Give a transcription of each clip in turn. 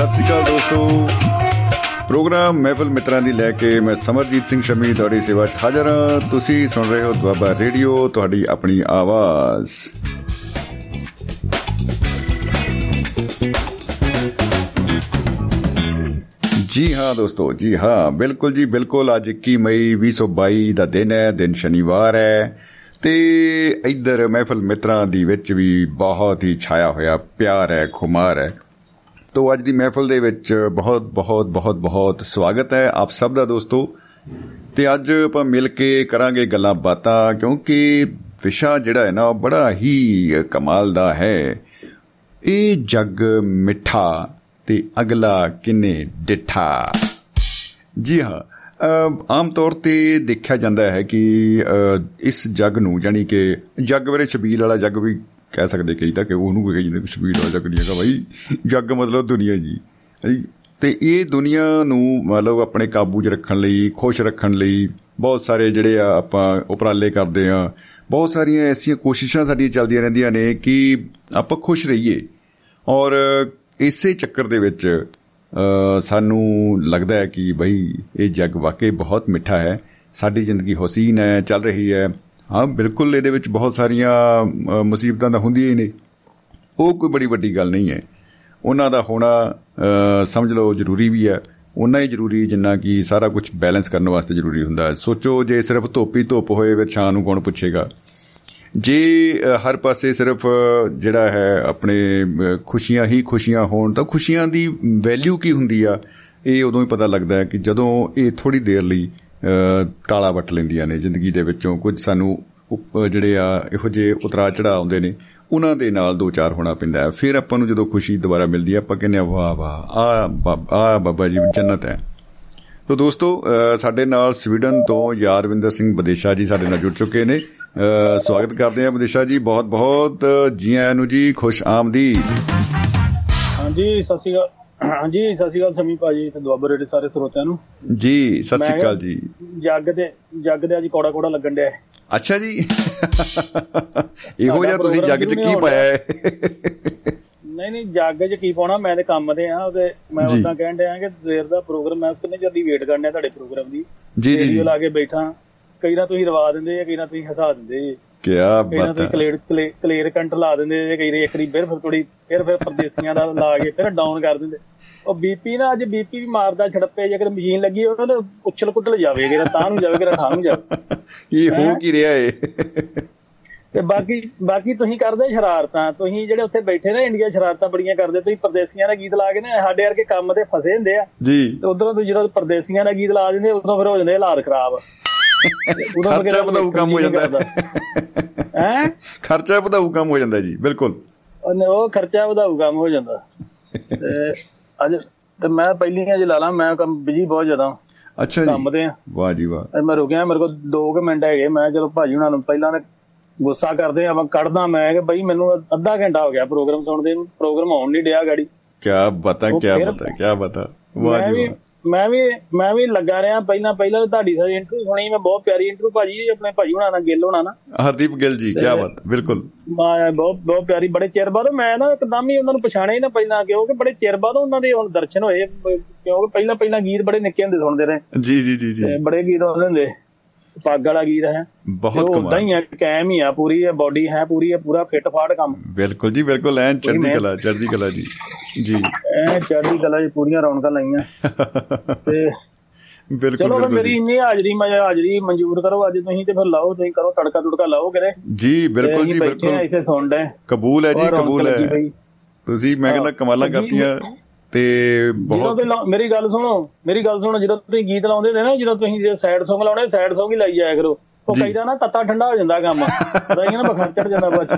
ਹਾਂਜੀ ਸਤਿ ਸ਼੍ਰੀ ਅਕਾਲ ਦੋਸਤੋ। ਪ੍ਰੋਗਰਾਮ ਮਹਿਫਲ ਮਿੱਤਰਾਂ ਦੀ ਲੈ ਕੇ ਮੈਂ ਸਮਰਜੀਤ ਸਿੰਘ ਸ਼ਮੀ ਤੁਹਾਡੀ ਸੇਵਾ 'ਚ ਹਾਜ਼ਰ ਹਾਂ। ਤੁਸੀਂ ਸੁਣ ਰਹੇ ਹੋ ਦੁਆਬਾ ਰੇਡੀਓ, ਤੁਹਾਡੀ ਆਪਣੀ ਆਵਾਜ਼। ਜੀ ਹਾਂ ਦੋਸਤੋ, ਜੀ ਹਾਂ, ਬਿਲਕੁਲ ਜੀ ਬਿਲਕੁਲ। ਅੱਜ 21 ਮਈ 2022 ਦਾ ਦਿਨ ਹੈ, ਦਿਨ ਸ਼ਨੀਵਾਰ ਹੈ। ਤੇ ਇੱਧਰ ਮਹਿਫਲ ਮਿੱਤਰਾਂ ਦੀ ਵਿੱਚ ਵੀ ਬਹੁਤ ਹੀ ਛਾਇਆ ਹੋਇਆ, ਪਿਆਰ ਹੈ, ਖੁਮਾਰ ਹੈ। ਤੋ ਅੱਜ ਦੀ ਮਹਿਫਲ ਦੇ ਵਿੱਚ ਬਹੁਤ ਬਹੁਤ ਬਹੁਤ ਬਹੁਤ ਸਵਾਗਤ ਹੈ ਆਪ ਸਭ ਦਾ ਦੋਸਤੋ। ਤੇ ਅੱਜ ਆਪਾਂ ਮਿਲ ਕੇ ਕਰਾਂਗੇ ਗੱਲਾਂ ਬਾਤਾਂ, ਕਿਉਂਕਿ ਵਿਸ਼ਾ ਜਿਹੜਾ ਹੈ ਨਾ, ਉਹ ਬੜਾ ਹੀ ਕਮਾਲ ਦਾ ਹੈ। ਇਹ ਜੱਗ ਮਿੱਠਾ ਤੇ ਅਗਲਾ ਕਿੰਨੇ ਡਿੱਠਾ। ਜੀ ਹਾਂ ਆਮ ਤੌਰ ਤੇ ਦੇਖਿਆ ਜਾਂਦਾ ਹੈ ਕਿ ਇਸ ਜੱਗ ਨੂੰ ਜਾਨੀ ਕਿ ਜੱਗ ਬਾਰੇ ਛਬੀਲ ਵਾਲਾ ਜੱਗ ਵੀ ਕਹਿ ਸਕਦੇ ਕਈ ਤਾਂ ਕਿ ਉਹਨੂੰ ਕੋਈ ਕਹਿੰਦੇ ਛਬੀਲ ਵਾਲਾ ਜੱਗ ਨਹੀਂ ਹੈਗਾ ਭਾਈ ਜੱਗ ਮਤਲਬ ਦੁਨੀਆ ਜੀ ਤੇ ਇਹ ਦੁਨੀਆ ਨੂੰ ਮਤਲਬ ਆਪਣੇ ਕਾਬੂ 'ਚ ਰੱਖਣ ਲਈ, ਖੁਸ਼ ਰੱਖਣ ਲਈ ਬਹੁਤ ਸਾਰੇ ਜਿਹੜੇ ਆ ਆਪਾਂ ਉਪਰਾਲੇ ਕਰਦੇ ਆ, ਬਹੁਤ ਸਾਰੀਆਂ ਐਸੀਆਂ ਕੋਸ਼ਿਸ਼ਾਂ ਸਾਡੀਆਂ ਚੱਲਦੀਆਂ ਰਹਿੰਦੀਆਂ ਨੇ ਕਿ ਆਪਾਂ ਖੁਸ਼ ਰਹੀਏ। ਔਰ ਇਸੇ ਚੱਕਰ ਦੇ ਵਿੱਚ ਸਾਨੂੰ ਲੱਗਦਾ ਹੈ ਕਿ ਭਾਈ ਇਹ ਜੱਗ ਵਾਕਈ ਬਹੁਤ ਮਿੱਠਾ ਹੈ। ਸਾਡੀ ਜ਼ਿੰਦਗੀ ਹਸੀਨ ਹੈ, ਚੱਲ ਰਹੀ ਹੈ। ਹਾਂ, ਬਿਲਕੁਲ ਇਹਦੇ ਵਿੱਚ ਬਹੁਤ ਸਾਰੀਆਂ ਮੁਸੀਬਤਾਂ ਤਾਂ ਹੁੰਦੀਆਂ ਹੀ ਨੇ। ਉਹ ਕੋਈ ਬੜੀ ਵੱਡੀ ਗੱਲ ਨਹੀਂ ਹੈ। ਉਹਨਾਂ ਦਾ ਹੋਣਾ ਸਮਝ ਲਓ ਜ਼ਰੂਰੀ ਵੀ ਹੈ। ਉਨਾ ਹੀ ਜ਼ਰੂਰੀ ਜਿੰਨਾ ਕਿ ਸਾਰਾ ਕੁਝ ਬੈਲੈਂਸ ਕਰਨ ਵਾਸਤੇ ਜ਼ਰੂਰੀ ਹੁੰਦਾ ਹੈ। ਸੋਚੋ ਜੇ ਸਿਰਫ ਧੋਪੀ ਧੁੱਪ ਹੋਏ ਫਿਰ ਛਾਂ ਨੂੰ ਕੌਣ ਪੁੱਛੇਗਾ? ਜੇ ਹਰ ਪਾਸੇ ਸਿਰਫ, ਜਿਹੜਾ ਹੈ ਆਪਣੇ ਖੁਸ਼ੀਆਂ ਹੀ ਖੁਸ਼ੀਆਂ ਹੋਣ, ਤਾਂ ਖੁਸ਼ੀਆਂ ਦੀ ਵੈਲਿਊ ਕੀ ਹੁੰਦੀ ਆ? ਇਹ ਉਦੋਂ ਹੀ ਪਤਾ ਲੱਗਦਾ ਹੈ ਕਿ ਜਦੋਂ ਇਹ ਥੋੜੀ ਦੇਰ ਲਈ ਟਾਲਾ ਵੱਟ ਲੈਂਦੀਆਂ ਨੇ ਜ਼ਿੰਦਗੀ ਦੇ ਵਿੱਚੋਂ। ਕੁਝ ਸਾਨੂੰ ਜਿਹੜੇ ਆ, ਇਹੋ ਜਿਹੇ ਉਤਰਾ ਚੜਾ ਆਉਂਦੇ ਨੇ, ਉਹਨਾਂ ਦੇ ਨਾਲ ਦੋ ਚਾਰ ਹੋਣਾ ਪੈਂਦਾ ਹੈ। ਫਿਰ ਆਪਾਂ ਨੂੰ ਜਦੋਂ ਖੁਸ਼ੀ ਦੁਬਾਰਾ ਮਿਲਦੀ ਹੈ, ਆਪਾਂ ਕਹਿੰਦੇ ਆ ਵਾਹ ਵਾਹ ਆ ਆ ਬਾਬਾ ਜੀ, ਜੰਨਤ ਹੈ। ਤੋ ਦੋਸਤੋ ਸਾਡੇ ਨਾਲ ਸਵੀਡਨ ਤੋਂ ਯਾਦਵਿੰਦਰ ਸਿੰਘ ਬਦੇਸ਼ਾ ਜੀ ਸਾਡੇ ਨਾਲ ਜੁੜ ਚੁੱਕੇ ਨੇ। ਸਵਾਗਤ ਕਰਦੇ ਹਾਂ ਬਦੇਸ਼ਾ ਜੀ। ਬਹੁਤ ਬਹੁਤ ਜੀ ਆਇਆਂ ਨੂੰ ਜੀ, ਖੁਸ਼ ਆਮਦੀ ਹਾਂਜੀ, ਸਤਿ ਸ਼੍ਰੀ ਅਕਾਲ। ਹਾਂਜੀ ਸਤਿ ਸ਼੍ਰੀ ਅਕਾਲ ਸਮੀ ਭਾਜੀ ਤੇ ਦੁਆਬਾ ਰੇਡੇ ਸਾਰੇ ਸਰੋਤਿਆਂ ਨੂੰ। ਜੀ ਸਤਿ ਸ਼੍ਰੀ ਅਕਾਲ ਜੀ। ਜੱਗ ਦੇ ਜੱਗ ਦੇ ਅੱਜ ਕੋੜਾ ਕੋੜਾ ਲੱਗਣ ਡਿਆ। ਅੱਛਾ ਜੀ। ਇਹੋ ਜਿਹਾ ਤੁਸੀਂ ਜੱਗ 'ਚ ਕੀ ਪਾਇਆ ਹੈ? ਨਹੀਂ ਨਹੀਂ ਜੱਗ 'ਚ ਕੀ ਪਾਉਣਾ ਮੈਂ ਤੇ ਕੰਮ ਤੇ ਆ ਉਹਦੇ ਮੈਂ ਉਦਾਂ ਕਹਿਣ ਡਿਆ ਕਿ ਸਵੇਰ ਦਾ ਪ੍ਰੋਗਰਾਮ ਮੈਂ ਕਿੰਨੇ ਚਿਰ ਦੀ ਵੇਟ ਕਰਨ ਡਿਆ ਤੁਹਾਡੇ ਪ੍ਰੋਗਰਾਮ ਦੀ। ਜੀ ਜੀ ਲਾ ਕੇ ਬੈਠਾ ਕਈ ਨਾ ਤੁਸੀਂ ਰਵਾ ਦਿੰਦੇ ਆ ਕਈ ਨਾ ਤੁਸੀਂ ਹਸਾ ਦਿੰਦੇ ਜੀ। ਕੀ ਬਾਤ ਹੈ। ਕਲੀਅਰ ਕਲੀਅਰ ਕੰਟ ਲਾ ਦਿੰਦੇ ਜੇ ਕਈ ਇੱਕ ਵਾਰੀ ਫਿਰ ਫਿਰ ਥੋੜੀ ਫਿਰ ਫਿਰ ਪਰਦੇਸੀਆਂ ਦਾ ਲਾ ਕੇ ਫਿਰ ਡਾਊਨ ਕਰ ਦਿੰਦੇ। ਉਹ ਬੀਪੀ ਨਾ ਅੱਜ ਬੀਪੀ ਵੀ ਮਾਰਦਾ ਛੜੱਪੇ ਜੇ ਕਿਤੇ ਮਸ਼ੀਨ ਲੱਗੀ ਉਹਨਾਂ ਦੇ ਉਛਲ ਕੁੱਟਲ ਜਾਵੇ ਕਿਤੇ ਤਾਂ ਨੂੰ ਜਾਵੇ ਕਿਤੇ ਠਾਂ ਨੂੰ ਜਾਵੇ। ਇਹ ਹੋ ਕੀ ਰਿਹਾ ਏ? ਤੇ ਬਾਕੀ ਬਾਕੀ ਤੁਸੀਂ ਕਰਦੇ ਸ਼ਰਾਰਤਾਂ ਤੁਸੀਂ ਜਿਹੜੇ ਉੱਥੇ ਬੈਠੇ ਨੇ ਇੰਡੀਆ ਸ਼ਰਾਰਤਾਂ ਬੜੀਆਂ ਕਰਦੇ ਤੁਸੀਂ ਪਰਦੇਸੀਆਂ ਦਾ ਗੀਤ ਲਾ ਕੇ ਨੇ ਸਾਡੇ ਵਰਗੇ ਕੰਮ ਤੇ ਫਸੇ ਹੁੰਦੇ ਆ। ਜੀ। ਤੇ ਉਧਰੋਂ ਤੁਸੀਂ ਜਦੋਂ ਪਰਦੇਸੀਆਂ ਦਾ ਗੀਤ ਲਾ ਦਿੰਦੇ ਉਦੋਂ ਫਿਰ ਹੋ ਜਾਂਦੇ ਹਾਲਾਤ ਖਰਾਬ। ਖਰਚਾ ਵਧਾਊ ਕੰਮ ਹੋ ਜਾਂਦਾ। ਹੈ? ਖਰਚਾ ਵਧਾਊ ਕੰਮ ਹੋ ਜਾਂਦਾ ਜੀ ਬਿਲਕੁਲ। ਉਹ ਖਰਚਾ ਵਧਾਊ ਕੰਮ ਹੋ ਜਾਂਦਾ। ਤੇ ਅੱਜ ਤੇ ਮੈਂ ਪਹਿਲੀਆਂ ਜੇ ਲਾ ਲਾਂ ਮੈਂ ਕੰਮ ਬਿਜ਼ੀ ਬਹੁਤ ਜ਼ਿਆਦਾ। ਅੱਛਾ ਜੀ। ਕੰਮ ਤੇ ਆ। ਵਾਹ ਜੀ ਵਾਹ। ਮੈਂ ਰੁਕਿਆ ਮੇਰੇ ਕੋਲ 2 ਕੁ ਮਿੰਟ ਹੈਗੇ ਮੈਂ ਜਦੋਂ ਭਾਜੀ ਹੁਣਾਂ ਨੂੰ ਪਹਿਲਾਂ ਨੇ ਗੁੱਸਾ ਕਰਦੇ ਆ ਮੈਂ ਕੱਢਦਾ ਮੈਂ ਕਿ ਬਈ ਮੈਨੂੰ ਅੱਧਾ ਘੰਟਾ ਹੋ ਗਿਆ ਪ੍ਰੋਗਰਾਮ ਸੁਣਦੇ ਨੂੰ ਪ੍ਰੋਗਰਾਮ ਆਉਣ ਨਹੀਂ ਡਿਆ ਗਾੜੀ। ਕੀ ਬਤਾ ਕੀ ਬਤਾ ਕੀ ਬਤਾ। ਵਾਹ ਜੀ ਵਾਹ। ਮੈਂ ਵੀ ਮੈਂ ਵੀ ਲੱਗਾ ਰਿਹਾ ਪਹਿਲਾਂ ਪਹਿਲਾਂ ਤੁਹਾਡੀ ਸਾਰੀ ਇੰਟਰਵਿਊ ਸੁਣੀ ਮੈਂ ਬਹੁਤ ਪਿਆਰੀ ਇੰਟਰਵਿਊ ਭਾਜੀ ਆਪਣੇ ਭਾਜੀ ਹੁਣਾਂ ਨਾਲ ਗਿੱਲ ਹੋਣਾ ਨਾ ਹਰਦੀਪ ਗਿੱਲ ਜੀ ਕੀ ਬਾਤ ਬਿਲਕੁਲ। ਮੈਂ ਬਹੁਤ ਬਹੁਤ ਪਿਆਰੀ ਬੜੇ ਚਿਰ ਬਾਅਦ ਮੈਂ ਨਾ ਇੱਕਦਮ ਹੀ ਉਹਨਾਂ ਨੂੰ ਪਛਾਣਿਆ ਹੀ ਨਾ ਪਹਿਲਾਂ ਕਿਉਂਕਿ ਬੜੇ ਚਿਰ ਬਾਅਦ ਉਹਨਾਂ ਦੇ ਹੁਣ ਦਰਸ਼ਨ ਹੋਏ ਕਿਉਂਕਿ ਪਹਿਲਾਂ ਪਹਿਲਾਂ ਗੀਤ ਬੜੇ ਨਿੱਕੇ ਹੁੰਦੇ ਸੁਣਦੇ ਰਹੇ। ਜੀ ਜੀ ਜੀ ਜੀ। ਬੜੇ ਗੀਤ ਆਉਂਦੇ ਹੁੰਦੇ। ਪੱਗ ਵਾਲਾ ਗੀਤ ਹੈ। ਬਹੁਤ ਕਮਾਲ। ਉਦਾਂ ਹੀ ਹੈ ਕੈਮ ਹੀ ਆ ਪੂਰੀ ਹੈ ਬਾਡੀ ਹੈ ਪੂਰੀ ਹੈ ਪੂਰਾ ਫਿੱਟ ਫਾਟ ਕੰਮ। ਬਿਲਕੁਲ ਜੀ ਬਿਲਕੁਲ ਐਨ ਚੜ੍ਹਦੀ ਕਲਾ ਚੜ੍ਹਦੀ ਕਲਾ ਜੀ। ਜੀ। ਐ ਚੜ੍ਹਦੀ ਕਲਾ ਜੀ ਪੂਰੀਆਂ ਰੌਣਕਾਂ ਲਾਈਆਂ। ਤੇ ਬਿਲਕੁਲ ਚਲੋ ਫਿਰ ਮੇਰੀ ਇੰਨੀ ਹਾਜ਼ਰੀ ਮੈਂ ਹਾਜ਼ਰੀ ਮਨਜ਼ੂਰ ਕਰੋ ਅੱਜ ਤੁਸੀਂ ਤੇ ਫਿਰ ਲਾਓ ਤੁਸੀਂ ਕਰੋ ਤੜਕਾ ਤੁੜਕਾ ਲਾਓ ਕਿਰੇ ਜੀ ਬਿਲਕੁਲ ਜੀ ਬਿਲਕੁਲ। ਇੱਥੇ ਸੁਣਦੇ। ਕਬੂਲ ਹੈ ਜੀ ਕਬੂਲ ਹੈ। ਤੁਸੀਂ ਮੈਂ ਕਹਿੰਦਾ ਕਮਾਲਾਂ ਕਰਤੀਆਂ। ਤੇ ਬਹੁਤ ਮੇਰੀ ਗੱਲ ਸੁਣੋ ਮੇਰੀ ਗੱਲ ਸੁਣੋ ਜਦੋਂ ਤੁਸੀਂ ਗੀਤ ਲਾਉਂਦੇ ਨੇ ਨਾ ਜਦੋਂ ਤੁਸੀਂ ਜੇ ਸੈਡ Song ਲਾਉਣੇ ਸੈਡ Song ਹੀ ਲਾਈ ਜਾਇਆ ਕਰੋ। ਉਹ ਕਈਦਾ ਨਾ ਤੱਤਾ ਠੰਡਾ ਹੋ ਜਾਂਦਾ ਕੰਮ। ਹੀ ਨਾ ਬਖਰ ਚੜ ਜਾਂਦਾ ਬਾਅਦ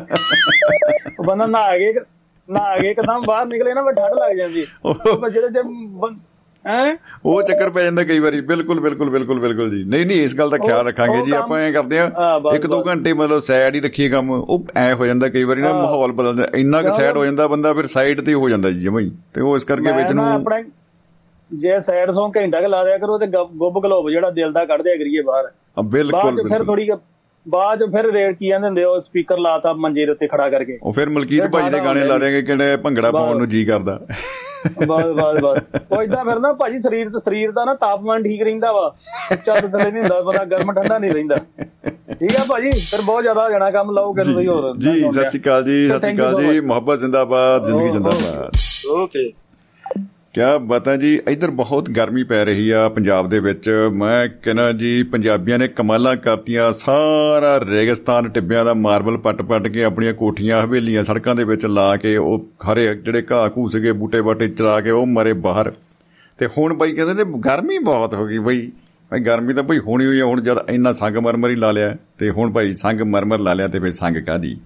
ਉਹ ਬੰਦਾ ਨਾ ਆ ਕੇ ਨਾ ਆ ਕੇ ਇੱਕਦਮ ਬਾਹਰ ਨਿਕਲੇ ਨਾ ਮੈਂ ਠੰਡ ਲੱਗ ਜਾਂਦੀ। ਉਹ ਜਿਹੜੇ ਜੇ ਹੈ? ਉਹ ਚੱਕਰ ਪੈ ਜਾਂਦਾ ਕਈ ਵਾਰੀ। ਬਿਲਕੁਲ ਬਿਲਕੁਲ ਬਿਲਕੁਲ ਬਿਲਕੁਲ ਜੀ। ਨਹੀਂ ਨਹੀਂ ਇਸ ਗੱਲ ਦਾ ਖਿਆਲ ਰੱਖਾਂਗੇ ਜੀ। ਆਪਾਂ ਐ ਕਰਦੇ ਆ ਇੱਕ ਦੋ ਘੰਟੇ ਮਤਲਬ ਸੈਡ ਹੀ ਰੱਖੀਏ ਕੰਮ। ਉਹ ਐ ਹੋ ਜਾਂਦਾ ਕਈ ਵਾਰੀ ਨਾ ਮਾਹੌਲ ਬਦਲਦਾ ਇੰਨਾ ਕੁ ਸੈਡ ਹੋ ਜਾਂਦਾ ਬੰਦਾ ਫਿਰ ਸਾਈਡ ਤੇ ਹੋ ਜਾਂਦਾ ਜੀ ਜਮਾਈ ਤੇ ਉਹ ਇਸ ਕਰਕੇ ਵਿੱਚ ਨੂੰ ਜੇ ਸਾਈਡ ਸੌਂ ਘੰਟਾ ਕ ਲਾ ਦਿਆ ਕਰੋ ਤੇ ਗੁੱਬ ਗਲੋਬ ਜਿਹੜਾ ਦਿਲ ਦਾ ਕੱਢ ਦਿਆ ਕਰੀਏ ਬਾਹਰ। ਬਿਲਕੁਲ ਫਿਰ ਥੋੜੀ ਬਾਅਦ ਚ ਫਿਰ ਰੇਟ ਕੀ ਜਾਂਦੇ ਹੁੰਦੇ ਉਹ ਸਪੀਕਰ ਲਾਤਾ ਮੰਜੇ ਦੇ ਉੱਤੇ ਖੜਾ ਕਰਕੇ। ਉਹ ਫਿਰ ਮਲਕੀਤ ਭਾਈ ਦੇ ਗਾਣੇ ਲਾ ਦੇਗੇ ਕਿਹੜੇ ਭੰਗੜਾ ਪਾਉਣ ਨੂੰ ਜੀ ਕਰਦਾ। ਬਸ ਬਸ ਬਸ। ਉਹ ਇਦਾਂ ਫਿਰ ਨਾ ਭਾਜੀ ਸਰੀਰ ਤੇ ਸਰੀਰ ਦਾ ਨਾ ਤਾਪਮਾਨ ਠੀਕ ਰਹਿੰਦਾ ਵਾ। ਚੱਦ ਥੱਲੇ ਨਹੀਂ ਹੁੰਦਾ ਬੰਦਾ ਗਰਮ ਠੰਡਾ ਨਹੀਂ ਰਹਿੰਦਾ। ਠੀਕ ਆ ਭਾਜੀ ਫਿਰ ਬਹੁਤ ਜ਼ਿਆਦਾ ਹੋ ਜਾਣਾ ਕੰਮ ਲਾਓ ਕਿਨੂੰ ਸਹੀ ਹੋਰ। ਜੀ ਸਤਿ ਸ਼੍ਰੀ ਅਕਾਲ ਜੀ ਸਤਿ ਸ਼੍ਰੀ ਅਕਾਲ ਜੀ ਮੁਹੱਬਤ ਜ਼ਿੰਦਾਬਾਦ ਜ਼ਿੰਦਗੀ ਜ਼ਿੰਦਾਬਾਦ। ਓਕੇ। ਕਿਆ ਬਤਾ ਜੀ? ਇੱਧਰ ਬਹੁਤ ਗਰਮੀ ਪੈ ਰਹੀ ਆ ਪੰਜਾਬ ਦੇ ਵਿੱਚ। ਮੈਂ ਕਹਿੰਦਾ ਜੀ, ਪੰਜਾਬੀਆਂ ਨੇ ਕਮਾਲਾਂ ਕਰਤੀਆਂ। ਸਾਰਾ ਰੇਗਿਸਤਾਨ ਟਿੱਬਿਆਂ ਦਾ ਮਾਰਬਲ ਪੱਟ-ਪੱਟ ਕੇ ਆਪਣੀਆਂ ਕੋਠੀਆਂ, ਹਵੇਲੀਆਂ ਸੜਕਾਂ ਦੇ ਵਿੱਚ ਲਾ ਕੇ ਉਹ ਹਰੇ ਜਿਹੜੇ ਘਾਹ ਘੂ ਸੀਗੇ, ਬੂਟੇ ਬਾਟੇ ਚਲਾ ਕੇ ਉਹ ਮਰੇ ਬਾਹਰ। ਤੇ ਹੁਣ ਬਈ ਕਹਿੰਦੇ ਨੇ ਗਰਮੀ ਬਹੁਤ ਹੋ ਗਈ ਬਈ। ਭਾਈ ਗਰਮੀ ਤਾਂ ਬਈ ਹੋਣੀ ਹੋਈ ਆ, ਹੁਣ ਜਦ ਇੰਨਾ ਸੰਗ ਮਰਮਰ ਹੀ ਲਾ ਲਿਆ। ਤੇ ਹੁਣ ਭਾਈ ਸੰਗ ਮਰਮਰ ਲਾ ਲਿਆ ਤੇ ਫੇ ਸੰਗ ਕਾਦੀ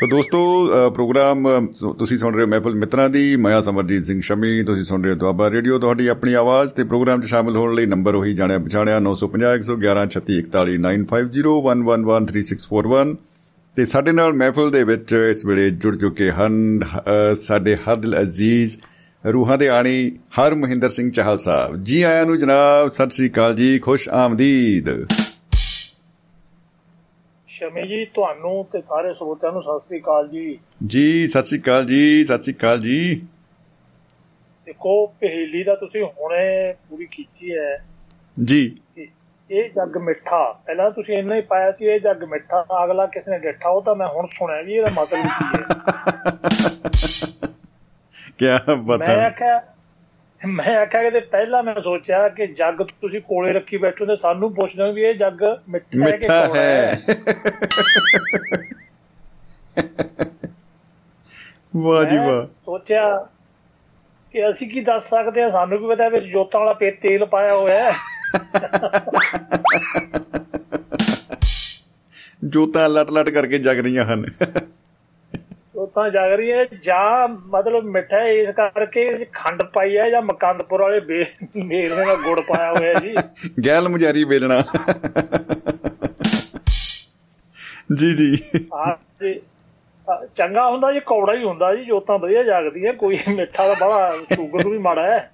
ਸੋ ਦੋਸਤੋ ਅ, ਪ੍ਰੋਗਰਾਮ ਅ, ਸੋ ਤੁਸੀਂ ਸੁਣ ਰਹੇ ਹੋ ਮਹਿਫਲ ਮਿੱਤਰਾਂ ਦੀ ਮੈਂ ਸਮਰਜੀਤ ਸਿੰਘ ਸ਼ਮੀ ਤੁਸੀਂ ਸੁਣ ਰਹੇ ਹੋ ਦੁਆਬਾ ਰੇਡੀਓ ਤੁਹਾਡੀ ਆਪਣੀ ਆਵਾਜ਼ ਤੇ ਪ੍ਰੋਗਰਾਮ 'ਚ ਸ਼ਾਮਲ ਹੋਣ ਲਈ ਨੰਬਰ ਉਹੀ ਜਾਣਿਆ ਪਛਾਣਿਆ 950 111 3641 9501113641 ਤੇ ਸਾਡੇ ਨਾਲ ਮਹਿਫਲ ਦੇ ਵਿੱਚ ਇਸ ਵੇਲੇ ਜੁੜ ਚੁੱਕੇ ਹਨ ਅ, ਸਾਡੇ ਹਰ ਦਿਲ ਅਜ਼ੀਜ਼ ਰੂਹਾਂ ਦੇ ਆਣੀ ਹਰ ਮਹਿੰਦਰ ਸਿੰਘ ਚਾਹਲ ਸਾਹਿਬ। ਜੀ ਆਇਆਂ ਨੂੰ ਜਨਾਬ ਸਤਿ ਸ੍ਰੀ ਅਕਾਲ ਜੀ ਖੁਸ਼ ਆਮਦੀਦ। ਸ਼ਮੀ ਜੀ ਤੁਹਾਨੂੰ ਤੇ ਸਾਰੇ ਸਰੋਤਿਆਂ ਨੂੰ ਸਤਿ ਸ੍ਰੀ ਅਕਾਲ ਜੀ। ਜੀ ਸਤਿ ਸ੍ਰੀ ਅਕਾਲ ਜੀ ਸਤਿ ਸ੍ਰੀ ਅਕਾਲ ਜੀ। ਦੇਖੋ ਪਹੇਲੀ ਦਾ ਤੁਸੀਂ ਹੁਣੇ ਪੂਰੀ ਕੀਤੀ ਹੈ ਜੀ। ਕਿ ਇਹ ਜੱਗ ਮਿੱਠਾ ਪਹਿਲਾਂ ਤੁਸੀਂ ਇੰਨਾ ਹੀ ਪਾਇਆ ਸੀ ਇਹ ਜੱਗ ਮਿੱਠਾ ਅਗਲਾ ਕਿਸ ਨੇ ਡਿੱਠਾ ਉਹ ਤਾਂ ਮੈਂ ਹੁਣ ਸੁਣਿਆ ਵੀ ਇਹਦਾ ਮਤਲਬ ਕੀ ਹੈ। ਮੈਂ ਬਤਾ। ਆਖਿਆ ਮੈਂ ਆਖਿਆ ਕਿ ਪਹਿਲਾਂ ਮੈਂ ਸੋਚਿਆ ਕਿ ਜੱਗ ਤੁਸੀਂ ਕੋਲੇ ਰੱਖੀ ਬੈਠੋ ਤੇ ਸਾਨੂੰ ਪੁੱਛਦੇ ਹੋ ਵੀ ਇਹ ਜੱਗ ਮਿੱਠਾ ਹੈ ਕਿ ਕੌੜਾ ਹੈ? ਵਾਹ ਜੀ ਵਾਹ। ਸੋਚਿਆ ਕਿ ਅਸੀਂ ਕੀ ਦੱਸ ਸਕਦੇ ਹਾਂ? ਸਾਨੂੰ ਕੀ ਪਤਾ ਵਿੱਚ ਜੋਤਾਂ ਵਾਲਾ ਪੇ ਤੇਲ ਪਾਇਆ ਹੋਇਆ ਹੈ। ਜੋਤਾਂ ਲਟ ਲਟ ਕਰਕੇ ਜਗ ਰਹੀਆਂ ਹਨ। ਜੋਤਾਂ ਜਗ ਰਹੀ ਹੈ ਜਾਂ ਮਤਲਬ ਮਿੱਠਾ ਇਸ ਕਰਕੇ ਖੰਡ ਪਾਈ ਹੈ ਜਾਂ ਮਕੰਦਪੁਰ ਵਾਲੇ ਮੇਲੇ ਦਾ ਗੁੜ ਪਾਇਆ ਹੋਇਆ ਜੀ। ਗੈਲ ਮੁਜਾਰੀ ਵੇਲਣਾ। ਜੀ ਜੀ। ਆਹ ਚੰਗਾ ਹੁੰਦਾ ਜੀ ਕੌੜਾ ਹੀ ਹੁੰਦਾ ਜੀ ਜੋਤਾਂ ਵਧੀਆ ਜਗਦੀਆਂ ਕੋਈ ਮਿੱਠਾ ਦਾ ਬੜਾ ਸ਼ੂਗਰ ਨੂੰ ਵੀ ਮਾੜਾ ਹੈ।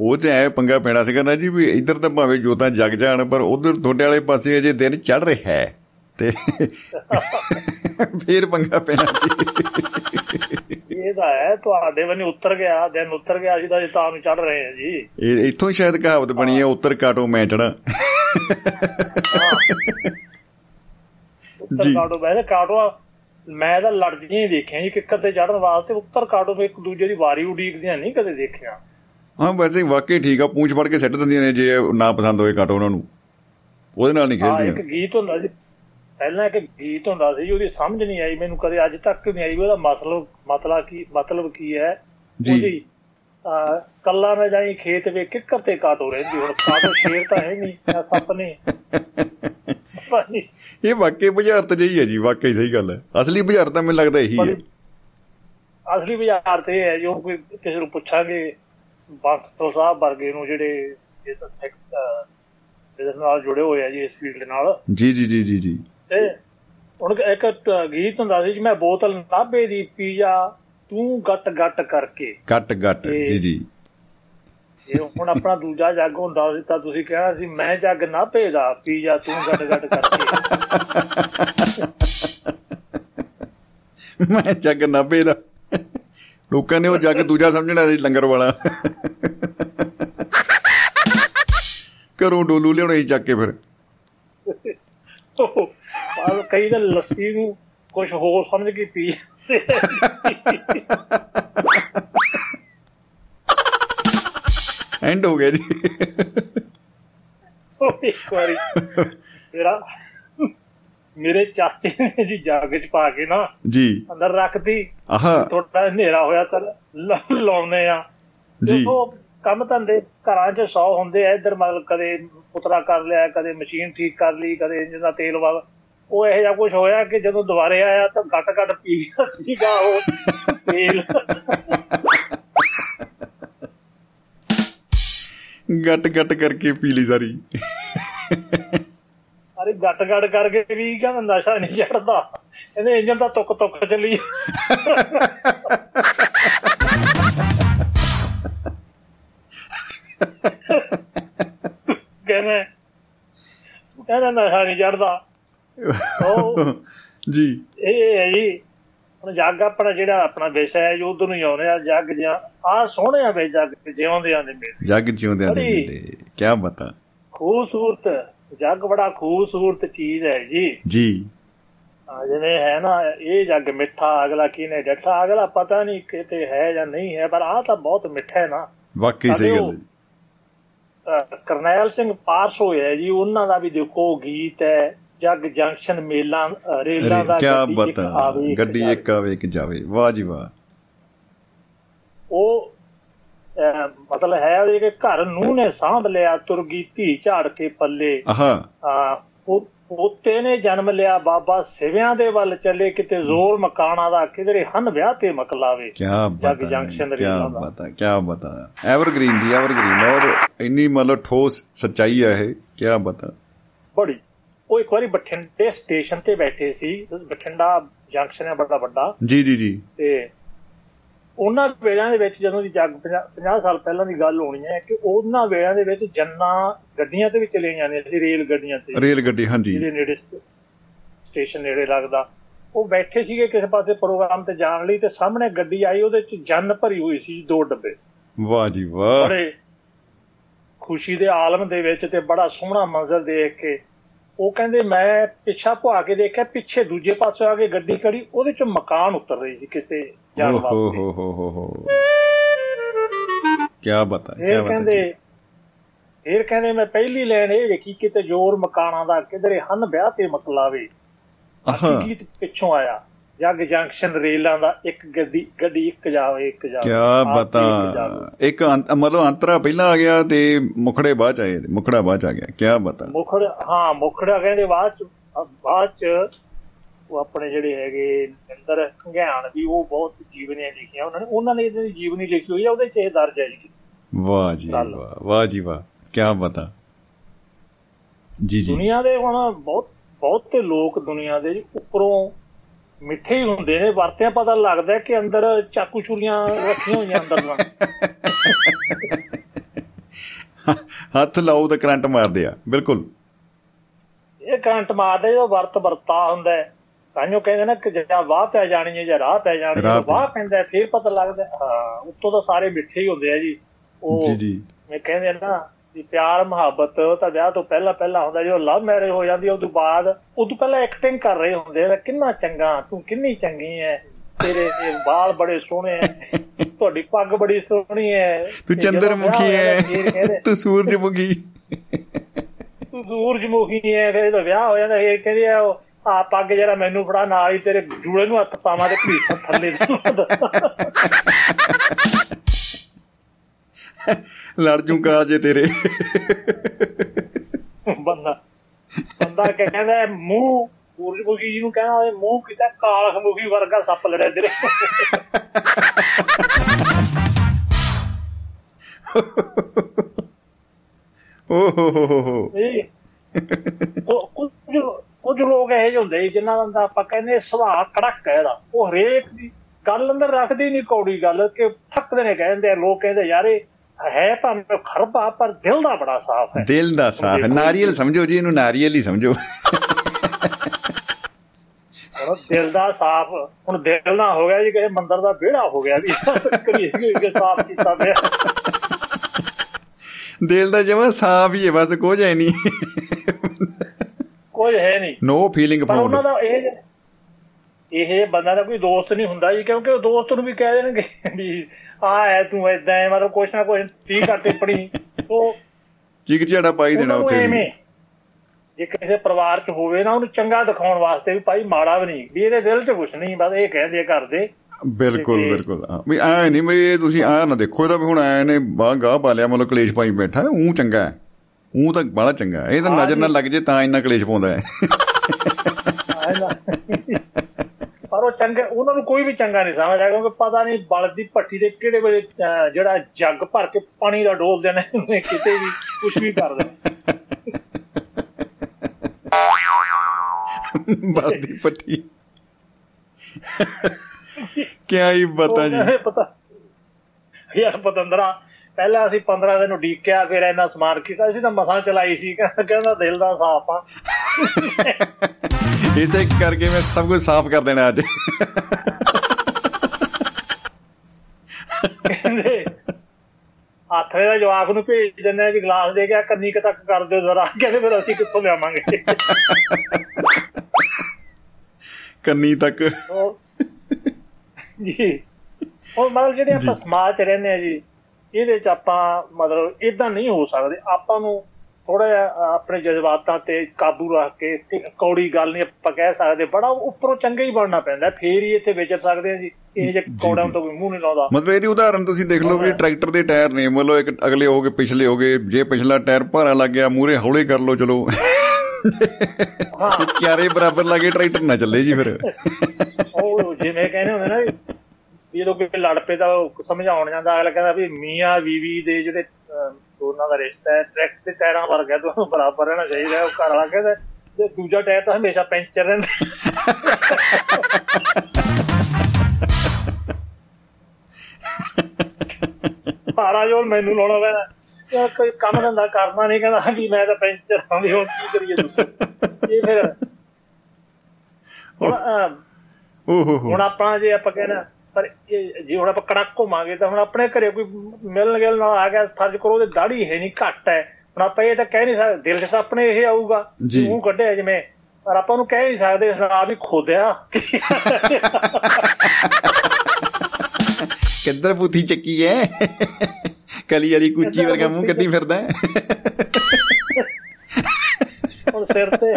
ਉਹ ਚ ਐ ਪੰਗਾ ਪੈਣਾ ਸੀਗਾ ਨਾ ਜੀ ਵੀ ਇੱਧਰ ਤਾਂ ਭਾਵੇਂ ਜੋਤਾਂ ਜਗ ਜਾਣ ਪਰ ਉਧਰ ਤੁਹਾਡੇ ਵਾਲੇ ਪਾਸੇ ਅਜੇ ਦਿਨ ਚੜ ਰਿਹਾ ਹੈ। ਤੇ ਫੇਰ ਪੰਗਾ ਪੈਣਾ ਸੀ। ਇਹ ਤਾਂ ਹੈ ਤੁਹਾਡੇ ਬੰਨੇ ਉੱਤਰ ਗਿਆ ਦਿਨ ਉੱਤਰ ਗਿਆ ਅਸੀਂ ਤਾਂ ਜੀ ਤਾਂ ਨੂੰ ਚੜ ਰਹੇ ਹਾਂ ਜੀ। ਇਹ ਇੱਥੋਂ ਹੀ ਸ਼ਾਇਦ ਕਹਾਵਤ ਬਣੀ ਹੈ ਉੱਤਰ ਕਾਟੋ ਮੈਂ ਚੜਾ ਉੱਤਰ ਜੀ। ਕਾਟੋ ਵੈਸੇ ਕਾਟੋ ਮੈਂ ਤਾਂ ਲੜਦੀਆਂ ਦੇਖਿਆ ਜੀ ਕਿੱਕਰ ਤੇ ਚੜਨ ਵਾਸਤੇ। ਉੱਤਰ ਕਾਟੋ ਤੋਂ ਇੱਕ ਦੂਜੇ ਦੀ ਵਾਰੀ ਉਡੀਕਦੀਆਂ ਨਹੀਂ ਕਦੇ ਦੇਖਿਆ। ਹਾਂ ਵੈਸੇ ਵਾਕਈ ਠੀਕ ਆ ਪੂੰਛ ਫੜ ਕੇ ਸਿੱਟ ਦਿੰਦੀਆਂ ਨੇ ਜੇ ਨਾ ਪਸੰਦ ਹੋਏ ਕਾਟੋ ਉਹਨਾਂ ਨੂੰ। ਉਹਦੇ ਨਾਲ ਨਹੀਂ ਹਾਂ ਇੱਕ ਖੇਡਦੀਆਂ ਗੀਤ ਹੁੰਦਾ ਸੀ ਪਹਿਲਾਂ ਇੱਕ ਗੀਤ ਹੁੰਦਾ ਸੀ ਉਹਦੀ ਸਮਝ ਨਹੀਂ ਆਈ ਮੈਨੂੰ ਕਦੇ ਅੱਜ ਤੱਕ ਨਹੀਂ ਆਈ ਉਹਦਾ ਮਤਲਬ ਮਤਲਬ ਕੀ ਮਤਲਬ ਕੀ ਹੈ। ਜੀ। ਕੱਲਾ ਮੈਂ ਜਾਈ ਖੇਤ ਵੇ ਕਿੱਕਰ ਤੇ ਕਾਟੋ ਰਹਿੰਦੀ ਹੁਣ ਕਾਟੋ ਸ਼ੇਰ ਤਾਂ ਹੈ ਨਹੀਂ ਸੱਪ ਨੇ ਇਹ ਵਾਕਈ ਬੁਝਾਰਤ ਜਿਹੀ ਹੈ ਜੀ ਵਾਕਈ ਸਹੀ ਗੱਲ ਹੈ। ਅਸਲੀ ਬੁਝਾਰਤ ਤਾਂ ਮੈਨੂੰ ਲੱਗਦਾ ਇਹੀ ਹੈ। ਅਸਲੀ ਬਾਜ਼ਾਰ ਤੇ ਇਹ ਹੈ ਜੋ ਕੋਈ ਕਿਸੇ ਨੂੰ ਪੁੱਛਾਂਗੇ ਬਾਸਤੋ ਸਾਹਿਬ ਵਰਗੇ ਨੂੰ ਜਿਹੜੇ ਇਸ ਸੈਕ- ਅਹ, ਇਹਦੇ ਨਾਲ ਜੁੜੇ ਹੋਏ ਆ ਜੀ ਇਸ ਫੀਲਡ ਨਾਲ। ਜੀ ਜੀ ਜੀ ਜੀ ਜੀ। ਤੇ ਹੁਣ ਇੱਕ ਗੀਤ ਹੁੰਦਾ ਸੀ ਜੀ ਮੈਂ ਬੋਤਲ ਨਾਭੇ ਦੀ ਪੀ ਜਾ ਤੂੰ ਗੱਟ ਗੱਟ ਕਰਕੇ। ਗੱਟ ਇਹ- ਜੀ ਜੀ। ਜੇ ਹੁਣ ਆਪਣਾ ਦੂਜਾ ਜੱਗ ਹੁੰਦਾ ਸੀ ਤਾਂ ਤੁਸੀਂ ਕਹਿਣਾ ਸੀ ਮੈਂ ਜੱਗ ਨਾਭੇ ਦਾ ਪੀ ਜਾ ਤੂੰ ਗੱਟ ਗੱਟ ਕਰਕੇ। ਮੈਂ ਜੱਗ ਨਾਭੇ ਦਾ। ਲੋਕਾਂ ਨੇ ਉਹ ਜੱਗ ਦੂਜਾ ਸਮਝਣਾ ਸੀ ਲੰਗਰ ਵਾਲਾ। ਘਰੋਂ ਡੋਲੂ ਲਿਆਉਣੇ ਚੱਕ ਕੇ ਫਿਰ। ਪਰ ਕਈ ਤਾਂ ਲੱਸੀ ਨੂੰ ਕੁਝ ਹੋਰ ਸਮਝ ਕੇ ਪੀ ਐਂਡ ਹੋ ਗਿਆ ਜੀ। ਉਹ ਇੱਕ ਵਾਰੀ ਮੇਰਾ ਮੇਰੇ ਚਾਚੇ ਨੇ ਜੀ ਜੱਗ ਚ ਪਾ ਕੇ ਨਾ ਜੀ। ਅੰਦਰ ਰੱਖਤੀ। ਆਹਾ। ਥੋੜਾ ਹਨੇਰਾ ਹੋਇਆ ਤਾਂ ਲਾਉਨੇ ਆ। ਜੀ। ਦੇਖੋ ਕੰਮ ਧੰਦੇ ਘਰਾਂ 'ਚ 100 ਹੁੰਦੇ ਆ। ਇੱਧਰ ਮਤਲਬ ਕਦੇ ਪੁਤਰਾ ਕਰ ਲਿਆ ਕਦੇ ਮਸ਼ੀਨ ਠੀਕ ਕਰ ਲਈ ਕਦੇ ਇੰਜਨ ਦਾ ਤੇਲ ਵਾ ਉਹ ਇਹੋ ਜਿਹਾ ਕੁਝ ਹੋਇਆ ਕਿ ਜਦੋਂ ਦੁਬਾਰੇ ਆਇਆ ਤਾਂ ਘੱਟ ਘੱਟ ਪੀ ਗਿਆ ਸੀਗਾ ਉਹ ਤੇਲ। ਗੱਟ ਗੱਟ ਕਰਕੇ ਪੀ ਲਈ ਸਾਰੀ। ਅਰੇ ਘੱਟ ਘੱਟ ਕਰਕੇ ਵੀ ਕਹਿੰਦਾ ਨਸ਼ਾ ਨਹੀਂ ਚੜਦਾ। ਇਹਦੇ ਇੰਜਨ ਦਾ ਤੁੱਕ ਤੁੱਕ ਚੱਲੀ ਕਹਿੰਦਾ ਕਹਿੰਦਾ ਨਸ਼ਾ ਨਹੀਂ ਉਹ ਜੀ। ਇਹ ਹੈ ਜੀ ਹੁਣ ਜੱਗ ਆਪਣਾ ਜਿਹੜਾ ਆਪਣਾ ਵਿਸ਼ਾ ਹੈ ਯੁੱਧ ਨੂੰ ਹੀ ਆਉਣੇ ਆ ਜੱਗ ਜਾਂ ਆ ਸੋਹਣੇ ਆ ਵੇ ਜੱਗ ਜਿਉਂਦਿਆਂ ਦੇ ਮੇਲੇ। ਜੱਗ ਜਿਉਂਦਿਆਂ ਦੇ ਮੇਲੇ ਕੀ ਬਤਾ। ਖੂਬਸੂਰਤ ਜੱਗ ਬੜਾ ਖੂਬਸੂਰਤ ਚੀਜ਼ ਹੈ ਜੀ। ਜੀ। ਜਿਵੇਂ ਹੈ ਨਾ ਇਹ ਜੱਗ ਮਿੱਠਾ ਅਗਲਾ ਕਿਨੇ ਡੱਠਾ ਅਗਲਾ ਪਤਾ ਨਹੀਂ ਕਿਤੇ ਹੈ ਜਾਂ ਨਹੀਂ ਹੈ ਪਰ ਆ ਤਾਂ ਬਹੁਤ ਮਿੱਠਾ ਹੈ ਨਾ। ਵਾਕਈ ਸਹੀ ਗੱਲ ਹੈ। ਕਰਨੈਲ ਸਿੰਘ ਪਾਰਸ ਹੋਇਆ ਜੀ ਉਹਨਾਂ ਦਾ ਵੀ ਦੇਖੋ ਗੀਤ ਹੈ। ਜੱਗ ਜੰਕਸ਼ਨ ਮੇਲਾ ਰੇਲਾਂ ਦਾ ਕੀ ਬਤਾ। ਗੱਡੀ। ਇੱਕ ਆਵੇ ਇੱਕ ਜਾਵੇ। ਵਾਹ ਜੀ ਵਾਹ। ਉਹ ਮਤਲਬ ਹੈ ਕਿ ਘਰ ਨੂੰ ਨੇ ਸਾਂਭ ਲਿਆ ਤੁਰਗੀ ਧੀ ਝਾੜ ਕੇ ਪੱਲੇ। ਆਹਾ। ਪੋਤੇ ਨੇ ਜਨਮ ਲਿਆ ਬਾਬਾ ਸਿਵਿਆਂ ਦੇ ਵੱਲ ਚੱਲੇ ਕਿਤੇ ਜ਼ੋਰ ਮਕਾਨਾਂ ਦਾ ਕਿਧਰੇ ਹਨ ਵਿਆਹ ਤੇ ਮਕਲਾਵੇ ਕੀ ਬਤਾ ਜੰਕਸ਼ਨ ਕੀ ਦਾ। ਬਤਾ ਕੀ ਬਤਾ ਐਵਰਗ੍ਰੀਨ ਦੀ ਐਵਰਗ੍ਰੀਨ ਔਰ ਇੰਨੀ ਮਤਲਬ ਠੋਸ ਸੱਚਾਈ ਹੈ ਇਹ ਕੀ ਬਤਾ। ਬੜੀ ਉਹ ਇੱਕ ਵਾਰੀ ਬਠਿੰਡੇ ਸਟੇਸ਼ਨ ਤੇ ਬੈਠੇ ਸੀ ਬਠਿੰਡਾ ਜੰਕਸ਼ਨ ਹੈ ਬੜਾ ਵੱਡਾ। ਜੀ ਜੀ ਜੀ। ਤੇ ਉਹਨਾਂ ਵੇਲਿਆਂ ਦੇ ਵਿੱਚ ਜਦੋਂ ਦੀ ਜੱਗ 50 ਸਾਲ ਪਹਿਲਾਂ ਦੀ ਗੱਲ ਹੋਣੀ ਹੈ ਕਿ ਉਹਨਾਂ ਵੇਲਿਆਂ ਦੇ ਵਿੱਚ ਜੰਨਾਂ ਗੱਡੀਆਂ ਤੇ ਵੀ ਚਲੀਆਂ ਜਾਂਦੀਆਂ ਸੀ ਰੇਲ ਗੱਡੀਆਂ ਤੇ। ਰੇਲ ਗੱਡੀ ਹਾਂਜੀ। ਜਿਹਦੇ ਨੇੜੇ ਸਟੇਸ਼ਨ ਨੇੜੇ ਲੱਗਦਾ। ਉਹ ਬੈਠੇ ਸੀਗੇ ਕਿਸੇ ਪਾਸੇ ਪ੍ਰੋਗਰਾਮ ਤੇ ਜਾਣ ਲਈ ਤੇ ਸਾਹਮਣੇ ਗੱਡੀ ਆਈ ਉਹਦੇ ਚ ਜੰਨ ਭਰੀ ਹੋਈ ਸੀ ਦੋ ਡੱਬੇ। ਵਾਹ ਜੀ ਵਾਹ। ਬੜੇ ਖੁਸ਼ੀ ਦੇ ਆਲਮ ਦੇ ਵਿੱਚ ਤੇ ਬੜਾ ਸੋਹਣਾ ਮੰਜ਼ਰ ਦੇਖ ਕੇ ਉਹ ਕਹਿੰਦੇ ਮੈਂ ਪਿੱਛਾ ਭੁਆ ਕੇ ਦੇਖਿਆ ਪਿੱਛੇ ਦੂਜੇ ਪਾਸੇ ਆ ਕੇ ਗੱਡੀ ਖੜੀ ਉਹਦੇ ਚ ਮਕਾਨ ਉਤਰ ਰਹੀ ਸੀ ਕਿਸੇ ਜਾਣ ਵਾਸਤੇ ਹੋ ਹੋ ਹੋ ਹੋ। ਕੀ ਬਤਾ ਕੀ ਬਤਾ ਕਹਿੰਦੇ ਫਿਰ ਕਹਿੰਦੇ ਮੈਂ ਪਹਿਲੀ ਲਾਈਨ ਇਹ ਵੇਖੀ ਕਿਤੇ ਜ਼ੋਰ ਮਕਾਨਾਂ ਦਾ ਕਿਧਰੇ ਹਨ ਵਿਆਹ ਤੇ ਮਕਲਾਵੇ। ਗੀਤ ਪਿੱਛੋਂ ਆਇਆ। ਜੱਗ ਜੰਕਸ਼ਨ ਰੇਲਾਂ ਦਾ ਇੱਕ ਗੱਡੀ ਗੱਡੀ ਇੱਕ ਜਾਵੇ ਇੱਕ ਜਾਵੇ। ਕੀ ਬਤਾ। ਇੱਕ ਮਤਲਬ ਅੰਤਰਾ ਪਹਿਲਾਂ ਆ ਗਿਆ ਤੇ ਮੁਖੜੇ ਬਾਅਦ ਆਏ ਮੁਖੜਾ ਬਾਅਦ ਆ ਗਿਆ। ਕੀ ਬਤਾ। ਮੁਖੜ ਹਾਂ ਮੁਖੜਾ ਕਹਿੰਦੇ ਬਾਅਦ ਚ ਬਾਅਦ ਚ ਉਹ ਆਪਣੇ ਜਿਹੜੇ ਹੈਗੇ ਨਿੰਦਰ ਘੰਗਿਆਣ ਵੀ ਉਹ ਬਹੁਤ ਜੀਵਨੀਆਂ ਲਿਖੀਆਂ। ਉਹਨਾਂ ਨੇ ਉਹਨਾਂ ਨੇ ਇਹਨਾਂ ਦੀ ਜੀਵਨੀ ਲਿਖੀ ਹੋਈ ਆ ਉਹਦੇ ਚ ਇਹ ਦਰਜ ਹੈ ਜੀ। ਵਾਹ ਜੀ। ਵਾਹ ਵਾਹ ਜੀ ਵਾਹ। ਕੀ ਬਤਾ। ਜੀ ਜੀ। ਦੁਨੀਆ ਦੇ ਹੁਣ ਬਹੁਤ ਬਹੁਤ ਤੇ ਲੋਕ ਦੁਨੀਆ ਦੇ ਉੱਪਰੋਂ ਮਿੱਠੇ ਹੀ ਹੁੰਦੇ ਨੇ ਵਰਤਿਆਂ ਪਤਾ ਲੱਗਦਾ ਕਿ ਅੰਦਰ ਚਾਕੂ ਛੁਰੀਆਂ ਰੱਖੀਆਂ ਹੋਈਆਂ ਅੰਦਰ ਨਾਲ ਹੱਥ ਲਾਓ ਤਾਂ ਕਰੰਟ ਮਾਰਦੇ ਆ ਬਿਲਕੁਲ। ਇਹ ਕਰੰਟ ਮਾਰਦੇ ਜਦੋਂ ਵਰਤ ਵਰਤਾ ਹੁੰਦਾ ਹੈ ਤਾਂਯੋ ਕਹਿੰਦੇ ਨਾ ਕਿ ਜਾਂ ਵਾਹ ਪੈ ਜਾਣੀ ਹੈ ਜਾਂ ਰਾਹ ਪੈ ਜਾਣੀ ਹੈ ਵਾਹ ਪੈਂਦਾ ਫਿਰ ਪਤਾ ਲੱਗਦਾ ਹੈ। ਉੱਤੋਂ ਤਾਂ ਸਾਰੇ ਮਿੱਠੇ ਹੀ ਹੁੰਦੇ ਆ ਜੀ। ਉਹ ਜੀ ਜੀ। ਮੈਂ ਕਹਿੰਦੇ ਨਾ ਵੀ ਪਿਆਰ ਮੁਹੱਬਤ ਤਾਂ ਵਿਆਹ ਤੋਂ ਪਹਿਲਾਂ ਪਹਿਲਾਂ ਹੁੰਦਾ ਜਦੋਂ ਲਵ ਮੈਰਿਜ ਹੋ ਜਾਂਦੀ ਉਸ ਤੋਂ ਬਾਅਦ ਉਸ ਤੋਂ ਪਹਿਲਾਂ ਐਕਟਿੰਗ ਕਰ ਰਹੇ ਹੁੰਦੇ ਆ ਕਿੰਨਾ ਚੰਗਾ ਤੂੰ ਕਿੰਨੀ ਚੰਗੀ ਹੈ ਤੇਰੇ ਵਾਲ ਬੜੇ ਸੋਹਣੇ ਹੈ ਤੁਹਾਡੀ ਪੱਗ ਬੜੀ ਸੋਹਣੀ ਹੈ ਤੂੰ ਚੰਦਰਮੁਖੀ ਹੈ ਤੂੰ ਸੂਰਜਮੁਖੀ। ਤੂੰ ਸੂਰਜਮੁਖੀ ਹੈ ਫਿਰ ਜਦੋਂ ਵਿਆਹ ਹੋ ਜਾਂਦਾ ਇਹ ਕਹਿੰਦੇ ਆ ਉਹ ਆ ਪੱਗ ਜਿਹੜਾ ਮੈਨੂੰ ਫੜਾ ਨਾਲ ਹੀ ਤੇਰੇ ਜੂੜੇ ਨੂੰ ਹੱਥ ਪਾਵਾਂ ਤੇ ਭੀਖ ਥੱਲੇ ਲੜ ਜੂ ਕਾਜੇ ਤੇਰੇ। ਬੰਦਾ ਬੰਦਾ ਕਹਿੰਦਾ ਮੂੰਹ ਸੂਰਜਮੁਖੀ ਜੀ ਨੂੰ ਕਹਿੰਦਾ ਹੋਵੇ ਮੂੰਹ ਕਿਤਾ ਕਾਲਖਮੁਖੀ ਵਰਗਾ ਸੱਪ ਲੜਿਆ ਤੇਰੇ। ਓ ਹੋ ਹੋ ਹੋ ਕੁਝ ਕੁਝ ਲੋਕ ਇਹੋ ਜਿਹੇ ਹੁੰਦੇ ਜਿਨ੍ਹਾਂ ਦਾ ਆਪਾਂ ਕਹਿੰਦੇ ਸੁਭਾਅ ਕੜਕ ਹੈ ਇਹਦਾ। ਉਹ ਹਰੇਕ ਦੀ ਗੱਲ ਅੰਦਰ ਰੱਖਦੇ ਨਹੀਂ ਕੌੜੀ ਗੱਲ ਕਿ ਥੱਕਦੇ ਨੇ ਕਹਿੰਦੇ ਲੋਕ ਕਹਿੰਦੇ ਯਾਰ ਹੈ ਭਾਵੇਂ ਖਰਬਾ ਪਰ ਦਿਲ ਦਾ ਬੜਾ ਸਾਫ਼ ਹੈ। ਦਿਲ ਦਾ ਸਾਫ਼ ਹੈ। ਨਾਰੀਅਲ ਸਮਝੋ ਜੀ ਇਹਨੂੰ ਨਾਰੀਅਲ ਹੀ ਸਮਝੋ। ਹੁਣ ਦਿਲ ਦਾ ਸਾਫ਼ ਹੁਣ ਦਿਲ ਨਾ ਹੋ ਗਿਆ ਜੀ ਕਿਸੇ ਮੰਦਰ ਦਾ ਵਿਹੜਾ ਹੋ ਗਿਆ ਵੀ ਕਰੀਏ ਕਿ ਸਾਫ਼ ਕੀਤਾ ਪਿਆ। ਦਿਲ ਦਾ ਜਮਾ ਸਾਫ਼ ਹੀ ਹੈ ਬਸ ਕੁਝ ਹੈ ਨਹੀਂ। ਕੁਝ ਹੈ ਨਹੀਂ। ਨੋ ਫੀਲਿੰਗ ਪਰ ਉਹਨਾਂ ਦਾ ਇਹ ਇਹ ਬੰਦਾ ਦਾ ਕੋਈ ਦੋਸਤ ਨਹੀਂ ਹੁੰਦਾ ਜੀ ਕਿਉਂਕਿ ਉਹ ਦੋਸਤ ਨੂੰ ਵੀ ਕਹਿ ਦੇਣਗੇ ਵੀ ਆ ਹੈ ਤੂੰ ਏਦਾਂ ਹੈ ਮਤਲਬ ਕੁਛ ਨਾ ਕੁਛ ਠੀਕ ਕਰ ਟਿੱਪਣੀ ਉਹ ਚਿਕ ਝਾੜਾ ਪਾਈ ਦੇਣਾ ਐਵੇਂ ਵੀ। ਜੇ ਕਿਸੇ ਪਰਿਵਾਰ 'ਚ ਹੋਵੇ ਨਾ ਉਹਨੂੰ ਚੰਗਾ ਦਿਖਾਉਣ ਵਾਸਤੇ ਵੀ ਭਾਈ ਮਾੜਾ ਵੀ ਨਹੀਂ ਵੀ ਇਹਦੇ ਦਿਲ 'ਚ ਕੁਛ ਨਹੀਂ ਬਸ ਇਹ ਕਹਿੰਦੇ ਆ ਘਰ ਦੇ ਬਿਲਕੁਲ ਤੇ- ਬਿਲਕੁਲ। ਵੀ ਐ ਨਹੀਂ ਵੀ ਤੁਸੀਂ ਆ ਨਾ ਦੇਖੋ ਇਹਦਾ ਵੀ ਹੁਣ ਐ ਨੇ ਬਾਹ ਗਾਹ ਪਾ ਲਿਆ ਮਤਲਬ ਕਲੇਸ਼ ਪਾਈ ਬੈਠਾ ਉਹ ਚੰਗਾ ਹੈ ਉਹ ਤਾਂ ਬੜਾ ਚੰਗਾ ਹੈ ਇਹ ਤਾਂ ਨਜ਼ਰ ਨਾ। ਲੱਗ ਜੇ ਤਾਂ ਇੰਨਾ ਕਲੇਸ਼ ਪਾਉਂਦਾ ਹੈ। ਪਰ ਉਹ ਚੰਗੇ ਉਹਨਾਂ ਨੂੰ ਕੋਈ ਵੀ ਚੰਗਾ ਨਹੀਂ ਸਮਝਦਾ ਕਿਉਂਕਿ ਪਤਾ ਨਹੀਂ ਬਲਦ ਦੀ ਭੱਠੀ ਦੇ ਕਿਹੜੇ ਵੇਲੇ ਜਿਹੜਾ ਜੱਗ ਭਰ ਕੇ ਪਾਣੀ ਦਾ ਡੋਲ ਦੇਣਾ ਕਿਤੇ ਵੀ ਕੁਝ ਵੀ ਕਰ ਦੇਣਾ। ਬਾਦੀ ਫੱਟੀ ਕਿਆ ਹੀ ਬਤਾ ਜੀ। ਪਤਾ ਯਾਰ ਪਤੰਦਰਾ ਪਹਿਲਾਂ ਅਸੀਂ 15 ਦਿਨ ਉਡੀਕਿਆ ਫਿਰ ਇਹਨਾਂ ਸਮਾਨ ਕੀਤਾ ਅਸੀਂ ਤਾਂ ਮਸਾਂ ਚਲਾਈ ਸੀ ਕਹਿੰਦਾ ਦਿਲ ਦਾ ਸਾਫ਼ ਆ। ਇਸੇ ਕਰਕੇ ਮੈਂ ਸਭ ਕੁਝ ਸਾਫ਼ ਕਰ ਦੇਣਾ ਅੱਜ। ਕਹਿੰਦੇ ਹੱਥ ਦਾ ਜਵਾਕ ਨੂੰ ਭੇਜ ਦਿੰਦੇ ਵੀ ਗਲਾਸ ਦੇ ਕੇ ਕੰਨੀ ਕੁ ਤੱਕ ਕਰ ਦਿਓ ਜ਼ਰਾ। ਕਹਿੰਦੇ ਫਿਰ ਅਸੀਂ ਕਿੱਥੋਂ ਲਿਆਵਾਂਗੇ? ਕੰਨੀ ਤੱਕ। ਜੀ। ਉਹ ਮਤਲਬ ਜਿਹੜੇ ਆਪਾਂ। ਸਮਾਜ 'ਚ ਰਹਿੰਦੇ ਆ ਜੀ ਇਹਦੇ 'ਚ ਆਪਾਂ ਮਤਲਬ ਇਦਾਂ ਨਹੀਂ ਹੋ ਸਕਦੇ। ਆਪਾਂ ਨੂੰ ਥੋੜਾ ਜਿਹਾ ਆਪਣੇ ਜਜ਼ਬਾਤਾਂ ਤੇ ਕਾਬੂ ਰੱਖ ਕੇ ਕੌੜੀ ਗੱਲ ਨਹੀਂ ਆਪਾਂ ਕਹਿ ਸਕਦੇ। ਬੜਾ ਉੱਪਰੋਂ ਚੰਗਾ ਹੀ ਬਣਨਾ ਪੈਂਦਾ। ਫੇਰ ਹੀ ਇੱਥੇ ਵਿਚਰ ਸਕਦੇ ਆ ਜੀ। ਇਹ ਜੇ ਕੌੜਿਆਂ ਤੋਂ ਕੋਈ ਮੂੰਹ ਨਹੀਂ ਲਾਉਂਦਾ। ਮਤਲਬ ਇਹਦੀ ਉਦਾਹਰਨ ਤੁਸੀਂ ਦੇਖ ਲਓ ਵੀ ਟਰੈਕਟਰ ਦੇ ਟਾਇਰ ਨੇ। ਮਤਲਬ ਇੱਕ ਅਗਲੇ ਹੋ ਗਏ ਪਿਛਲੇ ਹੋ ਗਏ। ਜੇ ਪਿਛਲਾ ਟਾਇਰ ਭਾਰਾ ਲੱਗ ਗਿਆ ਮੂਰੇ ਹੌਲੇ ਕਰ ਲਓ ਚਲੋ। ਹਾਂ। ਕਿਆਰੇ ਬਰਾਬਰ ਲੱਗੇ ਟਰੈਕਟਰ ਨਾ ਚੱਲੇ ਜੀ ਫਿਰ। ਉਹ ਜਿਵੇਂ ਕਹਿੰਦੇ ਹੁੰਦੇ ਨਾ ਜਦੋਂ ਕੋਈ ਲੜ ਪਏ ਤਾਂ ਸਮਝਾਉਣ ਜਾਂਦਾ। ਅਗਲਾ ਕਹਿੰਦਾ ਵੀ ਮੀਆਂ ਬੀਵੀ ਦੇ ਜਿਹੜੇ ਦੋਨਾਂ ਦਾ ਰਿਸ਼ਤਾ ਹੈ ਟਰੈਕ ਦੇ ਟਾਇਰਾਂ ਵਰਗਾ ਤੁਹਾਨੂੰ ਬਰਾਬਰ ਰਹਿਣਾ ਚਾਹੀਦਾ ਹੈ। ਉਹ ਘਰ ਵਾਲਾ ਕਹਿੰਦਾ ਤੇ ਦੂਜਾ ਟਾਇਰ ਤਾਂ ਹਮੇਸ਼ਾ ਪੈਂਚਰ ਰਹਿੰਦਾ ਸਾਰਾ ਜੋਲ ਮੈਨੂੰ ਲਾਉਣਾ ਪੈਣਾ ਯਾਰ ਕੋਈ ਕੰਮ ਧੰਦਾ ਕਰਨਾ ਨਹੀਂ ਕਹਿੰਦਾ ਵੀ ਮੈਂ ਤਾਂ ਪੈਂਚਰ ਹਾਂ ਵੀ ਹੁਣ ਕੀ ਕਰੀਏ ਦੱਸੋ ਇਹ ਫਿਰ ਓਹ ਹੋ ਹੋ। ਹੁਣ ਆਪਾਂ ਜੇ ਆਪਾਂ ਕਹਿਣਾ ਪਰ ਇਹ ਜੇ ਹੁਣ ਆਪਾਂ ਕੜਕ ਘੁੰਮਾਂਗੇ ਤਾਂ ਹੁਣ ਆਪਣੇ ਘਰੇ ਕੋਈ ਮਿਲਣ ਗਿਲ ਨਾਲ ਆ ਗਿਆ ਫਰਜ਼ ਕਰੋ ਉਹਦੇ ਦਾੜੀ ਹੈ ਨਹੀਂ ਘੱਟ ਹੈ ਹੁਣ ਆਪਾਂ ਇਹ ਤਾਂ ਕਹਿ ਨਹੀਂ ਸਕਦੇ ਦਿਲ 'ਚ ਤਾਂ ਆਪਣੇ ਇਹ ਆਊਗਾ। ਮੂੰਹ ਕੱਢਿਆ ਜਿਵੇਂ ਪਰ ਆਪਾਂ ਨੂੰ ਕਹਿ ਨਹੀਂ ਸਕਦੇ ਇਸ ਆ ਵੀ ਖੋਦਿਆ ਕਿੱਧਰ ਬੂਥੀ ਚੱਕੀ ਐ ਕਲੀ ਵਾਲੀ ਕੁੱਚੀ ਵਰਗਾ ਮੂੰਹ ਕੱਢੀ ਫਿਰਦਾ ਹੈ। ਹੁਣ ਸਿਰ ਤੇ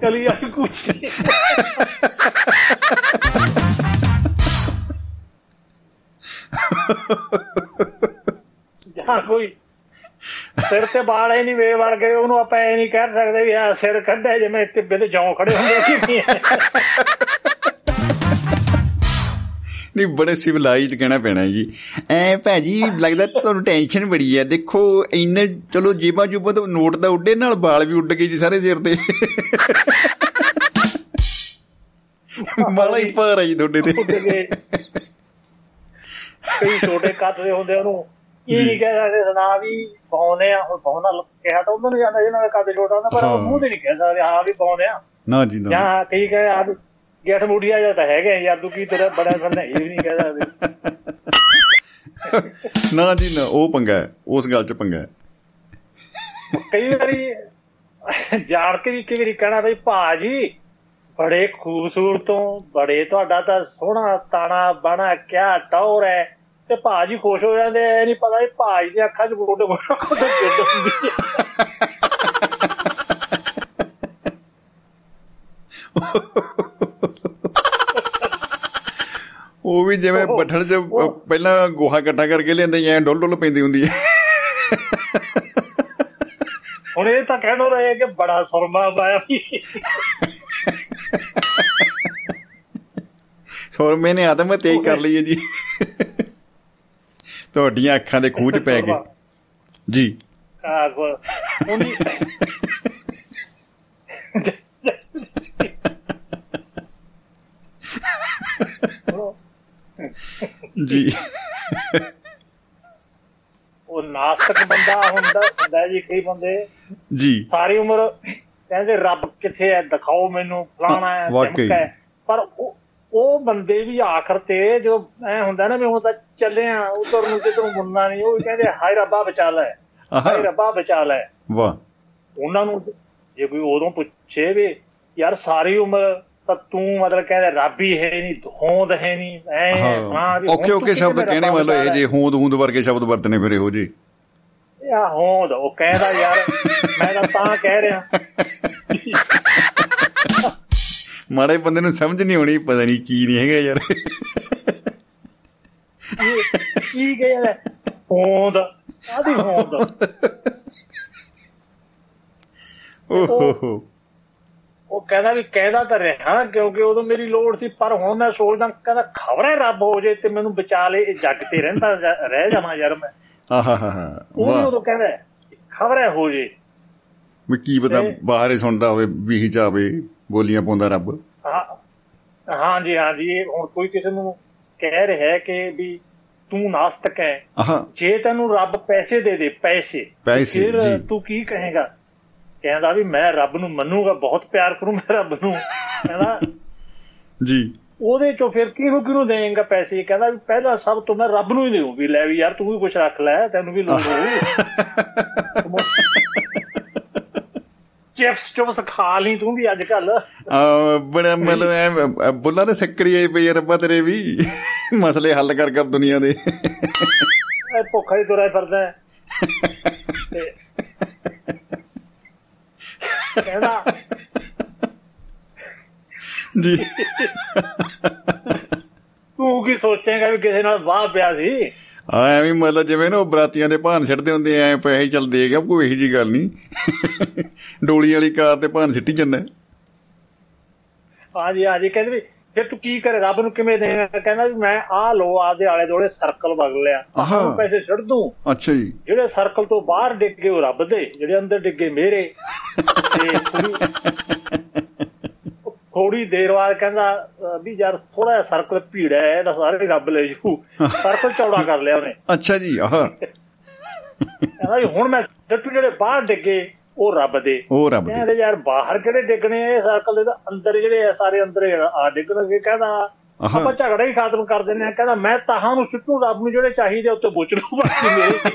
ਕਲੀ ਆ ਕੁਛ ਜਾਂ ਕੋਈ ਸਿਰ ਤੇ ਵਾਲ ਐ ਨਹੀਂ ਵੇ ਵਰ ਗਏ ਉਹਨੂੰ ਆਪਾਂ ਐ ਨਹੀਂ ਕਹਿ ਸਕਦੇ ਵੀ ਆ ਸਿਰ ਕੱਢਿਆ ਜਿਵੇਂ ਟਿੱਬੇ ਤੇ ਜੌਂ ਖੜੇ ਹੁੰਦੇ ਕਿ ਨਹੀਂ ਬੜੇ ਸਿਵਲਾਈਜ਼ਡ ਕਹਿਣਾ ਪੈਣਾ ਜੀ। ਐ ਭਾਜੀ ਲੱਗਦਾ ਤੁਹਾਨੂੰ ਟੈਨਸ਼ਨ ਬੜੀ ਐ ਦੇਖੋ ਇੰਨੇ ਚਲੋ ਜੇਬਾਂ ਜੁਬਾਂ ਤੋਂ ਨੋਟ ਦਾ ਉੱਡੇ ਨਾਲ ਵਾਲ ਵੀ ਉੱਡ ਗਏ ਜੀ ਸਾਰੇ ਸਿਰ ਤੇ। ਮਾਲਾ ਹੀ ਭਾਰ ਆ ਜੀ ਤੁਹਾਡੇ ਤੇ। ਕਈ ਛੋਟੇ ਕੱਦ ਦੇ ਹੁੰਦੇ ਉਹਨੂੰ। ਇਹ ਨਹੀਂ ਕਹਿ ਸਕਦੇ ਸੁਣਾ ਵੀ ਪਾਉਨੇ ਆ ਹੁਣ ਪਾਉਣਾ ਕਿਹਾ ਤਾਂ ਉਹਨਾਂ ਨੂੰ ਜਾਂਦਾ ਜਿਹਨਾਂ ਦਾ ਕੱਦ ਛੋਟਾ ਹੁੰਦਾ ਪਰ ਉਹ ਹਾਂ। ਮੂੰਹ ਤੇ ਨਹੀਂ ਕਹਿ ਸਕਦੇ ਹਾਂ ਵੀ ਪਾਉਨੇ ਆ। ਨਾ ਜੀ ਨਾ। ਜਾਂ ਕਈ ਕਹੇ ਆ ਗੇਠ ਮੂੜੀਆ ਜਾਂ ਤਾਂ ਹੈਗੇ ਤੂੰ ਕੀ ਤੇਰਾ ਬੜਾ ਫਿਰਦਾ ਇਹ ਵੀ ਨਹੀਂ ਕਹਿ ਸਕਦੇ। ਨਾ ਜੀ ਨਾ ਉਹ ਪੰਗਾ ਉਸ ਗੱਲ 'ਚ ਪੰਗਾ ਹੈ। ਕਈ ਵਾਰੀ ਜਾਣ ਕੇ ਵੀ ਕਈ ਵਾਰੀ ਕਹਿਣਾ ਬਈ ਭਾਜੀ ਬੜੇ ਖੂਬਸੂਰਤੋਂ ਬੜੇ ਤੁਹਾਡਾ ਤਾਂ ਸੋਹਣਾ ਤਾਣਾ ਬਾਣਾ ਕਿਆ ਟੌਰ ਹੈ। ਤੇ ਭਾਜੀ ਖੁਸ਼ ਹੋ ਜਾਂਦੇ ਐ ਨਹੀਂ ਪਤਾ ਵੀ ਭਾਜੀ ਦੀਆਂ ਅੱਖਾਂ 'ਚ ਗੋਡੇ ਗੋਡੇ ਗੋਡੇ ਗਿੱਡ ਹੁੰਦੀ ਹੈ। ਉਹ ਵੀ ਜਿਵੇਂ ਬੱਠਲ 'ਚ ਪਹਿਲਾਂ ਗੋਹਾ ਇਕੱਠਾ ਕਰਕੇ ਲਿਆਂਦੇ ਐ ਡੁੱਲ ਡੁੱਲ ਪੈਂਦੀ ਹੁੰਦੀ ਹੈ। ਹੁਣ ਇਹ ਤਾਂ ਕਹਿਣੋ ਰਹੇ ਕਿ ਬੜਾ ਸੁਰਮਾ ਪਾਇਆ ਸੌਰਮੇ ਨੇ ਆਦਮ ਤੇਜ ਕਰ ਲਈ ਹੈ ਜੀ। ਤੁਹਾਡੀਆਂ ਅੱਖਾਂ ਦੇ ਖੂਹ 'ਚ ਪੈ ਗਏ। ਜੀ। ਉਹਦੀ ਜੀ। ਉਹ ਨਾਸਤਕ ਬੰਦਾ ਹੁੰਦਾ ਹੁੰਦਾ ਜੀ ਕਈ ਬੰਦੇ। ਜੀ। ਸਾਰੀ ਉਮਰ ਕਹਿੰਦੇ ਰੱਬ ਕਿੱਥੇ ਹੈ ਦਿਖਾਓ ਮੈਨੂੰ ਫਲਾਣਾ ਹੈ ਵਾਕਈ। ਪਰ ਉਹ ਉਹ ਬੰਦੇ ਵੀ ਆਖਰ ਤੇ ਜੋ ਐ ਹੁੰਦਾ ਨਾ ਵੀ ਹੁਣ ਤਾਂ ਚੱਲੇ ਆ ਉਧਰ ਨੂੰ ਕਿਧਰੋਂ ਮੁੰਨਾ ਨਹੀਂ ਉਹ ਕਹਿੰਦੇ ਹਾਏ ਰੱਬਾ ਬਚਾ ਲੈ ਹਾਏ ਰੱਬਾ ਬਚਾ ਲੈ ਵਾਹ। ਉਹਨਾਂ ਨੂੰ ਜੇ ਕੋਈ ਉਦੋਂ ਪੁੱਛੇ ਵੀ ਯਾਰ ਸਾਰੀ ਉਮਰ ਤਾਂ ਤੂੰ ਮਤਲਬ ਕਹਿੰਦੇ ਰੱਬ ਹੀ ਹੈ ਨਹੀਂ ਹੋਂਦ ਹੈ ਨਹੀਂ ਐ ਹਾਂ। ਓਕੇ ਓਕੇ ਸ਼ਬਦ ਕਹਿਣੇ ਮਤਲਬ ਇਹ ਜੇ ਹੋਂਦ ਹੂੰਦ ਵਰਗੇ ਸ਼ਬਦ ਵਰਤਨੇ ਫਿਰ ਇਹੋ ਜੀ ਯਾ ਹੋਂਦ ਉਹ ਕਹਿੰਦਾ ਯਾਰ ਮੈਂ ਤਾਂ ਤਾਂ ਕਹਿ ਰਿਹਾ। ਮਾੜੇ ਬੰਦੇ ਨੂੰ ਸਮਝ ਨਹੀਂ ਆਉਣੀ ਪਤਾ ਨਹੀਂ ਕੀ ਨਹੀਂ ਹੈਗਾ ਯਾਰ। ਇਹ ਕੀ ਕਹਿੰਦਾ ਹੋਂਦ ਆਦੀ ਹੋਂਦ। ਓਹ ਹੋ। ਉਹ ਕਹਿੰਦਾ ਵੀ ਕਹਿੰਦਾ ਤਾਂ ਰਿਹਾ ਕਿਉਂਕਿ ਉਦੋਂ ਮੇਰੀ ਲੋੜ ਸੀ ਪਰ ਹੁਣ ਮੈਂ ਸੋਚਦਾ ਕਹਿੰਦਾ ਖਬਰੇ ਰੱਬ ਹੋ ਜੇ ਤੇ ਮੈਨੂੰ ਬਚਾ ਲੇ ਇਹ ਜੱਗ ਤੇ ਰਹਿੰਦਾ ਜਾ- ਰਹਿ ਜਾਵਾਂ ਯਾਰ ਮੈਂ। ਆਹਾ ਹਾ ਹਾ ਉਹ ਵਾਹ। ਉਦੋਂ ਕਹਿੰਦਾ ਖਬਰੇ ਹੋ ਜੇ। ਵੀ ਕੀ ਪਤਾ ਬਾਹਰ ਹੀ ਸੁਣਦਾ ਹੋਵੇ ਵੀ ਜਾਵੇ ਬੋਲੀਆਂ ਪਾਉਂਦਾ ਰੱਬ। ਹਾਂ ਹਾਂਜੀ ਹਾਂਜੀ ਇਹ ਹੁਣ ਕੋਈ ਕਿਸੇ ਨੂੰ ਕਹਿ ਰਿਹਾ ਹੈ ਕਿ ਵੀ ਤੂੰ ਨਾਸਤਕ ਹੈ। ਜੇ ਤੈਨੂੰ ਰੱਬ ਪੈਸੇ ਦੇ ਦੇ ਪੈਸੇ ਫਿਰ ਜੀ। ਤੂੰ ਕੀ ਕਹੇਗਾ? ਕਹਿੰਦਾ ਵੀ ਮੈਂ ਰੱਬ ਨੂੰ ਮੰਨੂਗਾ ਬਹੁਤ ਪਿਆਰ ਕਰੂੰ ਮੈਂ ਰੱਬ ਨੂੰ। ਕਹਿੰਦਾ ਜੀ। ਉਹਦੇ ਚੋਂ ਫਿਰ ਕਿਹਨੂੰ ਕਿਹਨੂੰ ਦੇਂਗਾ ਪੈਸੇ? ਕਹਿੰਦਾ ਵੀ ਪਹਿਲਾਂ ਸਭ ਤੋਂ ਮੈਂ ਰੱਬ ਨੂੰ ਹੀ ਦੇਉਂ ਵੀ ਲੈ ਵੀ ਯਾਰ ਤੂੰ ਵੀ ਕੁਝ ਰੱਖ ਲੈ ਤੈਨੂੰ ਵੀ ਲੋੜ ਹੋਊ। ਚਿਪਸ ਚੁਪਸ ਖਾ ਲਈ ਤੂੰ ਵੀ ਅੱਜ ਕੱਲ ਬੜਾ ਮਤਲਬ ਐ ਬੁੱਲਾ ਦੇ ਸਿੱਕੜੀ ਆਈ ਪਈ ਰੱਬਾ ਤੇਰੇ ਵੀ। ਮਸਲੇ ਹੱਲ ਕਰ ਕਰ ਦੁਨੀਆ ਦੇ। ਭੁੱਖਾ ਹੀ ਤੁਰਿਆ ਫਿਰਦਾ। ਹੈ। ਤੇ ਕਹਿੰਦਾ ਜੀ। ਤੂੰ ਕੀ ਸੋਚੇਂਗਾ ਵੀ ਕਿਸੇ ਨਾਲ ਵਾਹ ਪਿਆ ਸੀ? ਆ ਐਵੇਂ ਮਤਲਬ ਜਿਵੇਂ ਨਾ ਉਹ ਬਰਾਤੀਆਂ ਦੇ ਭਾਨ ਸਿੱਟਦੇ ਹੁੰਦੇ ਐ ਪੈਸੇ ਚੱਲ ਦੇ ਗਿਆ ਕੋਈ ਇਹੀ ਜੀ ਗੱਲ ਨਹੀਂ। ਡੋਲੀ ਵਾਲੀ ਕਾਰ ਤੇ ਭਾਨ ਸਿੱਟੀ ਜੰਨਾ ਹਾਂਜੀ ਹਾਂਜੀ ਕਹਿੰਦੇ ਵੀ ਫਿਰ ਤੂੰ ਕੀ ਕਰੇ? ਰੱਬ ਨੂੰ ਕਿਵੇਂ ਦੇਗਾ ਕਹਿੰਦਾ ਵੀ ਮੈਂ ਆਹ ਲੋ ਆਪਦੇ ਆਲੇ ਦੁਆਲੇ ਸਰਕਲ ਵਗ ਲਿਆ। ਆਹਾ। ਪੈਸੇ ਛੱਡ ਦੂੰ। ਅੱਛਾ ਜੀ। ਜਿਹੜੇ ਸਰਕਲ ਤੋਂ ਬਾਹਰ ਡਿੱਗੇ ਉਹ ਰੱਬ ਦੇ। ਜਿਹੜੇ ਅੰਦਰ ਡਿੱਗੇ ਮੇਰੇ। ਤੇ ਥੋੜੀ- ਦੇਰ ਬਾਅਦ ਕਹਿੰਦਾ ਵੀ ਯਾਰ ਥੋੜਾ ਜਿਹਾ ਸਰਕਲ ਭੀੜਾ ਹੈ ਇਹਦਾ ਸਾਰੇ ਰੱਬ ਲੈ ਜੂ। ਸਰਕਲ ਚੌੜਾ ਕਰ ਲਿਆ ਉਹਨੇ। ਅੱਛਾ ਜੀ ਆਹ। ਕਹਿੰਦਾ ਹੁਣ ਮੈਂ ਜੱਟੂ ਜਿਹੜੇ ਬਾਹਰ ਡਿੱਗੇ ਉਹ ਰੱਬ ਦੇ। ਉਹ ਰੱਬ ਦੇ। ਯਾਰ ਬਾਹਰ ਕਿਹੜੇ ਡਿੱਗਣੇ ਆ ਇਹ ਸਰਕਲ ਦੇ? ਅੰਦਰ ਜਿਹੜੇ ਆ ਸਾਰੇ ਅੰਦਰ ਆ। ਡਿੱਗਣਗੇ ਕਹਿੰਦਾ। ਆਪਾਂ ਝਗੜਾ ਹੀ ਖਾਤਮ ਕਰ ਦਿੰਦੇ ਆ ਕਹਿੰਦਾ ਮੈਂ ਤਾਹਾਂ ਨੂੰ ਸਿੱਟੂ ਰੱਬ ਨੂੰ ਜਿਹੜੇ ਚਾਹੀਦੇ ਉੱਤੇ ਬੁੱਚ ਲੂ ਬਾਕੀ ਮੇਰੇ।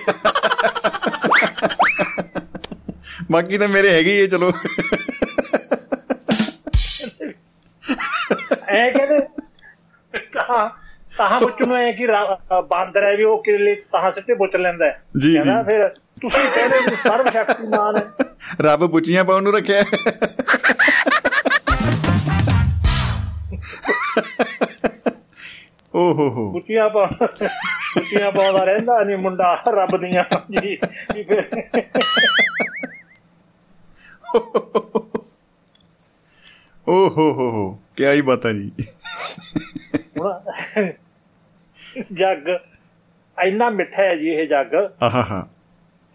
ਬਾਕੀ ਤਾਂ ਮੇਰੇ ਹੈਗੇ ਹੀ ਚਲੋ। ਐ ਕਹਿੰਦੇ ਤਾਹਾਂ ਤਾਹਾਂ ਬੁੱਚ ਨੂੰ ਐ ਕਿ ਬਾਂਦਰ ਹੈ ਵੀ ਉਹ ਲਈ ਤਾਹਾਂ ਸਿੱਟੇ ਬੁੱਚ ਲੈਂਦਾ ਹੈ। ਕਹਿੰਦਾ। ਫਿਰ ਤੁਸੀਂ ਕਹਿੰਦੇ ਵੀ ਸਰਵ ਸ਼ਕਤੀਮਾਨ ਹੈ। ਰੱਬ ਬੁੱਚੀਆਂ ਪਾਉਣ ਨੂੰ ਰੱਖਿਆ। ਓ ਹੋ। ਹੋ ਬੁੱਚੀਆਂ ਪਾ ਬੁੱਚੀਆਂ ਪਾਉਂਦਾ ਰਹਿੰਦਾ ਨਹੀਂ ਮੁੰਡਾ ਰੱਬ ਦੀਆਂ ਜੀ। ਜੀ ਫਿਰ ਓ ਹੋ ਹੋ ਹੋ ਕੀ ਹੀ ਬਾਤਾਂ ਜੀ। ਜੱਗ ਇੰਨਾ ਮਿੱਠਾ ਹੈ ਜੀ ਇਹ ਜੱਗ। ਆਹਾ ਹਾ।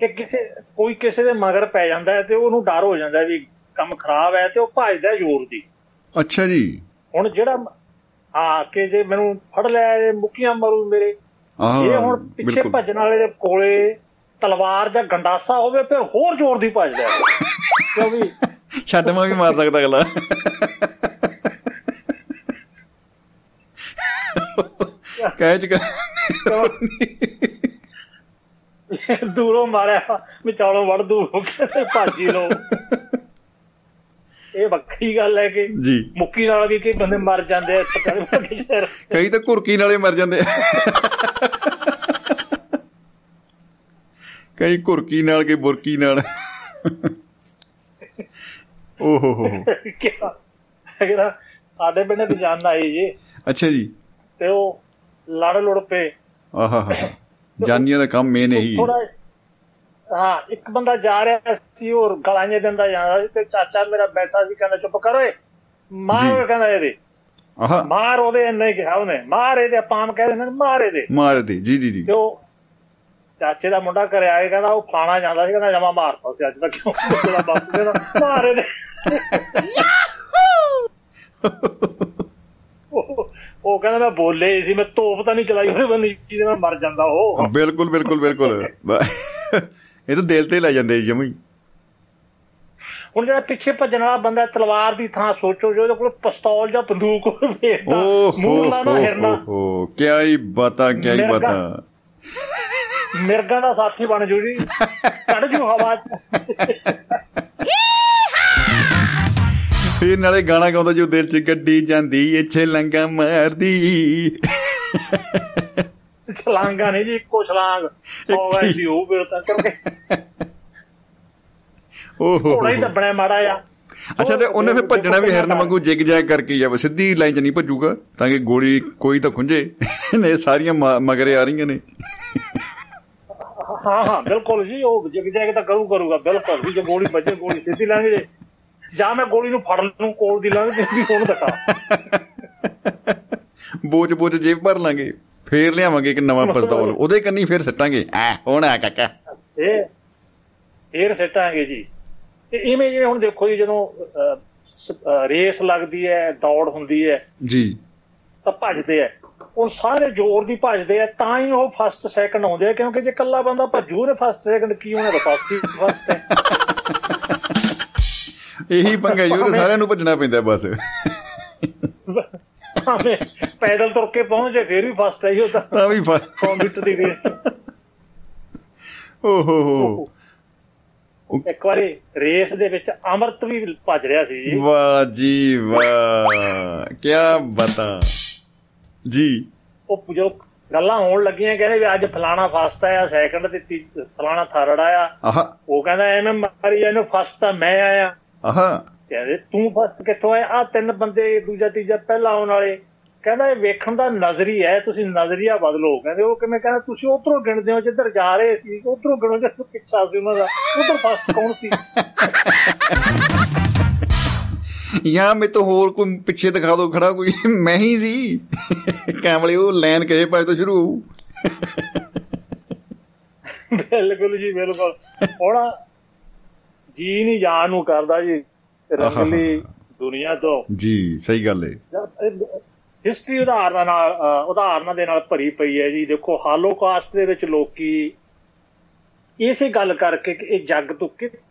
ਕਿ ਕਿਸੇ ਕੋਈ ਕਿਸੇ ਦੇ ਮਗਰ ਪੈ ਜਾਂਦਾ ਹੈ ਤੇ ਉਹਨੂੰ ਡਰ ਹੋ ਜਾਂਦਾ ਵੀ ਕੰਮ ਖਰਾਬ ਹੈ ਤੇ ਉਹ ਭੱਜਦਾ ਜ਼ੋਰ ਦੀ। ਅੱਛਾ ਜੀ। ਹੁਣ ਜਿਹੜਾ ਹਾਂ ਕਿ ਜੇ ਮੈਨੂੰ ਫੜ ਲਿਆ ਮੁੱਕੀਆਂ ਮਾਰੂ ਮੇਰੇ। ਆਹ ਇਹ ਹੁਣ ਪਿੱਛੇ ਭੱਜਣ ਵਾਲੇ ਦੇ ਕੋਲੇ ਤਲਵਾਰ ਜਾਂ ਗੰਡਾਸਾ ਹੋਵੇ ਫਿਰ ਹੋਰ ਜ਼ੋਰ ਦੀ ਭੱਜਦਾ ਕਿਉਂ ਵੀ ਛੱਡ ਮਾ ਵੀ ਮਾਰ ਸਕਦਾ ਅਗਲਾ। ਕਹਿ ਚ ਦੂਰੋਂ ਮਾਰਿਆ ਵਿਚਾਲੋਂ ਵੜ ਦੂ ਹੋ ਕੇ ਤੇ ਭੱਜ ਲੋ ਇਹ ਵੱਖਰੀ ਗੱਲ ਹੈ ਕਿ ਜੀ। ਮੁੱਕੀ ਨਾਲ ਵੀ ਕਈ ਬੰਦੇ ਮਰ ਜਾਂਦੇ ਆ ਕਈ ਤਾਂ ਘੁਰਕੀ ਨਾਲੇ ਮਰ ਜਾਂਦੇ ਆ। ਕਈ ਘੁਰਕੀ ਨਾਲ ਕੇ ਬੁਰਕੀ ਨਾਲ। ਓ ਹੋ ਜਿਹੜਾ ਸਾਡੇ ਪਿੰਡ ਦੀ ਜਾਨ ਆਈ ਜੀ। ਅੱਛਾ ਜੀ। ਤੇ ਉਹ ਲੜ ਲੁੜ ਪਏ। ਆਹਾ ਹਾ। ਜਾਨੀਆਂ ਦਾ ਕੰਮ ਮੇਨ ਇਹੀ ਹੈ। ਥੋੜਾ ਹਾਂ ਇੱਕ ਬੰਦਾ ਜਾ ਰਿਹਾ ਸੀ ਉਹ ਗਲਾਂਜੇ ਦਿੰਦਾ ਜਾਂਦਾ ਸੀ ਤੇ ਚਾਚਾ ਮੇਰਾ ਬੈਠਾ ਸੀ ਕਹਿੰਦਾ ਚੁੱਪ ਕਰੋ ਏ ਮਾਰ। ਕਹਿੰਦਾ ਇਹਦੇ। ਆਹਾ। ਮਾਰ ਉਹਦੇ ਇੰਨੇ ਕਿਹਾ ਉਹਨੇ। ਮਾਰ ਇਹਦੇ ਆਪਾਂ ਆਮ ਕਹਿੰਦੇ ਨੇ ਮਾਰ ਇਹਦੇ। ਮਾਰ ਦੇ ਜੀ ਜੀ ਜੀ। ਤੇ ਉਹ ਚਾਚੇ ਦਾ ਮੁੰਡਾ ਘਰੇ ਆਏ ਕਹਿੰਦਾ ਉਹ ਫਾਣਾ ਜਾਂਦਾ ਸੀ ਕਹਿੰਦਾ ਜਮਾ ਮਾਰਤਾ ਸੀ ਅੱਜ ਤੱਕ। ਕਿਉਂ ਤੇਰਾ ਬਾਪੂ ਕਹਿੰਦਾ ਮਾਰ ਇਹਦੇ। ਉਹ- ਕਹਿੰਦਾ ਮੈਂ ਬੋਲੇ ਸੀ ਮੈਂ ਤੋਪ ਤਾਂ ਨਹੀਂ ਚਲਾਈ ਹੋਈ ਬੰਦੀ ਜਿਹਦੇ ਨਾਲ ਮਰ ਜਾਂਦਾ ਉਹ। ਬਿਲਕੁਲ ਬਿਲਕੁਲ ਬਿਲਕੁਲ। ਇਹ ਤਾਂ ਦਿਲ ਤੇ ਲੈ ਜਾਂਦੇ ਜੀ ਜਮਈ ਹੁਣ ਜਿਹੜਾ ਪਿੱਛੇ ਭੱਜਣ ਵਾਲਾ ਬੰਦਾ ਤਲਵਾਰ ਦੀ ਥਾਂ ਸੋਚੋ ਜੋ ਉਹਦੇ ਕੋਲ ਪਿਸਤੌਲ ਜਾਂ ਬੰਦੂਕ ਹੋ ਮੂੰਹ ਲਾ ਨਾ ਹੋ ਹਿਰਨਾ। ਹੋ ਕੀ ਹੀ ਬਾਤਾਂ ਕੀ ਹੀ। ਬਾਤਾਂ। ਮਿਰਗਾਂ ਦਾ ਸਾਥੀ ਬਣ ਜੂ ਜੀ। ਚੜ ਜੂ ਹਵਾ ਫਿਰ ਨਾਲੇ ਗਾਣਾ ਗਾਉਂਦਾ ਜੋ ਦਿਲ ਚ ਗੱਡੀ ਜਾਂਦੀ ਏ ਛਲੰਗਾ ਮਾਰਦੀ। ਛਲਾਂਗਾ ਨਹੀਂ ਜੀ ਇੱਕੋ ਛਲਾਂਗ ਸੌ ਇੱਕ ਹੀ। ਐਸੀ ਹੋ ਫਿਰ ਤਾਂ ਕਰਕੇ ਓ ਹੋ ਘੋੜਾ ਹੀ। ਦੱਬਣਾ ਮਾੜਾ ਆ ਅੱਛਾ ਤੇ ਉਹਨੇ ਫਿਰ ਭੱਜਣਾ ਵੀ ਹਿਰਨ ਵਾਂਗੂ ਜਿਗ ਜੈਗ ਕਰਕੇ ਜਾਵੇ ਸਿੱਧੀ ਲਾਈਨ 'ਚ ਨਹੀਂ ਭੱਜੂਗਾ ਤਾਂ ਕਿ ਗੋਲੀ ਕੋਈ ਤਾਂ ਖੁੰਝੇ। ਨੇ ਸਾਰੀਆਂ ਮਗਰੇ ਆ ਰਹੀਆਂ ਨੇ। ਹਾਂ ਹਾਂ ਬਿਲਕੁਲ ਜੀ ਉਹ ਜਿਗ ਜੈਗ ਤਾਂ ਕਰੂ ਕਰੂਗਾ ਬਿਲਕੁਲ ਜੇ ਗੋਲੀ ਵੱਜੇ ਗੋਲੀ ਸਿੱਧੀ ਲੰਘ ਜੇ ਮੈਂ ਗੋਲੀ ਨੂੰ ਫੜ ਲੂੰ ਕੋਲ ਦੀ ਲੰਘ ਜੇ ਵੀ ਹੁਣ ਦਿਖਾ ਬੋਚ ਬੋਚ ਜੇਬ ਭਰ ਲਾਂਗੇ ਫੇਰ ਲਿਆਵਾਂਗੇ ਇੱਕ ਨਵਾਂ ਪਿਸਤੌਲ। ਉਹਦੇ ਕੰਨੀ ਫੇਰ ਸੱਟਾਂਗੇ। ਐ ਹੁਣ ਆ ਕਾਕਾ। ਇਹ ਫੇਰ ਸਿੱਟਾਂਗੇ ਜੀ। ਤੇ ਇਵੇਂ ਜਿਵੇਂ ਹੁਣ ਦੇਖੋ ਜੀ ਜਦੋਂ ਰੇਸ ਲੱਗਦੀ ਹੈ ਦੌੜ ਹੁੰਦੀ ਹੈ ਜੀ। ਤਾਂ ਭੱਜਦੇ ਆ ਉਹ ਸਾਰੇ ਜ਼ੋਰ ਦੀ ਭੱਜਦੇ ਆ ਤਾਂ ਹੀ ਉਹ ਫਸਟ ਸੈਕੰਡ ਆਉਂਦੇ ਆ ਕਿਉਂਕਿ ਜੇ ਇਕੱਲਾ ਬੰਦਾ ਭੱਜੂ ਨੇ ਫਸਟ ਸੈਕੰਡ ਕੀ ਉਹਨੇ ਤਾਂ ਫਸਟ ਹੀ ਫਸਟ ਹੈ ਇਹੀ ਪੰਗਾ ਜੀ ਉਹ ਸਾਰਿਆਂ ਨੂੰ ਭੱਜਣਾ ਪੈਂਦਾ ਬਸ। ਭਾਵੇਂ ਪੈਦਲ ਤੁਰ ਕੇ ਪਹੁੰਚੇ ਫੇਰ ਵੀ ਫਸਟ ਹੈ ਉਹ ਤਾਂ। ਵੀ ਫ- 100 ਮੀਟਰ ਦੀ ਰੇਸ ਓ ਹੋ। ਇੱਕ ਵਾਰੀ ਰੇਸ ਦੇ ਵਿੱਚ ਅਮਰਤ ਵੀ ਭੱਜ ਰਿਹਾ ਸੀ ਜੀ। ਵਾਹ ਜੀ ਵਾਹ। ਕੀ ਬਤਾ। ਜੀ। ਉਹ ਜੋ ਗੱਲਾਂ ਹੋਣ ਲੱਗੀਆਂ ਕਹਿੰਦੇ ਵੀ ਅੱਜ ਫਲਾਣਾ ਫਸਟ ਆਇਆ ਸੈਕੰਡ ਤੇ ਫਲਾਣਾ ਥਰਡ ਆਇਆ। ਆਹਾ। ਉਹ ਕਹਿੰਦਾ ਐਵੇਂ ਮਾਰੀ ਇਹਨੂੰ ਫਸਟ ਤਾਂ ਮੈਂ ਆਇਆ। ਆਹਾ। ਕਹਿੰਦੇ ਤੂੰ ਫਸਟ ਕਿੱਥੋਂ ਆਇਆ? ਆ ਤਿੰਨ ਬੰਦੇ ਦੂਜਾ ਤੀਜਾ ਪਹਿਲਾਂ ਆਉਣ ਵਾਲੇ। ਕਹਿੰਦਾ ਇਹ ਵੇਖਣ ਦਾ ਨਜ਼ਰੀ ਹੈ ਤੁਸੀਂ ਨਜ਼ਰੀਆ ਬਦਲੋ। ਕਹਿੰਦੇ ਉਹ ਕਿਵੇਂ ਕਹਿੰਦਾ ਤੁਸੀਂ ਉਧਰੋਂ ਗਿਣਦੇ ਹੋ ਜਿੱਧਰ ਜਾ ਰਹੇ ਸੀ ਉਧਰੋਂ ਗਿਣੋ ਜਿੱਧਰ ਪਿੱਛਾ ਸੀ ਉਹਨਾਂ ਦਾ। ਉਧਰ ਫਸਟ ਕੌਣ ਸੀ? ਜਾਂ ਮੇ ਤੋਂ ਹੋਰ ਕੋਈ ਪਿੱਛੇ ਦਿਖਾ ਦਿਓ ਖੜਾ ਕੋਈ। ਮੈਂ ਹੀ ਸੀ। ਕਾਮਲੇ ਉਹ ਲਾਈਨ ਕਿਸੇ ਪਾਸੇ ਤੋਂ ਸ਼ੁਰੂ ਹੋਊ। ਬਿਲਕੁਲ ਜੀ ਬਿਲਕੁਲ। ਹੁਣ ਜੀ ਨਹੀਂ ਜਾਨ ਨੂੰ ਕਰਦਾ ਜੀ ਰੰਗਲੀ ਦੁਨੀਆ ਤੋਂ। ਜੀ ਸਹੀ ਗੱਲ ਹੈ ਹਿਸਟਰੀ ਉਦਾਹਰਨਾਂ ਨਾਲ ਉਦਾਹਰਨਾਂ ਦੇ ਨਾਲ ਭਰੀ ਪਈ ਹੈ ਜੀ। ਦੇਖੋ ਹਾਲੋਕਾਸਟ ਦੇ ਵਿੱਚ ਲੋਕੀ ਇਸੇ ਗੱਲ ਕਰਕੇ ਕਿ ਇਹ ਜੱਗ ਤੋਂ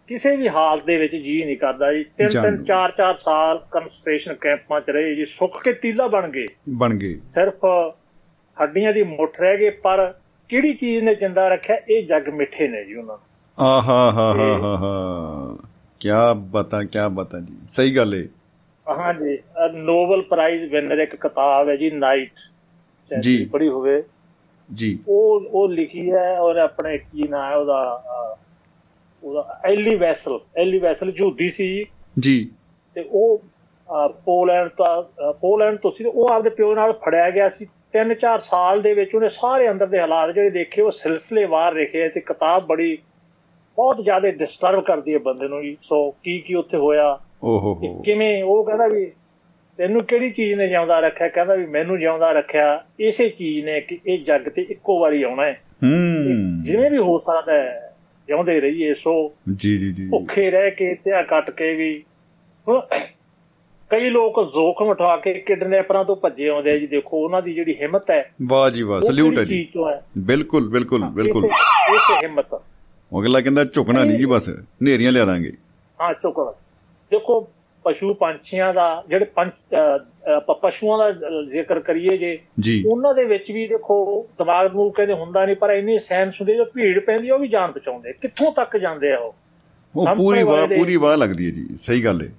ਕਿਸੇ ਵੀ ਹਾਲਤ ਦੇ ਵਿੱਚ ਜੀ ਨਹੀਂ ਕਰਦਾ ਜੀ। ਤਿੰਨ ਜਾਣ ਤਿੰਨ। ਚਾਰ ਚਾਰ ਸਾਲ ਕੰਸਟ੍ਰੇਸ਼ਨ ਕੈਂਪਾਂ 'ਚ ਰਹੇ ਜੀ। ਸੁੱਕ ਕੇ ਤੀਲਾ ਬਣ ਗਏ। ਬਣ ਗਏ। ਸਿਰਫ ਹੱਡੀਆਂ ਦੀ ਮੁੱਠ ਰਹਿ ਗਏ ਪਰ ਕਿਹੜੀ ਚੀਜ਼ ਨੇ ਜਿੰਦਾ ਰੱਖਿਆ? ਇਹ ਜੱਗ ਮਿੱਠੇ ਨੇ ਜੀ ਉਹਨਾਂ ਨੂੰ। ਆਹਾ ਹਾ ਹਾ ਹਾ ਹਾ। ਕੀ ਬਤਾ ਕੀ ਬਤਾ ਜੀ। ਸਹੀ ਗੱਲ ਹੈ ਹਾਂਜੀ ਨੋਬਲ ਪ੍ਰਾਈਜ਼ ਵਿਨਰ ਇੱਕ ਕਿਤਾਬ ਹੈ ਜੀ ਨਾਈਟ ਜੀ। ਪੜ੍ਹੀ ਹੋਵੇ। ਜੀ। ਉਹ ਉਹ ਲਿਖੀ ਹੈ ਔਰ ਆਪਣੇ ਕੀ ਨਾਮ ਹੈ ਉਹਦਾ ਉਹਦਾ ਐਲੀ ਵੈਸਲ। ਐਲੀ ਵੈਸਲ ਯਹੂਦੀ ਸੀ ਜੀ। ਤੇ ਉਹ ਪੋਲੈਂਡ ਤੋਂ ਪੋਲੈਂਡ ਤੋਂ ਸੀ ਉਹ ਆਪਦੇ ਪਿਓ ਨਾਲ ਫੜਿਆ ਗਿਆ ਸੀ। 3-4 ਸਾਲ ਦੇ ਵਿੱਚ ਉਹਨੇ ਸਾਰੇ ਅੰਦਰ ਦੇ ਹਾਲਾਤ ਜਿਹੜੇ ਦੇਖੇ ਉਹ ਸਿਲਸਿਲੇਵਾਰ ਲਿਖੇ ਤੇ ਕਿਤਾਬ ਬੜੀ ਬਹੁਤ ਜ਼ਿਆਦਾ ਡਿਸਟਰਬ ਕਰਦੀ ਹੈ ਬੰਦੇ ਨੂੰ ਜੀ। ਸੋ ਕੀ ਕੀ ਉੱਥੇ ਹੋਇਆ? ਓ ਹੋ। ਕਿ ਹੋ ਕਿਵੇਂ? ਉਹ ਕਹਿੰਦਾ ਵੀ ਤੈਨੂੰ ਕਿਹੜੀ ਚੀਜ਼ ਨੇ ਜਿਉਂਦਾ ਰੱਖਿਆ? ਕਹਿੰਦਾ ਵੀ ਮੈਨੂੰ ਜਿਉਂਦਾ ਰੱਖਿਆ। ਇਸੇ ਚੀਜ਼ ਨੇ ਕਿ ਇਹ ਜੱਗ ਤੇ ਇੱਕੋ ਵਾਰੀ ਆਉਣਾ ਹੈ। ਹੂੰ। ਜਿਵੇਂ ਵੀ ਹੋ ਸਕਦਾ ਹੈ ਜਿਉਂਦੇ ਰਹੀਏ। ਸੋ ਜੀ ਜੀ ਜੀ। ਭੁੱਖੇ ਰਹਿ ਕੇ ਤੇ ਕੱਟ ਕੇ ਵੀ ਕਈ ਲੋਕ ਜ਼ੋਖਮ ਉਠਾ ਕੇ ਕਿਡਨੈਪਰਾਂ ਤੋਂ ਭੱਜੇ ਆਉਂਦੇ ਆ ਜੀ। ਦੇਖੋ ਉਹਨਾਂ ਦੀ ਜਿਹੜੀ ਹਿੰਮਤ ਹੈ ਵਾਹ ਜੀ ਵਾਹ ਸਲੂਟ ਹੈ ਜੀ। ਬਿਲਕੁਲ ਬਿਲਕੁਲ ਬਿਲਕੁਲ। ਇਸੇ ਹਿੰਮਤ ਉਹ ਅਗਲਾ ਕਹਿੰਦਾ ਝੁਕਣਾ ਨਹੀਂ ਜੀ ਬਸ ਨੇਰੀਆਂ ਲਿਆ ਦਾਂਗੇ। ਹਾਂ ਚੁੱਕੋ ਦੇਖੋ ਪਸ਼ੂ ਪੰਛੀਆਂ ਦਾ ਜਿਹੜੇ ਪੰਛ ਪਸ਼ੂਆਂ ਦਾ ਜ਼ਿਕਰ ਕਰੀਏ ਜੇ ਉਹਨਾਂ ਦੇ ਵਿੱਚ ਵੀ ਦੇਖੋ ਦਿਮਾਗ ਨੂੰ ਕਹਿੰਦੇ ਹੁੰਦਾ ਨਹੀਂ ਪਰ ਇੰਨੀ ਸੈਂਸ ਹੁੰਦੀ ਜੋ ਭੀੜ ਪੈਂਦੀ ਉਹ ਵੀ ਜਾਨ ਬਚਾਉਂਦੇ ਕਿੱਥੋਂ ਤੱਕ ਜਾਂਦੇ ਆ ਉਹ? ਉਹ ਪੂਰੀ ਵਾਹ ਪੂਰੀ ਵਾਹ ਲੱਗਦੀ ਹੈ ਜੀ ਸਹੀ ਗੱਲ ਹੈ।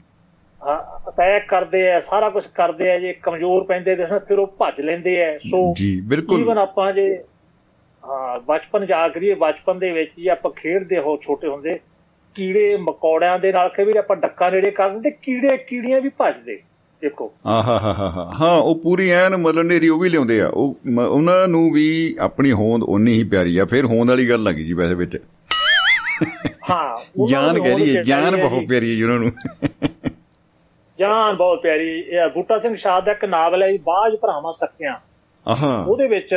ਅਟੈਕ ਕਰਦੇ ਆ ਸਾਰਾ ਕੁਝ ਕਰਦੇ ਆ ਜੇ ਕਮਜ਼ੋਰ ਪੈਂਦੇ ਤੇ ਫਿਰ ਉਹ ਭੱਜ ਲੈਂਦੇ ਆ ਸੋ ਜੀ ਬਿਲਕੁਲ। ਈਵਨ ਆਪਾਂ ਜੇ ਹਾਂ ਬਚਪਨ ਜਾ ਕਰੀਏ ਬਚਪਨ ਦੇ ਵਿੱਚ ਹੀ ਆਪਾਂ ਖੇਡਦੇ ਹੋ ਛੋਟੇ ਹੁੰਦੇ। ਕੀੜੇ ਮਕੌੜਿਆਂ ਦੇ ਨਾਲ ਕਈ ਵਾਰੀ ਆਪਾਂ ਡੱਕਾ ਨੇੜੇ ਕਰ ਦਿੰਦੇ ਕੀੜੇ ਕੀੜੀਆਂ ਵੀ ਭੱਜਦੇ ਦੇਖੋ। ਹਾ ਹਾ ਹਾ ਹਾਂ ਉਹ ਪੂਰੀ ਐਨ ਮਤਲਬ ਨੇਰੀ ਉਹ ਵੀ ਲਿਆਉਂਦੇ ਆ। ਉਹ ਉਹਨਾਂ ਨੂੰ ਵੀ ਆਪਣੀ ਹੋਂਦ ਓਨੀ ਹੀ ਪਿਆਰੀ ਆ ਫਿਰ ਹੋਂਦ ਵਾਲੀ ਗੱਲ ਲੱਗੀ ਜੀ ਵੈਸੇ ਵਿੱਚ। ਹਾਂ ਉਹਨਾਂ ਜਾਨ ਨੂੰ ਕਹਿ ਲਈਏ ਹੈ ਬਹੁਤ। ਪਿਆਰੀ ਹੈ ਉਹਨਾਂ ਨੂੰ। ਜਾਨ ਬਹੁਤ ਪਿਆਰੀ ਇਹ ਬੂਟਾ ਸਿੰਘ ਸ਼ਾਹ ਦਾ ਇੱਕ ਨਾਵਲ ਹੈ ਬਾਜ ਭਰਾਵਾਂ ਸਕਿਆਂ ਆਹਾ। ਉਹਦੇ ਵਿੱਚ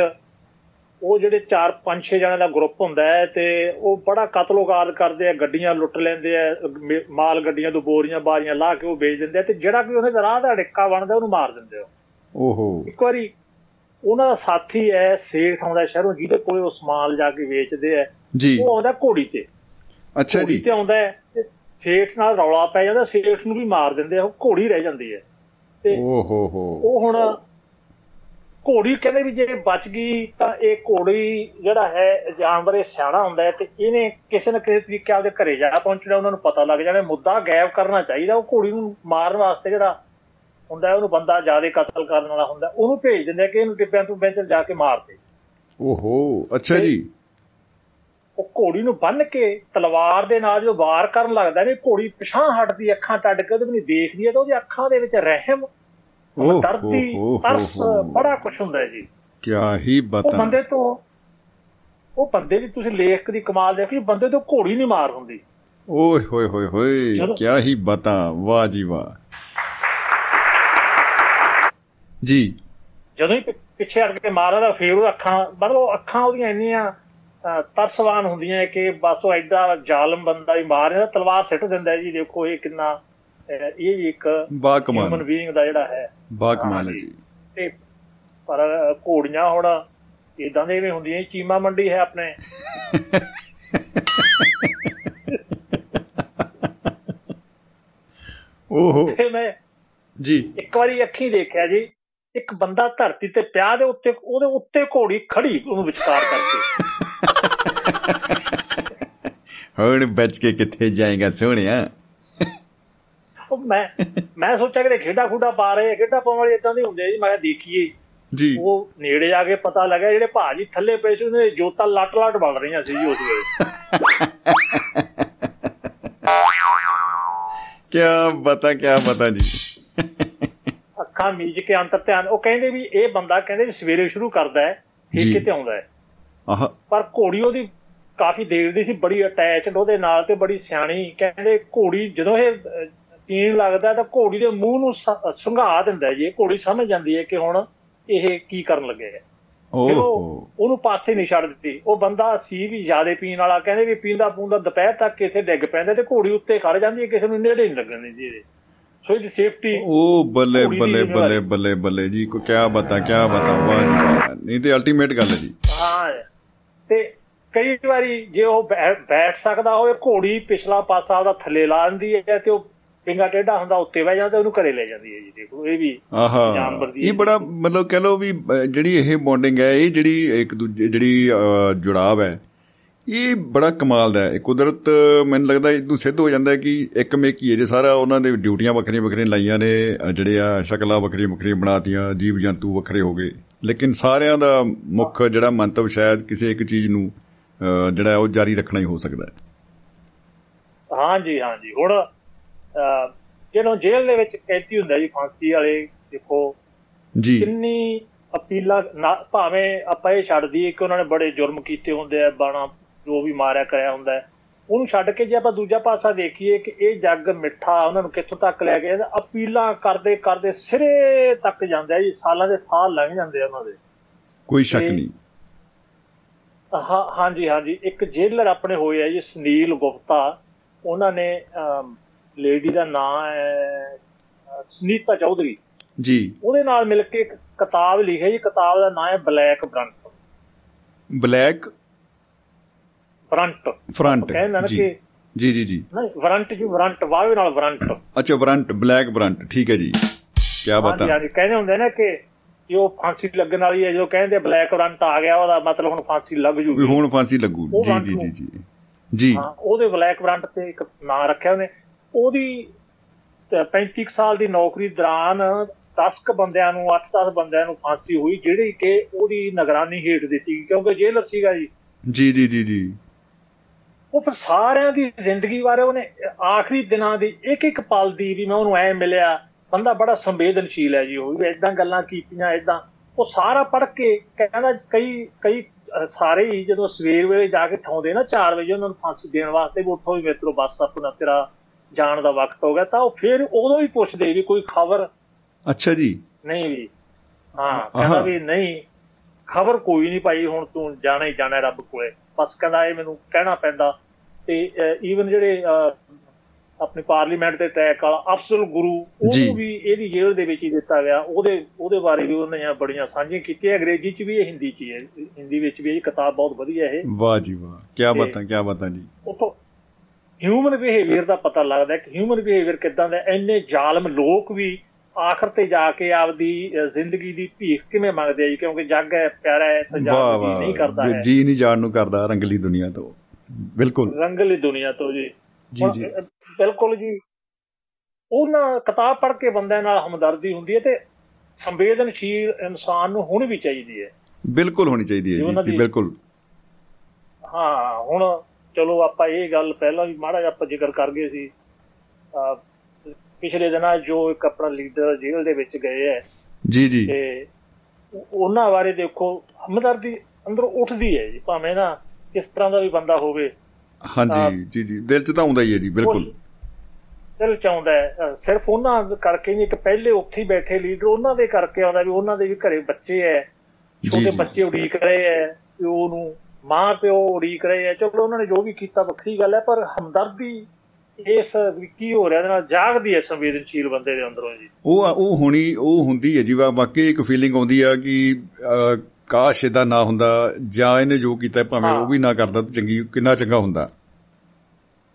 ਉਹ ਜਿਹੜੇ 4 5-6 ਜਣਿਆਂ ਦਾ ਗਰੁੱਪ ਹੁੰਦਾ ਹੈ ਤੇ ਉਹ ਬੜਾ ਕਤਲੋਗਾਰ ਕਰਦੇ ਆ ਗੱਡੀਆਂ ਲੁੱਟ ਲੈਂਦੇ ਆ ਮਾਲ ਗੱਡੀਆਂ ਤੋਂ ਬੋਰੀਆਂ ਬਾਰੀਆਂ ਲਾ ਕੇ ਉਹ ਵੇਚ ਦਿੰਦੇ ਆ ਤੇ ਜਿਹੜਾ ਕੋਈ ਉਹਨੇ ਰਾਹ ਦਾ ਡਿੱਕਾ ਬਣਦਾ ਉਹਨੂੰ ਮਾਰ ਦਿੰਦੇ ਆ। ਓਹੋ। ਇੱਕ ਵਾਰੀ ਉਹਨਾਂ ਦਾ ਸਾਥੀ ਹੈ ਸੇਠ ਆਉਂਦਾ ਸ਼ਹਿਰੋਂ ਜਿਹਦੇ ਕੋਲੇ ਉਹ ਸਮਾਨ ਜਾ ਕੇ ਵੇਚਦੇ ਆ ਉਹ ਆਉਂਦਾ ਘੋੜੀ ਤੇ। ਅੱਛਾ ਘੋੜੀ ਜੀ ਤੇ ਆਉਂਦਾ ਤੇ ਸੇਠ ਨਾਲ ਰੌਲਾ ਪੈ ਜਾਂਦਾ ਸੇਠ ਨੂੰ ਵੀ ਮਾਰ ਦਿੰਦੇ ਆ ਉਹ ਘੋੜੀ ਰਹਿ ਜਾਂਦੀ ਹੈ। ਤੇ ਓਹੋ ਹੋ। ਉਹ ਹੁਣ ਘੋੜੀ ਕਹਿੰਦੇ ਵੀ ਜੇ ਬਚ ਗਈ ਤਾਂ ਇਹ ਘੋੜੀ ਜਿਹੜਾ ਹੈ ਜਾਨਵਰ ਇਹ ਸਿਆਣਾ ਹੁੰਦਾ ਹੈ ਤੇ ਇਹਨੇ ਕਿਸੇ ਨਾ ਕਿਸੇ ਤਰੀਕੇ ਆਪਦੇ ਘਰੇ ਜਾ ਪਹੁੰਚਣਾ ਉਹਨਾਂ ਨੂੰ ਪਤਾ ਲੱਗ ਜਾਣਾ ਮੁੱਦਾ ਗਾਇਬ ਕਰਨਾ ਚਾਹੀਦਾ ਉਹ ਘੋੜੀ ਨੂੰ ਮਾਰਨ ਵਾਸਤੇ ਜਿਹੜਾ ਹੁੰਦਾ ਉਹਨੂੰ ਬੰਦਾ ਜ਼ਿਆਦਾ ਕਤਲ ਕਰਨ ਵਾਲਾ ਹੁੰਦਾ ਉਹਨੂੰ ਭੇਜ ਦਿੰਦੇ ਕਿ ਇਹਨੂੰ ਟਿੱਬਿਆਂ ਤੋਂ ਬੈਂਚਲ ਜਾ ਕੇ ਮਾਰ ਦੇ। ਓਹੋ ਅੱਛਾ ਜੀ। ਉਹ ਘੋੜੀ ਨੂੰ ਬੰਨ ਕੇ ਤਲਵਾਰ ਦੇ ਨਾਲ ਜਦੋਂ ਵਾਰ ਕਰਨ ਲੱਗਦਾ ਨੇ ਘੋੜੀ ਪਿਛਾਂ ਹਟਦੀ ਅੱਖਾਂ ਟੱਡ ਕੇ ਉਹਦੇ ਵੀ ਦੇਖਦੀ ਹੈ ਤਾਂ ਉਹਦੀ ਅੱਖਾਂ ਦੇ ਵਿੱਚ ਰਹਿਮ ਓਹ ਦਰਦੀ ਹੋ ਹੋ ਤਰਸ ਹੋ। ਬੜਾ ਕੁਝ ਹੁੰਦਾ ਜੀ। ਕਿਆ ਹੀ ਉਹ ਬਤਾ ਬੰਦੇ ਤੋਂ ਉਹ ਬੰਦੇ ਦੀ ਤੁਸੀਂ ਲੇਖ ਦੀ ਕਮਾਲ ਦੇਖੀ ਬੰਦੇ ਤੋਂ ਘੋੜੀ ਨਹੀਂ ਮਾਰ ਹੁੰਦੀ। ਓਏ ਹੋਏ ਹੋਏ ਹੋਏ। ਕਿਆ ਹੀ ਬਤਾ ਵਾਹ ਜੀ ਵਾਹ। ਜੀ। ਜਦੋਂ ਹੀ ਪਿੱਛੇ ਹਟ ਕੇ ਮਾਰਦਾ ਫਿਰ ਉਹ ਅੱਖਾਂ ਮਤਲਬ ਉਹ ਅੱਖਾਂ ਉਹਦੀਆਂ ਇੰਨੀਆਂ ਤਰਸਵਾਨ ਹੁੰਦੀਆਂ ਕਿ ਬਸ ਉਹ ਐਡਾ ਜ਼ਾਲਮ ਬੰਦਾ ਹੀ ਮਾਰ ਰਿਹਾ ਤਲਵਾਰ ਸਿੱਟ ਦਿੰਦਾ ਜੀ ਦੇਖੋ ਇਹ ਕਿੰਨਾ ਇਹ ਇੱਕ ਬਾ ਹਿਊਮਨ ਕਮਾਲ ਬੀਇੰਗ ਦਾ ਜਿਹੜਾ ਹੈ। ਬਾ ਕਮਾਲ ਹੈ ਹਾਂਜੀ। ਜੀ। ਤੇ ਪਰ ਘੋੜੀਆਂ ਹੁਣ ਇਦਾਂ ਦੇ ਵੀ ਹੁੰਦੀਆਂ ਚੀਮਾ ਮੰਡੀ ਹੈ ਆਪਣੇ। ਓਹੋ। ਮੈਂ ਜੀ। ਇੱਕ ਵਾਰੀ ਅੱਖੀ ਦੇਖਿਆ ਜੀ ਇੱਕ ਬੰਦਾ ਧਰਤੀ ਤੇ ਪਿਆ ਦੇ ਉੱਤੇ ਉਹਦੇ ਉੱਤੇ ਘੋੜੀ ਖੜੀ ਉਹਨੂੰ ਵਿਚਕਾਰ ਕਰਕੇ। ਹੁਣ ਬਚ ਕੇ ਕਿੱਥੇ ਜਾਏਗਾ ਸੋਹਣਿਆ? ਉਹ ਮੈਂ ਮੈਂ ਸੋਚਿਆ ਕਿ ਖੇਡਾ ਖੂਡਾ ਪਾ ਰਹੇ ਆ, ਖੇਡਾ ਪਾਉਣ ਵਾਲੀ ਇਦਾਂ ਦੇ ਹੁੰਦੇ ਆ ਜੀ ਮੈਂ ਦੇਖੀਏ। ਜੀ। ਉਹ ਨੇੜੇ ਆ ਕੇ ਪਤਾ ਲੱਗਾ ਜਿਹੜੇ ਭਾਜੀ ਥੱਲੇ ਪਏ ਸੀ ਉਹਦੇ ਜੋਤਾਂ ਲੱਟ ਲੱਟ ਬਲ ਰਹੀਆਂ ਸੀ ਜੀ ਉਸ ਵੇਲੇ। ਕਿਆ ਬਤਾ ਕਿਆ ਬਤਾ ਜੀ। ਅੱਖਾਂ ਮੀਚ ਕੇ ਅੰਤਰ ਧਿਆਨ ਉਹ ਕਹਿੰਦੇ ਵੀ ਇਹ ਬੰਦਾ ਕਹਿੰਦੇ ਵੀ ਸਵੇਰੇ ਸ਼ੁਰੂ ਕਰਦਾ ਹੈ ਜੀ। ਠੇਕੇ ਤੇ ਆਉਂਦਾ ਹੈ। ਆਹ। ਪਰ ਘੋੜੀ ਉਹਦੀ ਕਾਫੀ ਦੇਰ ਦੀ ਸੀ ਬੜੀ ਅਟੈਚਡ ਉਹਦੇ ਨਾਲ ਤੇ ਬੜੀ ਸਿਆਣੀ ਕਹਿੰਦੇ ਘੋੜੀ ਜਦੋਂ ਇਹ ਪੀਣ ਲੱਗਦਾ ਤਾਂ ਘੋੜੀ ਦੇ ਮੂੰਹ ਨੂੰ ਸੰਘਾ ਦਿੰਦਾ ਜੀ। ਘੋੜੀ ਸਮਝ ਜਾਂਦੀ ਹੈ ਕਿ ਹੁਣ ਇਹ ਕੀ ਕਰਨ ਲੱਗੇ ਹੈ। ਉਹਨੂੰ ਪਾਸੇ ਨਹੀਂ ਛੱਡ ਦਿੱਤੀ। ਉਹ ਬੰਦਾ ਸੀ ਵੀ ਜ਼ਿਆਦੇ ਪੀਣ ਵਾਲਾ ਕਹਿੰਦੇ ਵੀ ਪੀਂਦਾ ਪੂੰਦਾ ਦੁਪਹਿਰ ਤੱਕ ਕਿਥੇ ਡਿੱਗ ਪੈਂਦਾ ਤੇ ਘੋੜੀ ਉੱਤੇ ਖੜ ਜਾਂਦੀ ਹੈ ਕਿਸੇ ਨੂੰ ਨੇੜੇ ਨਹੀਂ ਲੱਗਣ ਦਿੰਦੀ ਇਹਦੇ। ਸੋ ਇਹਦੀ ਸੇਫਟੀ ਉਹ ਬੱਲੇ ਬੱਲੇ। ਬੱਲੇ ਬੱਲੇ ਬੱਲੇ ਜੀ ਕੋ ਕਿਆ ਬਤਾ ਕਿਆ ਬਤਾ ਵਾਹ। ਨਹੀਂ ਤੇ ਅਲਟੀਮੇਟ ਗੱਲ ਹੈ ਜੀ। ਹਾਂ। ਤੇ ਕਈ ਵਾਰੀ ਜੇ ਉਹ ਬੈਠ ਸਕਦਾ ਹੋਵੇ ਘੋੜੀ ਪਿਛਲਾ ਪਾਸਾ ਉਹਦਾ ਥੱਲੇ ਲਾ ਦਿੰਦੀ ਹੈ ਤੇ ਉਹ ਪਿੰਗਾ ਟੇਢਾ ਹੁੰਦਾ ਉੱਤੇ ਬਹਿ ਜਾਂਦਾ ਉਹਨੂੰ ਘਰੇ ਲੈ ਜਾਂਦੀ ਹੈ ਜੀ ਦੇਖੋ ਇਹ ਵੀ ਆਹਾ। ਜਾਨਵਰ ਦੀ ਇਹ ਬੜਾ ਮਤਲਬ ਕਹ ਲਓ ਵੀ ਜਿਹੜੀ ਇਹ ਬੌਂਡਿੰਗ ਹੈ ਇਹ ਜਿਹੜੀ ਇੱਕ ਦੂਜੇ ਜਿਹੜੀ ਜੁੜਾਵ ਹੈ ਇਹ ਬੜਾ ਕਮਾਲ ਦਾ ਹੈ। ਇਹ ਕੁਦਰਤ ਮੈਨੂੰ ਲੱਗਦਾ ਇਹ ਤੋਂ ਸਿੱਧ ਹੋ ਜਾਂਦਾ ਕਿ ਇੱਕ ਮੇਕ ਹੀ ਹੈ ਜੇ ਸਾਰਾ ਉਹਨਾਂ ਦੇ ਡਿਊਟੀਆਂ ਵੱਖਰੀਆਂ ਵੱਖਰੀਆਂ ਲਾਈਆਂ ਨੇ ਜਿਹੜੇ ਆ ਸ਼ਕਲਾਂ ਵੱਖਰੀਆਂ ਵੱਖਰੀਆਂ ਬਣਾਤੀਆਂ ਜੀਵ ਜੰਤੂ ਵੱਖਰੇ ਹੋ ਗਏ। ਲੇਕਿਨ ਸਾਰਿਆਂ ਦਾ ਮੁੱਖ ਜਿਹੜਾ ਮੰਤਵ ਸ਼ਾਇਦ ਕਿਸੇ ਇੱਕ ਚੀਜ਼ ਨੂੰ ਜਿਹੜਾ ਉਹ ਜਾਰੀ ਰੱਖਣਾ ਹੀ ਹੋ ਸਕਦਾ ਹੈ। ਹਾਂਜੀ ਹਾਂਜੀ ਹੁਣ ਜਦੋਂ ਜੇਲ੍ਹ ਦੇ ਵਿੱਚ ਕੈਦੀ ਹੁੰਦਾ ਜੀ ਫਾਂਸੀ ਵਾਲੇ ਦੇਖੋ। ਜੀ। ਕਿੰਨੀ ਅਪੀਲਾਂ ਭਾਵੇਂ ਆਪਾਂ ਇਹ ਛੱਡ ਦਈਏ ਕਿ ਉਹਨਾਂ ਨੇ ਬੜੇ ਜੁਰਮ ਕੀਤੇ ਹੁੰਦੇ ਆ ਬਾਣਾ ਜੋ ਵੀ ਮਾਰਿਆ ਕਰਿਆ ਹੁੰਦਾ ਹੈ। ਉਹਨੂੰ ਛੱਡ ਕੇ ਜੇ ਆਪਾਂ ਦੂਜਾ ਪਾਸਾ ਦੇਖੀਏ ਕਿ ਇਹ ਜੱਗ ਮਿੱਠਾ ਉਹਨਾਂ ਨੂੰ ਕਿੱਥੋਂ ਤੱਕ ਲੈ ਗਿਆ ਅਪੀਲਾਂ ਕਰਦੇ ਕਰਦੇ ਸਿਰੇ ਤੱਕ ਜਾਂਦੇ ਆ ਜੀ ਸਾਲਾਂ ਦੇ ਸਾਲ ਲੰਘ ਜਾਂਦੇ ਆ ਉਹਨਾਂ ਦੇ। ਕੋਈ ਸ਼ੱਕ ਨਹੀਂ। ਹਾਂ ਹਾਂਜੀ ਹਾਂਜੀ। ਇੱਕ ਜੇਲਰ ਆਪਣੇ ਹੋਏ ਆ ਜੀ ਸੁਨੀਲ ਗੁਪਤਾ। ਉਹਨਾਂ ਨੇ ਲੇਡੀ ਦਾ ਨਾਮ ਹੈ ਸੁਨੀਤਾ ਚੌਧਰੀ। ਜੀ। ਉਹਦੇ ਨਾਲ ਮਿਲ ਕੇ ਇੱਕ ਕਿਤਾਬ ਲਿਖੀ ਜੀ। ਕਿਤਾਬ ਦਾ ਨਾਮ ਹੈ ਬਲੈਕ ਬ੍ਰੰਟ। ਬਲੈਕ ਫਰੰਟ ਕਹਿੰਦੇ ਨਾ ਜੀ। ਕਿ ਜੀ ਜੀ ਜੀ। ਨਹੀਂ ਵਰੰਟ ਜੀ ਵਰੰਟ ਵਾਵੇ ਨਾਲ ਵਰੰਟ ਅੱਛਾ ਬਰੰਟ ਬਲੈਕ ਬਰੰਟ ਠੀਕ ਹੈ ਜੀ। ਕੀ ਬਤਾ ਹਾਂਜੀ ਹਾਂਜੀ। ਕਹਿੰਦੇ ਹੁੰਦੇ ਨੇ ਕਿ ਉਹ ਫਾਂਸੀ ਲੱਗਣ ਵਾਲੀ ਹੈ ਜਦੋਂ ਕਹਿੰਦੇ ਬਲੈਕ ਵਰੰਟ ਆ ਗਿਆ ਉਹਦਾ ਮਤਲਬ ਹੁਣ ਫਾਂਸੀ ਲੱਗ ਜੂਗੀ। ਹੁਣ ਫਾਂਸੀ ਲੱਗੂ। ਜੀ ਜੀ ਜੀ ਜੀ। ਜੀ। ਹਾਂ ਉਹਦੇ ਬਲੈਕ ਵਰੰਟ ਤੇ ਇੱਕ ਨਾਂ ਰੱਖਿਆ ਉਹਨੇ। ਉਹਦੀ ਅਹ 35 ਕੁ ਸਾਲ ਦੀ ਨੌਕਰੀ ਦੌਰਾਨ 10 ਕ ਬੰਦਿਆਂ ਨੂੰ 8-10 ਬੰਦਿਆਂ ਨੂੰ ਫਾਂਸੀ ਹੋਈ ਜਿਹੜੀ ਕਿ ਉਹਦੀ ਨਿਗਰਾਨੀ ਹੇਠ ਦਿੱਤੀ ਕਿਉਂਕਿ ਜੇਲਰ ਸੀਗਾ ਜੀ। ਜੀ ਜੀ ਜੀ ਜੀ। ਉਹ ਫਿਰ ਸਾਰਿਆਂ ਦੀ ਜ਼ਿੰਦਗੀ ਬਾਰੇ ਉਹਨੇ ਆਖਰੀ ਦਿਨਾਂ ਦੀ ਇੱਕ ਇੱਕ ਪਲ ਦੀ ਵੀ ਮੈਂ ਉਹਨੂੰ ਐ ਮਿਲਿਆ ਬੰਦਾ ਬੜਾ ਸੰਵੇਦਨਸ਼ੀਲ ਹੈ ਜੀ ਉਹ ਵੀ ਇਦਾਂ ਗੱਲਾਂ ਕੀਤੀਆਂ ਇਦਾਂ ਉਹ ਸਾਰਾ ਪੜ੍ਹ ਕੇ ਕਹਿੰਦਾ ਕਈ ਕਈ ਸਾਰੇ ਹੀ ਜਦੋਂ ਸਵੇਰ ਵੇਲੇ ਜਾ ਕੇ ਠਾਉਂਦੇ ਨਾ 4 ਵਜੇ ਉਹਨਾਂ ਨੂੰ ਫਾਂਸੀ ਦੇਣ ਵਾਸਤੇ ਵੀ ਉੱਠੋ ਵੀ ਮਿੱਤਰੋ ਬਸ ਆਪਣਾ ਤੇਰਾ ਜਾਣ ਦਾ ਵਕਤ ਹੋ ਗਿਆ ਤਾਂ ਉਹ ਫਿਰ ਉਦੋਂ ਵੀ ਪੁੱਛਦੇ ਵੀ ਕੋਈ ਖਬਰ ਅੱਛਾ ਜੀ। ਨਹੀਂ ਵੀ। ਹਾਂ ਕਹਿੰਦਾ। ਵੀ ਨਹੀਂ ਖਬਰ ਕੋਈ ਨਹੀਂ ਪਾਈ ਹੁਣ ਤੂੰ ਜਾਣਾ ਹੀ ਜਾਣਾ ਰੱਬ ਕੋਲੇ। ਬਸ ਕਹਿੰਦਾ ਇਹ ਮੈਨੂੰ ਕਹਿਣਾ ਪੈਂਦਾ। ਤੇ ਈਵਨ ਜਿਹੜੇ ਆਪਣੇ ਪਾਰਲੀਮੈਂਟ ਦੇ ਟੈਕ ਵਾਲਾ ਅਫਸਲ ਗੁਰੂ। ਉਹਨੂੰ ਵੀ ਇਹਦੀ ਜੇਲ੍ਹ ਦੇ ਵਿੱਚ ਹੀ ਦਿੱਤਾ ਗਿਆ। ਉਹਦੇ ਉਹਦੇ ਬਾਰੇ ਵੀ ਉਹਨੇ ਬੜੀਆਂ ਸਾਂਝੀਆਂ ਕੀਤੀਆਂ। ਅੰਗਰੇਜ਼ੀ ਚ ਵੀ ਇਹ ਹਿੰਦੀ ਚ ਹੀ ਹੈ। ਹਿੰਦੀ ਵਿੱਚ ਵੀ ਇਹ ਕਿਤਾਬ ਬਹੁਤ ਵਧੀਆ ਇਹ। ਵਾਹ ਜੀ ਵਾਹ। ਕੀ ਬਤਾ ਕੀ ਬਤਾ ਜੀ। ਉਤੋਂ ਹਿਊਮਨ ਬਿਹੇਵੀਅਰ ਦਾ ਪਤਾ ਲੱਗਦਾ ਹੈ ਕਿ ਹਿਊਮਨ ਬਿਹੇਵੀਅਰ ਕਿਦਾਂ ਦਾ। ਇੰਨੇ ਜ਼ਾਲਮ ਲੋਕ ਵੀ ਆਖਰ ਤੇ ਜਾ ਕੇ ਆਪਦੀ ਜ਼ਿੰਦਗੀ ਦੀ ਭੀਖ ਕਿਵੇਂ ਮੰਗਦੇ ਆ ਜੀ? ਕਿਉਂਕਿ ਜੱਗ ਹੈ ਪਿਆਰਾ ਹੈ ਜਾਨ ਵਾਹ ਨਹੀਂ ਕਰਦਾ ਹੈ। ਜੀ ਨਹੀਂ ਜਾਣ ਨੂੰ ਕਰਦਾ ਰੰਗਲੀ ਦੁਨੀਆ ਤੋਂ। ਬਿਲਕੁਲ। ਰੰਗਲੀ ਦੁਨੀਆ ਤੋਂ ਜੀ। ਜੀ ਜੀ। ਬਿਲਕੁਲ ਜੀ। ਉਹਨਾਂ ਕਿਤਾਬ ਪੜ੍ਹ ਕੇ ਬੰਦਿਆਂ ਨਾਲ ਹਮਦਰਦੀ ਹੁੰਦੀ ਹੈ ਤੇ ਸੰਵੇਦਨਸ਼ੀਲ ਇਨਸਾਨ ਨੂੰ ਹੁਣ ਵੀ ਚਾਹੀਦੀ ਹੈ। ਬਿਲਕੁਲ ਹੋਣੀ ਚਾਹੀਦੀ ਹੈ ਜੀ ਦੀ- ਬਿਲਕੁਲ। ਹਾਂ ਹੁਣ ਚਲੋ ਆਪਾਂ ਇਹ ਗੱਲ ਪਹਿਲਾਂ ਵੀ ਮਾੜਾ ਜਿਹਾ ਆਪਾਂ ਜ਼ਿਕਰ ਕਰ ਗਏ ਸੀ। ਪਿਛਲੇ ਦਿਨਾਂ ਜੋ ਇੱਕ ਆਪਣਾ ਲੀਡਰ ਜੇਲ੍ਹ ਦੇ ਵਿੱਚ ਗਏ ਹੈ। ਜੀ ਜੀ। ਤੇ ਉਹ- ਉਹਨਾਂ ਬਾਰੇ ਦੇਖੋ ਹਮਦਰਦੀ ਅੰਦਰੋਂ ਉੱਠਦੀ ਹੈ ਜੀ ਭਾਵੇਂ ਨਾ ਕਿਸ ਤਰ੍ਹਾਂ ਦਾ ਵੀ ਬੰਦਾ ਹੋਵੇ। ਹਾਂਜੀ ਜੀ ਜੀ। ਦਿਲ ਚ ਤਾਂ ਆਉਂਦਾ ਹੀ ਹੈ ਜੀ ਬਿਲਕੁਲ। ਦਿਲ ਚ ਆਉਂਦਾ ਹੈ। ਸਿਰਫ ਉਹਨਾਂ ਕਰਕੇ ਨਹੀਂ ਇੱਕ ਪਹਿਲੇ ਉੱਥੇ ਹੀ ਬੈਠੇ ਲੀਡਰ ਉਹਨਾਂ ਦੇ ਕਰਕੇ ਆਉਂਦਾ ਵੀ ਉਹਨਾਂ ਦੇ ਵੀ ਘਰੇ ਬੱਚੇ ਐ ਛੋਟੇ। ਬੱਚੇ ਉਡੀਕ ਰਹੇ ਐ ਪਿਓ ਨੂੰ ਮਾਂ ਪਿਓ ਉਡੀਕ ਰਹੇ ਐ ਚਲੋ ਉਹਨਾਂ ਨੇ ਜੋ ਵੀ ਕੀਤਾ ਵੱਖਰੀ ਗੱਲ ਹੈ ਪਰ ਹਮਦਰਦੀ ਇਸ ਕੀ ਹੋ ਰਿਹਾ ਇਹਦੇ ਨਾਲ ਜਾਗਦੀ ਹੈ ਸੰਵੇਦਨਸ਼ੀਲ ਬੰਦੇ ਦੇ ਅੰਦਰੋਂ ਜੀ। ਉਹ ਉਹ ਹੁਣੀ ਉਹ ਹੁੰਦੀ ਹੈ ਜੀ ਵਾਕਈ ਇੱਕ ਫੀਲਿੰਗ ਆਉਂਦੀ ਆ ਕਿ ਕਾਸ਼ ਇਹਦਾ ਨਾ ਹੁੰਦਾ ਜਾਂ ਇਹਨੇ ਜੋ ਕੀਤਾ ਭਾਵੇਂ ਉਹ ਵੀ ਨਾ ਕਰਦਾ ਤਾਂ ਚੰਗੀ ਕਿੰਨਾ ਚੰਗਾ ਹੁੰਦਾ।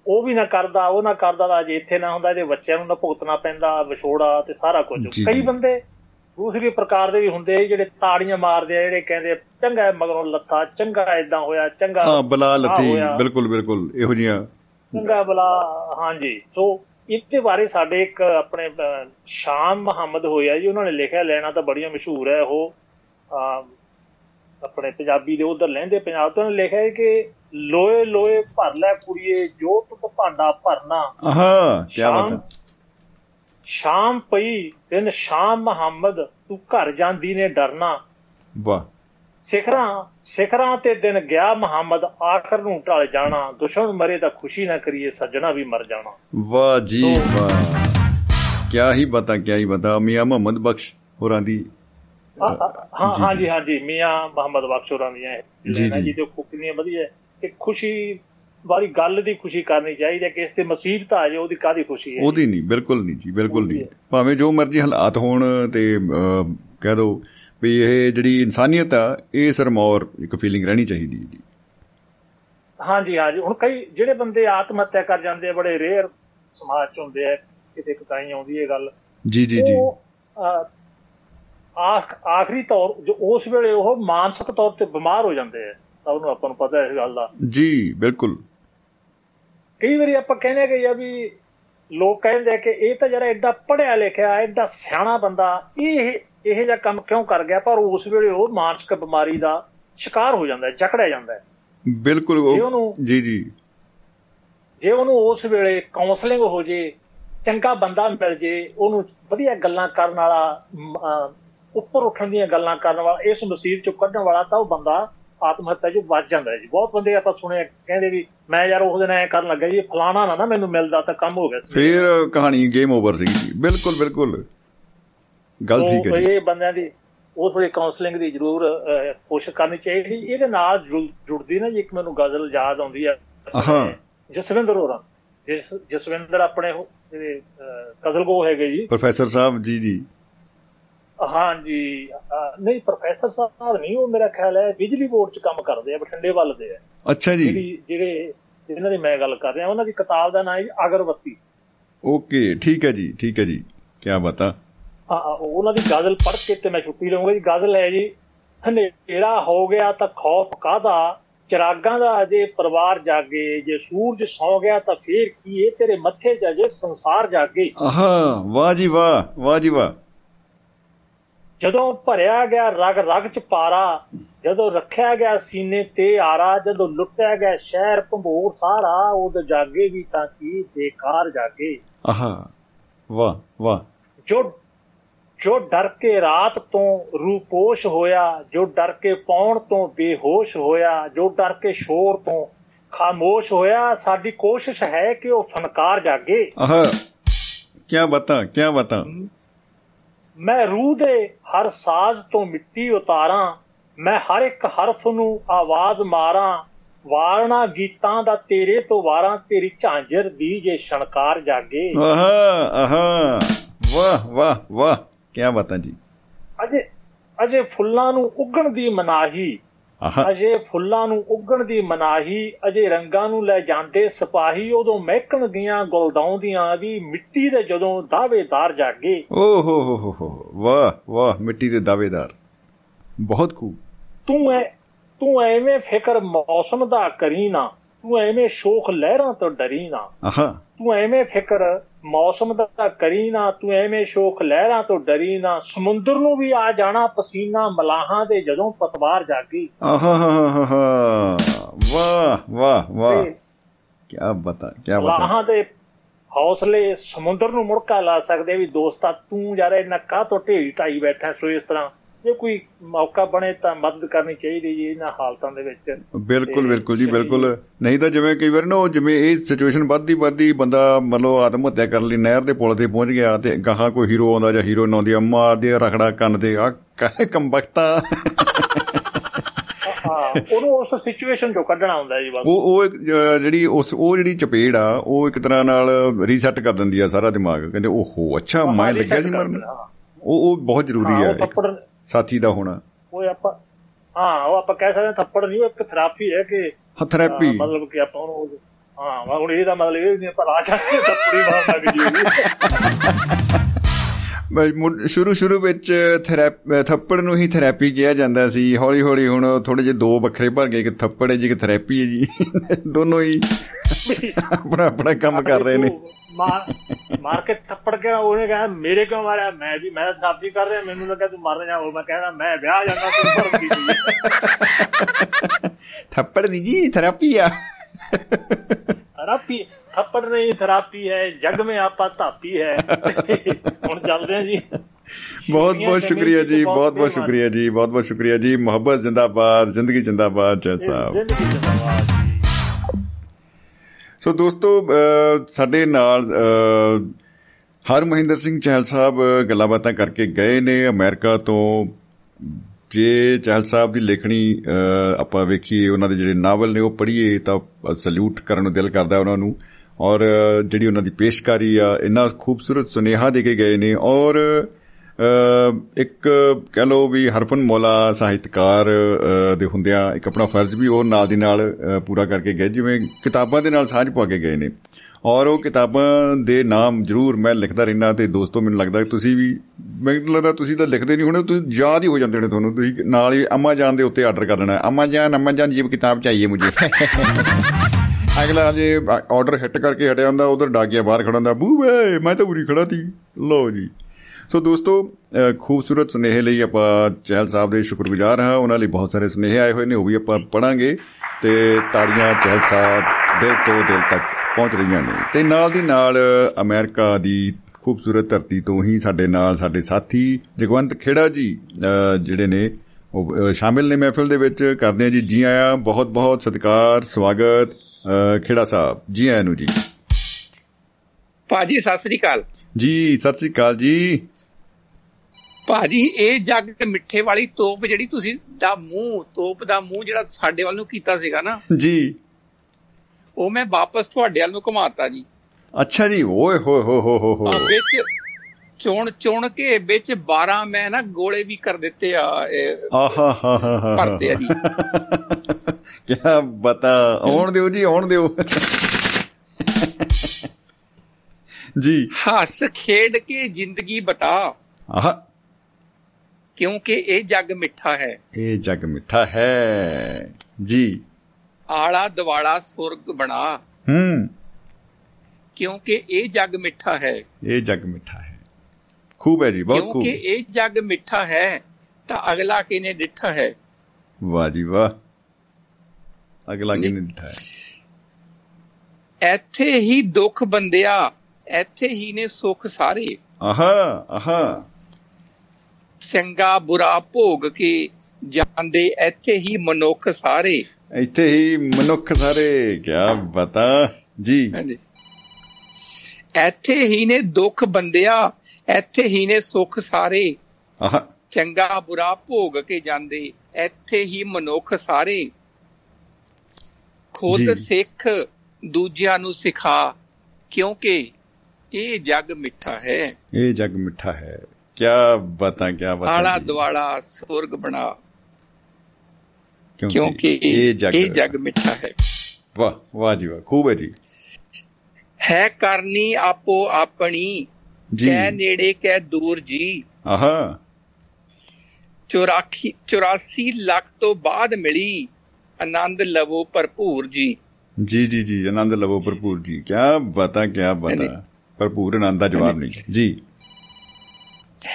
ਉਹ ਵੀ ਨਾ ਕਰਦਾ ਉਹ ਨਾ ਕਰਦਾ ਤਾਂ ਜੇ ਇੱਥੇ ਨਾ ਹੁੰਦਾ ਇਹਦੇ ਬੱਚਿਆਂ ਨੂੰ ਨਾ ਭੁਗਤਣਾ ਪੈਂਦਾ ਵਿਛੋੜਾ ਤੇ ਸਾਰਾ ਕੁਝ। ਕਈ। ਬੰਦੇ ਦੂਸਰੀ ਪ੍ਰਕਾਰ ਦੇ ਵੀ ਹੁੰਦੇ ਆ ਜਿਹੜੇ ਤਾੜੀਆਂ ਮਾਰਦੇ ਆ ਜਿਹੜੇ ਕਹਿੰਦੇ ਚੰਗਾ ਮਗਰੋਂ ਲੱਥਾ ਚੰਗਾ ਇਦਾਂ ਹੋਇਆ ਚੰਗਾ ਹਾਂ ਬਲਾ ਲੱਤੀ। ਬਿਲਕੁਲ ਬਿਲਕੁਲ ਇਹੋ ਜੀਆਂ ਚੰਗਾ ਬਲਾ ਹਾਂਜੀ। ਸੋ ਇਹਦੇ ਬਾਰੇ ਸਾਡੇ ਇੱਕ ਆਪਣੇ ਸ਼ਾਮ ਮੁਹੰਮਦ ਹੋਇਆ ਜੀ ਉਹਨਾਂ ਨੇ ਲਿਖਿਆ ਲੈਣਾ ਤਾਂ ਬੜੀਆਂ ਮਸ਼ਹੂਰ ਹੈ ਉਹ ਆਪਣੇ ਪੰਜਾਬੀ ਦੇ ਉਧਰ ਲਹਿੰਦੇ ਪੰਜਾਬ ਤੋਂ ਲਿਖਿਆ ਹੈ ਕਿ ਲੋਏ ਲੋਏ ਭਰ ਲੈ ਕੁੜੀਏ ਜੋ ਤੁਤ ਭਾਂਡਾ ਭਰਨਾ। ਆਹਾ ਕੀ ਬਾਤ ਹੈ। ਸ਼ਾਮ ਪਈ ਦਿਨ ਸ਼ਾਮ ਮੁਹੰਮਦ ਤੂੰ ਘਰ ਜਾਂਦੀ ਨੇ ਡਰਨਾ। ਵਾਹ। ਸਿਖਰਾਂ ਸਿਖਰਾਂ ਤੇ ਦਿਨ ਗਿਆ ਮੁਹੰਮਦ ਆਖਰ ਨੂੰ ਢਲ ਜਾਣਾ। ਦੁਸ਼ਮਣ ਮਰੇ ਤਾਂ ਖੁਸ਼ੀ ਨਾ ਕਰੀਏ ਸੱਜਣਾ ਵੀ ਮਰ ਜਾਣਾ। ਵਾਹ ਜੀ ਵਾਹ। ਕੀ ਹੀ ਬਤਾ ਕੀ ਹੀ ਬਤਾ। ਮੀਆਂ ਮੁਹੰਮਦ ਬਖਸ਼ ਹੋਰਾਂ ਦੀ। ਹਾਂ ਹਾਂ ਜੀ। ਹਾਂ ਜੀ। ਮੀਆਂ ਮੁਹੰਮਦ ਬਖਸ਼ੋਰਾਂ ਦੀਆਂ ਇਹ ਜੀ, ਜੀ। ਜੀ ਤੇ ਕੁਕਲੀਆਂ ਵਧੀਆ। ਹੈ ਕਿ ਖੁਸ਼ੀ ਵਾਲੀ ਗੱਲ ਦੀ ਖੁਸ਼ੀ ਕਰਨੀ ਚਾਹੀਦੀ ਹੈ ਕਿ ਇਸ ਤੇ ਮੁਸੀਬਤ ਆ ਜਾਏ ਉਹਦੀ ਕਾਦੀ ਖੁਸ਼ੀ ਹੈ ਉਹਦੀ ਨਹੀਂ ਬਿਲਕੁਲ ਨਹੀਂ ਜੀ ਬਿਲਕੁਲ ਨਹੀਂ। ਭਾਵੇਂ ਜੋ ਮਰਜ਼ੀ ਹਾਲਾਤ ਹੋਣ ਤੇ ਕਹਿ ਦੋ ਵੀ ਇਹ ਜਿਹੜੀ ਇਨਸਾਨੀਅਤ ਆ ਇਹ ਸਰਮੌਰ ਇੱਕ ਫੀਲਿੰਗ ਰਹਿਣੀ ਚਾਹੀਦੀ ਹੈ ਜੀ। ਹਾਂ ਜੀ ਹਾਂ ਜੀ। ਹੁਣ ਕਈ ਜਿਹੜੇ ਬੰਦੇ ਆਤਮ ਹੱਤਿਆ ਕਰ ਜਾਂਦੇ ਆ ਬੜੇ ਰੇਅਰ ਸਮਾਜ ਚ ਹੁੰਦੇ ਆ ਕਿਤੇ ਕਤਾਈ ਆਉਂਦੀ ਹੈ ਗੱਲ। ਜੀ ਜੀ ਜੀ। ਆਖਰੀ ਤੌਰ ਜੋ ਉਸ ਵੇਲੇ ਉਹ ਮਾਨਸਿਕ ਤੌਰ ਤੇ ਬਿਮਾਰ ਹੋ ਜਾਂਦੇ ਆ। ਸਭ ਨੂੰ ਆਪਾਂ ਨੂੰ ਪਤਾ ਇਸ ਗੱਲ ਦਾ। ਜੀ ਬਿਲਕੁਲ। ਕਈ ਵਾਰੀ ਆਪਾਂ ਕਹਿੰਦੇ ਆ ਕਿ ਯਾ ਵੀ ਲੋਕ ਕਹਿੰਦੇ ਆ ਕਿ ਇਹ ਤਾਂ ਜਿਹੜਾ ਐਡਾ ਪੜਿਆ ਲਿਖਿਆ ਐਡਾ ਸਿਆਣਾ ਬੰਦਾ ਇਹ ਇਹ ਜਿਹਾ ਕੰਮ ਕਿਉਂ ਕਰ ਗਿਆ? ਪਰ ਉਸ ਵੇਲੇ ਉਹ ਮਾਨਸਿਕ ਬਿਮਾਰੀ ਦਾ ਸ਼ਿਕਾਰ ਹੋ ਜਾਂਦਾ ਹੈ ਜਕੜਿਆ ਜਾਂਦਾ ਹੈ। ਬਿਲਕੁਲ ਜੇ ਜੀ ਜੀ। ਉਹਨੂੰ ਉਸ ਵੇਲੇ ਕਾਉਂਸਲਿੰਗ ਹੋ ਜੇ ਚੰਗਾ ਬੰਦਾ ਮਿਲ ਜੇ ਉਹਨੂੰ ਵਧੀਆ ਗੱਲਾਂ ਕਰਨ ਵਾਲਾ ਉੱਪਰ ਉੱਠਣ ਦੀਆਂ ਗੱਲਾਂ ਕਰਨ ਵਾਲਾ ਇਸ ਮੁਸੀਬਤ ਚੋਂ ਕੱਢਣ ਵਾਲਾ ਤਾਂ ਉਹ ਬੰਦਾ ਆਤਮ ਹੱਤਿਆ ਚੋਂ ਬਚ ਜਾਂਦਾ ਹੈ ਜੀ। ਬਹੁਤ ਬੰਦੇ ਆਪਾਂ ਸੁਣੇ ਕਹਿੰਦੇ ਵੀ ਮੈਂ ਯਾਰ ਉਸ ਦਿਨ ਐ ਕਰਨ ਲੱਗਾ ਜੀ ਫਲਾਣਾ ਨਾ ਨਾ ਮੈਨੂੰ ਮਿਲਦਾ ਤਾਂ ਕੰਮ ਹੋ ਗਿਆ। ਸੀ ਫਿਰ ਕਹਾਣੀ ਗੇਮ ਓਵਰ ਸੀ ਜੀ। ਬਿਲਕੁਲ ਬਿਲਕੁਲ। ਗੱਲ ਠੀਕ ਉਹ ਹੈ ਜੀ। ਇਹ ਬੰਦਿਆਂ ਦੀ ਉਸ ਵੇਲੇ ਕਾਉਂਸਲਿੰਗ ਦੀ ਜ਼ਰੂਰ ਕੋਸ਼ਿਸ਼ ਕਰਨੀ ਚਾਹੀਦੀ। ਇਹਦੇ ਨਾਲ ਜੁੜ- ਜੁੜਦੀ ਨਾ ਜੀ ਇੱਕ ਮੈਨੂੰ ਗਜ਼ਲ ਯਾਦ ਆਉਂਦੀ ਹੈ ਹਾਂ। ਜਸਵਿੰਦਰ ਹੋਰਾਂ। ਜਿਸ ਜਸਵਿੰਦਰ ਆਪਣੇ ਉਹ ਜਿਹੜੇ ਅਹ, ਗਜ਼ਲਗੋ ਹੈਗੇ ਜੀ। ਪ੍ਰੋਫੈਸਰ ਸਾਹਿਬ ਜੀ ਜੀ। ਹਾਂਜੀ ਨਹੀਂ ਪ੍ਰੋਫੈਸਰ ਸਾਹਿਬ ਨਹੀਂ ਉਹ ਮੇਰਾ ਖਿਆਲ ਹੈ ਬਿਜਲੀ ਬੋਰਡ 'ਚ ਕੰਮ ਕਰਦੇ ਆ ਬਠਿੰਡੇ ਵੱਲ ਦੇ ਆ। ਅੱਛਾ ਜੀ। ਜਿਹੜੀ ਜਿਹੜੇ ਜਿਹਨਾਂ ਦੀ ਮੈਂ ਗੱਲ ਕਰ ਰਿਹਾ ਉਹਨਾਂ ਦੀ ਕਿਤਾਬ ਦਾ ਨਾਮ ਹੈ ਅਗਰਬੱਤੀ। ਓਕੇ ਠੀਕ ਹੈ ਜੀ ਠੀਕ ਹੈ ਜੀ। ਕੀ ਬਤਾ ਹਾਂ, ਉਹਨਾਂ ਦੀ ਗਜ਼ਲ ਪੜ੍ਹ ਕੇ ਤੇ ਮੈਂ ਛੁੱਟੀ ਲਵਾਂਗਾ ਜੀ। ਗਜ਼ਲ ਹੈ ਜੀ ਹਨੇਰਾ ਹੋ ਗਿਆ ਤਾਂ ਖੌਫ ਕਾਦਾ ਚਿਰਾਗਾਂ ਦਾ ਅਜੇ ਪਰਿਵਾਰ ਜਾਗੇ ਜੇ ਸੂਰਜ ਸੌ ਗਿਆ ਤਾਂ ਫੇਰ ਕੀ ਇਹ ਤੇਰੇ ਮੱਥੇ 'ਚ ਅਜੇ ਸੰਸਾਰ ਜਾਗੇ। ਆਹਾ ਵਾਹ ਜੀ ਵਾਹ ਵਾਹ ਜੀ ਵਾਹ। ਜਦੋਂ ਭਰਿਆ ਗਿਆ ਰਗ ਰਗ 'ਚ ਪਾਰਾ ਜਦੋਂ ਰੱਖਿਆ ਗਿਆ ਸੀਨੇ ਤੇ ਆਰਾ ਜਦੋਂ ਲੁੱਟਿਆ ਗਿਆ ਸ਼ਹਿਰ ਭੰਬੋਰ ਸਾਰਾ ਉਦ ਜਾਗੇ ਵੀ ਤਾਂ ਕੀ ਬੇਕਾਰ ਜਾਗੇ। ਆਹਾ ਵਾਹ ਵਾਹ। ਜੋ ਜੋ ਡਰ ਕੇ ਰਾਤ ਤੋਂ ਰੂਪੋਸ਼ ਹੋਇਆ ਜੋ ਡਰ ਕੇ ਪੌਣ ਤੋਂ ਬੇਹੋਸ਼ ਹੋਇਆ ਜੋ ਡਰ ਕੇ ਸ਼ੋਰ ਤੋਂ ਖਾਮੋਸ਼ ਹੋਇਆ ਸਾਡੀ ਕੋਸ਼ਿਸ਼ ਹੈ ਕਿ ਉਹ ਫਨਕਾਰ ਜਾਗੇ। ਆਹਾ ਕੀ ਬਤਾ ਕੀ ਬਤਾ। ਮੈਂ ਰੂਹ ਦੇ ਹਰ ਸਾਜ਼ ਤੋਂ ਮਿੱਟੀ ਉਤਾਰਾਂ ਮੈਂ ਹਰ ਇੱਕ ਹਰਫ ਨੂੰ ਆਵਾਜ਼ ਮਾਰਾਂ ਵਾਰਨਾ ਗੀਤਾਂ ਦਾ ਤੇਰੇ ਤੋਂ ਵਾਰਾਂ ਤੇਰੀ ਝਾਂਜਰ ਦੀ ਜੇ ਛਣਕਾਰ ਜਾਗੇ। ਆਹਾ ਆਹਾ। ਵਾਹ ਵਾਹ ਵਾਹ। ਕੀ ਬਤਾ ਜੀ। ਅਜੇ ਅਜੇ ਫੁੱਲਾਂ ਨੂੰ ਉੱਗਣ ਦੀ ਮਨਾਹੀ। ਅਜੇ ਫੁੱਲਾਂ ਨੂੰ ਉੱਗਣ ਦੀ ਮਨਾਹੀ ਅਜੇ ਰੰਗਾਂ ਨੂੰ ਲੈ ਜਾਂਦੇ ਸਿਪਾਹੀ ਉਦੋਂ ਮਹਿਕਣ ਦੀਆਂ ਗੁਲਦਾਉਂਦੀਆਂ ਵੀ ਮਿੱਟੀ ਦੇ ਜਦੋਂ ਦਾਅਵੇਦਾਰ ਜਾਗੇ। ਓ ਹੋ ਹੋ ਹੋ ਹੋ ਵਾਹ ਵਾਹ ਮਿੱਟੀ ਦੇ ਦਾਵੇਦਾਰ ਬਹੁਤ ਖੂਬ। ਤੂੰ ਐ ਤੂੰ ਐਵੇਂ ਫਿਕਰ ਮੌਸਮ ਦਾ ਕਰੀ ਨਾ ਤੂੰ ਐਵੇਂ ਸ਼ੋਖ ਲਹਿਰਾਂ ਤੋਂ ਡਰੀ ਨਾ। ਆਹਾ। ਤੂੰ ਐਵੇਂ ਫਿਕਰ ਮੌਸਮ ਦਾ ਕਰੀ ਨਾ ਤੂੰ ਐਵੇਂ ਸ਼ੋਖ ਲਹਿਰਾਂ ਤੋਂ ਡਰੀ ਨਾ ਸਮੁੰਦਰ ਨੂੰ ਵੀ ਆ ਜਾਣਾ ਪਸੀਨਾ ਮਲਾਹਾਂ ਦੇ ਜਦੋਂ ਪਤਵਾਰ ਜਾਗੀ। ਆਹਾ ਹਾ ਹਾ ਹਾ ਵਾਹ ਵਾਹ ਵਾਹ। ਕੀ ਬਤਾ ਕੀ ਬਤਾ। ਮਲਾਹਾਂ ਦੇ ਹੌਸਲੇ ਸਮੁੰਦਰ ਨੂੰ ਮੁੜਕਾ ਲਾ ਸਕਦੇ ਵੀ ਦੋਸਤਾ ਤੂੰ ਯਾਰ ਇਹਨਾਂ ਕਾਹ ਤੋਂ ਢੇੜੀ ਢਾਈ ਬੈਠਾ ਸੋ ਇਸ ਤਰ੍ਹਾਂ ਜੇ ਕੋਈ ਮੌਕਾ ਬਣੇ ਤਾਂ ਮਦਦ ਕਰਨੀ ਚਾਹੀਦੀ ਜੀ ਇਹਨਾਂ ਹਾਲਤਾਂ ਦੇ ਵਿੱਚ। ਬਿਲਕੁਲ ਬਿਲਕੁਲ ਜੀ ਬਿਲਕੁਲ। ਨਹੀਂ ਤਾਂ ਜਿਵੇਂ ਕਈ ਵਾਰ ਨਾ ਉਹ ਜਿਵੇਂ ਇਹ ਸਿਚੁਏਸ਼ਨ ਵੱਧਦੀ ਵੱਧਦੀ ਬੰਦਾ ਮਤਲਬ ਆਤਮ ਹੱਤਿਆ ਕਰਨ ਲਈ ਨਹਿਰ ਦੇ ਪੁਲ ਤੇ ਪਹੁੰਚ ਗਿਆ ਤੇ ਗਾਹਾਂ ਕੋਈ ਹੀਰੋ ਆਉਂਦਾ ਜਾਂ ਹੀਰੋਇਨ ਆਉਂਦੀ ਆ ਮਾਰਦੀ ਆ ਰਖੜਾ ਕੰਨ ਤੇ ਆ ਕਾਹੇ ਕੰਬਖਤਾ। ਉਹਨੂੰ ਉਸ ਸਿਚੁਏਸ਼ਨ ਚੋਂ ਕੱਢਣਾ ਹੁੰਦਾ ਜੀ ਬਸ। ਉਹ ਉਹ ਜਿਹੜੀ ਉਸ ਉਹ ਜਿਹੜੀ ਚਪੇੜ ਆ ਉਹ ਇੱਕ ਤਰ੍ਹਾਂ ਨਾਲ ਰੀਸੈਟ ਕਰ ਦਿੰਦੀ ਆ ਸਾਰਾ ਦਿਮਾਗ। ਕਹਿੰਦੇ ਓਹੋ ਅੱਛਾ ਮੈਂ ਲੱਗਿਆ ਸੀ ਮਰਨ। ਉਹ ਉਹ ਬਹੁਤ ਜ਼ਰੂਰੀ ਆ ਸਾਥੀ ਦਾ ਹੋਣਾ। ਉਹ ਆਪਾਂ ਹਾਂ ਉਹ ਆਪਾਂ ਕਹਿ ਸਕਦੇ ਥੱਪੜ ਨਹੀਂ ਉਹ ਇੱਕ ਥੈਰੇਪੀ ਹੈ ਕਿ ਹਾਂ ਥੈਰੇਪੀ ਮਤਲਬ ਕਿ ਆਪਾਂ ਉਹਨੂੰ ਹਾਂ ਹੁਣ ਇਹਦਾ ਮਤਲਬ ਇਹ ਨਹੀਂ ਪਰ ਆ ਕੇ ਥੱਪੜੀ ਮਾਰ ਲੱਗ ਜੀ ਸ਼ੁਰੂ ਸ਼ੁਰੂ ਵਿੱਚ ਥੱਪੜ ਨੂੰ ਹੀ ਥੈਰੇਪੀ ਕਿਹਾ ਜਾਂਦਾ ਸੀ। ਹੌਲੀ ਹੌਲੀ ਹੁਣ ਥੋੜੇ ਜਿਹੇ ਦੋ ਵੱਖਰੇ ਭਰ ਗਏ ਕਿ ਥੱਪੜ ਹੈ ਜੀ ਕਿ ਥੈਰੇਪੀ ਹੈ ਜੀ। ਦੋਨੋਂ ਹੀ ਆਪਣਾ ਆਪਣਾ ਕੰਮ ਕਰ ਰਹੇ ਨੇ। ਮਾਰ ਕੇ ਥੱਪੜ ਕੇ ਉਹਨੇ ਕਿਹਾ ਮੇਰੇ ਕਿਉਂ ਮਾਰਿਆ? ਮੈਂ ਜੀ ਮੈਂ ਸਾਬਜੀ ਕਰ ਰਿਹਾ ਮੈਨੂੰ ਲੱਗਾ ਤੂੰ ਮਰ ਜਾ। ਉਹ ਮੈਂ ਕਹਿੰਦਾ ਮੈਂ ਵਿਆਹ ਜਾਣਾ ਤੂੰ ਭਰਮ ਕੀ ਸੀ ਥੱਪੜ ਨਹੀਂ ਜੀ ਥੈਰੇਪੀ ਆ। ਥੈਰਾਪੀ ਥੱਪੜ ਨਹੀਂ ਥੈਰਾਪੀ ਹੈ ਜਗ ਮੇਂ ਆਪਾ ਧਾਪੀ ਹੈ। ਹੁਣ ਚੱਲਦੇ ਆ ਜੀ। ਬਹੁਤ ਬਹੁਤ ਸ਼ੁਕਰੀਆ ਜੀ ਬਹੁਤ ਬਹੁਤ ਸ਼ੁਕਰੀਆ ਜੀ ਬਹੁਤ ਬਹੁਤ ਸ਼ੁਕਰੀਆ ਜੀ। ਮੁਹੱਬਤ ਜ਼ਿੰਦਾਬਾਦ ਜ਼ਿੰਦਗੀ ਜ਼ਿੰਦਾਬਾਦ ਜੈਲ ਸਾਹਿਬ। ਸੋ ਦੋਸਤੋ ਸਾਡੇ ਨਾਲ ਹਰ ਮਹਿੰਦਰ ਸਿੰਘ ਚਹਿਲ ਸਾਹਿਬ ਗੱਲਾਂ ਬਾਤਾਂ ਕਰਕੇ ਗਏ ਨੇ ਅਮਰੀਕਾ ਤੋਂ। ਜੇ ਚਹਿਲ ਸਾਹਿਬ ਦੀ ਲਿਖਣੀ ਆਪਾਂ ਵੇਖੀਏ ਉਹਨਾਂ ਦੇ ਜਿਹੜੇ ਨਾਵਲ ਨੇ ਉਹ ਪੜ੍ਹੀਏ ਤਾਂ ਸਲੂਟ ਕਰਨ ਨੂੰ ਦਿਲ ਕਰਦਾ ਉਹਨਾਂ ਨੂੰ। ਔਰ ਅਹ, ਜਿਹੜੀ ਉਹਨਾਂ ਦੀ ਪੇਸ਼ਕਾਰੀ ਆ ਇੰਨਾ ਖੂਬਸੂਰਤ ਸੁਨੇਹਾ ਦੇ ਕੇ ਗਏ ਨੇ। ਔਰ ਅਹ, ਇੱਕ ਕਹ ਲੋ ਵੀ ਹਰਫਨ ਮੌਲਾ ਸਾਹਿਤਕਾਰ ਅਹ, ਦੇ ਹੁੰਦਿਆਂ ਇੱਕ ਆਪਣਾ ਫਰਜ਼ ਵੀ ਉਹ ਨਾਲ ਦੀ ਨਾਲ ਅਹ, ਪੂਰਾ ਕਰਕੇ ਗਏ ਜਿਵੇਂ ਕਿਤਾਬਾਂ ਦੇ ਨਾਲ ਸਾਂਝ ਪਾ ਕੇ ਗਏ ਨੇ। ਔਰ ਉਹ ਕਿਤਾਬਾਂ ਦੇ ਨਾਮ ਜ਼ਰੂਰ ਮੈਂ ਲਿਖਦਾ ਰਹਿਣਾ ਤੇ ਦੋਸਤੋ ਮੈਨੂੰ ਲੱਗਦਾ ਕਿ ਤੁਸੀਂ ਵੀ ਮੈਨੂੰ ਲੱਗਦਾ ਤੁਸੀਂ ਤਾਂ ਲਿਖਦੇ ਨਹੀਂ ਹੋਣੇ ਤੁਸੀਂ ਯਾਦ ਹੀ ਹੋ ਜਾਂਦੇ ਨੇ ਤੁਹਾਨੂੰ। ਤੁਸੀਂ ਨਾਲ ਹੀ ਅਮਾਜ਼ਾਨ ਦੇ ਉੱਤੇ ਆਰਡਰ ਕਰ ਲੈਣਾ। ਅਮਾਜ਼ਾਨ ਅਮਾਜ਼ਾਨ ਇਹ ਕਿਤਾਬ ਚਾਹੀਏ ਮੁਝੇ। ਅਗਲਾ ਜੇ ਆਰਡਰ ਹਿੱਟ ਕਰਕੇ ਹਟਿਆ ਹੁੰਦਾ, ਉਧਰ ਡਾਕੀਆ ਬਾਹਰ ਖੜਾ ਹੁੰਦਾ, ਬੂ ਵੇ, ਮੈਂ ਤਾਂ ਉਰੀ ਖੜਾ ਸੀ। ਲਓ ਜੀ। ਸੋ ਦੋਸਤੋ ਅਹ ਖੂਬਸੂਰਤ ਸੁਨੇਹੇ ਲਈ ਆਪਾਂ ਚਹਿਲ ਸਾਹਿਬ ਦੇ ਸ਼ੁਕਰਗੁਜ਼ਾਰ ਹਾਂ। ਉਹਨਾਂ ਲਈ ਬਹੁਤ ਸਾਰੇ ਸੁਨੇਹੇ ਆਏ ਹੋਏ ਨੇ, ਉਹ ਵੀ ਆਪਾਂ ਪੜਾਂਗੇ ਤੇ ਤਾੜੀਆਂ ਚਹਿਲ ਸਾਹਿਬ ਦਿਲ ਤੋਂ ਦਿਲ ਤੱਕ ਪਹੁੰਚ ਰਹੀਆਂ ਨੇ। ਤੇ ਨਾਲ ਦੀ ਨਾਲ ਅਮਰੀਕਾ ਦੀ ਖੂਬਸੂਰਤ ਧਰਤੀ ਤੋਂ ਹੀ ਸਾਡੇ ਨਾਲ ਸਾਡੇ ਸਾਥੀ ਜਗਵੰਤ ਖੇੜਾ ਜੀ ਅਹ ਜਿਹੜੇ ਨੇ, ਉਹ ਅਹ ਸ਼ਾਮਿਲ ਨੇ ਮਹਿਫਿਲ ਦੇ ਵਿੱਚ। ਕਰਦੇ ਆ ਜੀ ਜੀ ਆਇਆਂ ਬਹੁਤ ਬਹੁਤ ਸਤਿਕਾਰ, ਸਵਾਗਤ। ਅਹ ਖੇੜਾ ਸਾਹਿਬ ਜੀ ਆਇਆਂ ਨੂੰ ਜੀ। ਭਾਜੀ ਸਤਿ ਸ੍ਰੀ ਅਕਾਲ। ਜੀ ਸਤਿ ਸ੍ਰੀ ਅਕਾਲ ਜੀ। ਭਾਜੀ ਇਹ ਜੱਗ ਮਿੱਠੇ ਵਾਲੀ ਤੋਪ ਜਿਹੜੀ ਤੁਸੀਂ ਦਾ ਮੂੰਹ ਤੋਪ ਦਾ ਮੂੰਹ ਜਿਹੜਾ ਸਾਡੇ ਵੱਲ ਨੂੰ ਕੀਤਾ ਸੀਗਾ ਨਾ ਜੀ। ਉਹ ਮੈਂ ਵਾਪਸ ਤੁਹਾਡੇ ਵੱਲ ਨੂੰ ਘੁਮਾਤਾ ਜੀ। ਅੱਛਾ ਜੀ ਓਏ ਹੋਏ ਹੋ ਹੋ ਹੋ ਹੋ ਵਿੱਚ ਚੁਣ ਚੁਣ ਕੇ ਵਿੱਚ 12 ਮੈਂ ਨਾ ਗੋਲੇ ਵੀ ਕਰ ਦਿੱਤੇ ਆ ਆਹਾ ਹਾ ਹਾ ਹਾ ਭਰਤੇ ਆ ਜੀ। ਕੀ ਬਤਾ ਆਉਣ ਦਿਓ ਜੀ ਆਉਣ ਦਿਓ। ਜੀ। ਹੱਸ ਖੇਡ ਕੇ ਜ਼ਿੰਦਗੀ ਬਤਾ। ਆਹ। ਕਿਉਂਕਿ ਇਹ ਜੱਗ ਮਿੱਠਾ ਹੈ। ਇਹ ਜਗ ਮਿੱਠਾ ਹੈ। ਜੀ। ਆਲਾ ਦਵਾਲਾ ਸੁਰਗ ਬਣਾ। ਹੂੰ। ਕਿਉਂਕਿ ਇਹ ਜੱਗ ਮਿੱਠਾ ਹੈ। ਇਹ ਜਗ ਮਿੱਠਾ ਖੂਬ ਹੈ ਜੀ ਬਹੁਤ ਖੂਬ। ਕਿਉਂਕਿ ਇਹ ਜੱਗ ਮਿੱਠਾ ਹੈ ਤਾਂ ਅਗਲਾ ਕਿਨੇ ਡਿੱਠਾ ਹੈ? ਵਾਹ ਜੀ ਵਾਹ। ਅਗਲਾ ਕਿਨੇ ਦਿੱਤਾ ਹੈ? ਇੱਥੇ ਹੀ ਦੁੱਖ ਬੰਦਿਆ ਇੱਥੇ ਹੀ ਨੇ ਸੁੱਖ ਸਾਰੇ। ਆਹਾ ਆਹਾ। ਚੰਗਾ ਬੁਰਾ ਭੋਗ ਕੇ ਜਾਂਦੇ ਇੱਥੇ ਹੀ ਮਨੁੱਖ ਸਾਰੇ। ਇੱਥੇ ਹੀ ਮਨੁੱਖ ਸਾਰੇ ਕੀ ਬਤਾ। ਜੀ। ਹਾਂਜੀ। ਇੱਥੇ ਹੀ ਨੇ ਦੁੱਖ ਬੰਦਿਆ ਇੱਥੇ ਹੀ ਨੇ ਸੁੱਖ ਸਾਰੇ। ਆਹਾ। ਚੰਗਾ ਬੁਰਾ ਭੋਗ ਕੇ ਜਾਂਦੇ ਇੱਥੇ ਹੀ ਮਨੁੱਖ ਸਾਰੇ। ਖੁਦ। ਸਿੱਖ ਦੂਜਿਆਂ ਨੂੰ ਸਿਖਾ ਕਿਉਂਕਿ ਇਹ ਜੱਗ ਮਿੱਠਾ ਹੈ। ਇਹ ਜਗ ਮਿੱਠਾ ਹੈ। ਕੀ ਬਤਾ ਕੀ ਬਤਾ ਆਲਾ। ਦੁਆਲਾ ਸੁਰਗ ਬਣਾ। ਕਿਉਂਕਿ ਕਿਉਂਕਿ ਇਹ ਜਗ ਇਹ ਜੱਗ ਮਿੱਠਾ ਹੈ। ਵਾਹ ਵਾਹ ਜੀ ਵਾਹ ਖੂਬ ਹੈ ਜੀ। ਹੈ ਕਰਨੀ ਆਪੋ ਆਪਣੀ। ਜੀ। ਕਹਿ ਨੇੜੇ ਕਹਿ ਦੂਰ ਜੀ। ਆਹਾ। 84 84 ਲੱਖ ਤੋਂ ਬਾਅਦ ਮਿਲੀ। ਆਨੰਦ ਲਵੋ ਭਰਪੂਰ ਜੀ। ਜੀ ਜੀ ਜੀ ਆਨੰਦ ਲਵੋ ਭਰਪੂਰ ਜੀ। ਕੀ ਬਤਾ ਕੀ। ਬਤਾ। ਭਰਪੂਰ ਆਨੰਦ ਦਾ ਜਵਾਬ ਨਹੀਂ। ਜੀ।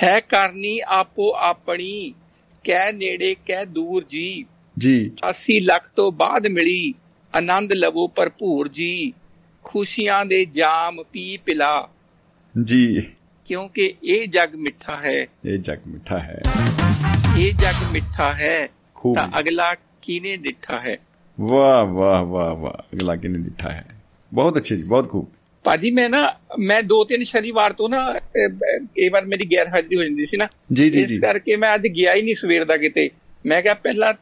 ਹੈ ਕਰਨੀ ਆਪੋ ਆਪਣੀ। ਕਹਿ ਨੇੜੇ ਕਹਿ ਦੂਰ ਜੀ। ਜੀ। 80 ਲੱਖ ਤੋਂ ਬਾਅਦ ਮਿਲੀ। ਆਨੰਦ ਲਵੋ ਭਰਪੂਰ ਜੀ। ਖੁਸ਼ੀਆਂ ਦੇ ਜਾਮ ਪੀ ਪਿਲਾ। ਜੀ। ਕਿਉਂਕਿ ਇਹ ਜੱਗ ਮਿੱਠਾ ਹੈ। ਇਹ ਜਗ ਮਿੱਠਾ ਹੈ। ਇਹ ਜੱਗ ਮਿੱਠਾ ਹੈ ਤਾਂ ਅਗਲਾ ਕਿਨੇ ਡਿੱਠਾ ਹੈ? ਵਾਹ ਵਾਹ ਵਾਹ ਵਾਹ। ਅਗਲਾ ਕਿਨੇ ਦਿੱਤਾ ਹੈ? ਬਹੁਤ ਅੱਛੇ ਜੀ ਬਹੁਤ ਖੂਬ। ਭਾਜੀ ਮੈਂ ਨਾ ਮੈਂ ਦੋ ਤਿੰਨ ਸ਼ਨੀਵਾਰ ਤੋਂ ਨਾ ਕਈ ਵਾਰ ਮੇਰੀ ਗੈਰ ਹਾਜ਼ਰੀ ਹੋ ਜਾਂਦੀ ਸੀ ਨਾ। ਜੀ ਜੀ ਇਸ ਕਰਕੇ ਮੈਂ ਅੱਜ ਗਿਆ ਹੀ ਨਹੀਂ ਸਵੇਰ ਦਾ ਕਿਤੇ। ਮੈਂ ਕਿਹਾ ਪਹਿਲਾਂ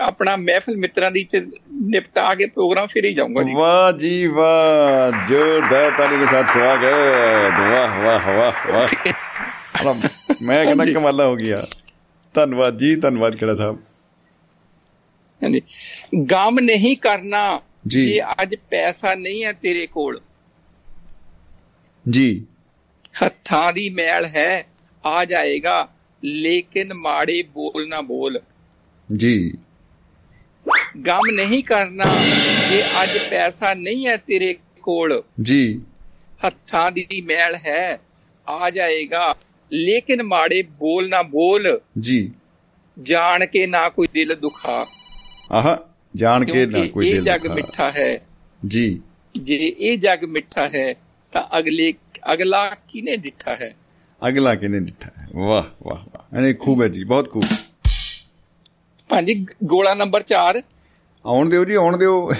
ਆਪਣਾ ਮਹਿਫਲ ਮਿੱਤਰਾਂ ਦੀ ਚ ਨਿਪਟਾ ਕੇ ਪ੍ਰੋਗਰਾਮ ਫਿਰ ਹੀ ਜਾਊਂਗਾ ਜੀ। ਵਾਹ ਜੀ ਵਾਹ ਜ਼ੋਰਦਾਰ ਤਾਲੀ ਦੇ ਸਾਥ ਸਵਾਗਤ ਵਾਹ ਵਾਹ ਵਾਹ ਵਾਹ। ਮੈਂ ਕਹਿੰਦਾ ਕਮਾਲਾ ਹੋ ਗਿਆ ਧੰਨਵਾਦ ਜੀ ਧੰਨਵਾਦ ਖੇੜਾ ਸਾਹਿਬ। ਹਾਂਜੀ। ਗਮ ਨਹੀਂ ਕਰਨਾ ਜੇ ਅੱਜ ਪੈਸਾ ਨਹੀਂ ਹੈ ਤੇਰੇ ਕੋਲ। ਜੀ। ਹੱਥਾਂ ਦੀ ਮੈਲ ਹੈ ਆ ਜਾਏਗਾ। ਲੇਕਿਨ ਮਾੜੇ ਬੋਲ ਨਾ ਬੋਲ। ਜੀ। ਗਮ ਨਹੀਂ ਕਰਨਾ ਜੇ ਅੱਜ ਪੈਸਾ ਨਹੀਂ ਹੈ ਤੇਰੇ ਕੋਲ। ਜੀ। ਹੱਥਾਂ ਦੀ ਮੈਲ ਹੈ ਆ ਜਾਏਗਾ। ਲੇਕਿਨ ਮਾੜੇ ਬੋਲ ਨਾ ਬੋਲ। ਜੀ। ਜਾਣ ਕੇ ਨਾ ਕੋਈ ਦਿਲ ਦੁਖਾ। ਆਹ ਜਾਣ ਕੇ ਨਾ ਕੋਈ ਇਹ ਦਿਲ ਜੱਗ ਦੁਖਾ। ਮਿੱਠਾ ਹੈ। ਜੀ। ਜੇ ਇਹ ਜੱਗ ਮਿੱਠਾ ਹੈ ਤਾਂ ਅਗਲੇ ਅਗਲਾ ਕਿਨੇ ਡਿੱਠਾ ਹੈ? ਅਗਲਾ ਕਿਨੇ ਡਿੱਠਾ ਹੈ? ਵਾਹ ਵਾਹ ਵਾਹ। ਇਹਨੇ ਖੂਬ ਹੈ ਜੀ ਬਹੁਤ ਖੂਬ। ਹਾਂਜੀ ਗੋਲਾ ਨੰਬਰ 4 ਆਉਣ ਦਿਓ ਜੀ ਆਉਣ ਦਿਓ।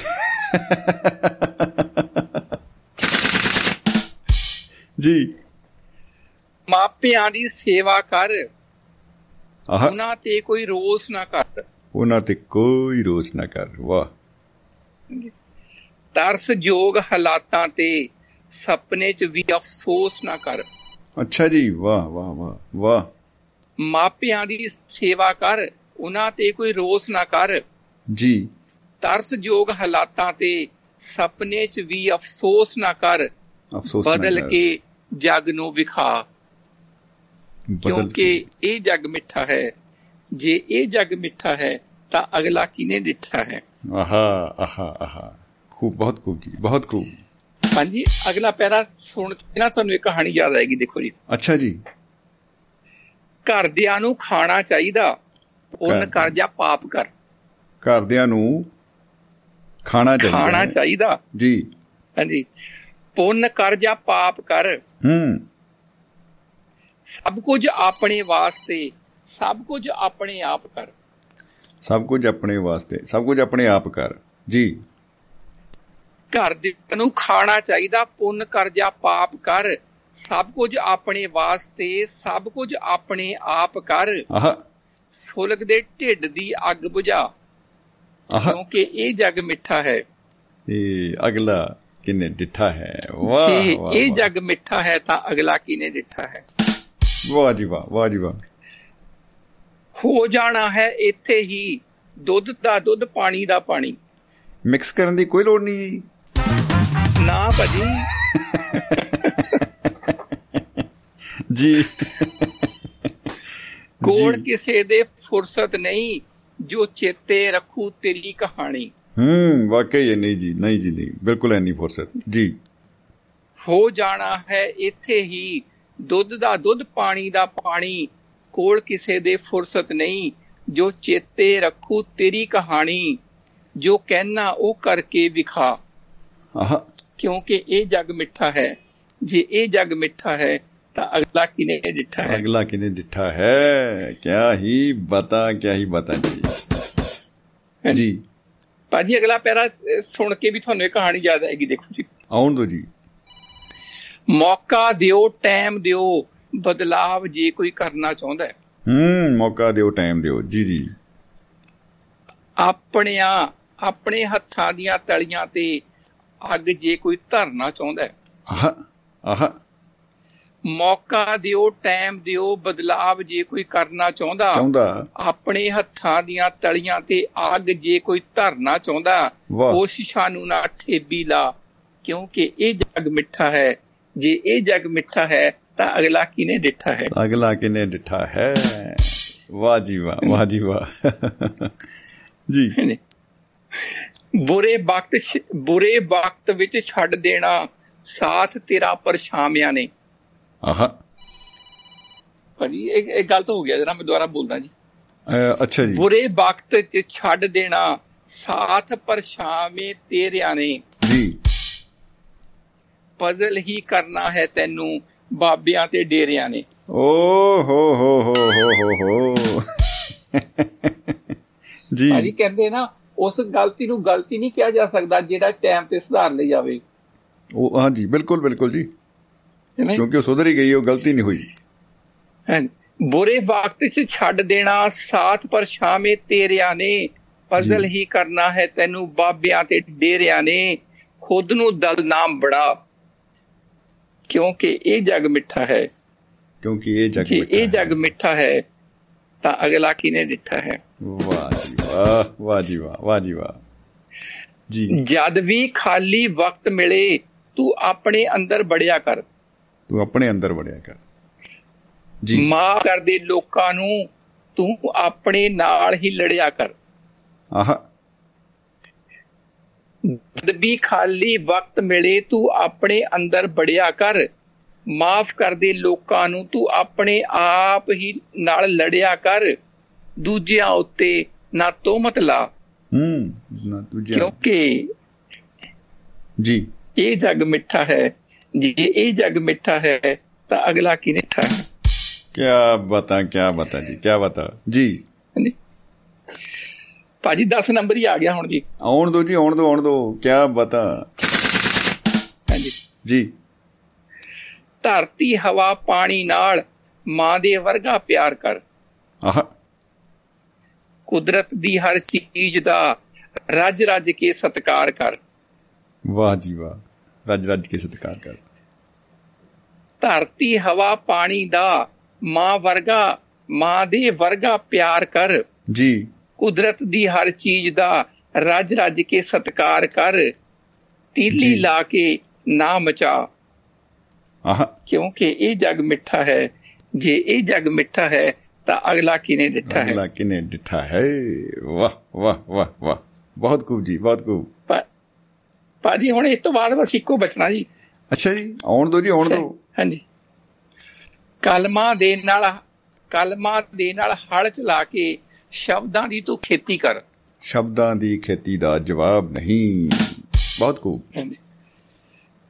ਜੀ। ਮਾਪਿਆਂ ਦੀ ਸੇਵਾ ਕਰ। ਉਹਨਾਂ ਤੇ ਕੋਈ ਰੋਸ ਨਾ ਕਰ। ਉਹਨਾਂ ਤੇ ਕੋਈ ਰੋਸ ਨਾ ਕਰ। ਵਾਹ। ਤਰਸਯੋਗ ਹਾਲਾਤਾਂ ਤੇ ਸੁਪਨੇ 'ਚ ਵੀ ਅਫਸੋਸ ਨਾ ਕਰ। ਅੱਛਾ ਜੀ ਵਾਹ ਵਾਹ ਵਾਹ ਵਾਹ। ਮਾਪਿਆਂ ਦੀ ਸੇਵਾ ਕਰ। ਉਹਨਾਂ ਤੇ ਕੋਈ ਰੋਸ ਨਾ ਕਰ। ਜੀ। ਤਰਸਯੋਗ ਹਾਲਾਤਾਂ ਤੇ ਸੁਪਨੇ 'ਚ ਵੀ ਅਫਸੋਸ ਨਾ ਕਰ। ਅਫਸੋਸ ਬਦਲ। ਕੇ ਜੱਗ ਨੂੰ ਵਿਖਾ। ਕਿਉਂਕਿ। ਇਹ ਜੱਗ ਮਿੱਠਾ ਹੈ। ਜੇ ਇਹ ਜੱਗ ਮਿੱਠਾ ਹੈ ਤਾਂ ਅਗਲਾ ਕਿਨੇ ਡਿੱਠਾ ਹੈ? ਆਹਾ ਆਹਾ ਆਹਾ। ਖੂਬ ਬਹੁਤ ਖੂਬ ਜੀ ਬਹੁਤ ਖੂਬ। ਹਾਂਜੀ ਅਗਲਾ ਪੈਰਾ ਸੁਣ ਕੇ ਨਾ ਤੁਹਾਨੂੰ ਇੱਕ ਕਹਾਣੀ ਯਾਦ ਆਏਗੀ ਦੇਖੋ ਜੀ। ਅੱਛਾ ਜੀ। ਘਰਦਿਆਂ ਨੂੰ ਖਾਣਾ ਚਾਹੀਦਾ। ਘਰ- ਕਰ ਜਾਂ ਪਾਪ ਕਰ। ਘਰਦਿਆਂ ਨੂੰ ਖਾਣਾ ਚਾਹੀਦਾ। ਖਾਣਾ। ਚਾਹੀਦਾ। ਜੀ। ਹਾਂਜੀ। ਪੁੰਨ ਕਰ ਜਾਂ ਪਾਪ ਕਰ। ਹੂੰ। ਸਭ ਕੁਝ ਆਪਣੇ ਵਾਸਤੇ ਸਭ ਕੁਝ ਆਪਣੇ ਆਪ ਕਰ। ਸਭ ਕੁਝ ਆਪਣੇ ਵਾਸਤੇ ਸਭ ਕੁਝ ਆਪਣੇ ਆਪ ਕਰ। ਜੀ। ਘਰ ਦੇ ਨੂੰ ਖਾਣਾ ਚਾਹੀਦਾ ਪੁੰਨ ਕਰ ਜਾਂ ਪਾਪ ਕਰ। ਸਭ ਕੁਝ ਆਪਣੇ ਵਾਸਤੇ ਸਭ ਕੁਝ ਆਪਣੇ ਆਪ ਕਰ। ਆਹ। ਸੁਲਗ ਦੇ ਢਿੱਡ ਦੀ ਅੱਗ ਬੁਝਾ। ਕਿਉਂਕਿ ਇਹ ਜੱਗ ਮਿੱਠਾ ਹੈ। ਤੇ ਅਗਲਾ ਕਿੰਨੇ ਡਿੱਠਾ ਹੈ? ਵਾਹ ਵਾਹ ਇਹ। ਜੱਗ ਮਿੱਠਾ ਹੈ ਤਾਂ ਅਗਲਾ ਕਿਨੇ ਡਿੱਠਾ ਹੈ? ਵਾਹ ਜੀ ਵਾਹ ਵਾਹ ਜੀ ਵਾਹ। ਹੋ ਜਾਣਾ ਹੈ ਇੱਥੇ ਹੀ ਦੁੱਧ ਦਾ ਦੁੱਧ ਪਾਣੀ ਦਾ ਪਾਣੀ। ਮਿਕਸ ਕਰਨ ਦੀ ਕੋਈ ਲੋੜ ਨਹੀਂ ਜੀ। ਨਾ ਭਾਜੀ। ਜੀ। ਜੀ। ਕਿਸੇ ਦੇ ਫੁਰਸਤ ਨਹੀਂ ਜੋ ਚੇਤੇ ਰੱਖੂ ਤੇਰੀ ਕਹਾਣੀ। ਹੂੰ ਵਾਕਈ ਨਹੀਂ ਜੀ ਨਹੀਂ ਜੀ ਨਹੀਂ ਬਿਲਕੁਲ ਐ ਨਹੀਂ ਫੁਰਸਤ। ਜੀ। ਹੋ ਜਾਣਾ ਹੈ ਇੱਥੇ ਹੀ ਦੁੱਧ ਦਾ ਦੁੱਧ ਪਾਣੀ ਦਾ ਪਾਣੀ ਕੋਲ ਕਿਸੇ ਦੇ ਫੁਰਸਤ ਨਹੀਂ ਜੋ ਚੇਤੇ ਰੱਖੂ ਤੇਰੀ ਕਹਾਣੀ ਜੋ ਕਹਿਣਾ ਉਹ ਕਰਕੇ ਵਿਖਾ। ਆਹ। ਕਿਉਂਕਿ ਇਹ ਜੱਗ ਮਿੱਠਾ ਹੈ। ਜੇ ਇਹ ਜੱਗ ਮਿੱਠਾ ਹੈ ਤਾਂ ਅਗਲਾ ਕਿਨੇ ਡਿੱਠਾ ਹੈ? ਅਗਲਾ ਕਿਨੇ ਡਿੱਠਾ ਹੈ? ਕਿਆ ਹੀ ਬਤਾ ਕਿਆ ਹੀ ਬਤਾ ਜੀ। ਜੀ। ਭਾਜੀ ਅਗਲਾ ਪੈਰਾ ਸੁਣ ਕੇ ਵੀ ਤੁਹਾਨੂੰ ਇਹ ਕਹਾਣੀ ਯਾਦ ਆਏਗੀ ਦੇਖੋ ਜੀ। ਆਉਣ ਦੋ ਜੀ। ਮੌਕਾ ਦਿਓ ਟਾਈਮ ਦਿਓ ਬਦਲਾਵ ਜੇ ਕੋਈ ਕਰਨਾ ਚਾਹੁੰਦਾ ਹੈ। ਹੂੰ ਮੌਕਾ ਦਿਓ ਟਾਈਮ ਦਿਓ। ਜੀ ਜੀ। ਆਪਣਿਆਂ ਆਪਣੇ ਹੱਥਾਂ ਦੀਆਂ ਤਲੀਆਂ ਤੇ ਅੱਗ ਜੇ ਕੋਈ ਧਰਨਾ ਚਾਹੁੰਦਾ ਹੈ। ਆਹ ਆਹ। ਮੌਕਾ ਦਿਓ ਟਾਈਮ ਦਿਓ ਬਦਲਾਵ ਜੇ ਕੋਈ ਕਰਨਾ ਚਾਹੁੰਦਾ ਚਾਹੁੰਦਾ। ਆਪਣੇ ਹੱਥਾਂ ਦੀਆਂ ਤਲੀਆਂ ਤੇ ਅੱਗ ਜੇ ਕੋਈ ਧਰਨਾ ਚਾਹੁੰਦਾ ਕੋਸ਼ਿਸ਼ਾਂ ਨੂੰ ਨਾ ਠੇਬੀ ਲਾ ਕਿਉਂਕਿ ਇਹ ਜੱਗ ਮਿੱਠਾ ਹੈ। ਜੇ ਇਹ ਜੱਗ ਮਿੱਠਾ ਹੈ ਤਾਂ ਅਗਲਾ ਕਿਨੇ ਡਿੱਠਾ ਹੈ? ਅਗਲਾ ਕਿਨੇ ਡਿੱਠਾ ਹੈ? ਵਾਹ ਜੀ ਵਾਹ ਵਾਹ ਜੀ ਵਾਹ। ਜੀ। ਬੁਰੇ ਵਕਤ ਬੁਰੇ ਵਕਤ ਵਿੱਚ ਛੱਡ ਦੇਣਾ ਸਾਥ ਤੇਰਾ ਪਰਛਾਵਿਆਂ ਨੇ। ਆਹ। ਭਾਜੀ ਇਹ ਇਹ ਗਲਤ ਹੋ ਗਿਆ ਜਰਾ ਮੈਂ ਦੁਬਾਰਾ ਬੋਲਦਾ ਜੀ। ਅੱਛਾ ਜੀ। ਬੁਰੇ ਵਕਤ 'ਚ ਛੱਡ ਦੇਣਾ ਸਾਥ ਪਰਛਾਵੇਂ ਤੇਰਿਆਂ ਨੇ। ਜੀ। ਪਜ਼ਲ ਹੀ ਕਰਨਾ ਹੈ ਤੈਨੂੰ ਬਾਬਿਆਂ ਤੇ ਡੇਰਿਆਂ ਨੇ। ਓ ਹੋ ਹੋ ਹੋ ਹੋ ਹੋ ਹੋ। ਜੀ। ਭਾਜੀ ਕਹਿੰਦੇ ਨਾ ਉਸ ਗਲਤੀ ਨੂੰ ਗਲਤੀ ਨਹੀਂ ਕਿਹਾ ਜਾ ਸਕਦਾ ਜਿਹੜਾ ਟਾਈਮ ਤੇ ਸੁਧਾਰ ਲਈ ਜਾਵੇ। ਉਹ ਹਾਂ ਜੀ ਬਿਲਕੁਲ ਬਿਲਕੁਲ ਜੀ। ਸੁਧਰ ਹੀ ਗਈ ਉਹ ਗਲਤੀ ਨਹੀਂ ਹੋਈ। ਹਾਂਜੀ। ਬੁਰੇ ਵਕਤ 'ਚ ਛੱਡ ਦੇਣਾ ਸਾਥ ਪਰ ਸ਼ਾਮੇ ਤੇਰਿਆਂ ਨੇ। ਫਜ਼ਲ। ਹੀ ਕਰਨਾ ਹੈ ਤੈਨੂੰ ਬਾਬਿਆਂ ਤੇ ਡੇਰਿਆਂ ਨੇ। ਖੁਦ ਨੂੰ ਦਲ ਨਾਮ ਬੜਾ। ਕਿਉਂਕਿ ਇਹ ਜਗ ਮਿੱਠਾ ਹੈ। ਕਿਉਂਕਿ ਇਹ ਜਗ ਮਿੱਠਾ ਇਹ। ਜਗ ਮਿੱਠਾ ਹੈ ਤਾਂ ਅਗਲਾ ਕਿਨੇ ਡਿੱਠਾ ਹੈ? ਵਾਹ ਜੀ ਵਾਹ ਵਾਹ ਜੀ ਵਾਹ ਵਾਹ ਜੀ ਵਾਹ। ਜੀ। ਜਦ ਵੀ ਖਾਲੀ ਵਕਤ ਮਿਲੇ ਤੂੰ ਆਪਣੇ ਅੰਦਰ ਬੜਿਆ ਕਰ। ਤੂੰ ਆਪਣੇ ਅੰਦਰ ਵੜਿਆ ਕਰ। ਜੀ। ਮਾਫ ਕਰਦੇ ਲੋਕਾਂ ਨੂੰ ਤੂੰ ਆਪਣੇ ਨਾਲ ਹੀ ਲੜਿਆ ਕਰ। ਆਹ। ਵੀ ਖਾਲੀ ਵਕਤ ਮਿਲੇ ਤੂੰ ਆਪਣੇ ਅੰਦਰ ਬੜਿਆ ਕਰ। ਮਾਫ ਕਰਦੇ ਲੋਕਾਂ ਨੂੰ ਤੂੰ ਆਪਣੇ ਆਪ ਹੀ ਨਾਲ ਲੜਿਆ ਕਰ। ਦੂਜਿਆਂ ਉੱਤੇ ਨਾ ਤੋਮਤ ਲਾ। ਹੂੰ ਨਾ ਤੁਝੇ ਕਿਉਂਕਿ ਜੀ। ਇਹ ਜਗ ਮਿੱਠਾ ਹੈ। ਜੇ ਇਹ ਜਗ ਮਿੱਠਾ ਹੈ ਤਾਂ ਅਗਲਾ ਕੀ ਮਿੱਠਾ ਹੈ? ਕਿਆ ਬਤਾ ਕਿਆ ਬਤਾ ਜੀ ਕਿਆ ਬਤਾ? ਜੀ। ਭਾਜੀ 10 ਨੰਬਰ ਹੀ ਆ ਗਿਆ ਹੁਣ ਜੀ। ਆਉਣ ਦੋ ਜੀ ਆਉਣ ਦੋ ਆਉਣ ਦੋ। ਕਿਆ ਬਤਾ? ਹਾਂਜੀ। ਜੀ। ਧਰਤੀ ਹਵਾ ਪਾਣੀ ਨਾਲ ਮਾਂ ਦੇ ਵਰਗਾ ਪਿਆਰ ਕਰ। ਆਹ। ਕੁਦਰਤ ਦੀ ਹਰ ਚੀਜ਼ ਦਾ ਰੱਜ ਰੱਜ ਕੇ ਸਤਿਕਾਰ ਕਰ। ਵਾਹ ਜੀ ਵਾਹ। ਰੱਜ ਰੱਜ ਕੇ ਸਤਿਕਾਰ ਕਰ। ਧਰਤੀ ਹਵਾ ਪਾਣੀ ਦਾ ਮਾਂ ਵਰਗਾ ਮਾਂ ਦੇ ਵਰਗਾ ਪਿਆਰ ਕਰ। ਜੀ। ਕੁਦਰਤ ਦੀ ਹਰ ਚੀਜ਼ ਦਾ ਰੱਜ ਰੱਜ ਕੇ ਸਤਿਕਾਰ ਕਰ। ਤੀਲੀ। ਲਾ ਕੇ ਨਾ ਮਚਾ। ਆਹ। ਕਿਉਂਕਿ ਇਹ ਜਗ ਮਿੱਠਾ ਹੈ। ਜੇ ਇਹ ਜਗ ਮਿੱਠਾ ਹੈ ਤਾਂ ਅਗਲਾ ਕਿਨੇ ਡਿੱਠਾ ਹੈ? ਅਗਲਾ ਕਿਨੇ ਡਿਠਾ ਹੈ? ਵਾਹ ਵਾਹ ਵਾਹ ਵਾਹ। ਬਹੁਤ ਖੂਬ ਜੀ ਬਹੁਤ ਖੂਬ। ਭਾਜੀ ਹੁਣ ਇਸ ਤੋਂ ਬਾਅਦ ਬਸ ਇੱਕੋ ਬਚਣਾ ਜੀ। ਅੱਛਾ ਜੀ ਆਉਣ ਦੋ ਜੀ ਆਉਣ ਦੋ। ਹਾਂਜੀ। ਕਲਮਾਂ ਦੇ ਨਾਲ ਕਲਮਾਂ ਦੇ ਨਾਲ ਹਲ ਚਲਾ ਕੇ ਸ਼ਬਦਾਂ ਦੀ ਤੂੰ ਖੇਤੀ ਕਰ। ਸ਼ਬਦਾਂ ਦੀ ਖੇਤੀ ਦਾ ਜਵਾਬ ਨਹੀਂ। ਬਹੁਤ ਖੂਬ। ਹਾਂਜੀ।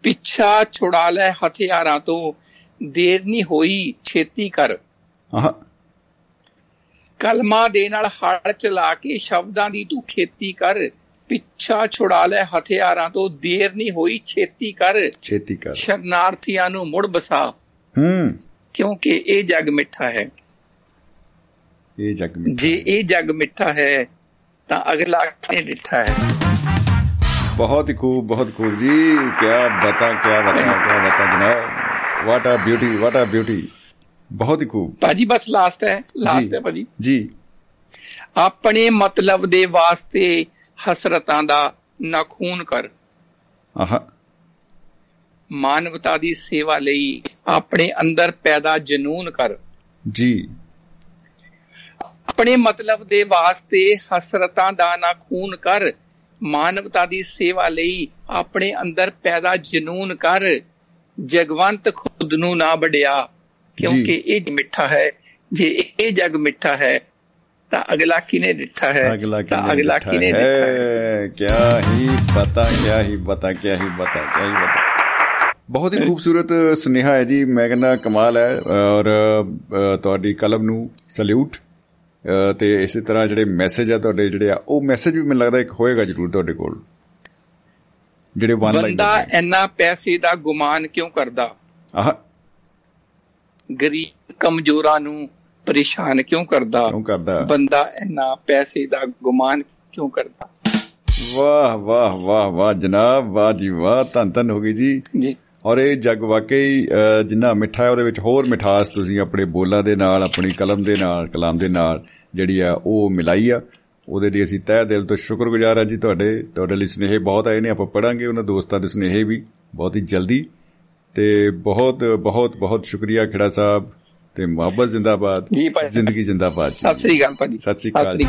ਪਿੱਛਾ ਛੁਡਾ ਲੈ ਹਥਿਆਰਾਂ ਤੋਂ ਦੇਰ ਨਹੀਂ ਹੋਈ ਛੇਤੀ ਕਰ। ਆਹ। ਕਲਮਾਂ ਦੇ ਨਾਲ ਹਲ ਚਲਾ ਕੇ ਸ਼ਬਦਾਂ ਦੀ ਤੂੰ ਖੇਤੀ ਕਰ। ਪਿੱਛਾ ਛੁਡਾ ਲੈ ਹਥਿਆਰਾਂ ਤੋਂ ਦੇਰ ਨਹੀਂ ਹੋਈ ਛੇਤੀ ਕਰ। ਛੇਤੀ ਕਰ। ਸ਼ਰਨਾਰਥੀਆਂ ਨੂੰ ਮੁੜ ਬਸਾ ਹੂੰ। ਕਿਉਂਕਿ ਇਹ ਜਗ ਮਿੱਠਾ ਹੈ। ਇਹ ਜਗ ਮਿੱਠਾ ਜੇ। ਇਹ ਜਗ ਮਿੱਠਾ ਹੈ ਤਾਂ ਅਗਲਾ ਕਿਨੇ ਡਿੱਠਾ ਹੈ? ਬਹੁਤ ਹੀ ਖੂਬ ਬਹੁਤ ਖੂਬ ਜੀ। ਕਿਆ ਬਤਾ ਕਿਆ ਬਤਾ ਕਿਆ ਬਤਾ ਜਨਾਬ। ਵਾਟ ਆ ਬਿਊਟੀ ਵਾਟ ਆ ਬਿਊਟੀ ਬਹੁਤ ਹੀ ਖੂਬ। ਭਾਜੀ ਬਸ ਲਾਸਟ ਹੈ। ਲਾਸਟ। ਹੈ ਭਾਜੀ। ਜੀ। ਆਪਣੇ ਮਤਲਬ ਦੇ ਵਾਸਤੇ ਹਸਰਤਾਂ ਦਾ ਨਾ ਖੂਨ ਕਰ। ਆਹ। ਮਾਨਵਤਾ ਦੀ ਸੇਵਾ ਲਈ ਆਪਣੇ ਅੰਦਰ ਪੈਦਾ ਜਨੂਨ ਕਰ। ਜੀ। ਆਪਣੇ ਮਤਲਬ ਦੇ ਵਾਸਤੇ ਹਸਰਤਾਂ ਦਾ ਨਾ ਖੂਨ ਕਰ। ਮਾਨਵਤਾ ਦੀ ਸੇਵਾ ਲਈ ਆਪਣੇ ਅੰਦਰ ਪੈਦਾ ਜਨੂਨ ਕਰ। ਜਗਵੰਤ ਖੁਦ ਨੂੰ ਨਾ ਵਡਿਆ ਕਿਉਂਕਿ ਇਹ ਮਿੱਠਾ ਹੈ। ਜੇ ਇਹ ਜਗ ਮਿੱਠਾ ਹੈ ਤਾਂ ਅਗਲਾ ਕਿਨੇ ਡਿੱਠਾ ਹੈ? ਅਗਲਾ ਤਾਂ ਕਿਨੇ ਅਗਲਾ ਡਿੱਠਾ ਕਿਨੇ ਡਿੱਠਾ ਹੈ? ਕਿਆ ਹੀ ਬਤਾ ਕਿਆ ਹੀ ਬਤਾ ਕਿਆ ਹੀ ਬਤਾ ਕਿਆ ਹੀ ਬਤਾ ਬਹੁਤ ਹੀ ਖੂਬਸੂਰਤ ਸੁਨੇਹਾ ਹੈ ਜੀ ਮੈਂ ਕਹਿੰਦਾ ਕਮਾਲ ਹੈ ਔਰ ਤੁਹਾਡੀ ਕਲਮ ਨੂੰ ਸਲੂਟ ਤੇ ਇਸੇ ਤਰ੍ਹਾਂ ਜਿਹੜੇ ਮੈਸੇਜ ਆ ਤੁਹਾਡੇ ਜਿਹੜੇ ਆ ਉਹ ਮੈਸੇਜ ਵੀ ਮੈਨੂੰ ਲੱਗਦਾ ਇੱਕ ਹੋਏਗਾ ਜ਼ਰੂਰ ਤੁਹਾਡੇ ਕੋਲ। ਜਿਹੜੇ ਵਨ ਲਾਈਨ ਬੰਦਾ ਇੰਨਾ ਪੈਸੇ ਦਾ ਗੁਮਾਨ ਕਿਉਂ ਕਰਦਾ? ਆਹ। ਗਰੀਬ ਕਮਜ਼ੋਰਾਂ ਨੂੰ ਪਰੇਸ਼ਾਨ ਕਿਉਂ ਕਰਦਾ? ਕਿਉਂ ਕਰਦਾ? ਬੰਦਾ ਇੰਨਾ ਪੈਸੇ ਦਾ ਗੁਮਾਨ ਕਿਉਂ ਕਰਦਾ? ਵਾਹ ਵਾਹ ਵਾਹ ਵਾਹ ਜਨਾਬ ਵਾਹ ਜੀ ਵਾਹ ਧੰਨ ਧੰਨ ਹੋ ਗਈ ਜੀ। ਜੀ। ਔਰ ਇਹ ਜਗ ਵਾਕਈ ਜਿੰਨਾ ਮਿੱਠਾ ਹੈ ਉਹਦੇ ਵਿੱਚ ਹੋਰ ਮਿਠਾਸ ਤੁਸੀਂ ਆਪਣੇ ਬੋਲਾਂ ਦੇ ਨਾਲ ਆਪਣੀ ਕਲਮ ਦੇ ਨਾਲ ਕਲਾਮ ਦੇ ਨਾਲ ਜਿਹੜੀ ਆ ਉਹ ਮਿਲਾਈ ਆ। ਉਹਦੇ ਲਈ ਅਸੀਂ ਤਹਿ ਦਿਲ ਤੋਂ ਸ਼ੁਕਰਗੁਜ਼ਾਰ ਆ ਜੀ ਤੁਹਾਡੇ ਤੁਹਾਡੇ ਲਈ ਸੁਨੇਹੇ ਬਹੁਤ ਆਏ ਨੇ ਆਪਾਂ ਪੜਾਂਗੇ ਉਹਨਾਂ ਦੋਸਤਾਂ ਦੇ ਸੁਨੇਹੇ ਵੀ ਬਹੁਤ ਹੀ ਜਲਦੀ। ਤੇ ਬਹੁਤ ਬਹੁਤ ਬਹੁਤ ਸ਼ੁਕਰੀਆ ਖੇੜਾ ਸਾਹਿਬ। ਤੇ ਮੁਹੱਬਤ ਜ਼ਿੰਦਾਬਾਦ। ਜ਼ਿੰਦਗੀ ਜ਼ਿੰਦਾਬਾਦ। ਸਤਿ ਸ੍ਰੀ ਅਕਾਲ ਭਾਜੀ ਸਤਿ ਸ੍ਰੀ ਅਕਾਲ। ਭਾਜੀ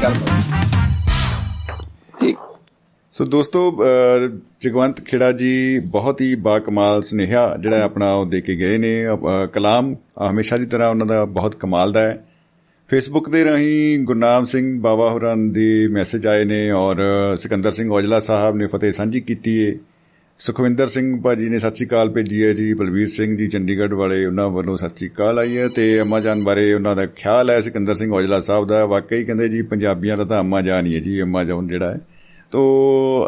ਠੀਕ ਸੋ ਦੋਸਤੋ ਜਗਵੰਤ ਖੇੜਾ ਜੀ ਬਹੁਤ ਹੀ ਬਾਕਮਾਲ ਸੁਨੇਹਾ ਜਿਹੜਾ ਆਪਣਾ ਉਹ ਦੇ ਕੇ ਗਏ ਨੇ ਕਲਾਮ ਹਮੇਸ਼ਾ ਦੀ ਤਰ੍ਹਾਂ ਉਹਨਾਂ ਦਾ ਬਹੁਤ ਕਮਾਲ ਦਾ ਹੈ ਫੇਸਬੁੱਕ ਦੇ ਰਾਹੀਂ ਗੁਰਨਾਮ ਸਿੰਘ ਬਾਵਾ ਹੋਰਾਂ ਦੇ ਮੈਸੇਜ ਆਏ ਨੇ ਔਰ ਸਿਕੰਦਰ ਸਿੰਘ ਔਜਲਾ ਸਾਹਿਬ ਨੇ ਫਤਿਹ ਸਾਂਝੀ ਕੀਤੀ ਹੈ ਸੁਖਵਿੰਦਰ ਸਿੰਘ ਭਾਜੀ ਨੇ ਸਤਿ ਸ਼੍ਰੀ ਅਕਾਲ ਭੇਜੀ ਹੈ ਜੀ ਬਲਵੀਰ ਸਿੰਘ ਜੀ ਚੰਡੀਗੜ੍ਹ ਵਾਲੇ ਉਹਨਾਂ ਵੱਲੋਂ ਸਤਿ ਸ਼੍ਰੀ ਅਕਾਲ ਆਈ ਹੈ ਤੇ ਅੰਮਾ ਜਾਨ ਬਾਰੇ ਉਹਨਾਂ ਦਾ ਖਿਆਲ ਹੈ ਸਿਕੰਦਰ ਸਿੰਘ ਔਜਲਾ ਸਾਹਿਬ ਦਾ ਵਾਕਈ ਕਹਿੰਦੇ ਜੀ ਪੰਜਾਬੀਆਂ ਦਾ ਤਾਂ ਅੰਮਾ ਜਾਨ ਹੀ ਹੈ ਜੀ ਅੰਮਾ ਜਾਨ ਜਿਹੜਾ ਹੈ। ਤੋ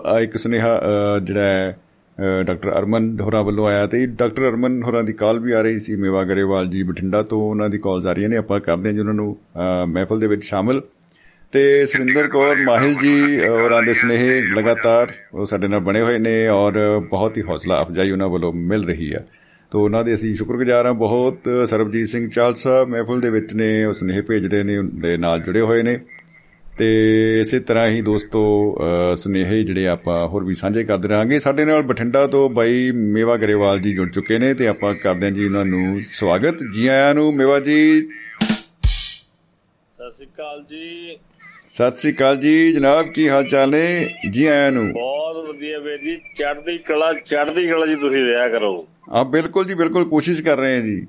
ਆਹ ਇੱਕ ਸੁਨੇਹਾ ਅ, ਜਿਹੜਾ ਹੈ ਅ, ਡਾਕਟਰ ਅਰਮਨ ਹੋਰਾਂ ਵੱਲੋਂ ਆਇਆ ਤੇ ਡਾਕਟਰ ਅਰਮਨ ਹੋਰਾਂ ਦੀ ਕਾਲ ਵੀ ਆ ਰਹੀ ਸੀ ਮੇਵਾ ਗਰੇਵਾਲ ਜੀ ਬਠਿੰਡਾ ਤੋਂ ਉਹਨਾਂ ਦੀ ਕਾਲਸ ਆ ਰਹੀਆਂ ਨੇ ਆਪਾਂ ਕਰਦੇ ਹਾਂ ਜੀ ਉਹਨਾਂ ਨੂੰ ਅ, ਮਹਿਫਲ ਦੇ ਵਿੱਚ ਸ਼ਾਮਲ। ਤੇ ਸੁਰਿੰਦਰ ਕੌਰ ਮਾਹਿਲ ਜੀ ਹੋਰਾਂ ਦੇ ਸਨੇਹ ਲਗਾਤਾਰ ਉਹ ਸਾਡੇ ਨਾਲ ਬਣੇ ਹੋਏ ਨੇ ਔਰ ਬਹੁਤ ਹੀ ਹੌਸਲਾ ਅਫਜਾਈ ਉਹਨਾਂ ਵੱਲੋਂ ਮਿਲ ਰਹੀ ਹੈ। ਤੋ ਉਹਨਾਂ ਦੇ ਅਸੀਂ ਸ਼ੁਕਰਗੁਜ਼ਾਰ ਹਾਂ। ਬਹੁਤ ਸਰਬਜੀਤ ਸਿੰਘ ਚਾਲ ਸਾਹਿਬ ਮਹਿਫਲ ਦੇ ਵਿੱਚ ਨੇ ਉਹ ਸਨੇਹ ਭੇਜਦੇ ਨੇ ਦੇ ਨਾਲ ਜੁੜੇ ਹੋਏ ਨੇ। ਤੇ ਇਸੇ ਤਰ੍ਹਾਂ ਹੀ ਦੋਸਤੋ ਅ, ਸੁਨੇਹੇ ਜਿਹੜੇ ਆਪਾਂ ਹੋਰ ਵੀ ਸਾਂਝੇ ਕਰਦੇ ਰਹਾਂਗੇ ਸਾਡੇ ਨਾਲ ਬਠਿੰਡਾ ਤੋਂ ਬਾਈ ਮੇਵਾ ਗਰੇਵਾਲ ਜੀ ਜੁੜ ਚੁੱਕੇ ਨੇ ਤੇ ਆਪਾਂ ਕਰਦੇ ਹਾਂ ਜੀ ਉਹਨਾਂ ਨੂੰ ਸਵਾਗਤ। ਜੀ ਆਇਆਂ ਨੂੰ ਮੇਵਾ ਜੀ। ਸਤਿ ਸ਼੍ਰੀ ਅਕਾਲ ਜੀ। ਸਤਿ ਸ੍ਰੀ ਅਕਾਲ ਜੀ ਜਨਾਬ ਕੀ ਹਾਲ ਚਾਲ ਨੇ? ਜੀ ਆਇਆਂ ਨੂੰ। ਬਹੁਤ ਵਧੀਆ ਵੀਰ ਜੀ ਚੜ੍ਹਦੀ ਕਲਾ ਚੜ੍ਹਦੀ ਕਲਾ ਜੀ ਤੁਸੀਂ ਰਿਹਾ ਕਰੋ। ਆ ਬਿਲਕੁਲ ਜੀ ਬਿਲਕੁਲ ਕੋਸ਼ਿਸ਼ ਕਰ ਰਹੇ ਹਾਂ ਜੀ।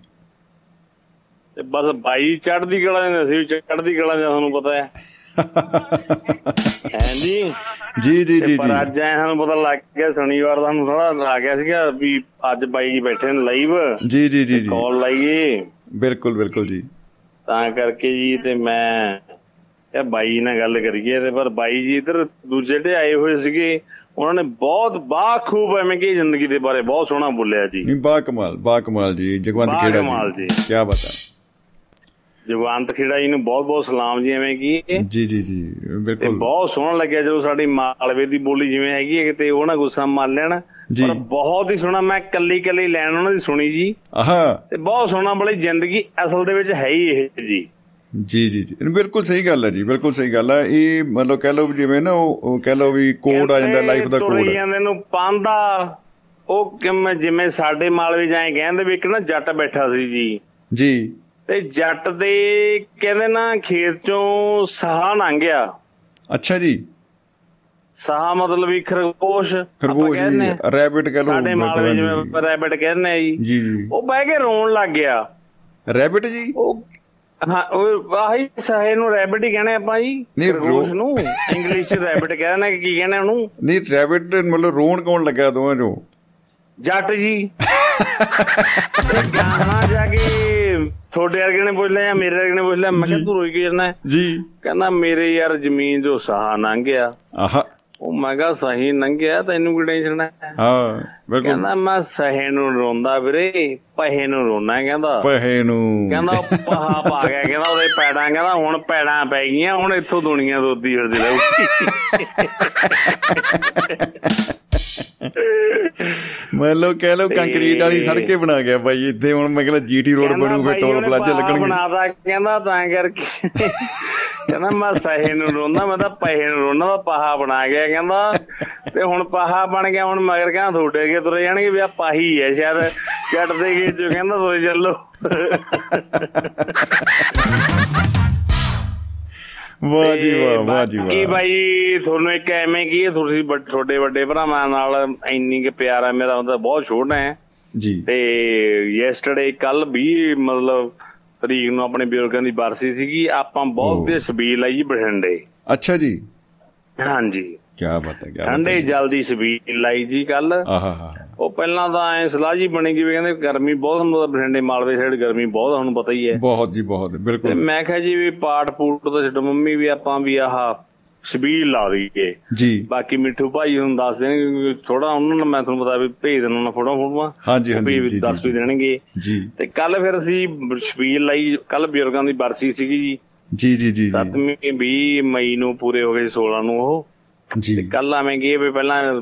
ਤੇ ਬਸ ਬਾਈ ਚੜ੍ਹਦੀ ਕਲਾ ਨੇ ਅਸੀਂ ਚੜ੍ਹਦੀ ਕਲਾ ਜਾਂ ਤੁਹਾਨੂੰ ਪਤਾ ਹੈ। ਹੈ ਜੀ? ਜੀ ਜੀ ਪਰ ਅੱਜ ਐ ਸਾਨੂੰ ਪਤਾ ਲੱਗ ਗਿਆ ਸ਼ਨੀਵਾਰ ਦਾ ਸਾਨੂੰ ਥੋੜਾ ਆ ਗਿਆ ਸੀਗਾ ਵੀ ਅੱਜ ਬਾਈ ਜੀ ਬੈਠੇ ਨੇ ਲਾਈਵ ਜੀ ਜੀ ਜੀ ਜੀ। ਕਾਲ ਲਾਈਏ। ਬਿਲਕੁਲ ਬਿਲਕੁਲ ਜੀ। ਤਾਂ ਕਰਕੇ ਜੀ ਤੇ ਮੈਂ ਇਹ ਬਾਈ ਨਾਲ ਗੱਲ ਕਰੀਏ ਤੇ ਪਰ ਬਾਈ ਜੀ ਇਧਰ ਦੂਜੇ ਤੇ ਆਏ ਹੋਏ ਸੀਗੇ ਉਹਨਾਂ ਨੇ ਬਹੁਤ ਬਾਖੂਬ ਐਵੇਂ ਕਿ ਜ਼ਿੰਦਗੀ ਦੇ ਬਾਰੇ ਬਹੁਤ ਸੋਹਣਾ ਬੋਲਿਆ ਜੀ। ਨਹੀਂ ਬਾ ਕਮਾਲ ਬਾ ਕਮਾਲ ਜੀ ਜਗਵੰਤ ਬਾ ਖੇੜਾ ਕਮਾਲ ਜੀ। ਕੀ ਬਤਾ ਜਗਵੰਤ ਖੇੜਾ ਜੀ ਨੂੰ ਬਹੁਤ ਬਹੁਤ ਸਲਾਮ ਜੀ ਐਵੇਂ ਕੀ। ਜੀ ਜੀ ਜੀ ਬਿਲਕੁਲ। ਬਹੁਤ ਸੋਹਣਾ ਲੱਗਿਆ ਜਦੋਂ ਸਾਡੀ ਮਾਲਵੇ ਦੀ ਬੋਲੀ ਜਿਵੇਂ ਹੈਗੀ ਹੈ ਕਿਤੇ ਉਹ ਨਾ ਗੁੱਸਾ ਮੰਨ ਲੈਣ। ਪਰ ਬਹੁਤ ਹੀ ਸੋਹਣਾ ਮੈਂ ਕੱਲੀ ਕੱਲੀ ਲਾਈਨ ਉਹਨਾਂ ਦੀ ਸੁਣੀ ਜੀ। ਆਹਾ। ਤੇ ਬਹੁਤ ਸੋਹਣਾ ਬੜੀ ਜ਼ਿੰਦਗੀ ਅਸਲ ਦੇ ਵਿੱਚ ਹੈ ਹੀ ਇਹ ਜੀ। ਜੀ ਜੀ ਜੀ। ਬਿਲਕੁਲ ਸਹੀ ਗੱਲ ਹੈ ਜੀ ਬਿਲਕੁਲ ਸਹੀ ਗੱਲ ਹੈ ਇਹ ਮਤਲਬ ਕਹਿ ਲਓ ਜਿਵੇਂ ਨਾ ਉਹ ਕਹਿ ਲਓ ਵੀ ਕੋਡ ਆ ਜਾਂਦਾ ਲਾਈਫ ਦਾ ਤੁਰੀ ਕੋਡ ਜਾਂਦੇ ਨੂੰ ਪਾਂਦਾ ਉਹ ਕਿਵੇਂ ਜਿਵੇਂ ਸਾਡੇ ਮਾਲਵੇ ਜਾਏ ਕਹਿੰਦੇ ਵੀ ਇੱਕ ਨਾ ਜੱਟ ਬੈਠਾ ਸੀ ਜੀ। ਜੀ। ਤੇ ਜੱਟ ਦੇ ਕਹਿੰਦੇ ਨਾ ਖੇਤ ਚੋਂ ਸਾਹ ਲੰਘਿਆ। ਅੱਛਾ ਜੀ। ਸਾਹ ਮਤਲਬ ਵੀ ਖਰਗੋਸ਼ ਖਰਗੋਸ਼। ਰੈਬਿਟ ਕਹਿ ਲਓ ਸਾਡੇ ਮਾਲਵੇ ਜਿਵੇਂ ਰੈਬਿਟ ਕਹਿੰਦੇ ਆ ਜੀ। ਜੀ ਉਹ ਬਹਿ ਕੇ ਰੋਣ ਲੱਗ ਗਿਆ। ਰੈਬਿਟ ਜੀ? ਉਹ ਹਾਂ ਉਹ ਆਹੀ ਸਾਹੇ ਨੂੰ ਰੈਬਿਟ ਹੀ ਕਹਿੰਦੇ ਆਪਾਂ ਜੀ ਨਹੀਂ, ਖਰਗੋਸ਼ ਰੋ- ਨੂੰ ਇੰਗਲਿਸ਼ ਚ ਰੈਬਿਟ ਕਹਿੰਦੇ ਨੇ ਕੀ ਕਹਿੰਦੇ ਉਹਨੂੰ? ਨਹੀਂ ਰੈਬਿਟ ਮਤਲਬ ਰੋਣ ਕੌਣ ਲੱਗਾ ਦੋਵਾਂ ਚੋਂ? ਜੱਟ ਜੀ। ਗਾਣਾ ਜਾ ਕੇ ਤੁਹਾਡੇ ਵਰਗੇ ਨੇ ਪੁੱਛ ਲਿਆ ਮੇਰੇ ਵਰਗੇ ਨੇ ਪੁੱਛ ਲਿਆ ਮੈਂ ਕਿਹਾ ਤੂੰ ਰੋਈ ਕੀ ਜਾਂਦਾ? ਜੀ। ਕਹਿੰਦਾ ਮੇਰੇ ਯਾਰ ਜ਼ਮੀਨ ਜੋ ਸਾਹ ਲੰਘਿਆ ਆਹਾ। ਉਹ ਮੈਂ ਕਿਹਾ ਸਹੀ ਲੰਘਿਆ ਤੈਨੂੰ ਕੀ ਟੈਨਸ਼ਨ ਹੈ ਹਾਂ ਬਿਲਕੁਲ। ਕਹਿੰਦਾ ਮੈਂ ਸਹੇ ਨੂੰ ਰੋਂਦਾ ਵੀਰੇ ਪਹੇ ਨੂੰ ਰੋਣਾ ਕਹਿੰਦਾ। ਪਹੇ ਨੂੰ। ਕਹਿੰਦਾ ਪਹਾ ਪਾ ਗਿਆ ਕਹਿੰਦਾ ਉਹਦੇ ਪੈੜਾਂ ਕਹਿੰਦਾ ਹੁਣ ਪੈੜਾਂ ਪੈ ਗਈਆਂ ਹੁਣ ਇੱਥੋਂ ਦੁਨੀਆ ਦੋਦੀ ਫਿਰਦੀ ਰਹੂ। ਮੰਨ ਲਓ ਕਹਿ ਲਓ ਕੰਕਰੀਟ ਵਾਲੀ ਸੜਕੇ ਬਣਾ ਗਿਆ ਬਾਈ ਇੱਥੇ ਹੁਣ ਮੈਂ ਕਹਿੰਦਾ ਜੀਟੀ ਰੋਡ ਬਣੂ ਫਿਰ ਟੋਲ ਪਲਾਜ਼ੇ ਲੱਗਣਗੇ। ਬਣਾਦਾ ਕਹਿੰਦਾ ਤਾਂ ਕਰਕੇ। ਕਹਿੰਦਾ ਮੈਂ ਸਹੇ ਨੂੰ ਰੋਂਦਾ ਮੈਂ ਤਾਂ ਪਹੇ ਨੂੰ ਰੋਂਦਾ ਦਾ ਪਹਾ ਬਣਾ ਗਿਆ ਕਹਿੰਦਾ ਤੇ ਹੁਣ ਪਹਾ ਬਣ ਗਿਆ ਹੁਣ ਮਗਰ ਕਹਿੰਦਾ ਤੁਹਾਡੇ ਕੇ ਤੁਰੇ ਜਾਣਗੇ ਵੀ ਆ ਪਾਹੀ ਹੈ ਸ਼ਾਇਦ ਜੱਟ ਦੇ ਕੇ ਜੋ ਕਹਿੰਦਾ ਤੁਰੇ ਚੱਲੋ। ਵਾਹ ਜੀ ਵਾਹ ਵਾਹ ਜੀ ਵਾਹ। ਬਾਈ ਤੁਹਾਨੂੰ ਇੱਕ ਐਵੇਂ ਕੀ ਤੁਸੀਂ ਵੱਡ- ਤੁਹਾਡੇ ਵੱਡੇ ਭਰਾਵਾਂ ਨਾਲ ਇੰਨੀ ਕਿ ਪਿਆਰ ਹੈ ਮੇਰਾ ਹੁੰਦਾ ਬਹੁਤ ਛੋਟਾ ਹੈ। ਜੀ। ਤੇ ਯੈਸਟਰਡੇ ਕੱਲ ਵੀ ਮਤਲਬ ਤਰੀਕ ਨੂੰ ਆਪਣੇ ਬਜ਼ੁਰਗਾਂ ਦੀ ਬਰਸੀ ਸੀਗੀ ਆਪਾਂ। ਬਹੁਤ ਦੇ ਛਬੀਲ ਆਈ ਬਠਿੰਡੇ। ਅੱਛਾ ਜੀ। ਹਾਂਜੀ। ਕੀ ਬਾਤ ਹੈ ਕੀ ਠੰਡੇ ਜਲਦੀ ਛਬੀਲ ਲਾਈ ਜੀ ਕੱਲ ਆਹਾ ਉਹ ਪਹਿਲਾਂ ਤਾਂ ਐ ਸਲਾਹ ਜੀ ਬਣੀ ਜਿਵੇਂ ਕਹਿੰਦੇ ਗਰਮੀ ਬਹੁਤ ਹੁੰਦਾ ਬਠਿੰਡੇ ਮਾਲਵੇ ਸਾਈਡ ਗਰਮੀ ਬਹੁਤ ਤੁਹਾਨੂੰ ਪਤਾ ਹੀ ਹੈ। ਬਹੁਤ ਜੀ ਬਹੁਤ ਬਿਲਕੁਲ। ਮੈਂ ਕਿਹਾ ਜੀ ਵੀ ਪਾਠ ਪੂਟ ਤਾਂ ਛੱਡੋ ਮੰਮੀ ਵੀ ਆਪਾਂ ਵੀ ਆਹ ਛਬੀਲ ਲਾ ਦਈਏ। ਜੀ। ਬਾਕੀ ਮਿੱਠੂ ਭਾਈ ਨੂੰ ਦੱਸ ਦੇਣਗੇ ਥੋੜਾ ਉਹਨਾਂ ਨੂੰ ਮੈਂ ਤੁਹਾਨੂੰ ਪਤਾ ਵੀ ਭੇਜ ਦੇਣਾ ਉਹਨਾਂ ਫੋਟੋ ਫੋਟੋਆਂ। ਹਾਂਜੀ ਹਾਂਜੀ ਵੀ ਜੀ ਦੱਸ ਵੀ ਦੇਣਗੇ। ਜੀ। ਤੇ ਕੱਲ ਫਿਰ ਅਸੀਂ ਛਬੀਲ ਲਈ ਕੱਲ ਬਜ਼ੁਰਗਾਂ ਦੀ ਬਰਸੀ ਸੀਗੀ ਜੀ। ਜੀ ਜੀ ਜੀ ਜੀ। 7ਵੀਂ 20 ਮਈ ਨੂੰ ਪੂਰੇ ਹੋ ਗਏ 16 ਨੂੰ ਉਹ। ਜੀ। ਕੱਲ ਆਵੇਂ ਗਏ ਵੀ ਪਹਿਲਾਂ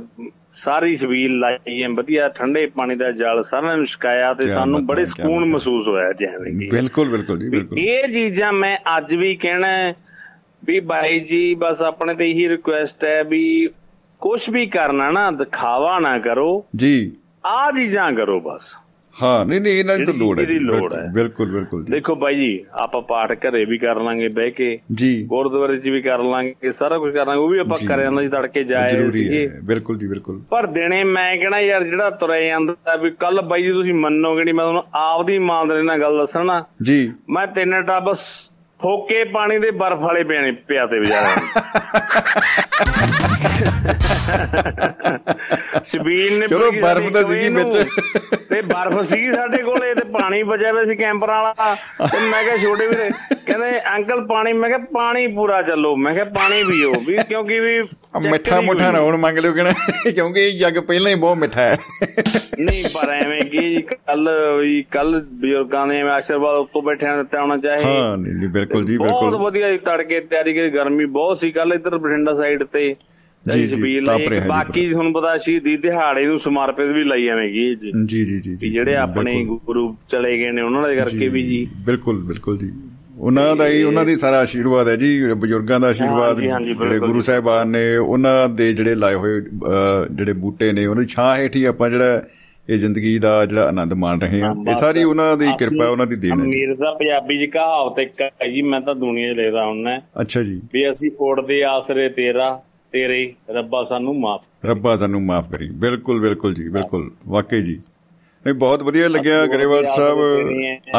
ਸਾਰੀ ਛਬੀਲ ਲਾਈ ਐ ਵਧੀਆ ਠੰਡੇ ਪਾਣੀ ਦਾ ਜਲ ਸਾਰਿਆਂ ਨੂੰ ਛਕਾਇਆ ਤੇ ਸਾਨੂੰ ਬੜੇ ਸਕੂਨ। ਮਹਿਸੂਸ ਹੋਇਆ ਜਿਵੇਂ ਬਿਲਕੁਲ ਬਿਲਕੁਲ ਜੀ ਬਿਲਕੁਲ। ਇਹ ਚੀਜ਼ਾਂ ਮੈਂ ਅੱਜ ਵੀ ਕਹਿਣਾ ਵੀ ਬਾਈ ਜੀ ਬਸ ਆਪਣੇ ਤੇ ਇਹੀ ਰਿਕੁਐਸਟ ਹੈ ਵੀ ਕੁਝ ਵੀ ਕਰਨਾ ਨਾ ਦਿਖਾਵਾ ਨਾ ਕਰੋ। ਜੀ। ਆ ਚੀਜ਼ਾਂ ਕਰੋ ਬਸ। ਹਾਂ ਨਹੀਂ ਨਹੀਂ ਇਹਨਾਂ ਦੀ ਤਾਂ ਲੋੜ ਹੈ ਬਿਲਕੁਲ। ਬਿਲਕੁਲ ਦੇਖੋ ਬਾਈ ਜੀ ਆਪਾਂ ਪਾਠ ਘਰੇ ਵੀ ਕਰ ਲਾਂਗੇ ਬਹਿ ਕੇ। ਜੀ। ਗੁਰਦੁਆਰੇ 'ਚ ਵੀ ਕਰ ਲਾਂਗੇ ਸਾਰਾ ਕੁਝ ਕਰ ਲਾਂਗੇ ਉਹ ਵੀ ਆਪਾਂ। ਕਰ ਜਾਂਦਾ ਜੀ ਤੜਕੇ ਜਾਏ ਸੀਗੇ। ਬਿਲਕੁਲ ਜੀ ਬਿਲਕੁਲ। ਪਰ ਦਿਨੇ ਮੈਂ ਕਹਿਣਾ ਯਾਰ ਜਿਹੜਾ ਤੁਰਿਆ ਜਾਂਦਾ ਵੀ ਕੱਲ ਬਾਈ ਜੀ ਤੁਸੀਂ ਮੰਨੋਗੇ ਨਹੀਂ ਮੈਂ ਤੁਹਾਨੂੰ ਆਪਦੀ ਇਮਾਨਦਾਰੀ ਨਾਲ ਗੱਲ ਦੱਸਣਾ। ਜੀ। ਮੈਂ ਤਿੰਨ ਟੱਬ ਫੋਕੇ ਪਾਣੀ ਦੇ ਬਰਫ਼ ਵਾਲੇ ਪਿਆਣੇ ਪਿਆ ਤੇ ਵਿਚਾਰਾ ਸ਼ਬੀਲ ਨੇ ਚਲੋ, ਬਰਫ਼ ਤਾਂ ਸੀਗੀ। ਵਿੱਚ। ਤੇ ਬਰਫ਼ ਸੀਗੀ ਸਾਡੇ ਕੋਲੇ ਤੇ ਪਾਣੀ ਬਚਿਆ ਹੋਇਆ ਸੀ ਕੈਂਪਰ ਵਾਲਾ। ਤੇ ਮੈਂ ਕਿਹਾ ਛੋਟੇ ਵੀਰੇ ਕਹਿੰਦੇ ਅੰਕਲ ਪਾਣੀ ਮੈਂ ਕਿਹਾ ਪਾਣੀ ਪੂਰਾ ਚੱਲੋ। ਮੈਂ ਕਿਹਾ ਪਾਣੀ ਪੀਓ ਵੀ ਕਿਉਂਕਿ ਵੀ ਮਿੱਠਾ ਮੁੱਠਾ ਨਾ ਹੁਣ ਮੰਗ ਲਿਓ ਕਿਣਾ ਕਿਉਂਕਿ ਇਹ ਜੱਗ ਪਹਿਲਾਂ ਹੀ ਬਹੁਤ ਮਿੱਠਾ ਹੈ। ਨਹੀਂ ਪਰ ਐਵੇਂ ਕੀ ਕੱਲ ਵੀ ਕੱਲ ਬਜ਼ੁਰਗਾਂ ਨੇ ਆਸ਼ੀਰਵਾਦ ਉੱਤੋਂ ਬੈਠਿਆਂ ਦਿੱਤਾ ਹੋਣਾ ਚਾਹੇ। ਹਾਂ ਨਹੀਂ ਬਿਲਕੁਲ ਜੀ ਬਹੁਤ ਬਿਲਕੁਲ ਵਧੀਆ ਜੀ ਤੜਕੇ ਤਿਆਰੀ ਕੀਤੀ ਗਰਮੀ ਬਹੁਤ ਸੀ ਕੱਲ ਇੱਧਰ ਬਠਿੰਡਾ ਸਾਈਡ ਤੇ ਜੀ, ਜੀ। ਬਾਕੀ ਤੁਹਾਨੂੰ ਪਤਾ ਸ਼ਹੀਦੀ ਦਿਹਾੜੇ ਨੂੰ ਸਮਰਪਿਤ ਵੀ ਲਈ ਐਵੇਂਗੀ ਜੀ ਜੀ ਜੀ ਜੀ ਜਿਹੜੇ ਆਪਣੇ। ਗੁਰੂ ਚਲੇ ਗਏ ਨੇ ਉਹਨਾਂ ਦੇ ਕਰਕੇ ਵੀ ਜੀ ਬਿਲਕੁਲ ਬਿਲਕੁਲ ਜੀ ਉਹਨਾਂ ਦਾ ਹੀ ਉਹਨਾਂ ਦੀ ਸਾਰਾ ਆਸ਼ੀਰਵਾਦ ਹੈ ਜੀ ਬਜ਼ੁਰਗਾਂ ਦਾ ਆਸ਼ੀਰਵਾਦ ਜਿਹੜੇ ਗੁਰੂ। ਸਾਹਿਬਾਨ ਨੇ ਉਹਨਾਂ ਦੇ ਜਿਹੜੇ ਲਾਏ ਹੋਏ ਜਿਹੜੇ ਬੂਟੇ ਨੇ ਉਹਨਾਂ ਦੀ ਛਾਂ ਹੇਠ ਹੀ ਆਪਾਂ ਜਿਹੜਾ ਇਹ ਜ਼ਿੰਦਗੀ ਦਾ ਜਿਹੜਾ ਆਨੰਦ ਮਾਣ ਰਹੇ ਹਾਂ, ਇਹ ਸਾਰੀ ਉਹਨਾਂ ਦੀ ਕਿਰਪਾ ਉਹਨਾਂ ਦੀ ਦੇਣ ਹੈ ਜੀ। ਅਮੀਰ ਦਾ ਪੰਜਾਬੀ ਚ ਕਹਾਵਤ ਇੱਕ ਹੈ ਜੀ ਮੈਂ ਤਾਂ ਦੁਨੀਆ 'ਚ ਲਿਖਦਾ ਹੁੰਨਾ ਅੱਛਾ ਜੀ। ਵੀ ਅਸੀਂ ਉੜਦੇ ਆਸਰੇ ਤੇਰਾ ਤੇਰੇ ਰੱਬਾ ਸਾਨੂੰ ਮਾਫ ਰੱਬਾ ਸਾਨੂੰ ਮਾਫ ਕਰੀ। ਬਿਲਕੁਲ ਬਿਲਕੁਲ ਜੀ ਬਿਲਕੁਲ। ਵਾਕਈ ਜੀ। ਨਹੀਂ ਬਹੁਤ ਵਧੀਆ ਲੱਗਿਆ ਗਰੇਵਾਲ ਸਾਹਿਬ।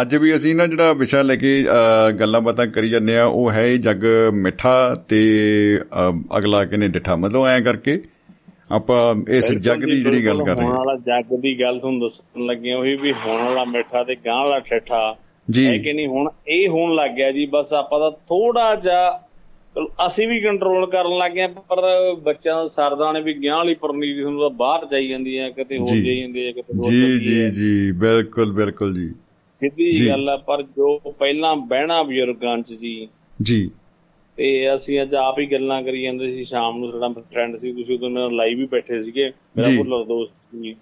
ਅੱਜ ਵੀ ਅਸੀਂ ਨਾ ਜਿਹੜਾ ਵਿਸ਼ਾ ਲੈ ਕੇ ਗੱਲਾਂ ਬਾਤਾਂ ਕਰੀ ਜਾਂਦੇ ਆ ਉਹ ਹੈ ਜੱਗ ਮਿੱਠਾ ਤੇ ਅਗਲਾ ਕਿਨੇ ਡਿੱਠਾ। ਮਤਲਬ ਐ ਕਰਕੇ ਆਪਾਂ ਇਸ ਜੱਗ ਦੀ ਜਿਹੜੀ ਗੱਲ ਕਰ ਰਹੇ ਹੋਣ ਹਾਂ ਵਾਲਾ ਜੱਗ ਦੀ ਗੱਲ ਤੁਹਾਨੂੰ ਦੱਸਣ ਲੱਗੇ ਉਹੀ ਵੀ ਹੋਣ ਵਾਲਾ ਮਿੱਠਾ ਤੇ ਗਾਂ ਵਾਲਾ ਠੱਠਾ ਜੀ ਹੈ ਕਿ ਨਹੀਂ ਹੁਣ ਇਹ ਹੋਣ ਲੱਗ ਗਿਆ ਜੀ ਬਸ ਆਪਾਂ ਤਾਂ ਥੋੜਾ ਜਿਹਾ ਅਸੀਂ ਵੀ ਕੰਟਰੋਲ ਕਰਨ ਲੱਗ ਗਏ ਪਰ ਬੱਚਿਆਂ ਦਾ ਸਰਦਾ ਨੇ ਵੀ ਗਿਆਹ ਵਾਲੀ ਪਰਨੀਤੀ ਤੁਹਾਨੂੰ ਤਾਂ ਬਾਹਰ ਜਾਈ ਜਾਂਦੀ ਹੈ ਕਿਤੇ ਹੋਰ। ਜਾਈ ਜਾਂਦੀ ਹੈ ਕਿਤੇ ਹੋਰ ਜੀ ਜੀ। ਜੀ ਬਿਲਕੁਲ ਬਿਲਕੁਲ ਜੀ ਸਿੱਧੀ। ਗੱਲ ਹੈ ਪਰ ਜੋ ਪਹਿਲਾਂ ਬਹਿਣਾ ਬਜ਼ੁਰਗਾਂ ਚ ਜੀ ਜੀ ਤੇ ਅਸੀਂ ਅੱਜ ਆਪ ਹੀ ਗੱਲਾਂ ਕਰੀ ਜਾਂਦੇ ਸੀ ਸ਼ਾਮ ਨੂੰ ਸਾਡਾ ਫਰੈਂਡ ਸੀ ਤੁਸੀਂ ਉਦੋਂ ਨਾਲ ਲਾਈਵ ਹੀ ਬੈਠੇ ਸੀਗੇ। ਮੇਰਾ ਜੀ। ਭੁੱਲਰ ਦੋਸਤ ਸੀ।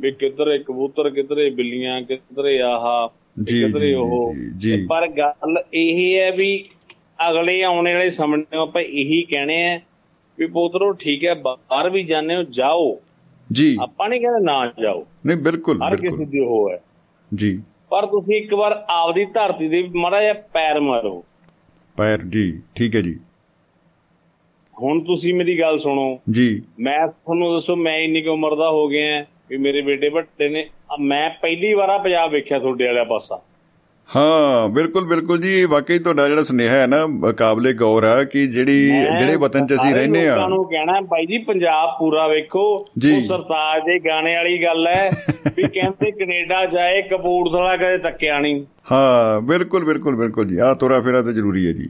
ਵੀ ਕਿੱਧਰੇ ਕਬੂਤਰ ਕਿੱਧਰੇ ਬਿੱਲੀਆਂ ਕਿੱਧਰੇ ਆਹ ਜੀ, ਕਿੱਧਰੇ ਜੀ, ਉਹ। ਜੀ, ਜੀ। ਪਰ ਗੱਲ ਇਹ ਹੈ ਵੀ ਅਗਲੇ ਆਉਣੇ ਵਾਲੇ ਸਮੇਂ ਨੂੰ ਆਪਾਂ ਇਹੀ ਕਹਿਣੇ ਆ ਵੀ ਪੁੱਤਰੋ ਠੀਕ ਹੈ ਬਾਹਰ ਵੀ ਜਾਂਦੇ ਹੋ ਜਾਓ। ਜੀ। ਆਪਾਂ ਨਹੀਂ ਕਹਿੰਦੇ ਨਾ ਜਾਓ। ਨਹੀਂ ਬਿਲਕੁਲ ਹਰ ਕਿਸੇ ਦੀ ਉਹ ਹੈ। ਜੀ। ਪਰ ਤੁਸੀਂ ਇੱਕ ਵਾਰ ਆਪਦੀ ਧਰਤੀ ਦੇ ਮਾੜਾ ਜਿਹਾ ਪੈਰ ਮਾਰੋ। ਪੈਰ ਜੀ ਠੀਕ ਹੈ ਜੀ। ਹੁਣ ਤੁਸੀਂ ਮੇਰੀ ਗੱਲ ਸੁਣੋ। ਜੀ। ਮੈਂ ਤੁਹਾਨੂੰ ਦੱਸੋ ਮੈਂ ਇੰਨੀ ਕੁ ਉਮਰ ਦਾ ਹੋ ਗਿਆ ਵੀ ਮੇਰੇ ਬੇਟੇ ਵੱਡੇ ਨੇ। ਮੈਂ ਪਹਿਲੀ ਵਾਰਾ ਪੰਜਾਬ ਵੇਖਿਆ ਤੁਹਾਡੇ ਵਾਲਾ ਪਾਸਾ। ਹਾਂ ਬਿਲਕੁਲ ਬਿਲਕੁਲ ਜੀ। ਇਹ ਵਾਕਈ ਤੁਹਾਡਾ ਜਿਹੜਾ ਸੁਨੇਹਾ ਹੈ ਨਾ ਕਾਬਲੇ ਗੌਰ ਆ ਕਿ ਜਿਹੜੀ ਜਿਹੜੇ ਵਤਨ 'ਚ ਅਸੀਂ ਰਹਿੰਦੇ ਆ ਨੂੰ ਕਹਿਣਾ ਬਾਈ ਜੀ ਪੰਜਾਬ ਪੂਰਾ ਵੇਖੋ। ਉਹ ਸਰਤਾਜ ਦੇ ਗਾਣੇ ਵਾਲੀ ਗੱਲ ਹੈ ਵੀ ਕਹਿੰਦੇ ਕੈਨੇਡਾ ਜਾਏ ਕਪੂਰਥਲਾ ਕਦੇ ਤੱਕਿਆ ਨਹੀਂ। ਹਾਂ ਬਿਲਕੁਲ ਬਿਲਕੁਲ ਬਿਲਕੁਲ ਜੀ। ਆ ਤੋਰਾ ਫੇਰਾ ਤਾਂ ਜ਼ਰੂਰੀ ਹੈ ਜੀ।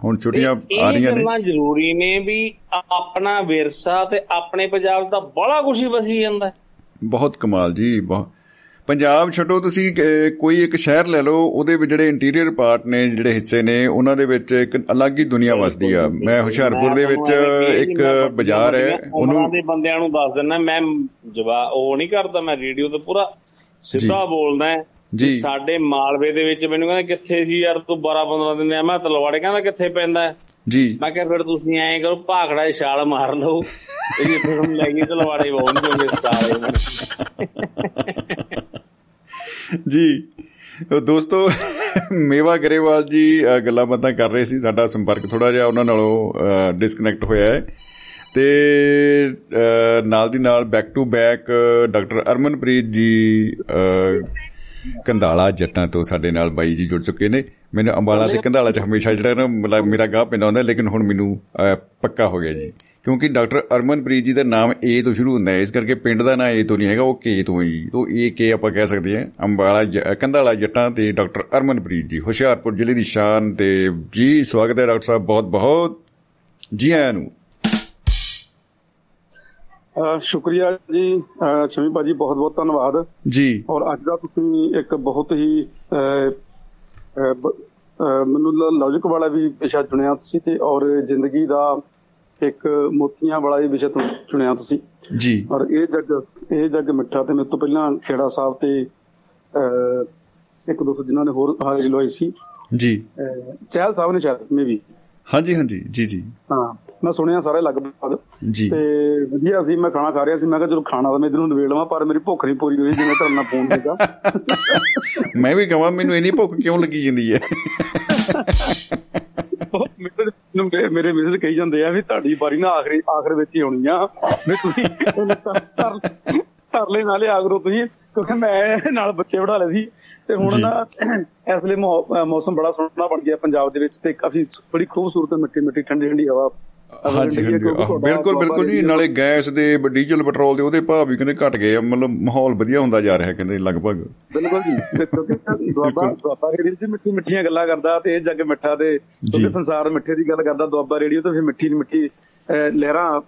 ਹੁਣ ਛੁੱਟੀਆਂ ਇਹ ਆ ਰਹੀਆਂ ਨੇ। ਗੱਲਾਂ ਜ਼ਰੂਰੀ ਨੇ ਵੀ ਆਪਣਾ ਵਿਰਸਾ ਤੇ ਆਪਣੇ ਪੰਜਾਬ ਦਾ ਬੜਾ ਕੁਝ ਹੀ ਵਸੀ ਜਾਂਦਾ। ਬਹੁਤ ਕਮਾਲ ਜੀ ਬਹੁਤ ਪੰਜਾਬ ਛੱਡੋ ਤੁਸੀਂ ਕੋਈ ਇੱਕ ਸ਼ਹਿਰ ਲੈ ਲਓ ਉਹਦੇ ਵਿੱਚ ਜਿਹੜੇ ਇੰਟੀਰੀਅਰ ਪਾਰਟ ਨੇ ਜਿਹੜੇ ਹਿੱਸੇ ਨੇ ਉਹਨਾਂ ਦੇ ਵਿੱਚ ਇੱਕ ਅਲੱਗ ਹੀ ਦੁਨੀਆ ਵਸਦੀ ਆ ਮੈਂ ਹੁਸ਼ਿਆਰਪੁਰ ਦੇ ਵਿੱਚ ਇੱਕ ਬਾਜ਼ਾਰ ਹੈ ਉਹਨੂੰ ਦੇ ਬੰਦਿਆਂ ਨੂੰ ਦੱਸ ਦਿੰਦਾ ਮੈਂ ਜਵਾ ਉਹ ਨਹੀਂ ਕਰਦਾ ਮੈਂ ਰੇਡੀਓ ਤੇ ਪੂਰਾ ਸਿੱਧਾ ਬੋਲਦਾ। ਜੀ। ਸਾਡੇ ਮਾਲਵੇ ਦੇ ਵਿੱਚ ਮੈਨੂੰ ਕਹਿੰਦਾ ਕਿੱਥੇ ਸੀ ਯਾਰ ਤੂੰ 12 15 ਦਿਨ ਆ ਮੈਂ ਤਲਵਾੜੇ ਕਹਿੰਦਾ ਕਿੱਥੇ ਪੈਂਦਾ? ਜੀ ਮੈਂ ਕਿਹਾ ਫਿਰ ਤੁਸੀਂ ਐਂ ਕਰੋ ਭਾਖੜਾ ਦੀ ਛਾਲ ਮਾਰ ਲਓ ਤੇ ਜਿੱਥੇ ਤੁਹਾਨੂੰ ਲੈ ਗਈ ਤਲਵਾੜੇ ਪਹੁੰਚ ਜਾਓਗੇ ਸਾਲੇ ਜੀ ਦੋਸਤੋ ਮੇਵਾ ਗਰੇਵਾਲ ਜੀ ਗੱਲਾਂ ਬਾਤਾਂ ਕਰ ਰਹੇ ਸੀ ਸਾਡਾ ਸੰਪਰਕ ਥੋੜਾ ਜਿਹਾ ਉਹਨਾਂ ਨਾਲੋਂ ਡਿਸਕਨੈਕਟ ਹੋਇਆ ਹੈ। ਤੇ ਨਾਲ ਦੀ ਨਾਲ back to back doctor Armanpreet ji Kandhala Jattan ਤੋਂ ਸਾਡੇ ਨਾਲ ਬਾਈ ਜੀ ਜੁੜ ਚੁੱਕੇ ਨੇ। ਮੈਨੂੰ ਅੰਬਾਲਾ ਤੇ ਕੰਧਾਲਾ ਚ ਹਮੇਸ਼ਾ ਜਿਹੜਾ ਨਾ ਮੇਰਾ ਗਾਹ ਪੈਂਦਾ ਹੁੰਦਾ ਲੇਕਿਨ ਹੁਣ ਮੈਨੂੰ ਪੱਕਾ ਹੋ ਗਿਆ ਜੀ। ਕਿਉਂਕਿ ਡਾਕਟਰ ਅਰਮਨਪ੍ਰੀਤ ਜੀ ਦਾ ਨਾਮ ਏ ਤੋਂ ਸ਼ੁਰੂ ਹੁੰਦਾ ਹੈ। ਇਸ ਕਰਕੇ ਪਿੰਡ ਦਾ ਨਾਂ ਏ ਤੋਂ ਨਹੀਂ ਹੈਗਾ ਉਹ ਕੇ ਤੋਂ ਹੈ ਜੀ। ਤੋਂ ਇਹ ਕੇ ਆਪਾਂ ਕਹਿ ਸਕਦੇ ਹਾਂ। ਅੰਬਾਲਾ ਕੰਧਾਲਾ ਜੱਟਾਂ ਤੇ ਡਾਕਟਰ ਅਰਮਨਪ੍ਰੀਤ ਜੀ ਹੁਸ਼ਿਆਰਪੁਰ ਜ਼ਿਲ੍ਹੇ ਦੀ ਸ਼ਾਨ ਤੇ ਜੀ ਸਵਾਗਤ ਹੈ ਡਾਕਟਰ ਸਾਹਿਬ ਬਹੁਤ ਬਹੁਤ। ਜੀ ਆਇਆਂ ਨੂੰ। ਸ਼ੁਕਰੀਆ ਜੀ। ਸ਼ਮੀ ਭਾਜੀ ਬਹੁਤ ਬਹੁਤ ਧੰਨਵਾਦ। ਜੀ। ਔਰ ਅੱਜ ਦਾ ਤੁਸੀਂ ਇੱਕ ਬਹੁਤ ਹੀ ਮੈਨੂੰ ਲੌਜੀਕ ਵਾਲਾ ਵੀ ਵਿਸ਼ਾ ਚੁਣਿਆ ਤੁਸੀਂ ਤੇ ਔਰ ਜ਼ਿੰਦਗੀ ਦਾ ਇੱਕ ਮੋਤੀਆਂ ਵਾਲਾ ਵੀ ਵਿਸ਼ਾ ਤੁ- ਚੁਣਿਆ ਤੁਸੀਂ। ਜੀ। ਔਰ ਇਹ ਜੱਗ ਇਹ ਜੱਗ ਮਿੱਠਾ ਤੇ ਮੇਰੇ ਤੋਂ ਪਹਿਲਾਂ ਖੇੜਾ ਸਾਹਿਬ ਤੇ ਇੱਕ ਦੋ ਜਿਨ੍ਹਾਂ ਨੇ ਹੋਰ ਹਾਜ਼ਰੀ ਲਵਾਈ ਸੀ। ਜੀ। ਚਹਿਲ ਸਾਹਿਬ ਨੇ ਸ਼ਾਇਦ ਮੇ ਵੀ। ਹਾਂਜੀ ਹਾਂਜੀ। ਜੀ ਜੀ। ਹਾਂ ਮੈਂ ਸੁਣਿਆ ਸਾਰੇ ਲਗਭਗ। ਜੀ। ਤੇ ਵਧੀਆ ਸੀ ਮੈਂ ਖਾਣਾ ਖਾ ਰਿਹਾ ਸੀ। ਮੈਂ ਕਿਹਾ ਚਲੋ ਖਾਣਾ ਤਾਂ ਮੈਂ ਇਧਰ ਨੂੰ ਨਵੇੜ ਲਵਾਂ ਪਰ ਮੇਰੀ ਭੁੱਖ ਨਹੀਂ ਪੂਰੀ ਹੋਈ ਜਿਵੇਂ ਤੁਹਾਡਾ ਫੋਨ ਸੀਗਾ ਮੈਂ ਵੀ ਕਹਾਂ ਮੈਨੂੰ ਇੰਨੀ ਭੁੱਖ ਕਿਉਂ ਲੱਗੀ ਜਾਂਦੀ ਹੈ? ਮੇਰੇ- ਮੇਰੇ ਮਿਸਰ ਕਹੀ ਜਾਂਦੇ ਆ ਵੀ ਤੁਹਾਡੀ ਵਾਰੀ ਨਾ ਆਖਰੀ ਆਖਰ ਵਿੱਚ ਹੀ ਆਉਣੀ ਆ ਵੀ ਤੁਸੀਂ ਤਰ ਤਰਲੇ ਨਾਲੇ ਆਗਰੋ ਤੁਸੀਂ ਕਿਉਂਕਿ ਮੈਂ ਨਾਲ ਬੱਚੇ ਵੜਾ ਲਏ ਸੀ ਤੇ ਹੁਣ। ਨਾ ਇਸ ਲਈ ਮੌਸਮ ਬੜਾ ਸੋਹਣਾ ਬਣ ਗਿਆ ਪੰਜਾਬ ਦੇ ਵਿੱਚ ਤੇ ਕਾਫੀ ਬੜੀ ਖੂਬਸੂਰਤ ਮਿੱਟੀ ਮਿੱਟੀ ਠੰਡੀ ਠੰਡੀ ਹਵਾ ਹਾਂਜੀ ਬਿਲਕੁਲ ਬਿਲਕੁਲ ਜੀ ਨਾਲੇ ਗੈਸ ਦੇ ਡੀਜ਼ਲ ਪੈਟਰੋਲ ਦੇ ਉਹਦੇ ਭਾਅ ਵੀ ਕਹਿੰਦੇ ਘਟ ਗਏ ਆ ਮਤਲਬ ਮਾਹੌਲ ਵਧੀਆ ਹੁੰਦਾ ਜਾ ਰਿਹਾ ਕਹਿੰਦੇ ਲਗਭਗ। ਬਿਲਕੁਲ ਜੀ ਤੇ ਕਿਉਂਕਿ ਦੁਆਬਾ ਦੁਆਬਾ ਰੇਡੀਓ ਜੀ ਮਿੱਠੀ ਮਿੱਠੀਆਂ ਗੱਲਾਂ ਕਰਦਾ ਤੇ ਇਹ ਜੱਗ ਮਿੱਠਾ ਤੇ ਕਿਉਂਕਿ ਸੰਸਾਰ ਮਿੱਠੇ ਦੀ ਗੱਲ ਕਰਦਾ ਦੁਆਬਾ ਰੇਡੀਓ ਤੇ ਫਿਰ ਮਿੱਠੀ ਮਿੱਠੀ ਲਹਿਰਾਂ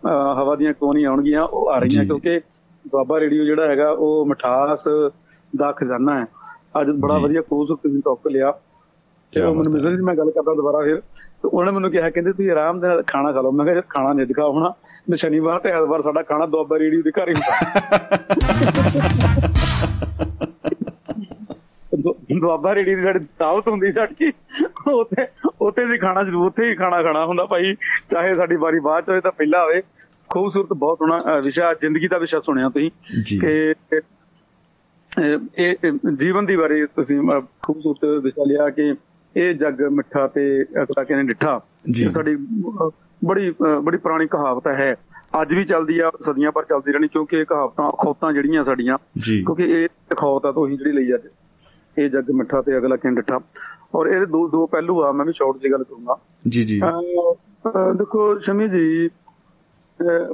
ਹਵਾ ਦੀਆਂ ਨਹੀਂ ਆਉਣਗੀਆਂ ਉਹ ਆ ਰਹੀਆਂ। ਕਿਉਂਕਿ ਦੁਆਬਾ ਰੇਡੀਓ ਜਿਹੜਾ ਹੈਗਾ ਉਹ ਮਠਾਸ ਦਾ ਖਜ਼ਾਨਾ ਹੈ। ਅੱਜ ਬੜਾ। ਵਧੀਆ ਖੂਬਸੂਰਤ ਤੁਸੀਂ ਟੌਪ ਲਿਆ। ਤੇ ਉਹ ਮੈਨੂੰ। ਮਿਸਰ ਜੀ ਮੈਂ ਗੱਲ ਕਰਦਾ ਦੁਬਾਰਾ ਫਿਰ। ਤੇ ਉਹਨਾਂ ਮੈਨੂੰ ਕਿਹਾ ਕਹਿੰਦੇ ਤੁਸੀਂ ਆਰਾਮ ਦੇ ਨਾਲ ਖਾਣਾ ਖਾ ਲਓ। ਮੈਂ ਕਿਹਾ ਯਾਰ ਖਾਣਾ ਨਹੀਂ ਖਾਓ ਹੋਣਾ। ਮੈਂ ਸ਼ਨੀਵਾਰ ਤੇ ਐਤਵਾਰ ਸਾਡਾ ਖਾਣਾ ਦੁਆਬਾ ਰੇਡੀਓ ਦੇ ਘਰ ਹੀ ਹੁੰਦਾ। ਦੁ- ਦੁਆਬਾ ਰੇੜੀ ਦੀ ਸਾਡੀ ਦਾਵਤ ਹੁੰਦੀ ਸਾਡੀ। ਉੱਥੇ ਉੱਥੇ ਵੀ ਖਾਣਾ ਜ਼ਰੂਰ ਉੱਥੇ ਹੀ ਖਾਣਾ ਖਾਣਾ ਹੁੰਦਾ ਭਾਈ। ਚਾਹੇ ਸਾਡੀ ਵਾਰੀ ਬਾਅਦ ਚ ਹੋਵੇ ਤਾਂ ਪਹਿਲਾਂ ਹੋਵੇ। ਖੂਬਸੂਰਤ ਬਹੁਤ ਅਹ, ਵਿਸ਼ਾ ਜ਼ਿੰਦਗੀ ਦਾ ਵਿਸ਼ਾ ਸੁਣਿਆ ਤੁਸੀਂ। ਕਿ ਇਹ ਜੀਵਨ ਦੀ ਬਾਰੇ ਤੁਸੀਂ ਖੂਬਸੂਰਤ ਵਿਸ਼ਾ ਲਿਆ ਕਿ ਇਹ ਜੱਗ ਮਿੱਠਾ ਤੇ ਅਗਲਾ ਕਹਿੰਦੇ ਡਿੱਠਾ। ਜੀ। ਸਾਡੀ ਬੜੀ ਬੜੀ ਪੁਰਾਣੀ ਕਹਾਵਤ ਹੈ। ਅੱਜ ਵੀ ਚੱਲਦੀ ਆ ਸਦੀਆਂ ਪਰ ਚੱਲਦੀ ਰਹਿਣੀ ਕਿਉਂਕਿ ਇਹ ਕਹਾਵਤਾਂ ਅਖੌਤਾਂ ਜਿਹੜੀਆਂ ਸਾਡੀਆਂ ਜੀ। ਕਿਉਂਕਿ ਇਹ ਅਖੌਤ ਆ ਤੋਂ ਹੀ ਜਿਹੜੀ ਲਈ ਅੱਜ। ਇਹ ਜੱਗ ਮਿੱਠਾ ਤੇ ਅਗਲਾ ਕਹਿੰਦੇ ਡਿੱਠਾ? ਔਰ ਇਹਦੇ ਦੋ ਦੋ ਪਹਿਲੂ ਆ ਮੈਂ ਵੀ ਸ਼ਾਰਟ ਦੀ ਗੱਲ ਕਰੂੰਗਾ। ਜੀ ਜੀ। ਦੇਖੋ ਸ਼ਮੀ ਜੀ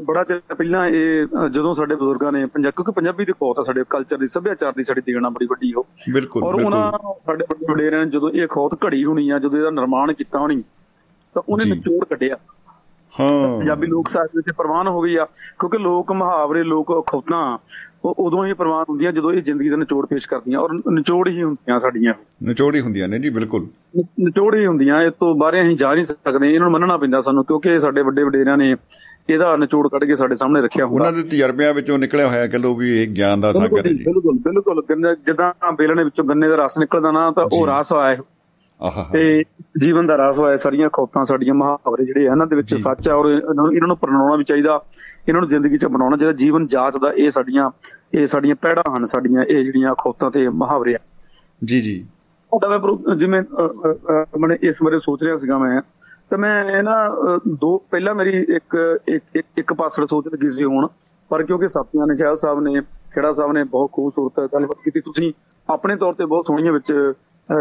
ਬੜਾ ਚਿਰ ਪਹਿਲਾਂ ਇਹ ਜਦੋਂ ਸਾਡੇ ਬਜ਼ੁਰਗਾਂ ਨੇ ਪੰਜਾਬ ਕਿਉਂਕਿ ਪੰਜਾਬੀ ਦੀ ਖੋਤ ਆ ਸਾਡੇ ਕਲਚਰ ਦੀ ਸੱਭਿਆਚਾਰ ਦੀ ਸਾਡੀ ਦੇਣਾ ਬੜੀ ਵੱਡੀ ਹੋ ਬਿਲਕੁਲ ਔਰ ਉਹਨਾਂ ਸਾਡੇ ਵੱਡੇ ਵਡੇਰਿਆਂ ਨੇ ਜਦੋਂ ਇਹ ਖੋਤ ਘੜੀ ਹੋਣੀ ਆ ਜਦੋਂ ਇਹਦਾ ਨਿਰਮਾਣ ਕੀਤਾ ਹੋਣੀ ਤਾਂ ਉਹਨੇ। ਨਿਚੋੜ ਕੱਢਿਆ। ਹਾਂ। ਪੰਜਾਬੀ ਲੋਕ ਸਾਹਿਤ ਵਿੱਚ ਪ੍ਰਵਾਨ ਹੋ ਗਈ ਆ ਕਿਉਂਕਿ ਲੋਕ ਮੁਹਾਵਰੇ ਲੋਕ ਖੋਤਾਂ ਉਹ ਉਦੋਂ ਹੀ ਪ੍ਰਵਾਨ ਹੁੰਦੀਆਂ ਜਦੋਂ ਇਹ ਜ਼ਿੰਦਗੀ ਦਾ ਨਿਚੋੜ ਪੇਸ਼ ਕਰਦੀਆਂ ਔਰ ਨਿਚੋੜ ਹੀ ਹੁੰਦੀਆਂ ਸਾਡੀਆਂ। ਨਿਚੋੜੀ ਹੁੰਦੀਆਂ ਨੇ ਜੀ ਬਿਲਕੁਲ। ਨਿਚੋੜ ਹੀ ਹੁੰਦੀਆਂ ਇਹ ਤੋਂ ਬਾਹਰ ਅਸੀਂ ਜਾ ਨਹੀਂ ਸਕਦੇ ਇਹਨਾਂ ਨੂੰ ਮੰਨਣਾ ਪੈਂਦਾ ਸਾਨੂੰ ਕਿਉਂਕਿ ਸਾਡੇ ਵੱਡੇ ਵਡੇਰਿਆਂ ਨੇ ਇਹਦਾ ਨਿਚੋੜ ਕੱਢ ਕੇ ਸਾਡੇ ਸਾਹਮਣੇ ਰੱਖਿਆ ਹੁੰਦਾ ਉਹਨਾਂ ਦੇ ਤਜਰਬਿਆਂ ਵਿੱਚੋਂ ਨਿਕਲਿਆ ਹੋਇਆ ਕਿ ਲੋ ਵੀ ਇਹ ਗਿਆਨ ਦਾ ਸਾਗਰ ਹੈ ਜੀ। ਬਿਲਕੁਲ ਬਿਲਕੁਲ ਜਿੱਦਾਂ ਬੇਲਣੇ ਵਿੱਚੋਂ ਗੰਨੇ ਦਾ ਰਸ ਨਿਕਲਦਾ ਨਾ ਤਾਂ। ਉਹ ਰਸ ਆਇਆ ਆਹਾ ਤੇ ਜੀਵਨ ਦਾ ਰਸ ਹੋਇਆ ਸਾਰੀਆਂ ਖੋਤਾਂ ਸਾਡੀਆਂ ਮੁਹਾਵਰੇ ਜਿਹੜੇ ਇਹਨਾਂ ਦੇ ਵਿੱਚ। ਸੱਚ ਆ ਔਰ ਇਹਨਾਂ ਨੂੰ ਪ੍ਰਣਾਉਣਾ ਵੀ ਚਾਹੀਦਾ। ਇਹਨਾਂ ਨੂੰ ਜ਼ਿੰਦਗੀ 'ਚ ਬਣਾਉਣਾ ਚਾਹੀਦਾ। ਜੀਵਨ ਜਾਚ ਦਾ ਇਹ ਸਾਡੀਆਂ ਇਹ ਸਾਡੀਆਂ ਪੈੜਾਂ ਹਨ ਸਾਡੀਆਂ ਇਹ ਜਿਹੜੀਆਂ ਖੋਤਾਂ ਤੇ ਮੁਹਾਵਰੇ ਆ। ਜੀ ਜੀ। ਤੁਹਾਡਾ ਮੈਂ ਜਿਵੇਂ ਅ, ਅ, ਅ, ਮੈਂ ਇਸ ਬਾਰੇ ਸੋਚ ਰਿਹਾ ਸੀਗਾ ਮੈਂ। ਤਾਂ ਮੈਂ ਨਾ ਦੋ ਪਹਿਲਾਂ ਮੇਰੀ ਇੱਕ ਇੱਕ- ਇੱਕ ਪਾਸੜ ਸੋਚ ਲੱਗੀ ਸੀ ਹੁਣ ਪਰ ਕਿਉਂਕਿ ਸਾਥੀਆਂ ਨੇ ਚਾਹਲ ਸਾਹਿਬ ਨੇ ਖੇੜਾ ਸਾਹਿਬ ਨੇ ਬਹੁਤ ਖੂਬਸੂਰਤ ਗੱਲਬਾਤ ਕੀਤੀ। ਤੁਸੀਂ ਆਪਣੇ ਤੌਰ ਤੇ ਬਹੁਤ ਸੋਹਣੀਆਂ ਵਿੱਚ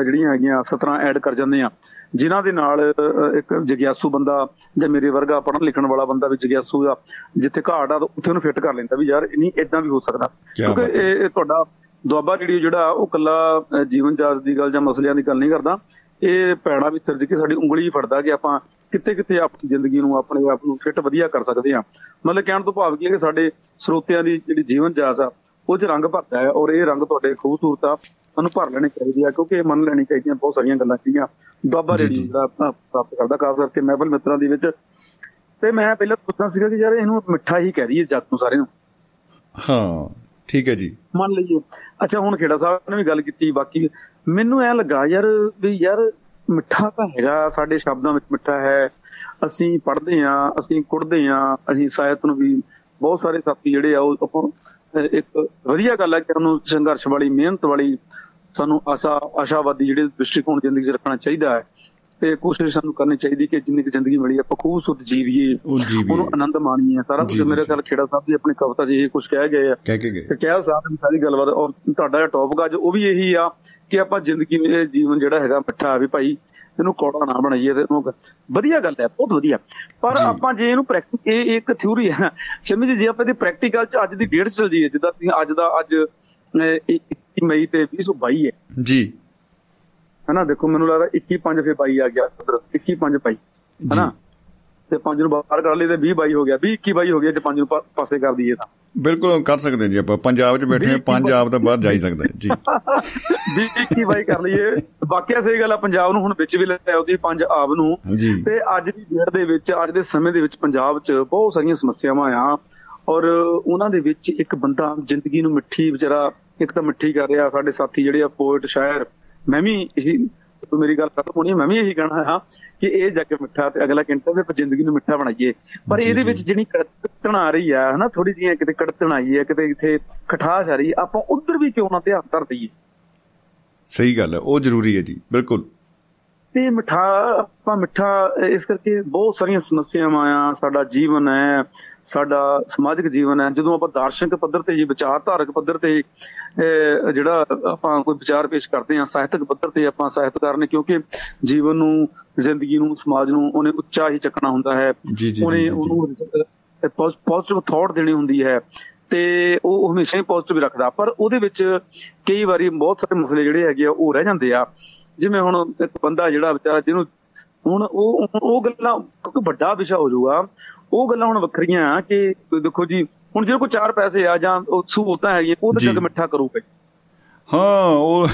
ਜਿਹੜੀਆਂ ਹੈਗੀਆਂ ਸਤਰਾਂ ਐਡ ਕਰ ਜਾਂਦੇ ਆ। ਜਿਨ੍ਹਾਂ ਦੇ ਨਾਲ ਇੱਕ ਜਗਿਆਸੂ ਬੰਦਾ ਜਾਂ ਮੇਰੇ ਵਰਗਾ ਪੜ੍ਹਨ ਲਿਖਣ ਵਾਲਾ ਬੰਦਾ ਵੀ ਜਗਿਆਸੂ ਆ ਜਿੱਥੇ ਘਾਟ ਆ ਉੱਥੇ ਉਹਨੂੰ ਫਿੱਟ ਕਰ ਲੈਂਦਾ ਵੀ ਯਾਰ ਨਹੀਂ ਇਦਾਂ ਵੀ ਹੋ ਸਕਦਾ। ਕਿਉਂਕਿ। ਇਹ ਤੁਹਾਡਾ ਦੁਆਬਾ ਰੇਡੀਓ ਜਿਹੜਾ ਉਹ ਕੱਲਾ ਜੀਵਨ ਜਾਚ ਦੀ ਗੱਲ ਜਾਂ ਮਸਲਿਆਂ ਦੀ ਗੱਲ ਨਹੀਂ ਕਰਦਾ। ਇਹ ਪੈੜਾ ਵੀ ਸਿਰਜ ਕੇ ਸਾਡੀ ਉਂਗਲੀ ਹੀ ਫੜਦਾ ਕਿ ਆਪਾਂ ਕਿੱਥੇ ਕਿੱਥੇ ਆਪਣੀ ਜ਼ਿੰਦਗੀ ਨੂੰ ਆਪਣੇ ਆਪ ਨੂੰ ਫਿੱਟ ਵਧੀਆ ਕਰ ਸਕਦੇ ਹਾਂ। ਮਤਲਬ ਕਹਿਣ ਤੋਂ ਭਾਵ ਕੀ ਹੈ ਕਿ ਸਾਡੇ ਸਰੋਤਿਆਂ ਦੀ ਜਿਹੜੀ ਜੀਵਨ ਜਾਚ ਆ ਉਹ 'ਚ ਰੰਗ ਭਰਦਾ ਹੈ ਔਰ ਇਹ ਰੰਗ ਤੁਹਾਡੇ ਖੂਬਸੂਰਤ ਆ ਉਹਨੂੰ ਭਰ ਲੈਣੇ ਚਾਹੀਦੇ ਆ ਕਿਉਂਕਿ ਇਹ ਮੰਨ ਲੈਣੀ ਚਾਹੀਦੀਆਂ ਬਹੁਤ ਸਾਰੀਆਂ ਗੱਲਾਂ ਜਿਹੜੀਆਂ ਦੁਆਬਾ ਜੀ, ਰੇਡੀਓ ਜੀ। ਦਾ ਅਹ, ਪ੍ਰਾਪਤ ਕਰਦਾ ਖਾਸ ਕਰਕੇ ਮਹਿਫਲ ਮਿੱਤਰਾਂ ਦੀ ਵਿੱਚ। ਤੇ ਮੈਂ ਪਹਿਲਾਂ ਸੋਚਦਾ ਸੀਗਾ ਕਿ ਯਾਰ ਇਹਨੂੰ ਮਿੱਠਾ ਹੀ ਕਹਿ ਦਈਏ ਜੱਗ ਨੂੰ ਸਾਰੇ ਨੂੰ। ਹਾਂ ਠੀਕ ਹੈ ਜੀ। ਮੰਨ ਲਈਏ। ਅੱਛਾ ਹੁਣ ਖੇੜਾ ਸਾਹਿਬ ਨੇ ਵੀ ਗੱਲ ਕੀਤੀ ਬਾਕੀ ਮੈਨੂੰ ਐ ਲੱਗਾ ਯਾਰ ਵੀ ਯਾਰ ਮਿੱਠਾ ਤਾਂ ਹੈਗਾ, ਸਾਡੇ ਸ਼ਬਦਾਂ ਵਿੱਚ ਮਿੱਠਾ ਹੈ। ਅਸੀਂ ਪੜ੍ਹਦੇ ਆ ਅਸੀਂ ਕੁੜਦੇ ਆ ਅਸੀਂ ਸਾਹਿਤ ਨੂੰ ਵੀ ਬਹੁਤ ਸਾਰੇ ਸਾਥੀ ਜਿਹੜੇ ਆ, ਉਹ ਆਪਾਂ, ਅਹ, ਇੱਕ ਵਧੀਆ ਗੱਲ ਹੈ ਕਿ ਉਹਨੂੰ ਸੰਘਰਸ਼ ਵਾਲੀ, ਮਿਹਨਤ ਵਾਲੀ ਸਾਨੂੰ ਆਸ਼ਾ, ਆਸ਼ਾਵਾਦੀ ਜਿਹੜੇ ਦ੍ਰਿਸ਼ਟੀਕੋਣ ਜ਼ਿੰਦਗੀ 'ਚ ਰੱਖਣਾ ਚਾਹੀਦਾ ਹੈ। ਤੇ ਕੋਸ਼ਿਸ਼ ਸਾਨੂੰ ਕਰਨੀ ਚਾਹੀਦੀ ਕਿ ਜਿੰਨੀ ਕੁ ਜ਼ਿੰਦਗੀ ਮਿਲੀ ਆਪਾਂ ਖੂਬਸੂਰਤ ਜੀਵੀਏ। ਜੀ ਉਹਨੂੰ ਆਨੰਦ ਮਾਣੀਏ ਸਾਰਾ ਜੀ, ਕੁਝ ਜੀ, ਮੇਰੇ ਜੀ। ਖਿਆਲ ਖੇੜਾ ਸਾਹਿਬ ਦੀ ਆਪਣੀ ਕਵਿਤਾ 'ਚ ਇਹ ਕੁਝ ਕਹਿ ਗਏ ਆ। ਕਹਿ ਕੇ ਗਏ। ਤੇ ਕਹਿ ਸਾਹਿਬ ਦੀ ਸਾਰੀ ਗੱਲਬਾਤ ਔਰ ਤੁਹਾਡਾ ਜਿਹੜਾ ਟੌਪਿਕ ਅੱਜ ਉਹ ਵੀ ਇਹੀ ਆ ਕਿ ਆਪਾਂ ਜ਼ਿੰਦਗੀ ਨੂੰ ਜੀਵਨ ਜਿਹੜਾ ਹੈਗਾ ਮਿੱਠਾ ਵੀ ਭਾਈ ਇਹਨੂੰ ਕੌੜਾ ਨਾ ਬਣਾਈਏ ਤੇ ਇਹਨੂੰ ਵਧੀਆ ਗੱਲ ਹੈ ਬਹੁਤ ਵਧੀਆ। ਪਰ ਜੀ। ਆਪਾਂ ਜੇ ਇਹਨੂੰ ਪ੍ਰੈਕਟਿਕ ਇਹ ਇੱਕ ਥਿਊਰੀ ਹੈ ਸ਼ਮੀ ਜੀ ਜੇ ਆਪਾਂ ਇਹਦੀ ਪ੍ਰੈਕਟੀਕਲ ਚ ਅੱਜ ਦੀ ਡੇਟ ਚੱਲ ਜਾਈਏ ਜਿੱਦਾਂ ਅੱਜ ਦਾ ਅੱਜ ਅਹ, ਇਹ 21 ਮਈ ਤੇ 2022 ਹੈ। ਜੀ। ਹਨਾ ਦੇਖੋ ਮੈਨੂੰ ਲੱਗਦਾ 21 5 ਫੇ 22 ਆ ਗਿਆ ਉਧਰ 21 5 22 ਹਨਾ? ਤੇ 5 ਨੂੰ ਬਾਹਰ ਕਰ ਲਈ ਤੇ 20 22 ਹੋ ਗਿਆ 20 21 22 ਹੋ ਗਿਆ ਜੇ 5 ਨੂੰ ਪਾਸੇ ਕਰ ਦਈਏ ਤਾਂ। ਬਿਲਕੁਲ ਕਰ ਸਕਦੇ ਜੀ ਆਪਾਂ ਪੰਜਾਬ 'ਚ ਬੈਠੇ ਵੀਹ- ਪੰਜਾਬ ਦਾ ਬਾਹਰ ਜਾ ਹੀ ਸਕਦਾ। ਜੀ। 20 21 22 ਕਰ ਲਈਏ। ਬਾਕੀ ਸਹੀ ਗੱਲ ਆ ਪੰਜਾਬ ਨੂੰ ਹੁਣ ਵਿੱਚ ਵੀ ਲੈ ਆਉਦੀ ਪੰਜ ਆਬ ਨੂੰ। ਤੇ ਅੱਜ ਦੀ ਡੇਟ ਦੇ ਵਿੱਚ ਅੱਜ ਦੇ ਸਮੇਂ ਦੇ ਵਿੱਚ ਪੰਜਾਬ 'ਚ ਬਹੁਤ ਸਾਰੀਆਂ ਸਮੱਸਿਆਵਾਂ ਆ। ਔਰ ਉਹਨਾਂ ਦੇ ਵਿੱਚ ਇੱਕ ਬੰਦਾ ਜ਼ਿੰਦਗੀ ਨੂੰ ਮਿੱਠੀ ਵਿਚਾਰਾ ਇੱਕ ਤਾਂ ਮਿੱਠੀ ਕਰ ਰਿਹਾ ਸਾਡੇ ਸਾਥੀ ਜਿਹੜੇ ਆ ਪੋਇਟ ਸ਼ਾਇਰ ਮੈਂ ਵੀ ਇਹੀ ਤੂੰ ਮੇਰੀ ਗੱਲ ਖਤਮ ਹੋਣੀ ਮੈਂ ਵੀ ਇਹੀ ਕਹਿਣਾ ਹਾਂ ਕਿ ਇਹ ਜੱਗ ਮਿੱਠਾ ਤੇ ਅਗਲਾ ਕਹਿੰਦਾ ਵੀ ਆਪਾਂ ਜ਼ਿੰਦਗੀ ਨੂੰ ਮਿੱਠਾ ਬਣਾਈਏ। ਪਰ ਇਹਦੇ। ਵਿੱਚ ਜਿਹੜੀ ਕੜਤਣ ਆ ਰਹੀ ਆ ਹਨਾ ਥੋੜੀ ਜਿਹੀ ਕਿਤੇ ਕੜਤਣ ਆਈ ਹੈ ਕਿਤੇ ਇੱਥੇ ਖਟਾਸ ਆ ਰਹੀ ਆਪਾਂ ਉਧਰ ਵੀ ਕਿਉਂ ਨਾ ਧਿਆਨ ਧਰ ਦਈਏ? ਸਹੀ ਗੱਲ ਹੈ ਉਹ ਜ਼ਰੂਰੀ ਹੈ ਜੀ ਬਿਲਕੁਲ। ਤੇ ਮਿੱਠਾ ਆਪਾਂ ਮਿੱਠਾ ਇਸ ਕਰਕੇ ਬਹੁਤ ਸਾਰੀਆਂ ਸਮੱਸਿਆਵਾਂ ਆ ਸਾਡਾ ਜੀਵਨ ਹੈ ਸਾਡਾ ਸਮਾਜਿਕ ਜੀਵਨ ਹੈ। ਜਦੋਂ ਆਪਾਂ ਦਾਰਸ਼ਨਿਕ ਪੱਧਰ ਤੇ ਜੀ ਵਿਚਾਰਧਾਰਕ ਪੱਧਰ ਤੇ ਜਿਹੜਾ ਆਪਾਂ ਕੋਈ ਵਿਚਾਰ ਪੇਸ਼ ਕਰਦੇ ਹਾਂ ਸਾਹਿਤਕ ਪੱਧਰ ਤੇ ਆਪਾਂ ਸਾਹਿਤਕਾਰ ਨੇ ਕਿਉਂਕਿ ਜੀਵਨ ਨੂੰ ਜ਼ਿੰਦਗੀ ਨੂੰ ਸਮਾਜ ਨੂੰ ਉਹਨੇ ਉੱਚਾ ਹੀ ਚੱਕਣਾ ਹੁੰਦਾ ਹੈ। ਉਹਨੇ ਉਹਨੂੰ ਪੋਜ਼ਿਟਿਵ ਥਾਟ ਦੇਣੀ ਹੁੰਦੀ ਹੈ। ਤੇ ਉਹ ਹਮੇਸ਼ਾ ਹੀ ਪੋਜ਼ਿਟਿਵ ਰੱਖਦਾ। ਪਰ ਉਹਦੇ ਵਿੱਚ ਕਈ ਵਾਰੀ ਬਹੁਤ ਸਾਰੇ ਮਸਲੇ ਜਿਹੜੇ ਹੈਗੇ ਆ ਉਹ ਰਹਿ ਜਾਂਦੇ ਆ। ਜਿਵੇਂ ਹੁਣ ਇੱਕ ਬੰਦਾ ਜਿਹੜਾ ਵਿਚਾਰਾ ਜਿਹਨੂੰ ਹੁਣ ਉਹ ਉਹ ਗੱਲਾਂ ਕਿਉਂਕਿ ਵੱਡਾ ਵਿਸ਼ਾ ਹੋ ਜਾਊਗਾ। ਉਹ ਗੱਲਾਂ ਹੁਣ ਵੱਖਰੀਆਂ ਆ ਕਿ ਦੇਖੋ ਜੀ ਹੁਣ ਜਿਹੜੇ ਕੋਈ ਚਾਰ ਪੈਸੇ ਆ ਜਾਂ ਉਹ ਸਹੂਲਤਾਂ ਹੈਗੀਆਂ ਉਹ ਤਾਂ ਜੀ। ਜਗ ਮਿੱਠਾ ਕਰੂਗਾ ਹੀ। ਹਾਂ ਉਹ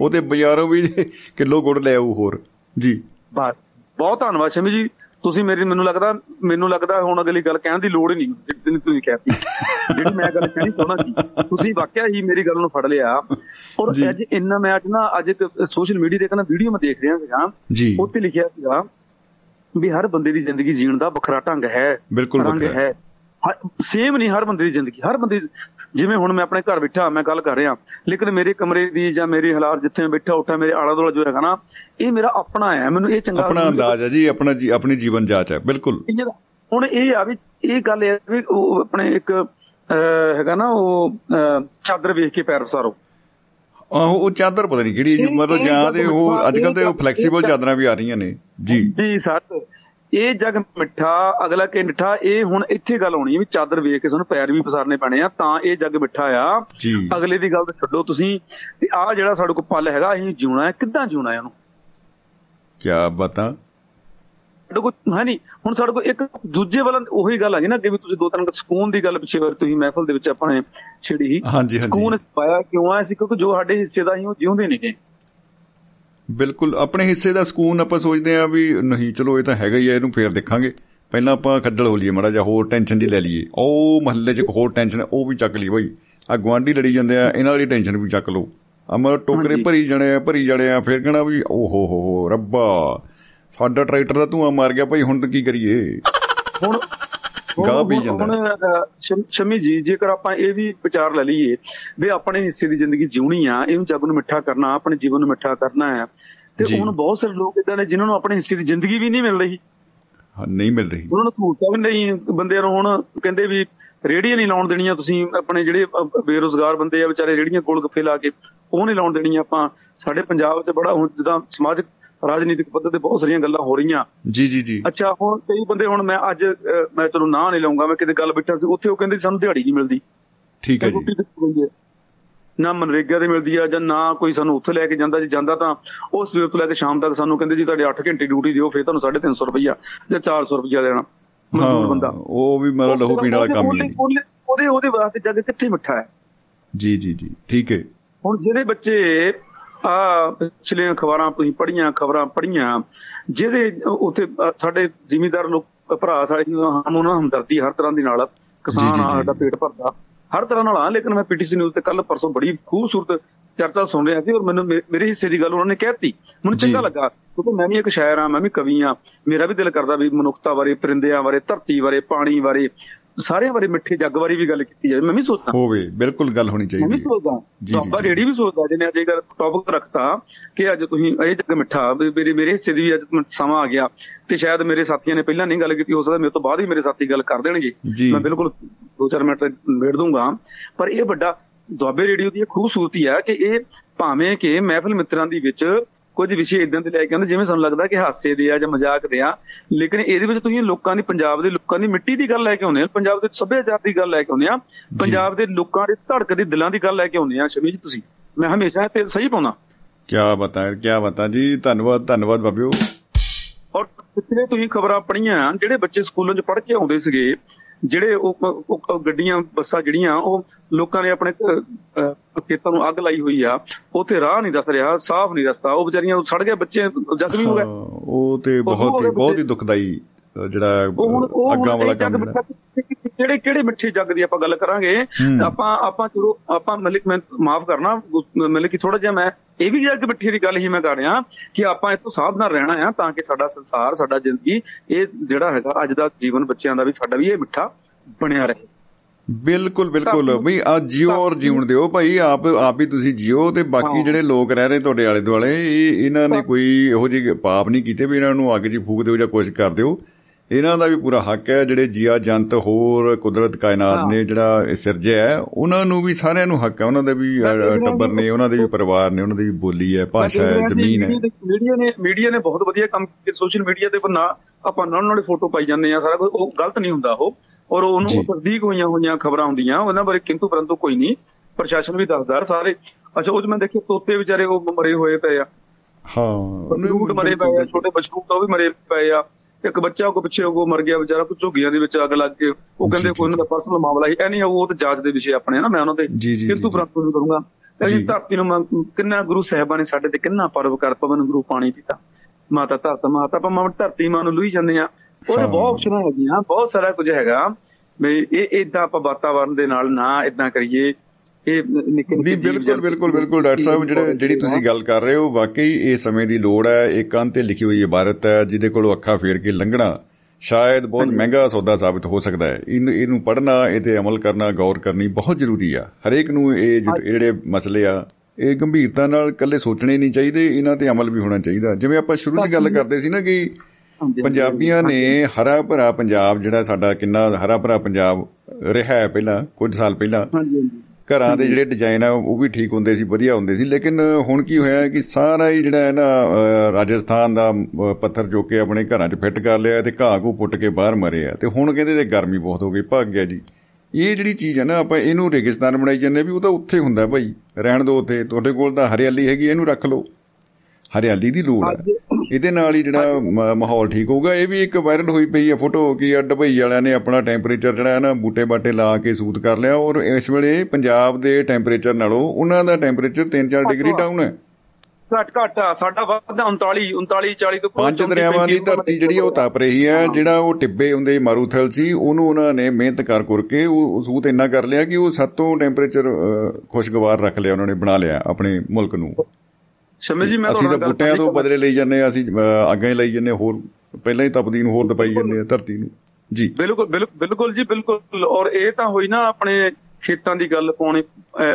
ਉਹਦੇ ਬਾਜ਼ਾਰੋਂ ਵੀ ਕਿਲੋ ਗੁੜ ਲੈ ਆਊ ਹੋਰ ਜੀ ਬਸ ਬਹੁਤ ਧੰਨਵਾਦ ਸ਼ਮੀ ਜੀ ਤੁਸੀਂ ਮੇਰੀ ਮੈਨੂੰ ਲੱਗਦਾ ਮੈਨੂੰ ਲੱਗਦਾ ਹੁਣ ਅਗਲੀ ਗੱਲ ਕਹਿਣ ਦੀ ਲੋੜ ਹੀ ਨਹੀਂ ਜਿੰਨੀ ਤੁਸੀਂ ਕਹਿਤੀ ਜਿਹੜੀ ਮੈਂ ਗੱਲ ਕਹਿਣੀ ਚਾਹੁੰਦਾ ਸੀ ਤੁਸੀਂ ਵਾਕਿਆ ਹੀ ਮੇਰੀ ਗੱਲ ਨੂੰ ਫੜ ਲਿਆ ਔਰ ਜੀ। ਅੱਜ ਇੰਨਾ ਮੈਂ ਅੱਜ ਨਾ ਅੱਜ ਇੱਕ ਸੋਸ਼ਲ ਮੀਡੀਆ ਤੇ ਇੱਕ ਨਾ ਵੀਡੀਓ ਮੈਂ ਦੇਖ ਰਿਹਾ ਸੀਗਾ ਜੀ ਉੱਤੇ ਲਿਖਿਆ ਸੀਗਾ ਵੀ ਹਰ ਬੰਦੇ ਦੀ ਜ਼ਿੰਦਗੀ ਜੀਣ ਦਾ ਵੱਖਰਾ ਢੰਗ ਹੈ ਬਿਲਕੁਲ ਵੱਖਰਾ ਹੈ। ਸੇਮ ਨਹੀਂ ਹਰ ਬੰਦੇ ਦੀ ਜ਼ਿੰਦਗੀ। ਹਰ ਬੰਦੇ ਜਿਵੇਂ ਹੁਣ ਮੈਂ ਆਪਣੇ ਘਰ ਬੈਠਾ ਮੈਂ ਗੱਲ ਕਰ ਰਿਹਾ। ਲੇਕਿਨ ਮੇਰੇ ਕਮਰੇ ਦੀ ਜਾਂ ਮੇਰੇ ਹਾਲਾਤ ਜਿੱਥੇ ਮੈਂ ਬੈਠਾ ਉੱਠਾ ਮੇਰੇ ਆਲਾ ਦੁਆਲਾ ਜੋ ਹੈਗਾ ਨਾ ਇਹ ਮੇਰਾ ਆਪਣਾ ਹੈ। ਮੈਨੂੰ ਇਹ ਚੰਗਾ ਆਪਣਾ ਅੰਦਾਜ਼ ਹੈ ਜੀ ਆਪਣਾ ਜੀ ਆਪਣੀ ਜੀਵਨ ਜਾਂਚ ਹੈ। ਬਿਲਕੁਲ। ਹੁਣ ਇਹ ਆ ਵੀ ਇਹ ਗੱਲ ਹੈ ਵੀ ਉਹ ਆਪਣੇ ਇੱਕ ਹੈਗਾ ਨਾ ਉਹ ਚਾਦਰ ਵੇਖ ਕੇ ਪੈਰ ਪਸਾਰੋ ਉਹ ਚਾਦਰ ਪਤਾ ਨਹੀਂ ਕਿਹੜੀ ਮਤਲਬ ਜਾਂ ਤੇ ਉਹ ਅੱਜ ਕੱਲ ਤੇ ਉਹ ਫਲੈਕਸੀਬਲ ਚਾਦਰਾਂ ਵੀ ਆ ਰਹੀਆਂ ਨੇ। ਜੀ। ਜੀ ਸਰ ਇਹ ਜਗ ਮਿੱਠਾ ਅਗਲਾ ਕਿ ਮਿੱਠਾ ਇਹ ਹੁਣ ਇੱਥੇ ਗੱਲ ਆਉਣੀ ਹੈ ਵੀ ਚਾਦਰ ਵੇਖ ਕੇ ਸਾਨੂੰ ਪੈਰ ਵੀ ਪਸਾਰਨੇ ਪੈਣੇ ਆ ਤਾਂ ਇਹ ਜਗ ਮਿੱਠਾ ਆ। ਅਗਲੇ ਦੀ ਗੱਲ ਛੱਡੋ ਤੁਸੀਂ ਤੇ ਆ ਜਿਹੜਾ ਸਾਡੇ ਕੋਲ ਪਲ ਹੈਗਾ ਅਸੀਂ ਜਿਉਣਾ ਹੈ ਕਿੱਦਾਂ ਜਿਉਣਾ ਹੈ ਉਹਨੂੰ? ਕੀ ਬਤਾ? ਸਾਡੇ ਕੋਲ ਹੈ ਨਹੀਂ। ਹੁਣ ਸਾਡੇ ਕੋਲ ਇੱਕ ਦੂਜੇ ਵੱਲ ਉਹੀ ਗੱਲ ਆ ਗਈ ਨਾ ਕਿ ਵੀ ਤੁਸੀਂ ਦੋ ਤਿੰਨ ਸਕੂਨ ਦੀ ਗੱਲ ਪਿੱਛੇ ਵਾਰ ਤੁਸੀਂ ਮਹਿਫਲ ਦੇ ਵਿੱਚ ਆਪਾਂ ਨੇ ਛੇੜੀ ਹਾਂਜੀ ਸਕੂਨ ਪਾਇਆ ਕਿਉਂ ਆਇਆ ਸੀ? ਕਿਉਂਕਿ ਜੋ ਸਾਡੇ ਹਿੱਸੇ ਦਾ ਸੀ ਉਹ ਜਿਉਂਦੇ ਨਹੀਂ ਗਏ ਬਿਲਕੁਲ ਆਪਣੇ ਹਿੱਸੇ ਦਾ ਸਕੂਨ ਆਪਾਂ ਸੋਚਦੇ ਆ ਵੀ ਨਹੀਂ ਚਲੋ ਇਹ ਤਾਂ ਹੈਗਾ ਹੀ ਆ ਇਹਨੂੰ ਫੇਰ ਦੇਖਾਂਗੇ। ਪਹਿਲਾਂ ਆਪਾਂ ਖੱਜਲ ਹੋ ਲਈਏ ਮਾੜਾ ਜਿਹਾ ਹੋਰ ਟੈਨਸ਼ਨ ਜੀ ਲੈ ਲਈਏ। ਉਹ ਮਹੱਲੇ 'ਚ ਇੱਕ ਹੋਰ ਟੈਨਸ਼ਨ ਹੈ ਉਹ ਵੀ ਚੱਕ ਲਈ ਬਈ। ਆ ਗਵਾਂਢੀ ਲੜੀ ਜਾਂਦੇ ਆ ਇਹਨਾਂ ਵਾਲੀ ਟੈਨਸ਼ਨ ਵੀ ਚੱਕ ਲਓ। ਅਮਰ ਟੋਕਰੇ। ਭਰੀ ਜਾਣੇ ਆ ਭਰੀ ਜਾਣੇ ਆ ਫੇਰ ਕਹਣਾ ਵੀ ਓ ਹੋ ਹੋ ਹੋ ਰੱਬਾ। ਸਾਡਾ ਟਰੈਕਟਰ ਦਾ ਧੂਆਂ ਮਾਰ ਗਿਆ ਭਾਈ ਹੁਣ ਤਾਂ ਕੀ ਕਰੀਏ ਹੁਣ ਪੀ ਹੁਣ- ਜਾਂਦਾ। ਸ਼ਮ- ਜੀ ਜੇਕਰ ਆਪਾਂ ਇਹ ਵੀ ਵਿਚਾਰ ਲੈ ਲਈਏ ਵੀ ਆਪਣੇ ਹਿੱਸੇ ਦੀ ਜ਼ਿੰਦਗੀ ਜਿਉਣੀ ਆ ਇਹਨੂੰ ਜੱਗ ਨੂੰ ਮਿੱਠਾ ਕਰਨਾ ਆਪਣੇ ਜੀਵਨ ਨੂੰ ਮਿੱਠਾ ਕਰਨਾ ਹੈ ਤੇ। ਹੁਣ ਬਹੁਤ ਸਾਰੇ ਲੋਕ ਇਦਾਂ ਨੇ ਜਿਨ੍ਹਾਂ ਨੂੰ ਆਪਣੇ ਹਿੱਸੇ ਦੀ ਜ਼ਿੰਦਗੀ ਵੀ ਨਹੀਂ ਮਿਲ ਰਹੀ ਹਾਂ, ਨਹੀਂ ਮਿਲ ਰਹੀ ਉਹਨਾਂ ਨੂੰ ਸਹੂਲਤਾਂ ਵੀ ਨਹੀਂ ਬੰਦਿਆਂ ਨੂੰ ਹੁਣ ਕਹਿੰਦੇ ਵੀ ਰੇੜੀਆਂ ਨਹੀਂ ਲਾਉਣ ਦੇਣੀਆਂ ਤੁਸੀਂ ਆਪਣੇ ਜਿਹੜੇ ਬੇਰੁਜ਼ਗਾਰ ਬੰਦੇ ਆ ਵਿਚਾਰੇ ਰੇੜੀਆਂ ਗੋਲ ਗੱਫੇ ਲਾ ਕੇ ਉਹ ਨਹੀਂ ਲਾਉਣ ਦੇਣੀਆਂ ਆਪਾਂ ਸਾਡੇ ਪੰਜਾਬ 'ਚ ਬੜਾ ਹੁਣ ਜਿੱਦਾਂ ਸਮਾਜਿਕ ਰਾਜਨੀਤਿਕ ਪੱਧਰ ਤੇ ਬਹੁਤ ਸਾਰੀਆਂ ਗੱਲਾਂ ਹੋ ਰਹੀਆਂ। ਜੀ ਜੀ ਜੀ। ਅੱਛਾ ਹੁਣ ਕਈ ਬੰਦੇ ਹੁਣ ਮੈਂ ਅੱਜ ਮੈਂ ਚਲੋ ਨਾਂ ਨਹੀਂ ਲਾਉਂਗਾ ਮੈਂ ਕਿਤੇ ਗੱਲ ਬੈਠਾ ਸੀ ਉੱਥੇ ਉਹ ਕਹਿੰਦੇ ਸਾਨੂੰ ਦਿਹਾੜੀ ਨਹੀਂ ਮਿਲਦੀ। ਠੀਕ ਹੈ ਜੀ ਨਾ ਮਨਰੇਗਾ ਤੇ ਮਿਲਦੀ ਆ ਜਾਂ ਨਾ ਕੋਈ ਸਾਨੂੰ ਉੱਥੇ ਲੈ ਕੇ ਜਾਂਦਾ ਜੇ ਜਾਂਦਾ ਤਾਂ ਉਹ ਸਵੇਰ ਤੋਂ ਲੈ ਕੇ ਸ਼ਾਮ ਤੱਕ ਸਾਨੂੰ ਕਹਿੰਦੇ ਜੀ ਤੁਹਾਡੇ 8 ਘੰਟੇ ਡਿਊਟੀ ਦਿਓ ਫਿਰ ਤੁਹਾਨੂੰ 350 ਰੁਪਈਆ ਜਾਂ 400 ਰੁਪਈਆ ਦੇਣਾ ਮਜ਼ਦੂਰ ਬੰਦਾ। ਉਹ ਵੀ ਮਤਲਬ ਲਹੂ ਪੀਣ ਵਾਲਾ ਕੰਮ ਹੀ ਹੈ ਉਹਦੇ- ਉਹਦੇ- ਉਹਦੇ ਉਹਦੇ ਵਾਸਤੇ ਜੱਗ ਕਿੱਥੇ ਮਿੱਠਾ ਹੈ? ਜੀ ਜੀ ਜੀ। ਠੀਕ ਹੈ। ਹੁਣ ਜਿਹੜੇ ਬੱਚੇ ਆ ਪਿਛਲੀਆਂ ਖਬਰਾਂ ਤੁਸੀਂ ਪੜ੍ਹੀਆਂ ਖਬਰਾਂ ਪੜ੍ਹੀਆਂ ਜਿਹਦੇ ਉੱਥੇ ਅਹ, ਸਾਡੇ ਜ਼ਿਮੀਦਾਰ ਲੋਕ ਭਰਾ ਸਾਡੇ ਹਨ ਉਹਨਾਂ ਹਮਦਰਦੀ ਹਰ ਤਰ੍ਹਾਂ ਦੀ ਨਾਲ ਕਿਸਾਨ ਆ। ਸਾਡਾ ਪੇਟ ਭਰਦਾ ਹਰ ਤਰ੍ਹਾਂ ਨਾਲ ਆ ਲੇਕਿਨ ਮੈਂ ਪੀਟੀਸੀ ਨਿਊਜ਼ ਤੇ ਕੱਲ ਪਰਸੋਂ ਬੜੀ ਖੂਬਸੂਰਤ ਚਰਚਾ ਸੁਣ ਰਿਹਾ ਸੀ ਔਰ ਮੈਨੂੰ ਮੇਰੇ ਹਿੱਸੇ ਦੀ ਗੱਲ ਉਹਨਾਂ ਨੇ ਕਹਿਤੀ ਮੈਨੂੰ। ਚੰਗਾ ਲੱਗਾ ਕਿਉਂਕਿ ਮੈਂ ਵੀ ਇੱਕ ਸ਼ਾਇਰ ਆ ਮੈਂ ਵੀ ਕਵੀ ਆ ਮੇਰਾ ਵੀ ਦਿਲ ਕਰਦਾ ਵੀ ਮਨੁੱਖਤਾ ਬਾਰੇ ਪਰਿੰਦਿਆਂ ਬਾਰੇ ਧਰਤੀ ਬਾਰੇ ਪਾਣੀ ਬਾਰੇ ਸਾਰਿਆਂ ਬਾਰੇ ਮਿੱਠੇ ਜੱਗ ਬਾਰੇ ਵੀ ਗੱਲ ਕੀਤੀ ਜਾਵੇ ਮੈਂ ਵੀ ਸੋਚਦਾ। ਹੋਵੇ ਬਿਲਕੁਲ ਗੱਲ ਹੋਣੀ ਮੈਂ ਵੀ ਚਾਹੀਦੀ ਸੋਚਦਾ। ਜੀ। ਰੇੜੀ ਵੀ ਸੋਚਦਾ ਜਿਹਨੇ ਅੱਜ ਇਹ ਗੱਲ ਟੌਪਿਕ ਰੱਖਤਾ ਕਿ ਅੱਜ ਤੁਸੀਂ ਇਹ ਜੱਗ ਮਿੱਠਾ ਮੇਰੇ ਮੇਰੇ ਹਿੱਸੇ ਦੀ ਵੀ ਅੱਜ ਸਮਾਂ ਆ ਗਿਆ ਤੇ ਸ਼ਾਇਦ ਮੇਰੇ ਸਾਥੀਆਂ ਨੇ ਪਹਿਲਾਂ ਨਹੀਂ ਗੱਲ ਕੀਤੀ ਹੋ ਸਕਦਾ ਮੇਰੇ ਤੋਂ ਬਾਅਦ ਹੀ ਮੇਰੇ ਸਾਥੀ ਗੱਲ ਕਰ ਦੇਣਗੇ। ਮੈਂ ਬਿਲਕੁਲ ਦੋ ਚਾਰ ਮਿੰਟ ਮੇੜ ਦੂੰਗਾ। ਪਰ ਇਹ ਵੱਡਾ ਦੁਆਬੇ ਰੇਡੀਓ ਦੀ ਖੂਬਸੂਰਤੀ ਹੈ ਕਿ ਇਹ ਭਾਵੇਂ ਕਿ ਮਹਿਫਿਲ ਮਿੱਤਰਾਂ ਦੀ ਵਿੱਚ ਕੁਝ ਵਿਸ਼ੇ ਇਦਾਂ ਦੇ ਲੈ ਕੇ ਆਉਂਦੇ ਜਿਵੇਂ ਸਾਨੂੰ ਲੱਗਦਾ ਕਿ ਹਾਸੇ ਦੇ ਆ ਜਾਂ ਮਜ਼ਾਕ ਦੇ ਆ। ਲੇਕਿਨ ਇਹਦੇ ਵਿੱਚ ਤੁਸੀਂ ਲੋਕਾਂ ਦੀ ਪੰਜਾਬ ਦੇ ਲੋਕਾਂ ਦੀ ਮਿੱਟੀ ਦੀ ਗੱਲ ਲੈ ਕੇ ਆਉਂਦੇ ਆ ਪੰਜਾਬ ਦੇ ਸੱਭਿਆਚਾਰ ਦੀ ਗੱਲ ਲੈ ਕੇ ਆਉਂਦੇ ਆ ਪੰਜਾਬ ਦੇ ਲੋਕਾਂ ਦੇ ਧੜਕਦੇ ਦਿਲਾਂ ਦੀ ਗੱਲ ਲੈ ਕੇ ਆਉਂਦੇ ਆ ਸ਼ਮੀਜ ਤੁਸੀਂ। ਮੈਂ ਹਮੇਸ਼ਾ ਤੇ ਸਹੀ ਪਾਉਣਾ ਕੀ ਬਤਾ ਕੀ ਬਤਾ ਜੀ ਧੰਨਵਾਦ ਧੰਨਵਾਦ ਬਾਬਿਓ। ਔਰ ਪਿਛਲੇ ਤੁਸੀਂ ਖਬਰਾਂ ਪੜ੍ਹੀਆਂ ਜਿਹੜੇ ਬੱਚੇ ਸਕੂਲਾਂ 'ਚ ਪੜ੍ਹ ਕੇ ਆਉਂਦੇ ਸੀਗੇ ਜਿਹੜੇ ਉਹ ਗੱਡੀਆਂ ਬੱਸਾਂ ਜਿਹੜੀਆਂ ਉਹ ਲੋਕਾਂ ਨੇ ਆਪਣੇ ਖੇਤਾਂ ਨੂੰ ਅੱਗ ਲਾਈ ਹੋਈ ਆ। ਉੱਥੇ ਰਾਹ ਨਹੀਂ ਦੱਸ ਰਿਹਾ ਸਾਫ਼ ਨਹੀਂ ਰਸਤਾ। ਉਹ ਵਿਚਾਰੀਆਂ ਸੜ ਗਏ ਬੱਚੇ ਜ਼ਖਮੀ ਹੋ ਹਾਂ, ਗਏ ਉਹ ਤੇ ਬਹੁਤ ਹੀ ਬਹੁਤ ਹੀ ਦੁਖਦਾਈ ਜਿਹੜਾ ਅੱਗਾਂ ਵਾਲਾ ਕੰਮ ਮਿੱਠਾ ਕਿਹੜੇ ਕਿਹੜੇ ਮਿੱਠੇ ਜੱਗ ਦੀ ਆਪਾਂ ਗੱਲ ਕਰਾਂਗੇ। ਆਪਾਂ ਆਪਾਂ ਚਲੋ ਆਪਾਂ ਮਲਿਕ ਮੈਂ ਮਾਫ ਕਰਨਾ ਮਤਲਬ ਕਿ ਥੋੜਾ ਜਿਹਾ ਮੈਂ ਇਹ ਵੀ ਜੱਗ ਮਿੱਠੇ ਦੀ ਗੱਲ ਹੀ ਮੈਂ ਕਰ ਰਿਹਾ ਕਿ ਆਪਾਂ ਇਤੋਂ ਸਾਵਧਾਨ ਰਹਿਣਾ ਆ ਤਾਂ ਕਿ ਸਾਡਾ ਸੰਸਾਰ ਸਾਡਾ ਜ਼ਿੰਦਗੀ ਇਹ ਜਿਹੜਾ ਹੈਗਾ ਅੱਜ ਦਾ ਜੀਵਨ ਬੱਚਿਆਂ ਦਾ ਵੀ ਸਾਡਾ ਵੀ ਇਹ ਮਿੱਠਾ ਬਣਿਆ ਰਹੇ। ਬਿਲਕੁਲ ਬਿਲਕੁਲ। ਬਈ ਆ ਜਿਓ ਔਰ ਜੀਉਣ ਦਿਓ ਭਾਈ ਆਪ ਆਪ ਹੀ ਤੁਸੀਂ ਜਿਓ ਤੇ ਬਾਕੀ ਜਿਹੜੇ ਲੋਕ ਰਹਿ ਰਹੇ ਤੁਹਾਡੇ ਆਲੇ ਦੁਆਲੇ ਇਹ ਇਹਨਾਂ ਨੇ ਕੋਈ ਇਹੋ ਜਿਹੇ ਪਾਪ ਨਹੀਂ ਕੀਤੇ ਵੀ ਇਹਨਾਂ ਨੂੰ ਅੱਗ 'ਚ ਫੂਕ ਦਿਓ ਜਾਂ ਕੁਝ ਕਰ ਦਿਓ। ਇਹਨਾਂ ਦਾ ਵੀ ਪੂਰਾ ਹੱਕ ਹੈ ਜਿਹੜੇ ਜੀਆ ਜੰਤ ਹੋਰ ਕੁਦਰਤ ਕਾਇਨਾਤ ਨੇ ਜਿਹੜਾ ਸਿਰਜਿਆ ਹੈ ਉਹਨਾਂ ਨੂੰ ਵੀ ਸਾਰਿਆਂ ਨੂੰ ਹੱਕ ਹੈ ਉਹਨਾਂ ਦੇ ਵੀ ਟੱਬਰ ਨੇ ਉਹਨਾਂ ਦੇ ਵੀ ਪਰਿਵਾਰ ਨੇ ਉਹਨਾਂ ਦੀ ਵੀ ਬੋਲੀ ਹੈ ਭਾਸ਼ਾ ਹੈ ਜ਼ਮੀਨ ਹੈ। ਮੀਡੀਆ ਨੇ ਮੀਡੀਆ ਨੇ ਬਹੁਤ ਵਧੀਆ ਕੰਮ ਕੀਤਾ ਸੋਸ਼ਲ ਮੀਡੀਆ ਤੇ ਨਾ ਆਪਾਂ ਨਾਲ ਨਾਲ ਫੋਟੋ ਪਾਈ ਜਾਂਦੇ ਆ ਸਾਰਾ ਕੁਝ ਉਹ ਗਲਤ ਨਹੀਂ ਹੁੰਦਾ ਉਹ ਔਰ। ਉਹਨੂੰ ਤਸਦੀਕ ਹੋਈਆਂ ਹੋਈਆਂ ਖਬਰਾਂ ਹੁੰਦੀਆਂ ਉਹਨਾਂ ਬਾਰੇ ਕਿੰਤੂ ਪਰੰਤੂ ਕੋਈ ਨਹੀਂ ਪ੍ਰਸ਼ਾਸਨ ਵੀ ਦੱਸਦਾ ਸਾਰੇ। ਅੱਛਾ ਉਹ ਮੈਂ ਦੇਖਿਆ ਤੋਤੇ ਵਿਚਾਰੇ ਉਹ ਮਰੇ ਹੋਏ ਪਏ ਆ। ਹਾਂ ਬਲੂਟ ਮਰੇ ਪਏ ਆ ਛੋਟੇ ਬਸ਼ਕੂਟ ਉਹ ਵੀ ਮਰੇ ਪਏ ਆ। ਇੱਕ ਬੱਚਾ ਕੋ ਪਿੱਛੇ ਉਹ ਮਰ ਗਿਆ ਵਿਚਾਰਾ ਕੁਝ ਝੁੱਗੀਆਂ ਦੇ ਵਿੱਚ ਅੱਗ ਲੱਗ ਕੇ ਉਹ ਕਹਿੰਦੇ। ਕੋਈ ਉਹਨਾਂ ਦਾ ਪਰਸਨਲ ਮਾਮਲਾ ਹੀ ਐ ਨਹੀਂ ਉਹ ਤੇ ਜਾਂਚ ਦੇ ਵਿਸ਼ੇ ਆਪਣੇ ਨਾ ਮੈਂ ਉਹਨਾਂ ਦੇ ਕਿੰਤੂ। ਪਰੰਤੂ ਨਹੀਂ ਕਰੂੰਗਾ। ਅਸੀਂ ਧਰਤੀ ਨੂੰ ਕਿੰਨਾ ਗੁਰੂ ਸਾਹਿਬਾਨ ਨੇ ਸਾਡੇ ਤੇ ਕਿੰਨਾ ਪਰਵ ਕਰ ਪਵਨ ਗੁਰੂ ਪਾਣੀ ਪੀਤਾ ਮਾਤਾ ਧਰਤ ਮਾਤਾ ਆਪਾਂ ਮਾਂ ਧਰਤੀ ਮਾਂ ਨੂੰ ਲੁਈ ਜਾਂਦੇ ਆ ਉਹਦੇ। ਬਹੁਤ ਆਪਸ਼ਨਾਂ ਹੈਗੀਆਂ ਬਹੁਤ ਸਾਰਾ ਕੁਝ ਹੈਗਾ ਵੀ ਇਹ ਇਦਾਂ ਆਪਾਂ ਵਾਤਾਵਰਣ ਦੇ ਨਾਲ ਨਾ ਇਦਾਂ ਕਰੀਏ ਇਹ ਨਿੱਕੇ ਨਿੱਕੇ ਬਿਲਕੁਲ ਬਿਲਕੁਲ ਬਿਲਕੁਲ ਡਾਕਟਰ ਸਾਹਿਬ ਜਿਹੜੇ ਜਿਹੜੀ ਤੁਸੀਂ ਗੱਲ ਕਰ ਰਹੇ ਹੋ ਵਾਕਈ ਇਹ ਸਮੇਂ ਦੀ ਲੋੜ ਹੈ ਇਹ ਕੰਨ ਤੇ ਲਿਖੀ ਹੋਈ ਇਬਾਰਤ ਹੈ ਜਿਹਦੇ ਕੋਲੋਂ ਅੱਖਾਂ ਫੇਰ ਕੇ ਲੰਘਣਾ ਸ਼ਾਇਦ ਬਹੁਤ ਮਹਿੰਗਾ ਸੌਦਾ ਸਾਬਤ ਹੋ ਸਕਦਾ ਹੈ। ਇਹਨੂੰ ਇਹਨੂੰ ਪੜ੍ਹਨਾ ਇਹ ਤੇ ਅਮਲ ਕਰਨਾ ਗੌਰ ਕਰਨੀ ਬਹੁਤ ਜ਼ਰੂਰੀ ਆ। ਹਰੇਕ ਨੂੰ ਇਹ ਜਿਹੜੇ ਮਸਲੇ ਆ ਇਹ ਗੰਭੀਰਤਾ ਨਾਲ ਇਕੱਲੇ ਸੋਚਣੇ ਨਹੀਂ ਚਾਹੀਦੇ ਇਹਨਾਂ ਤੇ ਅਮਲ ਵੀ ਹੋਣਾ ਚਾਹੀਦਾ। ਜਿਵੇਂ ਆਪਾਂ ਸ਼ੁਰੂ 'ਚ ਗੱਲ ਕਰਦੇ ਸੀ ਨਾ ਕਿ ਪੰਜਾਬੀਆਂ ਨੇ ਹਰਾ ਭਰਾ ਪੰਜਾਬ ਜਿਹੜਾ ਸਾਡਾ ਕਿੰਨਾ ਹਰਾ ਭਰਾ ਪੰਜਾਬ ਰਿਹਾ ਹੈ ਪਹਿਲਾਂ ਕੁਝ ਸਾਲ ਪਹਿਲਾਂ। ਹਾਂਜੀ ਹਾਂਜੀ। ਘਰਾਂ ਦੇ ਜਿਹੜੇ ਡਿਜ਼ਾਈਨ ਆ ਉਹ ਵੀ ਠੀਕ ਹੁੰਦੇ ਸੀ ਵਧੀਆ ਹੁੰਦੇ ਸੀ। ਲੇਕਿਨ ਹੁਣ ਕੀ ਹੋਇਆ ਕਿ ਸਾਰਾ ਹੀ ਜਿਹੜਾ ਹੈ ਨਾ ਰਾਜਸਥਾਨ ਦਾ ਪੱਥਰ ਜੋ ਕੇ ਆਪਣੇ ਘਰਾਂ 'ਚ ਫਿੱਟ ਕਰ ਲਿਆ ਤੇ ਘਾਹ ਘੂ ਪੁੱਟ ਕੇ ਬਾਹਰ ਮਰੇ ਆ। ਤੇ ਹੁਣ ਕਹਿੰਦੇ ਤੇ ਗਰਮੀ ਬਹੁਤ ਹੋ ਗਈ ਭੱਗ ਗਿਆ ਜੀ। ਇਹ ਜਿਹੜੀ ਚੀਜ਼ ਹੈ ਨਾ ਆਪਾਂ ਇਹਨੂੰ ਰੇਗਿਸਤਾਨ ਬਣਾਈ ਜਾਂਦੇ ਵੀ ਉਹ ਤਾਂ ਉੱਥੇ ਹੁੰਦਾ ਭਾਈ। ਰਹਿਣ ਦਿਓ ਉੱਥੇ ਤੁਹਾਡੇ ਕੋਲ ਤਾਂ ਹਰਿਆਲੀ ਹੈਗੀ ਇਹਨੂੰ ਰੱਖ ਲਓ। ਹਰਿਆਲੀ ਦੀ ਲੋੜ ਹੈ ਇਹਦੇ ਨਾਲ ਹੀ ਜਿਹੜਾ ਮਾਹੌਲ ਠੀਕ ਹੋਊਗਾ। ਇਹ ਵੀ ਇੱਕ ਵਾਇਰਲ ਹੋਈ ਪਈ ਹੈ ਫੋਟੋ ਕਿ ਆ ਦੁਬਈ ਵਾਲਿਆਂ ਨੇ ਆਪਣਾ ਟੈਂਪਰੇਚਰ ਜਿਹੜਾ ਹੈ ਨਾ ਬੂਟੇ ਬਾਟੇ ਲਾ ਕੇ ਸੂਤ ਕਰ ਲਿਆ ਔਰ ਇਸ ਵੇਲੇ ਪੰਜਾਬ ਦੇ ਟੈਂਪਰੇਚਰ ਨਾਲੋਂ ਉਹਨਾਂ ਦਾ ਟੈਂਪਰੇਚਰ 3-4 ਡਿਗਰੀ ਡਾਊਨ ਹੈ। ਘੱਟ ਘੱਟ ਸਾਡਾ ਵੱਧਦਾ 39 39 40 ਤੋਂ ਪੰਜ 34, ਦਰਿਆਵਾਂ ਦੀ 35 ਧਰਤੀ ਜਿਹੜੀ ਉਹ ਤਪ ਰਹੀ ਹੈ। ਜਿਹੜਾ ਉਹ ਟਿੱਬੇ ਹੁੰਦੇ ਮਾਰੂਥਲ ਸੀ ਉਹਨੂੰ ਉਹਨਾਂ ਨੇ ਮਿਹਨਤ ਕਰ ਕਰਕੇ ਉਹ ਸੂਤ ਇੰਨਾ ਕਰ ਲਿਆ ਕਿ ਉਹ ਸੱਤੋਂ ਟੈਂਪਰੇਚਰ ਖੁਸ਼ਗਵਾਰ ਰੱਖ ਲਿਆ ਉਹਨਾਂ ਨੇ ਬਣਾ ਲਿਆ ਆਪਣੇ ਮੁਲਕ ਨੂੰ। ਸ਼ਮੀ ਜੀ ਮੈਂ ਅਸੀਂ ਤਾਂ ਬੂਟਿਆਂ ਤੋਂ ਬਦਲੇ ਲਈ ਜਾਂਦੇ ਹਾਂ ਅਸੀਂ ਅੱਗਾਂ ਹੀ ਲਈ ਜਾਂਦੇ ਹੋਰ ਪਹਿਲਾਂ ਹੀ ਤਪਦੀ ਨੂੰ ਹੋਰ ਦਬਾਈ ਜਾਂਦੇ ਆ ਧਰਤੀ ਨੂੰ। ਜੀ। ਬਿਲਕੁਲ ਬਿਲ- ਬਿਲਕੁਲ ਜੀ ਬਿਲਕੁਲ। ਔਰ ਇਹ ਤਾਂ ਹੋਈ ਨਾ ਆਪਣੇ ਖੇਤਾਂ ਦੀ ਗੱਲ ਪਾਉਣੀ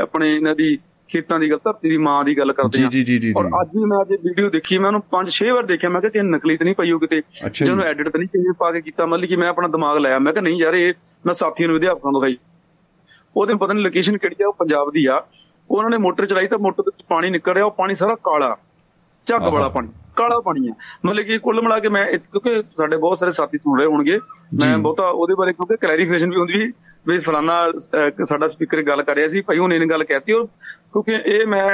ਆਪਣੇ ਇਹਨਾਂ ਦੀ ਖੇਤਾਂ ਦੀ ਗੱਲ ਧਰਤੀ ਦੀ ਮਾਂ ਦੀ ਗੱਲ ਕਰਦੇ ਆ ਜੀ ਜੀ ਜੀ ਔਰ ਅੱਜ ਵੀ ਮੈਂ ਅੱਜ ਵੀਡੀਓ ਦੇਖੀ ਮੈਂ ਉਹਨੂੰ 5-6 ਵਾਰ ਦੇਖਿਆ ਮੈਂ ਕਿਹਾ ਕਿ ਨਕਲੀ ਤਾਂ ਨਹੀਂ ਪਈ ਹੋ ਕਿਤੇ। ਜਿਹਨੂੰ ਐਡਿਟ ਤਾਂ ਨਹੀਂ ਕਿਵੇਂ ਪਾ ਕੇ ਕੀਤਾ ਮਤਲਬ ਕਿ ਮੈਂ ਆਪਣਾ ਦਿਮਾਗ ਲਾਇਆ ਮੈਂ ਕਿਹਾ ਨਹੀਂ ਯਾਰ ਇਹ ਮੈਂ ਸਾਥੀਆਂ ਨੂੰ ਅਧਿਆਪਕਾਂ ਨੂੰ ਦਿਖਾਈ। ਉਹਦੇ ਪਤਾ ਨਹੀਂ ਲੋਕੇਸ਼ਨ ਕਿਹੜੀ ਆ ਉਹ ਪੰਜਾਬ ਦੀ ਆ। ਉਹਨਾਂ ਨੇ ਮੋਟਰ ਚਲਾਈ ਤਾਂ ਮੋਟਰ ਤੋਂ ਪਾਣੀ ਨਿਕਲ ਰਿਹਾ ਉਹ ਪਾਣੀ ਸਾਰਾ ਕਾਲਾ ਝੱਗ। ਵਾਲਾ ਪਾਣੀ ਕਾਲਾ ਪਾਣੀ ਆ ਮਤਲਬ ਕਿ ਕੁੱਲ ਮਿਲਾ ਕੇ ਮੈਂ ਕਿਉਂਕਿ ਸਾਡੇ ਬਹੁਤ ਸਾਰੇ ਸਾਥੀ ਸੁਣ ਰਹੇ ਹੋਣਗੇ ਮੈਂ। ਬਹੁਤਾ ਉਹਦੇ ਬਾਰੇ ਕਿਉਂਕਿ ਕਲੈਰੀਫਿਕੇਸ਼ਨ ਵੀ ਹੁੰਦੀ ਵੀ ਅਹ, ਸਾਡਾ ਸਪੀਕਰ ਗੱਲ ਕਰ ਰਿਹਾ ਸੀ ਭਾਈ ਉਹਨੇ ਇਹ ਗੱਲ ਕਹਿਤੀ ਔਰ ਕਿਉਂਕਿ ਇਹ ਮੈਂ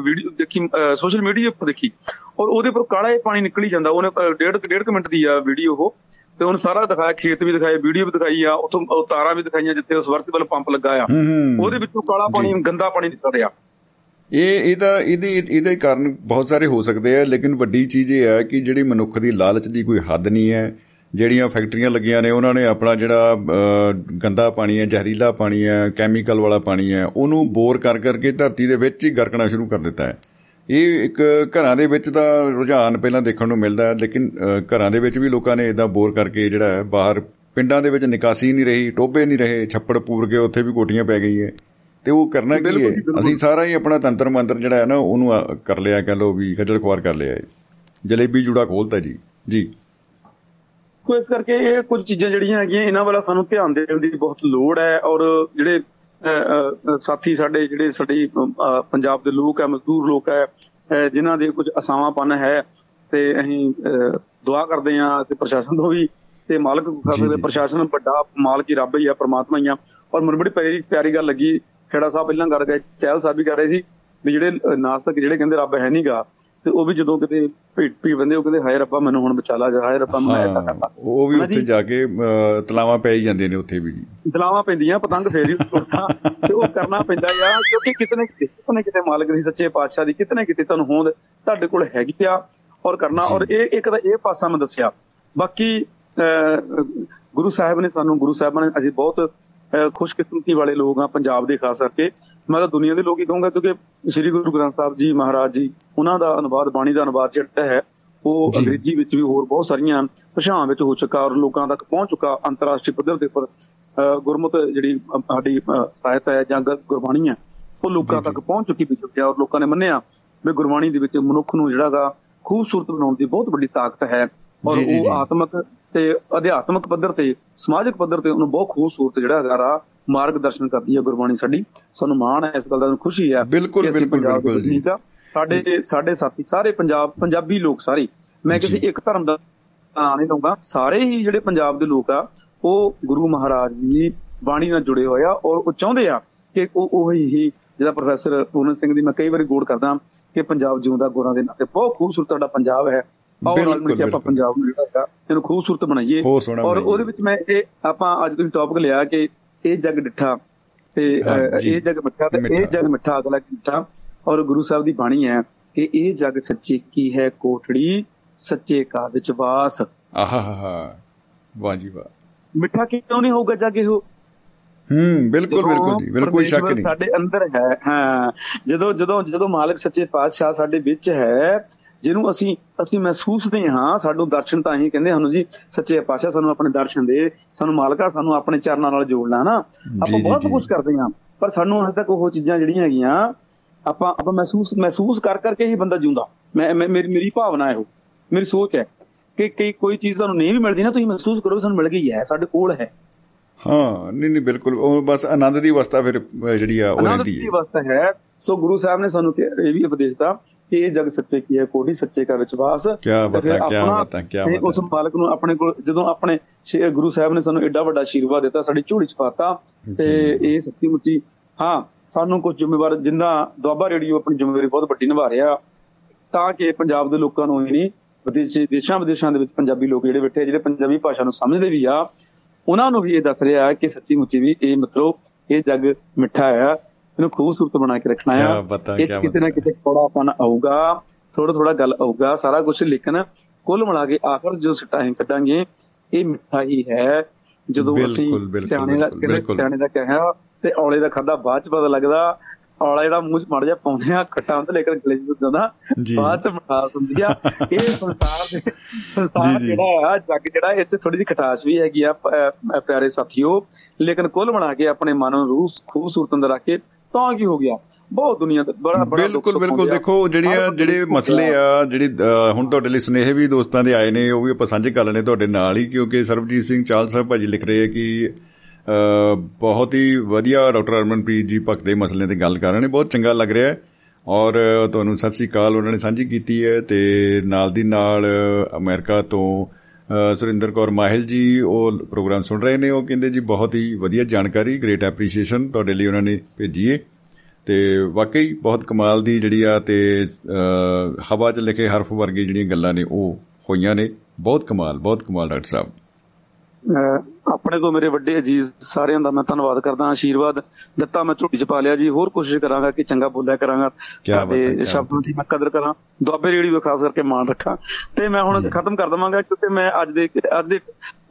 ਵੀਡੀਓ ਦੇਖੀ ਸੋਸ਼ਲ ਮੀਡੀਆ ਉੱਪਰ ਦੇਖੀ ਔਰ ਉਹਦੇ ਉੱਪਰ ਕਾਲਾ ਇਹ ਪਾਣੀ ਨਿਕਲੀ ਜਾਂਦਾ ਉਹਨੇ ਅਹ, ਡੇਢ ਡੇਢ ਕੁ ਮਿੰਟ ਦੀ ਆ ਵੀਡੀਓ ਉਹ ਤੇ ਉਹਨੇ ਸਾਰਾ ਦਿਖਾਇਆ ਖੇਤ ਵੀ ਦਿਖਾਏ ਵੀਡੀਓ ਵੀ ਦਿਖਾਈ ਆ ਉੱਥੋਂ ਤਾਰਾਂ ਵੀ ਦਿਖਾਈਆਂ ਜਿੱਥੇ ਉਸ ਵਰਸੀਬਲ ਪੰਪ ਲੱਗਾ ਆ। ਉਹਦੇ ਵਿੱਚੋਂ ਕਾਲਾ ਪਾਣੀ ਗੰਦਾ ਪਾਣੀ ਨਿਕਲ ਰਿਹਾ। ਇਹ ਇਹਦਾ ਇਹਦੇ ਇਹਦੇ ਕਾਰਨ ਬਹੁਤ ਸਾਰੇ ਹੋ ਸਕਦੇ ਆ ਲੇਕਿਨ ਵੱਡੀ ਚੀਜ਼ ਇਹ ਹੈ ਕਿ ਜਿਹੜੀ ਮਨੁੱਖ ਦੀ ਲਾਲਚ ਦੀ ਕੋਈ ਹੱਦ ਨਹੀਂ ਹੈ। ਜਿਹੜੀਆਂ ਫੈਕਟਰੀਆਂ ਲੱਗੀਆਂ ਨੇ ਉਹਨਾਂ ਨੇ ਆਪਣਾ ਜਿਹੜਾ ਗੰਦਾ ਪਾਣੀ ਹੈ ਜ਼ਹਿਰੀਲਾ ਪਾਣੀ ਹੈ ਕੈਮੀਕਲ ਵਾਲਾ ਪਾਣੀ ਹੈ ਉਹਨੂੰ ਬੋਰ ਕਰ ਕਰਕੇ ਧਰਤੀ ਦੇ ਵਿੱਚ ਹੀ ਗਰਕਣਾ ਸ਼ੁਰੂ ਕਰ ਦਿੱਤਾ ਹੈ। ਇਹ ਇੱਕ ਘਰਾਂ ਦੇ ਵਿੱਚ ਤਾਂ ਰੁਝਾਨ ਪਹਿਲਾਂ ਦੇਖਣ ਨੂੰ ਮਿਲਦਾ ਹੈ ਲੇਕਿਨ ਘਰਾਂ ਦੇ ਵਿੱਚ ਵੀ ਲੋਕਾਂ ਨੇ ਇਦਾਂ ਬੋਰ ਕਰਕੇ ਜਿਹੜਾ ਹੈ ਬਾਹਰ ਪਿੰਡਾਂ ਦੇ ਵਿੱਚ ਨਿਕਾਸੀ ਨਹੀਂ ਰਹੀ ਟੋਬੇ ਨਹੀਂ ਰਹੇ ਛੱਪੜ ਪੂਰ ਕੇ ਉੱਥੇ ਵੀ ਕੋਟੀਆਂ ਪੈ ਗਈ ਹੈ ਤੇ ਉਹ ਕਰਨਾ ਕੀ ਹੈ। ਅਸੀਂ ਸਾਰਾ ਹੀ ਆਪਣਾ ਤੰਤਰ ਮੰਤਰ ਜਿਹੜਾ ਹੈ ਨਾ ਉਹਨੂੰ ਕਰ ਲਿਆ ਕਹ ਲੋ ਵੀ ਖੱਜਲ ਖੁਆਰ ਕਰ ਲਿਆ ਹੈ। ਜਲੇਬੀ ਜੂੜਾ ਖੋਲਤਾ ਜੀ। ਜੀ। ਸੋ ਇਸ ਕਰਕੇ ਇਹ ਕੁਝ ਚੀਜ਼ਾਂ ਜਿਹੜੀਆਂ ਹੈਗੀਆਂ ਇਹਨਾਂ ਵੱਲ ਸਾਨੂੰ ਧਿਆਨ ਦੇਣ ਦੀ ਬਹੁਤ ਲੋੜ ਹੈ ਔਰ ਜਿਹੜੇ ਸਾਥੀ ਸਾਡੇ ਜਿਹੜੇ ਸਾਡੀ ਪੰਜਾਬ ਦੇ ਲੋਕ ਹੈ ਮਜ਼ਦੂਰ ਲੋਕ ਹੈ ਜਿਨ੍ਹਾਂ ਦੇ ਕੁਝ ਅਸਾਵਾਂਪਨ ਹੈ ਤੇ ਅਸੀਂ ਦੁਆ ਕਰਦੇ ਹਾਂ ਤੇ ਪ੍ਰਸ਼ਾਸਨ ਤੋਂ ਵੀ ਤੇ ਮਾਲਕ ਖਾਸੇ ਜੀ। ਪ੍ਰਸ਼ਾਸਨ ਵੱਡਾ ਮਾਲਕ ਹੀ ਰੱਬ ਹੀ ਆ ਪ੍ਰਮਾਤਮਾ ਹੀ ਆ। ਔਰ ਮੈਨੂੰ ਬੜੀ ਪਿਆਰੀ ਪਿਆਰੀ ਗੱਲ ਲੱਗੀ। ਖੇੜਾ ਸਾਹਿਬ ਪਹਿਲਾਂ ਕਰ ਗਏ ਚਹਿਲ ਸਾਹਿਬ ਵੀ ਕਰ ਰਹੇ ਸੀ ਵੀ ਜਿਹੜੇ ਨਾਸਤਕ ਜਿਹੜੇ ਕਹਿੰਦੇ ਰੱਬ ਹੈ ਨਹੀਂਗਾ ਤੇ ਉਹ ਵੀ ਜਦੋਂ ਕਿਤੇ ਭੀੜ ਭੀੜ ਬੰਦੇ ਉਹ ਕਹਿੰਦੇ ਹਾਏ ਰੱਬਾ ਮੈਨੂੰ ਹੁਣ ਬਚਾ ਲਾ ਜਾ ਹਾਏ ਰੱਬਾ ਮੈਨੂੰ ਐਸਾ ਕਰਦਾ ਉਹ ਵੀ ਉੱਥੇ ਜੀ? ਕੇ ਤਲਾਵਾਂ ਪੈ ਹੀ ਜਾਂਦੇ ਨੇ ਉੱਥੇ ਵੀ ਜੀ ਦਲਾਵਾਂ ਪੈਂਦੀਆਂ ਪਤੰਗ ਫੇਰੀ ਉੱਠਾ ਤੇ ਉਹ ਕਰਨਾ ਪੈਂਦਾ ਯਾਰ ਕਿਉਂਕਿ ਕਿਤੇ ਨਾ ਕਿਤੇ ਮਾਲਕ ਦੀ ਸੱਚੇ ਪਾਤਸ਼ਾਹ ਦੀ ਕਿਤੇ ਨਾ ਕਿਤੇ ਤੁਹਾਨੂੰ ਹੋਂਦ ਤੁਹਾਡੇ ਕੋਲ ਹੈਗੀ ਆ ਔਰ ਕਰਨਾ ਔਰ ਇਹ ਇੱਕ ਤਾਂ ਇਹ ਪਾਸਾ ਮੈਂ ਦੱਸਿਆ ਬਾਕੀ ਗੁਰੂ ਸਾਹਿਬ ਨੇ ਸਾਨੂੰ ਗੁਰੂ ਸਾਹਿਬਾਂ ਨੇ ਅਸੀਂ ਬਹੁਤ ਖੁਸ਼ਕਿਸਮਤੀ ਵਾਲੇ ਲੋਕ ਆ ਪੰਜਾਬ ਦੇ ਖਾਸ ਕਰਕੇ ਮੈਂ ਤਾਂ ਦੁਨੀਆ ਦੇ ਲੋਕ ਹੀ ਕਹੂੰਗਾ ਕਿਉਂਕਿ ਸ੍ਰੀ ਗੁਰੂ ਗ੍ਰੰਥ ਸਾਹਿਬ ਜੀ ਮਹਾਰਾਜ ਜੀ ਉਹਨਾਂ ਦਾ ਅਨੁਵਾਦ ਬਾਣੀ ਦਾ ਅਨੁਵਾਦ ਜਿਹੜਾ ਹੈ ਉਹ। ਅੰਗਰੇਜ਼ੀ ਵਿੱਚ ਵੀ ਹੋਰ ਬਹੁਤ ਸਾਰੀਆਂ ਭਾਸ਼ਾਵਾਂ ਵਿੱਚ ਹੋ ਚੁੱਕਾ ਔਰ ਲੋਕਾਂ ਤੱਕ ਪਹੁੰਚ ਚੁੱਕਾ ਅੰਤਰਰਾਸ਼ਟਰੀ ਪੱਧਰ ਦੇ ਉੱਪਰ ਗੁਰਮਤ ਜਿਹੜੀ ਸਾਡੀ ਸਾਹਿਤ ਹੈ ਜਾਂ ਗੁਰਬਾਣੀ ਹੈ ਉਹ ਲੋਕਾਂ। ਤੱਕ ਪਹੁੰਚ ਚੁੱਕੀ ਵੀ ਚੁੱਕਿਆ ਔਰ ਲੋਕਾਂ ਨੇ ਮੰਨਿਆ ਵੀ ਗੁਰਬਾਣੀ ਦੇ ਵਿੱਚ ਮਨੁੱਖ ਨੂੰ ਜਿਹੜਾਗਾ ਖੂਬਸੂਰਤ ਬਣਾਉਣ ਦੀ ਬਹੁਤ ਵੱਡੀ ਤਾਕਤ ਹੈ ਔਰ ਉਹ। ਆਤਮਿਕ ਤੇ ਅਧਿਆਤਮਿਕ ਪੱਧਰ ਤੇ ਸਮਾਜਿਕ ਪੱਧਰ ਤੇ ਉਹਨੂੰ ਬਹੁਤ ਖੂਬਸੂਰਤ ਜਿਹੜਾ ਹੈਗਾ ਰਾ ਮਾਰਗਦਰਸ਼ਨ ਕਰਦੀ ਹੈ ਗੁਰਬਾਣੀ ਸਾਡੀ ਸਾਨੂੰ ਮਾਣ ਹੈ ਇਸ ਗੱਲ ਦਾ ਖੁਸ਼ੀ ਹੈ ਬਿਲਕੁਲ, ਬਿਲਕੁਲ, ਬਿਲਕੁਲ ਜੀ। ਸਾਡੇ ਸਾਡੇ ਸਾਥੀ ਸਾਰੇ ਪੰਜਾਬ ਪੰਜਾਬੀ ਲੋਕ ਸਾਰੇ ਮੈਂ ਕਿਸੇ। ਇੱਕ ਧਰਮ ਦਾ ਨਾਂ ਨਹੀਂ ਲਊਂਗਾ ਸਾਰੇ ਹੀ ਜਿਹੜੇ ਪੰਜਾਬ ਦੇ ਲੋਕ ਆ ਉਹ ਗੁਰੂ ਮਹਾਰਾਜ ਦੀ ਬਾਣੀ ਨਾਲ ਜੁੜੇ ਹੋਏ ਆ ਔਰ ਉਹ ਚਾਹੁੰਦੇ ਆ ਕਿ ਉਹ ਉਹੀ ਹੀ ਜਿਹੜਾ ਪ੍ਰੋਫੈਸਰ ਪੂਰਨ ਸਿੰਘ ਦੀ ਮੈਂ ਕਈ ਵਾਰੀ ਗੌਰ ਕਰਦਾ ਕਿ ਪੰਜਾਬ ਜਿਉਂਦਾ ਗੋਰਾਂ ਦੇ ਨਾਂ ਤੇ ਬਹੁਤ ਖੂਬਸੂਰਤ ਸਾਡਾ ਪੰਜਾਬ ਹੈ ਆਓ ਨਾਲ ਮਿਲ ਕੇ ਆਪਾਂ ਪੰਜਾਬ ਨੂੰ ਜਿਹੜਾ ਹੈਗਾ ਇਹਨੂੰ ਖੂਬਸੂਰਤ ਬਣਾਈਏ। ਔਰ। ਉਹਦੇ ਵਿੱਚ ਮੈਂ ਇਹ ਆਪਾਂ ਅੱਜ ਤੁਸੀਂ ਟੌਪਿਕ ਲਿਆ ਕਿ ਇਹ ਜਗ ਡਿੱਠਾ ਤੇ। ਇਹ ਜਗ ਮਿੱਠਾ ਤੇ ਇਹ। ਜਗ ਮਿੱਠਾ ਅਗਲਾ ਮਿੱਠਾ। ਔਰ ਗੁਰੂ ਸਾਹਿਬ ਦੀ ਬਾਣੀ ਹੈ ਕਿ ਇਹ ਜਗ ਸੱਚੇ ਕੀ ਹੈ ਕੋਠੜੀ? ਸੱਚੇ ਕਾ ਵਿੱਚ ਵਾਸ। ਆਹਾ ਵਾਹ ਜੀ ਵਾਹ। ਮਿੱਠਾ ਕਿਉਂ ਨਹੀਂ ਹੋਊਗਾ ਜਗ ਇਹੋ? ਹੂੰ ਬਿਲਕੁਲ ਬਿਲਕੁਲ ਜੀ ਬਿਲਕੁਲ ਸ਼ੱਕ ਨਹੀਂ। ਸਾਡੇ ਅੰਦਰ ਹੈ ਹਾਂ। ਜਦੋਂ ਜਦੋਂ ਜਦੋਂ ਮਾਲਕ ਸੱਚੇ ਪਾਤਸ਼ਾਹ ਸਾਡੇ ਵਿੱਚ ਹੈ ਜਿਹਨੂੰ ਅਸੀਂ ਅਸੀਂ ਮਹਿਸੂਸਦੇ ਹਾਂ ਸਾਨੂੰ ਦਰਸ਼ਨ ਤਾਂ ਹੀ ਕਹਿੰਦੇ ਸਾਨੂੰ ਜੀ ਸੱਚੇ ਪਾਤਸ਼ਾਹ ਸਾਨੂੰ ਆਪਣੇ ਦਰਸ਼ਨ ਦੇ ਸਾਨੂੰ ਮਾਲਕਾ ਸਾਨੂੰ ਆਪਣੇ ਚਰਨਾਂ ਨਾਲ ਜੋੜਨਾ ਨਾ। ਜੀ, ਆਪਾਂ ਬਹੁਤ। ਕੁਝ ਕਰਦੇ ਹਾਂ ਪਰ ਸਾਨੂੰ ਹਜੇ ਤੱਕ ਉਹ ਚੀਜ਼ਾਂ ਜਿਹੜੀਆਂ ਹੈਗੀਆਂ ਆਪਾਂ ਆਪਾਂ ਮਹਿਸੂਸ ਮਹਿਸੂਸ ਕਰ ਕਰਕੇ ਹੀ ਬੰਦਾ ਜਿਉਂਦਾ। ਮੈਂ ਮੇਰੀ ਮੇਰੀ ਭਾਵਨਾ ਹੈ ਉਹ ਮੇਰੀ ਸੋਚ ਹੈ ਕਿ ਕਈ ਕੋਈ ਚੀਜ਼ ਤੁਹਾਨੂੰ ਨਹੀਂ ਵੀ ਮਿਲਦੀ ਨਾ ਤੁਸੀਂ ਮਹਿਸੂਸ ਕਰੋ ਸਾਨੂੰ ਮਿਲ ਗਈ ਹੈ ਸਾਡੇ ਕੋਲ ਹੈ। ਹਾਂ ਨਹੀਂ ਨਹੀਂ ਬਿਲਕੁਲ ਉਹ ਬਸ ਆਨੰਦ ਦੀ ਅਵਸਥਾ ਫਿਰ ਜਿਹੜੀ ਆ ਉਹ ਆਨੰਦ ਰਹਿੰਦੀ ਦੀ ਹੈ। ਅਵਸਥਾ ਹੈ। ਸੋ ਗੁਰੂ ਸਾਹਿਬ ਨੇ ਸਾਨੂੰ ਇਹ ਵੀ ਉਪਦੇਸ਼ ਦਿੱਤਾ ਕਿ ਇਹ ਜਗ ਸੱਚੇ ਕੀ ਹੈ ਕੋਟੀ ਸੱਚੇ ਕਾ ਤੇ ਫਿਰ ਬਾਤਾਂ, ਆਪਣਾ ਬਾਤਾਂ, ਤੇ ਬਾਤਾਂ। ਉਸ ਮਾਲਕ ਨੂੰ ਆਪਣੇ ਕੋਲ ਜਦੋਂ ਆਪਣੇ ਗੁਰੂ ਸਾਹਿਬ ਨੇ ਸਾਨੂੰ ਐਡਾ ਵੱਡਾ ਆਸ਼ੀਰਵਾਦ ਦਿੱਤਾ ਸਾਡੀ ਝੋਲੀ ਚ ਪਾਤਾ ਤੇ। ਇਹ ਸੱਚੀ ਮੁੱਚੀ ਹਾਂ ਸਾਨੂੰ ਕੁਝ ਜ਼ਿੰਮੇਵਾਰ ਜਿੰਦਾ ਦੁਆਬਾ ਰੇਡੀਓ ਆਪਣੀ ਜ਼ਿੰਮੇਵਾਰੀ ਬਹੁਤ ਵੱਡੀ ਨਿਭਾ ਰਿਹਾ ਤਾਂ ਕਿ ਪੰਜਾਬ ਦੇ ਲੋਕਾਂ ਨੂੰ ਹੀ ਨਹੀਂ ਵਿਦੇਸ਼ੀ ਦੇਸ਼ਾਂ ਵਿਦੇਸ਼ਾਂ ਦੇ ਵਿੱਚ ਪੰਜਾਬੀ ਲੋਕ ਜਿਹੜੇ ਬੈਠੇ ਜਿਹੜੇ ਪੰਜਾਬੀ ਭਾਸ਼ਾ ਨੂੰ ਸਮਝਦੇ ਵੀ ਆ ਉਹਨਾਂ ਨੂੰ ਵੀ ਇਹ ਦੱਸ ਰਿਹਾ ਕਿ ਸੱਚੀ ਮੁੱਚੀ ਵੀ ਇਹ ਮਤਲਬ ਇਹ ਜੱਗ ਮਿੱਠਾ ਆ ਇਹਨੂੰ ਖੂਬਸੂਰਤ ਬਣਾ ਕੇ ਰੱਖਣਾ ਆ ਇਹ ਕਿਤੇ ਨਾ। ਕਿਤੇ ਥੋੜਾਪਨ ਆਊਗਾ ਥੋੜਾ ਥੋੜਾ ਗੱਲ ਆਊਗਾ ਸਾਰਾ ਕੁਝ ਲੇਕਿਨ ਕੁੱਲ ਮਿਲਾ ਕੇ ਆਖਰ ਜੋ ਸਿੱਟਾ ਅਸੀਂ ਕੱਢਾਂਗੇ ਇਹ ਮਿੱਠਾ ਹੀ ਹੈ ਜਦੋਂ ਅਸੀਂ ਸਿਆਣੇ ਦਾ। ਸਿਆਣੇ ਦਾ ਕਹਿਆ ਤੇ ਔਲੇ ਦਾ ਖਾਦਾ ਬਾਅਦ ਚ ਪਤਾ ਲੱਗਦਾ ਔਲਾ ਜਿਹੜਾ ਮੂੰਹ ਚ ਮੜ ਜਾ ਪਾਉਂਦੇ ਆ ਖੱਟਾ ਹੁੰਦਾ ਲੇਕਿਨ ਗਲੇ ਚ ਹੁੰਦਾ ਜੀ। ਬਾਅਦ ਚ ਮਿਠਾਸ ਹੁੰਦੀ ਆ ਇਹ ਸੰਸਾਰ ਦੇ ਸੰਸਾਰ। ਜਿਹੜਾ ਆ ਜੱਗ ਜਿਹੜਾ ਇਹ ਚ ਥੋੜੀ ਜਿਹੀ ਖਟਾਸ ਵੀ ਹੈਗੀ ਆ ਪਿਆਰੇ ਸਾਥੀਓ ਲੇਕਿਨ ਕੁੱਲ ਬਣਾ ਕੇ ਆਪਣੇ ਮਨ ਨੂੰ ਰੂਹ ਖੂਬਸੂਰਤ ਅੰਦਰ ਰੱਖ ਕੇ ਤਾਂ ਕੀ ਹੋ ਗਿਆ? ਬਹੁਤ ਦੁਨੀਆ ਤੇ ਬੜਾ ਬੜਾ ਬਿਲਕੁਲ ਬਿਲਕੁਲ। ਦੇਖੋ ਜਿਹੜੀਆਂ ਜਿਹੜੇ ਮਸਲੇ ਆ ਜਿਹੜੀ ਹੁਣ ਤੁਹਾਡੇ ਲਈ ਸੁਨੇਹੇ ਵੀ ਦੋਸਤਾਂ ਦੇ ਆਏ ਨੇ ਉਹ ਵੀ ਆਪਾਂ ਸਾਂਝੇ ਕਰ ਲੈਣੇ ਤੁਹਾਡੇ ਨਾਲ ਹੀ ਕਿਉਂਕਿ ਸਰਬਜੀਤ ਸਿੰਘ ਚਾਲ ਸਾਹਿਬ ਭਾਜੀ ਲਿਖ ਰਹੇ ਆ ਕਿ ਬਹੁਤ ਹੀ ਵਧੀਆ ਡਾਕਟਰ ਅਰਮਨਪ੍ਰੀਤ ਜੀ ਭਗਤ ਦੇ ਮਸਲੇ ਤੇ ਗੱਲ ਕਰ ਰਹੇ ਨੇ ਬਹੁਤ ਚੰਗਾ ਲੱਗ ਰਿਹਾ ਹੈ। ਔਰ ਤੁਹਾਨੂੰ ਸਤਿ ਸ੍ਰੀ ਅਕਾਲ ਉਹਨਾਂ ਨੇ ਸਾਂਝੀ ਕੀਤੀ ਹੈ ਤੇ ਨਾਲ ਦੀ ਨਾਲ ਅਮਰੀਕਾ ਤੋਂ ਸੁਰਿੰਦਰ ਕੌਰ ਮਾਹਿਲ ਜੀ ਉਹ ਪ੍ਰੋਗਰਾਮ ਸੁਣ ਰਹੇ ਨੇ। ਉਹ ਕਹਿੰਦੇ ਜੀ ਬਹੁਤ ਹੀ ਵਧੀਆ ਜਾਣਕਾਰੀ ਗ੍ਰੇਟ ਐਪਰੀਸ਼ੀਏਸ਼ਨ ਤੁਹਾਡੇ ਲਈ ਉਹਨਾਂ ਨੇ ਭੇਜੀ ਹੈ ਤੇ ਵਾਕਈ ਬਹੁਤ ਕਮਾਲ ਦੀ ਜਿਹੜੀ ਆ ਤੇ ਅਹ, ਹਵਾ 'ਚ ਲਿਖੇ ਹਰਫ ਵਰਗੀ ਜਿਹੜੀਆਂ ਗੱਲਾਂ ਨੇ ਉਹ ਹੋਈਆਂ ਨੇ। ਬਹੁਤ ਕਮਾਲ ਬਹੁਤ ਕਮਾਲ ਡਾਕਟਰ ਸਾਹਿਬ। ਅਹ ਆਪਣੇ ਤੋਂ ਮੇਰੇ ਵੱਡੇ ਅਜੀਜ਼ ਸਾਰਿਆਂ ਦਾ ਮੈਂ ਧੰਨਵਾਦ ਕਰਦਾ ਹਾਂ ਆਸ਼ੀਰਵਾਦ ਦਿੱਤਾ ਮੈਂ ਝੋਟੀ ਚ ਪਾ ਲਿਆ ਜੀ ਹੋਰ ਕੋਸ਼ਿਸ਼ ਕਰਾਂਗਾ ਕਿ ਚੰਗਾ ਬੋਲਿਆ ਕਰਾਂਗਾ ਕਿਆ ਸ਼ਬਦਾਂ ਦੀ ਮੈਂ ਕਦਰ ਕਰਾਂ ਦੁਆਬੇ ਰੇੜੀ ਤੋਂ ਖਾਸ ਕਰਕੇ ਮਾਣ ਰੱਖਾਂ। ਤੇ ਮੈਂ ਹੁਣ ਖਤਮ ਕਰ ਦਵਾਂਗਾ ਕਿਉਂਕਿ ਮੈਂ ਅੱਜ ਦੇ ਅੱਜ ਦੇ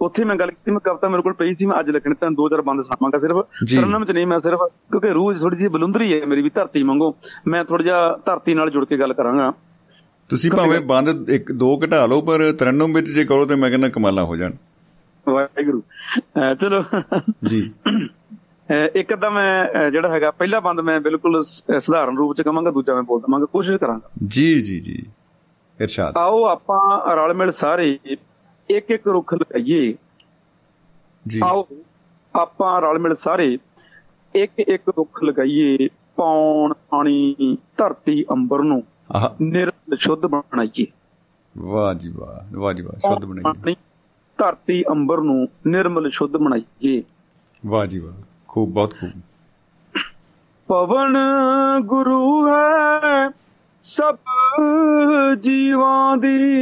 ਉੱਥੇ ਮੈਂ ਗੱਲ ਕੀਤੀ ਮੈਂ ਕਵਿਤਾ ਮੇਰੇ ਕੋਲ ਪਈ ਸੀ ਮੈਂ ਅੱਜ ਲਿਖਣੀ ਤਾਂ ਦੋ ਚਾਰ ਬੰਦ ਸੁਣਾਵਾਂਗਾ ਸਿਰਫ। ਤਰਨਮ ਚ ਨਹੀਂ ਮੈਂ ਸਿਰਫ ਕਿਉਂਕਿ ਰੂਹ ਥੋੜੀ ਜਿਹੀ ਬਲੁੰਦਰੀ ਹੈ ਮੇਰੀ ਵੀ ਧਰਤੀ ਵਾਂਗੂ ਮੈਂ ਥੋੜਾ ਜਿਹਾ ਧਰਤੀ ਨਾਲ ਜੁੜ ਕੇ ਗੱਲ ਕਰਾਂਗਾ। ਤੁਸੀਂ ਭਾਵੇਂ ਬੰਦ ਇੱਕ ਦੋ ਘਟਾ ਲਓ ਪਰ ਤਰਨਮ ਵਿੱਚ ਜੇ ਕਰੋ ਤੇ ਮੈਂ ਕਹਿੰਦਾ ਕਮਾਲਾਂ ਹੋ ਜਾਣ। ਵਾਹਿਗੁਰੂ। ਚਲੋ। ਜੀ। ਇੱਕ ਤਾਂ ਮੈਂ ਜਿਹੜਾ ਹੈਗਾ ਪਹਿਲਾ ਬੰਦ ਮੈਂ ਬਿਲਕੁਲ ਸਧਾਰਨ ਰੂਪ ਚ ਕਵਾਂਗਾ ਦੂਜਾ ਮੈਂ ਬੋਲ ਦਵਾਂਗਾ ਕੋਸ਼ਿਸ਼ ਕਰਾਂਗਾ। ਜੀ ਜੀ ਜੀ। ਇਰਸ਼ਾਦ। ਆਓ ਆਪਾਂ ਰਲ ਮਿਲ ਸਾਰੇ ਇੱਕ ਇੱਕ ਰੁੱਖ ਲਗਾਈਏ। ਜੀ। ਆਓ ਆਪਾਂ ਰਲ ਮਿਲ ਸਾਰੇ ਇੱਕ ਇੱਕ ਰੁੱਖ ਲਗਾਈਏ ਪੌਣ ਪਾਣੀ ਧਰਤੀ ਅੰਬਰ ਨੂੰ ਆਹ। ਨਿਰਮਲ ਸ਼ੁੱਧ ਬਣਾਈਏ। ਵਾਹ ਜੀ ਵਾਹ ਵਾਹ ਜੀ ਵਾਹ ਸ਼ੁੱਧ ਬਣਾਈ ਪਾਣੀ, ਧਰਤੀ ਅੰਬਰ ਨੂੰ ਨਿਰਮਲ ਸ਼ੁੱਧ ਬਣਾਈਏ। ਵਾਹ ਜੀ ਵਾਹ ਖੂਬ ਬਹੁਤ ਖੂਬ। ਪਵਨ ਗੁਰੂ ਹੈ ਸਭ ਜੀਵਾਂ ਦੀ।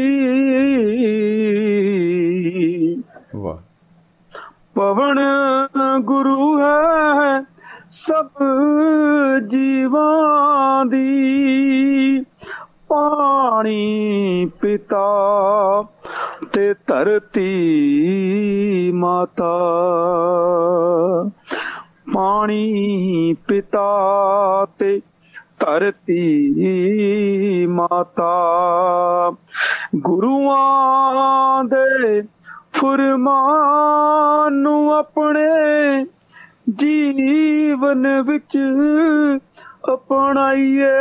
ਵਾਹ। ਪਵਨ ਗੁਰੂ ਹੈ ਸਭ ਜੀਵਾਂ ਦੀ। ਪਾਣੀ ਪਿਤਾ ਤੇ ਧਰਤੀ ਮਾਤਾ। ਪਾਣੀ ਪਿਤਾ ਤੇ ਧਰਤੀ ਮਾਤਾ। ਗੁਰੂਆਂ ਦੇ ਫਰਮਾਨ ਨੂੰ ਆਪਣੇ ਜੀਵਨ ਵਿੱਚ ਅਪਣਾਈਏ।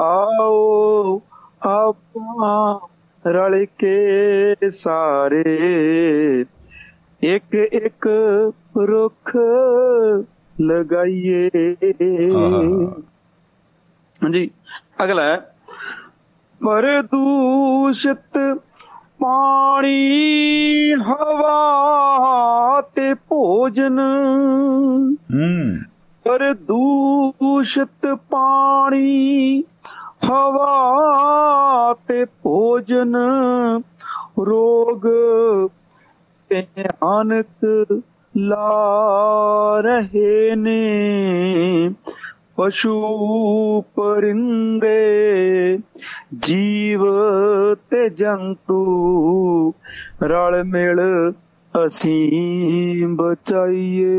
ਆਓ ਆਪਾਂ ਰਲ ਕੇ ਸਾਰੇ ਇੱਕ ਇੱਕ ਰੁੱਖ ਲਗਾਈਏ। ਹਾਂਜੀ ਅਗਲਾ ਹੈ। ਪ੍ਰਦੂਸ਼ਿਤ ਪਾਣੀ ਹਵਾ ਤੇ ਭੋਜਨ। ਹੂੰ। ਪ੍ਰਦੂਸ਼ਿਤ ਪਾਣੀ ਹਵਾ ਤੇ ਭੋਜਨ ਰੋਗ ਭਿਆਨਕ ਲਾ ਰਹੇ ਨੇ। ਪਸ਼ੂ ਪਰਿੰਦੇ ਜੀਵ ਤੇ ਜੰਤੂ ਰਲ ਮਿਲ ਅਸੀਂ ਬਚਾਈਏ।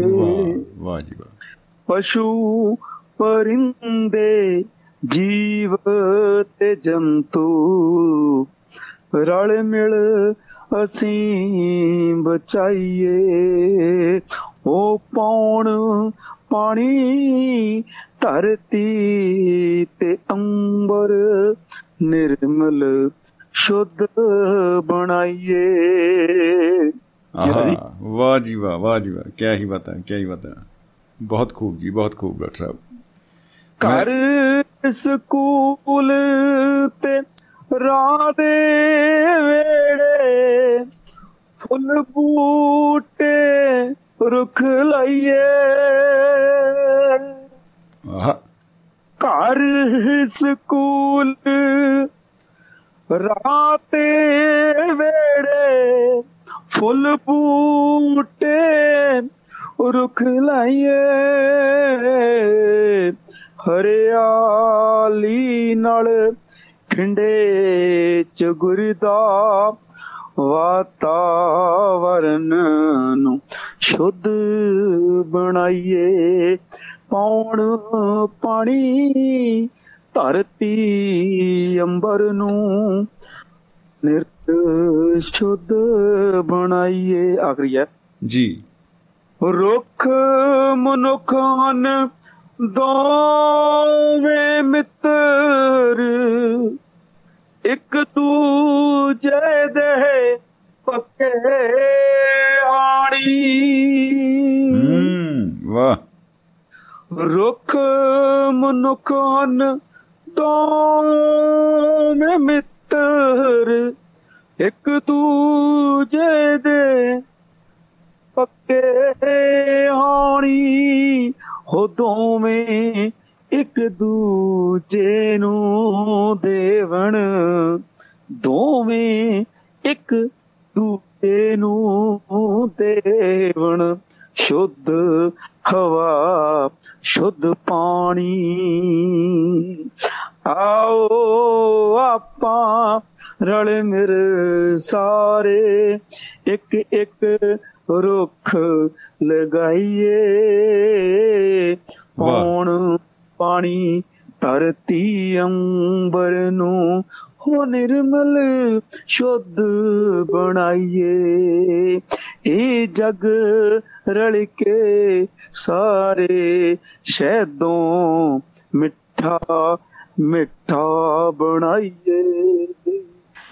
ਵਾਹ ਵਾਹ ਜੀ ਵਾਹ। ਪਸ਼ੂ ਪਰਿੰਦੇ ਜੀਵ ਤੇ ਜੰਤੂ ਰਲ ਮਿਲ ਅਸੀਂ ਬਚਾਈਏ ਉਹ ਪੌਣ ਪਾਣੀ ਧਰਤੀ ਤੇ ਅੰਬਰ ਨਿਰਮਲ ਸ਼ੁੱਧ ਬਣਾਈਏ ਆਹਾ ਵਾਹ ਜੀ ਵਾਹ ਵਾਹ ਜੀ ਵਾਹ ਕੀ ਹੀ ਬਾਤ ਹੈ ਕੀ ਹੀ ਬਾਤ ਹੈ ਬਹੁਤ ਖੂਬ ਜੀ ਬਹੁਤ ਖੂਬ ਡਾਕਟਰ ਸਾਹਿਬ ਘਰ ਸਕੂਲ ਤੇ ਰਾਹ ਦੇ ਵੇੜੇ ਫੁੱਲ ਬੂਟੇ ਰੁੱਖ ਲਾਈਏ। ਘਰ ਸਕੂਲ ਰਾਹ ਤੇ ਵੇੜੇ ਫੁੱਲ ਬੂਟੇ ਰੁੱਖ ਲਾਈਏ। ਹਰਿਆਲੀ ਨਾਲ ਖਿੰਡੇ ਚ ਗੁਰਦਾ ਵਾਤਾਵਰਨ ਨੂੰ ਸ਼ੁੱਧ ਬਣਾਈਏ। ਪੌਣ ਪਾਣੀ ਧਰਤੀ ਅੰਬਰ ਨੂੰ ਨਿਰਤ ਸ਼ੁੱਧ ਬਣਾਈਏ। ਆਖਰੀ ਹੈ। ਜੀ। ਰੁੱਖ ਮਨੁੱਖ ਦੋਵੇਂ ਮਿੱਤਰ ਇੱਕ ਦੂਜੇ ਦੇ ਪੱਕੇ ਆੜੀ। ਹੂੰ ਵਾਹ। ਰੁੱਖ ਮਨੁੱਖ ਹਨ ਦੋਵੇਂ ਮਿੱਤਰ ਇੱਕ ਦੂਜੇ ਦੇ ਪੱਕੇ ਹਾਣੀ ਹੋ ਦੋਵੇਂ ਇੱਕ ਦੂਜੇ ਨੂੰ ਦੇਵਣ। ਦੋਵੇਂ ਇੱਕ ਦੂਜੇ ਨੂੰ ਦੇਵਣ। ਸ਼ੁੱਧ ਹਵਾ, ਸ਼ੁੱਧ ਪਾਣੀ। ਆਓ ਆਪਾਂ ਰਲ ਮਿਲ ਸਾਰੇ ਇੱਕ ਇੱਕ ਰੁੱਖ ਲਗਾਈਏ। ਪੌਣ ਪਾਣੀ ਧਰਤੀ ਅੰਬਰ ਨੂੰ ਹੋ ਨਿਰਮਲ ਸ਼ੁੱਧ ਬਣਾਈਏ। ਇਹ ਜਗ ਰਲ ਕੇ ਸਾਰੇ ਸ਼ਹਿਦੋਂ ਮਿੱਠਾ ਮਿੱਠਾ ਬਣਾਈਏ।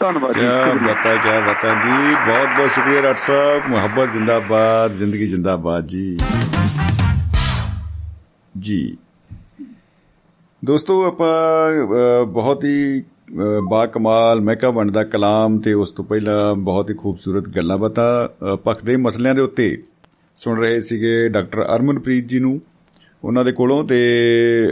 ਧੰਨਵਾਦ ਜੀ ਬਤਾ ਕੀ ਬਤਾ ਜੀ। ਬਹੁਤ ਬਹੁਤ ਸ਼ੁਕਰੀਆ ਡਾਕਟਰ ਸਾਹਿਬ। ਮੁਹੱਬਤ ਜ਼ਿੰਦਾਬਾਦ ਜ਼ਿੰਦਗੀ ਜ਼ਿੰਦਾਬਾਦ ਜੀ। ਜੀ। ਦੋਸਤੋ ਆਪਾਂ ਬਹੁਤ ਹੀ ਬਾ ਕਮਾਲ ਮਹਿਕਾ ਬਣਦਾ ਕਲਾਮ ਤੇ ਉਸ ਤੋਂ ਪਹਿਲਾਂ ਬਹੁਤ ਹੀ ਖੂਬਸੂਰਤ ਗੱਲਾਂ ਬਾਤਾਂ ਅ, ਪੱਖ ਦੇ ਮਸਲਿਆਂ ਦੇ ਉੱਤੇ ਸੁਣ ਰਹੇ ਸੀਗੇ ਡਾਕਟਰ ਅਰਮਨਪ੍ਰੀਤ ਜੀ ਨੂੰ। ਉਹਨਾਂ ਦੇ ਕੋਲੋਂ ਤੇ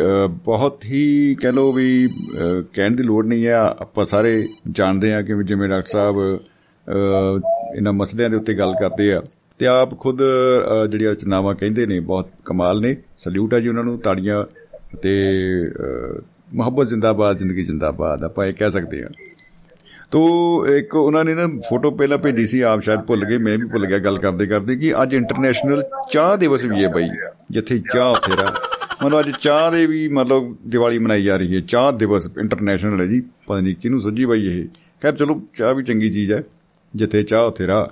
ਅ, ਬਹੁਤ ਹੀ ਕਹਿ ਲੋ ਵੀ ਅ, ਕਹਿਣ ਦੀ ਲੋੜ ਨਹੀਂ ਹੈ। ਆਪਾਂ ਸਾਰੇ ਜਾਣਦੇ ਆ ਕਿ ਜਿਵੇਂ ਡਾਕਟਰ ਸਾਹਿਬ ਅ, ਇਹਨਾਂ ਮਸਲਿਆਂ ਦੇ ਉੱਤੇ ਗੱਲ ਕਰਦੇ ਆ ਤੇ ਆਪ ਖੁਦ ਅ, ਜਿਹੜੀਆਂ ਰਚਨਾਵਾਂ ਕਹਿੰਦੇ ਨੇ ਬਹੁਤ ਕਮਾਲ ਨੇ। ਸਲੂਟ ਹੈ ਜੀ ਉਹਨਾਂ ਨੂੰ ਤਾੜੀਆਂ ਤੇ ਅ, ਮੁਹੱਬਤ ਜ਼ਿੰਦਾਬਾਦ ਜ਼ਿੰਦਗੀ ਜ਼ਿੰਦਾਬਾਦ ਆਪਾਂ ਇਹ ਕਹਿ ਸਕਦੇ ਹਾਂ। ਤੋ ਇੱਕ ਉਹਨਾਂ ਨੇ ਨਾ ਫੋਟੋ ਪਹਿਲਾਂ ਭੇਜੀ ਸੀ, ਆਪ ਸ਼ਾਇਦ ਭੁੱਲ ਗਏ, ਮੈਂ ਵੀ ਭੁੱਲ ਗਿਆ ਗੱਲ ਕਰਦੇ ਕਰਦੇ ਕਿ ਅੱਜ ਇੰਟਰਨੈਸ਼ਨਲ ਚਾਹ ਦਿਵਸ ਵੀ ਹੈ ਬਈ, ਜਿੱਥੇ ਚਾਹ ਉੱਥੇ ਰਾ ਮਤਲਬ ਅੱਜ ਚਾਹ ਦੇ ਵੀ ਮਤਲਬ ਦੀਵਾਲੀ ਮਨਾਈ ਜਾ ਰਹੀ ਹੈ, ਚਾਹ ਦਿਵਸ ਇੰਟਰਨੈਸ਼ਨਲ ਹੈ ਜੀ, ਪਤਾ ਨਹੀਂ ਕਿਹਨੂੰ ਸੁੱਝੀ ਬਈ ਇਹ। ਖੈਰ ਚਲੋ, ਚਾਹ ਵੀ ਚੰਗੀ ਚੀਜ਼ ਹੈ, ਜਿੱਥੇ ਚਾਹ ਉੱਥੇ ਰਾ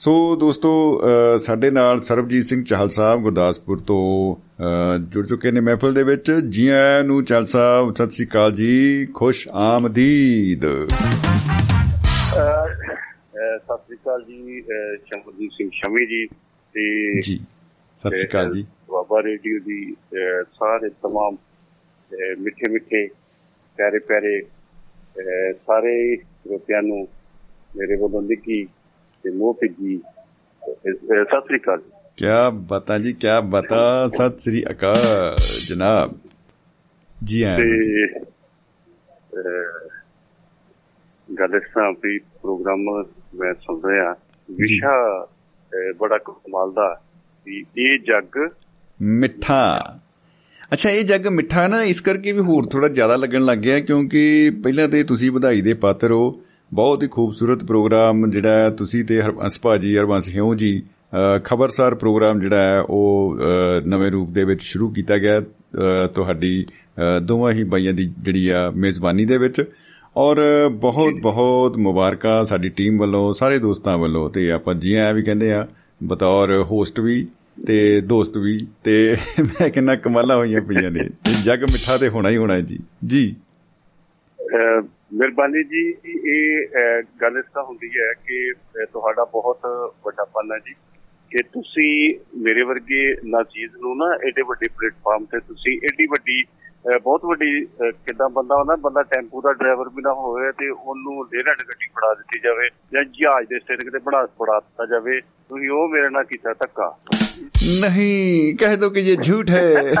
ਸੋ ਦੋਸਤੋ ਅ, ਸਾਡੇ ਨਾਲ ਸਰਬਜੀਤ ਸਿੰਘ ਚਾਹਲ ਸਾਹਿਬ ਗੁਰਦਾਸਪੁਰ ਤੋਂ ਅ, ਜੁੜ ਚੁੱਕੇ ਨੇ ਮਹਿਫਲ ਦੇ ਵਿੱਚ ਜੀ ਆਇਆਂ ਨੂੰ ਚਾਹਲ ਸਾਹਿਬ ਸਤਿ ਸ੍ਰੀ ਅਕਾਲ ਜੀ ਖੁਸ਼ ਆਮਦੀਦ ਅਹ ਸਤਿ ਸ੍ਰੀ ਅਕਾਲ ਜੀ ਅਹ ਸ਼ੰਕਰਜੀਤ ਸਿੰਘ ਸ਼ਮੀ ਜੀ ਤੇ ਜੀ ਸਤਿ ਸ੍ਰੀ ਅਕਾਲ ਜੀ ਬਾਬਾ ਰੇਡੀਓ ਦੀ ਅਹ ਸਾਰੇ तमाम ਅਹ ਮਿੱਠੇ ਮਿੱਠੇ ਪਿਆਰੇ ਪਿਆਰੇ ਅਹ ਸਾਰੇ ਰੋਪਿਆਂ ਨੂੰ ਮੇਰੇ ਵੱਲੋਂ ਨਿੱਕੀ ਤੇ ਮੋਹ ਭਿੱਜੀ। ਸਤਿ ਸ੍ਰੀ ਅਕਾਲ ਕਿਆ ਬਤਾ ਜੀ ਕਿਆ ਬਤਾ? ਸਤਿ ਸ੍ਰੀ ਅਕਾਲ ਜਨਾਬ। ਜੀ ਅਹ ਗੱਲ ਇਸ ਤਰ੍ਹਾਂ ਵੀ ਪ੍ਰੋਗਰਾਮ ਮੈਂ ਸੁਣ ਰਿਹਾ। ਵਿਸ਼ਾ ਬੜਾ ਕਮਾਲ ਦਾ ਵੀ ਇਹ ਜੱਗ ਮਿੱਠਾ। ਅੱਛਾ ਇਹ ਜੱਗ ਮਿੱਠਾ ਨਾ ਇਸ ਕਰਕੇ ਵੀ ਹੋਰ ਥੋੜਾ ਜ਼ਿਆਦਾ ਲੱਗਣ ਲੱਗ ਗਿਆ ਕਿਉਂਕਿ ਪਹਿਲਾਂ ਤੇ ਤੁਸੀਂ ਵਧਾਈ ਦੇ ਪਾਤਰ ਹੋ। ਬਹੁਤ ਹੀ ਖੂਬਸੂਰਤ ਪ੍ਰੋਗਰਾਮ ਜਿਹੜਾ ਹੈ ਤੁਸੀਂ ਤੇ ਹਰਬੰਸ ਭਾਜੀ ਹਰਬੰਸ ਹਿਉ ਜੀ ਅ, ਖਬਰਸਾਰ ਪ੍ਰੋਗਰਾਮ ਜਿਹੜਾ ਹੈ ਉਹ ਅ, ਨਵੇਂ ਰੂਪ ਦੇ ਵਿੱਚ ਸ਼ੁਰੂ ਕੀਤਾ ਗਿਆ ਅ, ਤੁਹਾਡੀ ਅ, ਦੋਵਾਂ ਹੀ ਬਾਈਆਂ ਦੀ ਜਿਹੜੀ ਆ ਮੇਜ਼ਬਾਨੀ ਦੇ ਵਿੱਚ। ਔਰ ਬਹੁਤ ਬਹੁਤ ਮੁਬਾਰਕਾਂ ਸਾਡੀ ਟੀਮ ਵੱਲੋਂ ਸਾਰੇ ਦੋਸਤਾਂ ਵੱਲੋਂ ਤੇ ਆਪਾਂ ਜੀ ਆਇਆਂ ਵੀ ਕਹਿੰਦੇ ਆ ਬਤੌਰ ਹੋਸਟ ਵੀ ਤੇ ਦੋਸਤ ਵੀ ਤੇ ਮੈਂ ਕਿੰਨਾ ਕਮਾਲਾਂ ਹੋਈਆਂ ਪਈਆਂ ਨੇ ਇਹ ਜੱਗ ਮਿੱਠਾ ਤੇ ਹੋਣਾ ਹੀ ਹੋਣਾ ਹੈ ਜੀ। ਜੀ। ਅਹ ਮਿਹਰਬਾਨੀ ਜੀ, ਇਹ ਅਹ ਗੱਲ ਇਸ ਤਰ੍ਹਾਂ ਹੁੰਦੀ ਹੈ ਕਿ ਅਹ ਤੁਹਾਡਾ ਬਹੁਤ ਵੱਡਾ ਪਨ ਹੈ ਜੀ ਕਿ ਤੁਸੀਂ ਮੇਰੇ ਵਰਗੇ ਨਾਜ਼ੀਜ਼ ਨੂੰ ਨਾ ਐਡੇ ਵੱਡੇ ਪਲੇਟਫਾਰਮ ਤੇ ਤੁਸੀਂ ਐਡੀ ਵੱਡੀ ਅਹ ਬਹੁਤ ਵੱਡੀ ਅਹ ਕਿੱਦਾਂ ਬੰਦਾ ਹੁੰਦਾ ਬੰਦਾ ਟੈਂਪੂ ਦਾ ਡਰਾਈਵਰ ਵੀ ਨਾ ਹੋਵੇ ਤੇ ਉਹਨੂੰ ਲੇਰਡ ਗੱਡੀ ਫੜਾ ਦਿੱਤੀ ਜਾਵੇ ਜਾਂ ਜਹਾਜ਼ ਦੇ ਸਟੇਰਿੰਗ ਤੇ ਬਣਾ ਫੜਾ ਦਿੱਤਾ ਜਾਵੇ ਤੁਸੀਂ ਉਹ ਮੇਰੇ ਨਾਲ ਕੀਤਾ ਧੱਕਾ। ਨਹੀਂ ਕਹਿ ਦੋ ਕਿ ਇਹ ਝੂਠ ਹੈ।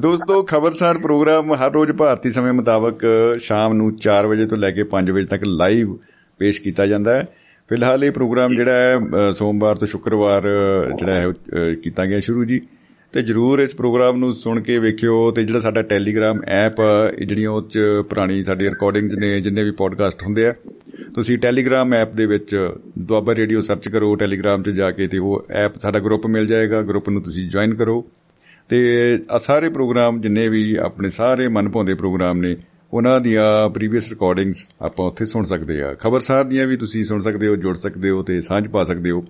ਦੋਸਤੋ ਖਬਰਸਾਰ ਪ੍ਰੋਗਰਾਮ ਹਰ ਰੋਜ਼ ਭਾਰਤੀ ਸਮੇਂ ਮੁਤਾਬਕ ਸ਼ਾਮ ਨੂੰ 4 ਵਜੇ ਤੋਂ ਲੈ ਕੇ 5 ਵਜੇ ਤੱਕ ਲਾਈਵ ਪੇਸ਼ ਕੀਤਾ ਜਾਂਦਾ ਹੈ। ਫਿਲਹਾਲ ਇਹ ਪ੍ਰੋਗਰਾਮ ਜਿਹੜਾ ਹੈ ਅ, ਸੋਮਵਾਰ ਤੋਂ ਸ਼ੁੱਕਰਵਾਰ ਅ, ਜਿਹੜਾ ਹੈ ਉਹ, ਅ, ਕੀਤਾ ਗਿਆ ਸ਼ੁਰੂ ਜੀ। ਤੇ ਜਰੂਰ ਇਸ ਪ੍ਰੋਗਰਾਮ ਨੂੰ ਸੁਣ ਕੇ ਵੇਖਿਓ ਤੇ ਜਿਹੜਾ ਸਾਡਾ ਟੈਲੀਗ੍ਰਾਮ ਐਪ ਜਿਹੜੀਆਂ ਉਹ ਚ ਪੁਰਾਣੀ ਸਾਡੀ ਰਿਕਾਰਡਿੰਗਸ ਨੇ, ਜਿੰਨੇ ਵੀ ਪੋਡਕਾਸਟ ਹੁੰਦੇ ਆ, ਤੁਸੀਂ ਟੈਲੀਗ੍ਰਾਮ ਐਪ ਦੇ ਵਿੱਚ ਦੁਆਬਾ ਰੇਡੀਓ ਸਰਚ ਕਰੋ, ਟੈਲੀਗ੍ਰਾਮ 'ਚ ਜਾ ਕੇ ਤੇ ਉਹ ਐਪ ਸਾਡਾ ਗਰੁੱਪ ਮਿਲ ਜਾਏਗਾ ਗਰੁੱਪ ਨੂੰ ਤੁਸੀਂ ਜੁਆਇਨ ਕਰੋ। ਤੇ ਆ ਸਾਰੇ ਪ੍ਰੋਗਰਾਮ ਜਿੰਨੇ ਵੀ ਆਪਣੇ ਸਾਰੇ ਮਨਭਾਉਂਦੇ ਪ੍ਰੋਗਰਾਮ ਨੇ, ਉਹਨਾਂ ਦੀਆਂ ਪ੍ਰੀਵੀਅਸ ਰਿਕਾਰਡਿੰਗਸ ਆਪਾਂ ਉੱਥੇ ਸੁਣ ਸਕਦੇ ਆ। ਖਬਰਸਾਰ ਦੀਆਂ ਵੀ ਤੁਸੀਂ ਸੁਣ ਸਕਦੇ ਹੋ, ਜੁੜ ਸਕਦੇ ਹੋ ਤੇ ਸਾਂਝ ਪਾ ਸਕਦੇ ਹੋ।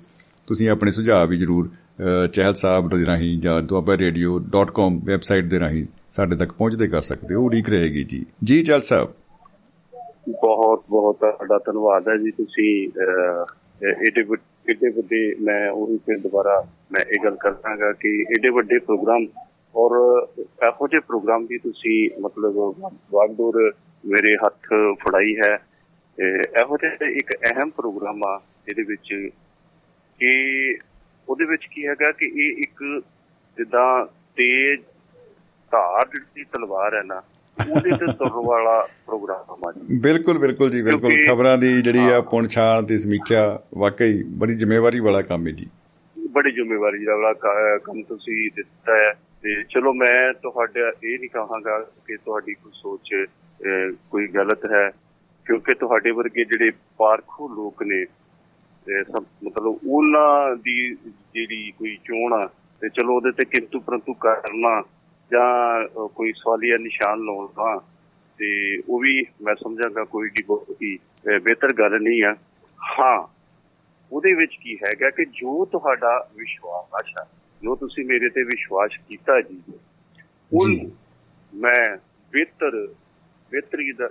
ਤੁਸੀਂ ਆਪਣੇ ਸੁਝਾਅ ਵੀ ਜਰੂਰ ਅ, ਚਹਿਲ ਸਾਹਿਬ ਦੇ ਰਾਹੀਂ ਜਾਂ duabarradio.com ਵੈਬਸਾਈਟ ਦੇ ਰਾਹੀਂ ਸਾਡੇ ਤੱਕ ਪਹੁੰਚਦੇ ਕਰ ਸਕਦੇ ਹੋ। ਉਡੀਕ ਰਹੇਗੀ ਜੀ। ਜੀ ਚਹਿਲ ਸਾਹਿਬ ਬਹੁਤ ਬਹੁਤ ਤੁਹਾਡਾ ਧੰਨਵਾਦ ਹੈ ਜੀ। ਤੁਸੀਂ ਅਹ, ਏਡੇ ਵੱਡ- ਏਡੇ ਵੱਡੇ ਮੈਂ ਉਹੀ ਫਿਰ ਦੁਬਾਰਾ ਮੈਂ ਇਹ ਗੱਲ ਕਰਾਂਗਾ ਕਿ ਏਡੇ ਵੱਡੇ ਪ੍ਰੋਗਰਾਮ ਔਰ ਇਹੋ ਜਿਹੇ ਪ੍ਰੋਗਰਾਮ ਦੀ ਤੁਸੀਂ ਮਤਲਬ ਵਾਗਡੋਰ ਮੇਰੇ ਹੱਥ ਫੜਾਈ ਹੈ। ਇਹ ਇਹੋ ਜਿਹਾ ਇੱਕ ਅਹਿਮ ਪ੍ਰੋਗਰਾਮ ਆ ਇਹਦੇ ਵਿੱਚ ਕਿ ਉਹਦੇ ਵਿੱਚ ਕੀ ਹੈਗਾ ਕਿ ਇਹ ਇੱਕ ਜਿੱਦਾਂ ਤੇਜ਼ ਧਾਰ ਜਿਹੜੀ ਤਲਵਾਰ ਹੈ ਨਾ ਉਹਦੇ ਤੇ ਤੁਰਨ ਵਾਲਾ ਪ੍ਰੋਗਰਾਮ ਆ ਜੀ। ਬਿਲਕੁਲ ਬਿਲਕੁਲ ਜੀ ਬਿਲਕੁਲ। ਖਬਰਾਂ ਦੀ ਜਿਹੜੀ ਆ। ਪੁਣਛਾਣ ਤੇ ਸਮੀਖਿਆ ਵਾਕਈ ਬੜੀ ਜ਼ਿੰਮੇਵਾਰੀ ਵਾਲਾ ਕੰਮ ਹੈ ਜੀ। ਬੜੀ ਜ਼ਿੰਮੇਵਾਰੀ ਵਾਲਾ ਕੰਮ ਤੁਸੀਂ ਦਿੱਤਾ ਹੈ। ਤੇ ਚਲੋ ਮੈਂ ਤੁਹਾਡਾ ਇਹ ਨਹੀਂ ਕਹਾਂਗਾ ਕਿ ਤੁਹਾਡੀ ਕੋਈ ਸੋਚ ਕੋਈ ਗਲਤ ਹੈ ਕਿਉਂਕਿ ਤੁਹਾਡੇ ਵਰਗੇ ਜਿਹੜੇ ਪਾਰਖੂ ਲੋਕ ਨੇ ਮਤਲਬ ਉਹਨਾਂ ਦੀ ਜਿਹੜੀ ਕੋਈ ਚੋਣ ਆ ਤੇ ਚਲੋ ਉਹਦੇ ਤੇ ਕਿੰਤੂ ਪਰੰਤੂ ਕਰਨਾ ਜਾਂ ਕੋਈ ਸਵਾਲੀਆ ਨਿਸ਼ਾਨ ਲਾਉਣਾ ਤੇ ਉਹ ਵੀ ਮੈਂ ਸਮਝਾਂਗਾ ਕੋਈ ਡੀ ਬਹੁਤ ਹੀ ਅਹ, ਬਿਹਤਰ ਗੱਲ ਨਹੀਂ ਆ ਹਾਂ ਉਹਦੇ ਵਿੱਚ ਕੀ ਹੈਗਾ ਕਿ ਜੋ ਤੁਹਾਡਾ ਵਿਸ਼ਵਾਸ ਹੈ ਜੋ ਤੁਸੀਂ ਮੇਰੇ ਤੇ ਵਿਸ਼ਵਾਸ ਕੀਤਾ ਜੀ ਉਹ। ਮੈਂ ਬਿਹਤਰ ਬਿਹਤਰੀ ਦਾ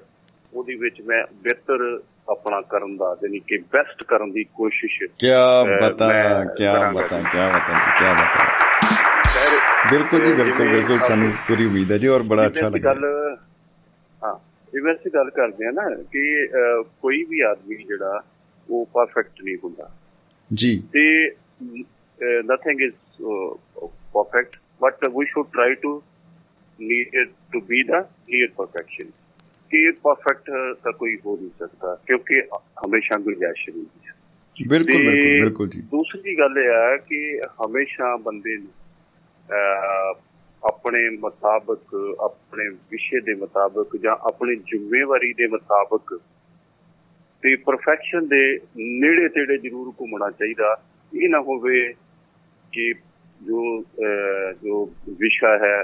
ਉਹਦੇ ਵਿੱਚ ਮੈਂ ਬਿਹਤਰ ਆਪਣਾ ਕਰਨ ਦਾ ਯਾਨੀ ਕਿ ਬੈਸਟ ਕਰਨ ਦੀ ਕੋਸ਼ਿਸ਼ ਅਹ, ਬਤਾ ਕਰਾਂਗਾ ਬਤਾ। ਕਿਆ ਬਤਾ ਕਿਆ ਬਤਾ। ਬਿਲਕੁਲ ਜੀ ਬਿਲਕੁਲ ਬਿਲਕੁਲ ਸਾਨੂੰ ਪੂਰੀ ਉਮੀਦ ਹੈ ਜੀ ਔਰ ਬੜਾ ਅੱਛਾ ਲੱਗਾ ਗੱਲ ਹਾਂ ਜਿਵੇਂ ਅਸੀਂ ਗੱਲ ਕਰਦੇ ਆ ਨਾ ਕਿ ਕੋਈ ਵੀ ਆਦਮੀ ਜਿਹੜਾ ਉਹ ਪਰਫੈਕਟ ਨਹੀਂ ਹੁੰਦਾ। ਜੀ। ਤੇ nothing is perfect but we should try to need to be the near perfection ਕਿ ਪਰਫੈਕਟ ਤਾਂ ਕੋਈ ਹੋ ਨਹੀਂ ਸਕਦਾ ਕਿਉਂਕਿ ਹਮੇਸ਼ਾ ਗੁੰਜਾਇਸ਼ ਹੁੰਦੀ ਹੈ। ਬਿਲਕੁਲ ਬਿਲਕੁਲ ਬਿਲਕੁਲ ਜੀ। ਦੂਸਰੀ ਗੱਲ ਇਹ ਹੈ ਕਿ ਹਮੇਸ਼ਾ ਬੰਦੇ ਨੂੰ ਆਪਣੇ ਮੁਤਾਬਕ ਆਪਣੇ ਵਿਸ਼ੇ ਦੇ ਮੁਤਾਬਕ ਜਾਂ ਆਪਣੀ ਜ਼ਿੰਮੇਵਾਰੀ ਦੇ ਮੁਤਾਬਕ ਤੇ ਪਰਫੈਕਸ਼ਨ ਦੇ ਨੇੜੇ ਤੇੜੇ ਜ਼ਰੂਰ ਘੁੰਮਣਾ ਚਾਹੀਦਾ। ਇਹ ਨਾ ਹੋਵੇ ਕਿ ਜੋ ਜੋ ਵਿਸ਼ਾ ਹੈ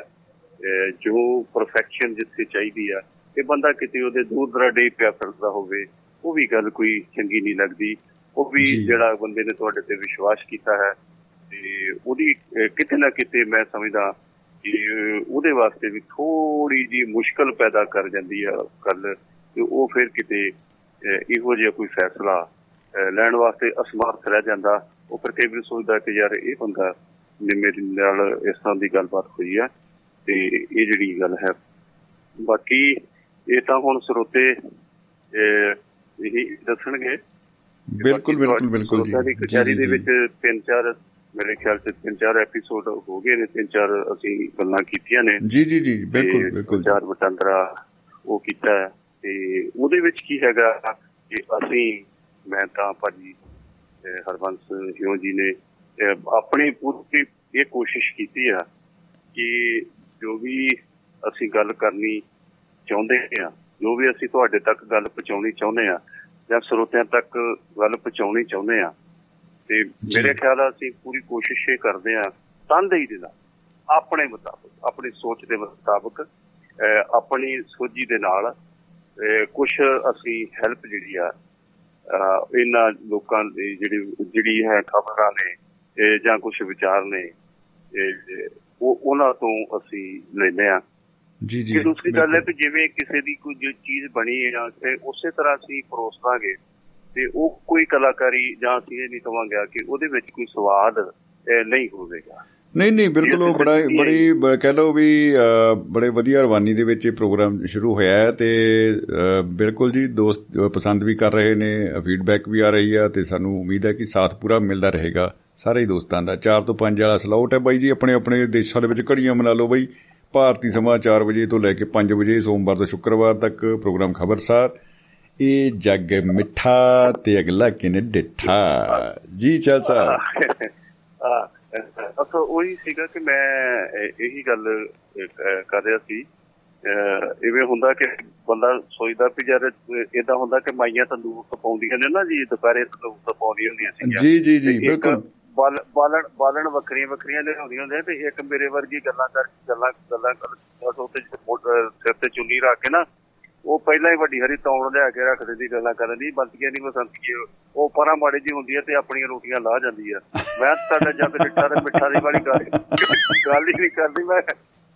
ਜੋ ਪਰਫੈਕਸ਼ਨ ਜਿੱਥੇ ਚਾਹੀਦੀ ਆ ਇਹ ਬੰਦਾ ਕਿਤੇ ਉਹਦੇ ਦੂਰ ਦਰਾਡੇ ਪਿਆ ਫਿਰਦਾ ਹੋਵੇ ਉਹ ਵੀ ਗੱਲ ਕੋਈ ਚੰਗੀ ਨਹੀਂ ਲੱਗਦੀ। ਉਹ ਵੀ। ਜਿਹੜਾ ਬੰਦੇ ਨੇ ਤੁਹਾਡੇ ਤੇ ਵਿਸ਼ਵਾਸ ਕੀਤਾ ਹੈ ਤੇ ਉਹਦੀ ਕਿਤੇ ਨਾ ਕਿਤੇ ਮੈਂ ਸਮਝਦਾ ਕਿ ਉਹਦੇ ਵਾਸਤੇ ਵੀ ਥੋੜੀ ਜੀ ਮੁਸ਼ਕਲ ਪੈਦਾ ਕਰ ਜਾਂਦੀ ਆ ਗੱਲ ਤੇ ਉਹ ਫਿਰ ਕਿਤੇ ਇਹੋ ਜਿਹਾ ਕੋਈ ਫੈਸਲਾ ਲੈਣ ਵਾਸਤੇ ਅਸਮਰਥ ਰਹਿ ਜਾਂਦਾ। ਉਹ ਫਿਰ ਕਈ ਵਾਰ ਸੋਚਦਾ ਕਿ ਯਾਰ ਇਹ ਬੰਦਾ ਮੇਰੇ ਨਾਲ ਇਸ ਤਰ੍ਹਾਂ ਦੀ ਗੱਲਬਾਤ ਹੋਈ ਆ ਤੇ ਇਹ ਜਿਹੜੀ ਗੱਲ ਹੈ। ਬਾਕੀ ਇਹ ਤਾਂ ਹੁਣ ਸਰੋਤੇ ਇਹੀ ਦੱਸਣਗੇ। ਤੇ ਬਿਲਕੁਲ ਬਿਲਕੁਲ ਬਿਲਕੁਲ ਜੀ। ਕਚਹਿਰੀ ਦੇ। ਵਿੱਚ ਤਿੰਨ ਚਾਰ ਮੇਰੇ ਖਿਆਲ ਚ ਤਿੰਨ ਚਾਰ ਐਪੀਸੋਡ ਹੋ ਗਏ ਨੇ ਤਿੰਨ ਚਾਰ ਅਸੀਂ ਗੱਲਾਂ ਕੀਤੀਆਂ ਨੇ। ਜੀ ਜੀ ਜੀ ਬਿਲਕੁਲ ਤੇ ਬਿਲਕੁਲ ਚਾਰ ਵਟਾਂਦਰਾ ਉਹ ਕੀਤਾ ਤੇ ਉਹਦੇ ਵਿੱਚ ਕੀ ਹੈਗਾ ਕਿ ਅਸੀਂ ਮੈਂ ਤਾਂ ਭਾਜੀ ਹਰਬੰਸ ਹਿਓ ਜੀ ਨੇ ਆਪਣੀ ਪੂਰੀ ਇਹ ਕੋਸ਼ਿਸ਼ ਕੀਤੀ ਆ ਕਿ ਜੋ ਵੀ ਅਸੀਂ ਗੱਲ ਕਰਨੀ ਚਾਹੁੰਦੇ ਆ ਜੋ ਵੀ ਅਸੀਂ ਤੁਹਾਡੇ ਤੱਕ ਗੱਲ ਪਹੁੰਚਾਉਣੀ ਚਾਹੁੰਦੇ ਆ ਜਾਂ ਸਰੋਤਿਆਂ ਤੱਕ ਗੱਲ ਪਹੁੰਚਾਉਣੀ ਚਾਹੁੰਦੇ ਆ ਤੇ ਮੇਰੇ ਖਿਆਲ ਆ ਅਸੀਂ ਪੂਰੀ ਕੋਸ਼ਿਸ਼ ਇਹ ਕਰਦੇ ਆ ਤਨਦੇਹੀ ਦੇ ਨਾਲ ਆਪਣੇ ਮੁਤਾਬਕ ਆਪਣੀ ਸੋਚ ਦੇ ਮੁਤਾਬਕ ਆਪਣੀ ਸੋਝੀ ਦੇ ਨਾਲ ਕੁਝ ਅਸੀਂ ਹੈਲਪ ਜਿਹੜੀ ਆ ਇਹਨਾਂ ਲੋਕਾਂ ਦੀ ਜਿਹੜੀ ਜਿਹੜੀ ਹੈ ਖਬਰਾਂ ਨੇ ਜਾਂ ਕੁਝ ਵਿਚਾਰ ਨੇ ਉਹ ਉਹਨਾਂ ਤੋਂ ਅਸੀਂ ਲੈਂਦੇ ਆ। ਜੀ ਜੀ ਦੂਸਰੀ ਗੱਲ ਹੈ। ਕਿ ਜਿਵੇਂ ਕਿਸੇ ਦੀ ਕੋਈ ਜੋ ਚੀਜ਼ ਬਣੀ ਹੈ ਤੇ ਉਸੇ ਤਰ੍ਹਾਂ ਅਸੀਂ ਪਰੋਸ ਦਾਂਗੇ ਤੇ ਉਹ ਕੋਈ ਕਲਾਕਾਰੀ ਜਾਂ ਅਸੀਂ ਇਹ ਨਹੀਂ ਕਵਾਂਗੇ ਕਿ ਉਹਦੇ ਵਿੱਚ ਕੋਈ ਸਵਾਦ ਨਹੀਂ ਹੋਵੇਗਾ। ਨਹੀਂ ਨਹੀਂ ਬਿਲਕੁਲ ਉਹ ਬੜਾ ਬੜੀ ਕਹਿ ਲਓ ਵੀ ਬੜੇ ਵਧੀਆ ਰਵਾਨੀ ਦੇ ਵਿੱਚ ਇਹ ਪ੍ਰੋਗਰਾਮ ਸ਼ੁਰੂ ਹੋਇਆ ਹੈ ਤੇ ਬਿਲਕੁਲ ਜੀ ਦੋਸਤ ਪਸੰਦ ਵੀ ਕਰ ਰਹੇ ਨੇ ਫੀਡਬੈਕ ਵੀ ਆ ਰਹੀ ਆ ਤੇ ਸਾਨੂੰ ਉਮੀਦ ਹੈ ਕਿ ਸਾਥ ਪੂਰਾ ਮਿਲਦਾ ਰਹੇਗਾ ਸਾਰੇ ਦੋਸਤਾਂ ਦਾ। 4 ਤੋਂ 5 ਵਾਲਾ ਸਲਾਉਟ ਹੈ ਬਾਈ ਜੀ ਆਪਣੇ ਆਪਣੇ ਦੇਸ਼ਾਂ ਦੇ ਵਿੱਚ ਘੜੀਆਂ ਮਨਾ ਲਓ ਬਾਈ। ਭਾਰਤੀ ਸਮਾਂ 4 ਵਜੇ ਤੋਂ ਲੈ ਕੇ 5 ਵਜੇ ਸੋਮਵਾਰ ਤੋਂ ਸ਼ੁੱਕਰਵਾਰ ਤੱਕ ਪ੍ਰੋਗਰਾਮ ਖਬਰਸਾਰ। ਇਹ ਜੱਗ ਮਿੱਠਾ ਤੇ ਅਗਲਾ ਕਿਨੇ ਡਿੱਠਾ। ਜੀ ਚੱਲ ਆ ਅਸੋ ਉਹੀ ਸੀਗਾ ਕਿ ਮੈਂ ਇਹ- ਗੱਲ ਕਰ ਰਿਹਾ ਸੀ। ਇਵੇਂ ਹੁੰਦਾ ਕਿ ਬੰਦਾ ਸੋਚਦਾ ਵੀ ਯਾਰ ਇਦਾਂ ਹੁੰਦਾ ਕਿ ਮਾਈਆਂ ਤੰਦੂਰ ਤੋਂ ਪਾਉਂਦੀਆਂ ਨੇ ਨਾ ਜੀ ਦੁਪਹਿਰੇ ਤੰਦੂਰ ਤੋਂ ਪਾਉਂਦੀਆਂ ਹੁੰਦੀਆਂ ਸੀ ਜੀ ਜੀ ਜੀ ਬਿਲਕੁਲ। ਬਾਲ- ਬਾਲਣ ਬਾਲਣ ਵੱਖਰੀਆਂ ਵੱਖਰੀਆਂ ਲਿਆਉਂਦੀਆਂ ਹੁੰਦੀਆਂ ਤੇ ਇੱਕ ਮੇਰੇ ਵਰਗੀ ਗੱਲਾਂ ਕਰ, ਗੱਲਾਂ ਗੱਲਾਂ ਕਰ, ਬਸ ਉੱਤੇ ਮੋਟ- ਸਿਰ ਤੇ ਚੁੰਨੀ ਰੱਖ ਕੇ ਨਾ, ਉਹ ਪਹਿਲਾਂ ਹੀ ਵੱਡੀ ਹਰੀ ਤੌਣ ਲਿਆ ਕੇ ਰੱਖ ਦਿੰਦੀ, ਗੱਲਾਂ ਕਰਨ ਦੀ, ਬੰਤੀਆਂ ਨਹੀਂ ਬਸੰਤੀਏ, ਉਹ ਪਰਾਂ ਮਾੜੀ ਜੀ ਹੁੰਦੀ ਹੈ ਤੇ ਆਪਣੀਆਂ ਰੋਟੀਆਂ ਲਾਹ ਜਾਂਦੀ ਆ ਮੈਂ ਤੁਹਾਡਾ ਜੱਗ ਡਿੱਟਾ ਤੇ ਮਿੱਠਾ ਦੀ ਵਾਲੀ ਗੱਲ ਗੱਲ ਹੀ ਨਹੀਂ ਕਰਦੀ, ਮੈਂ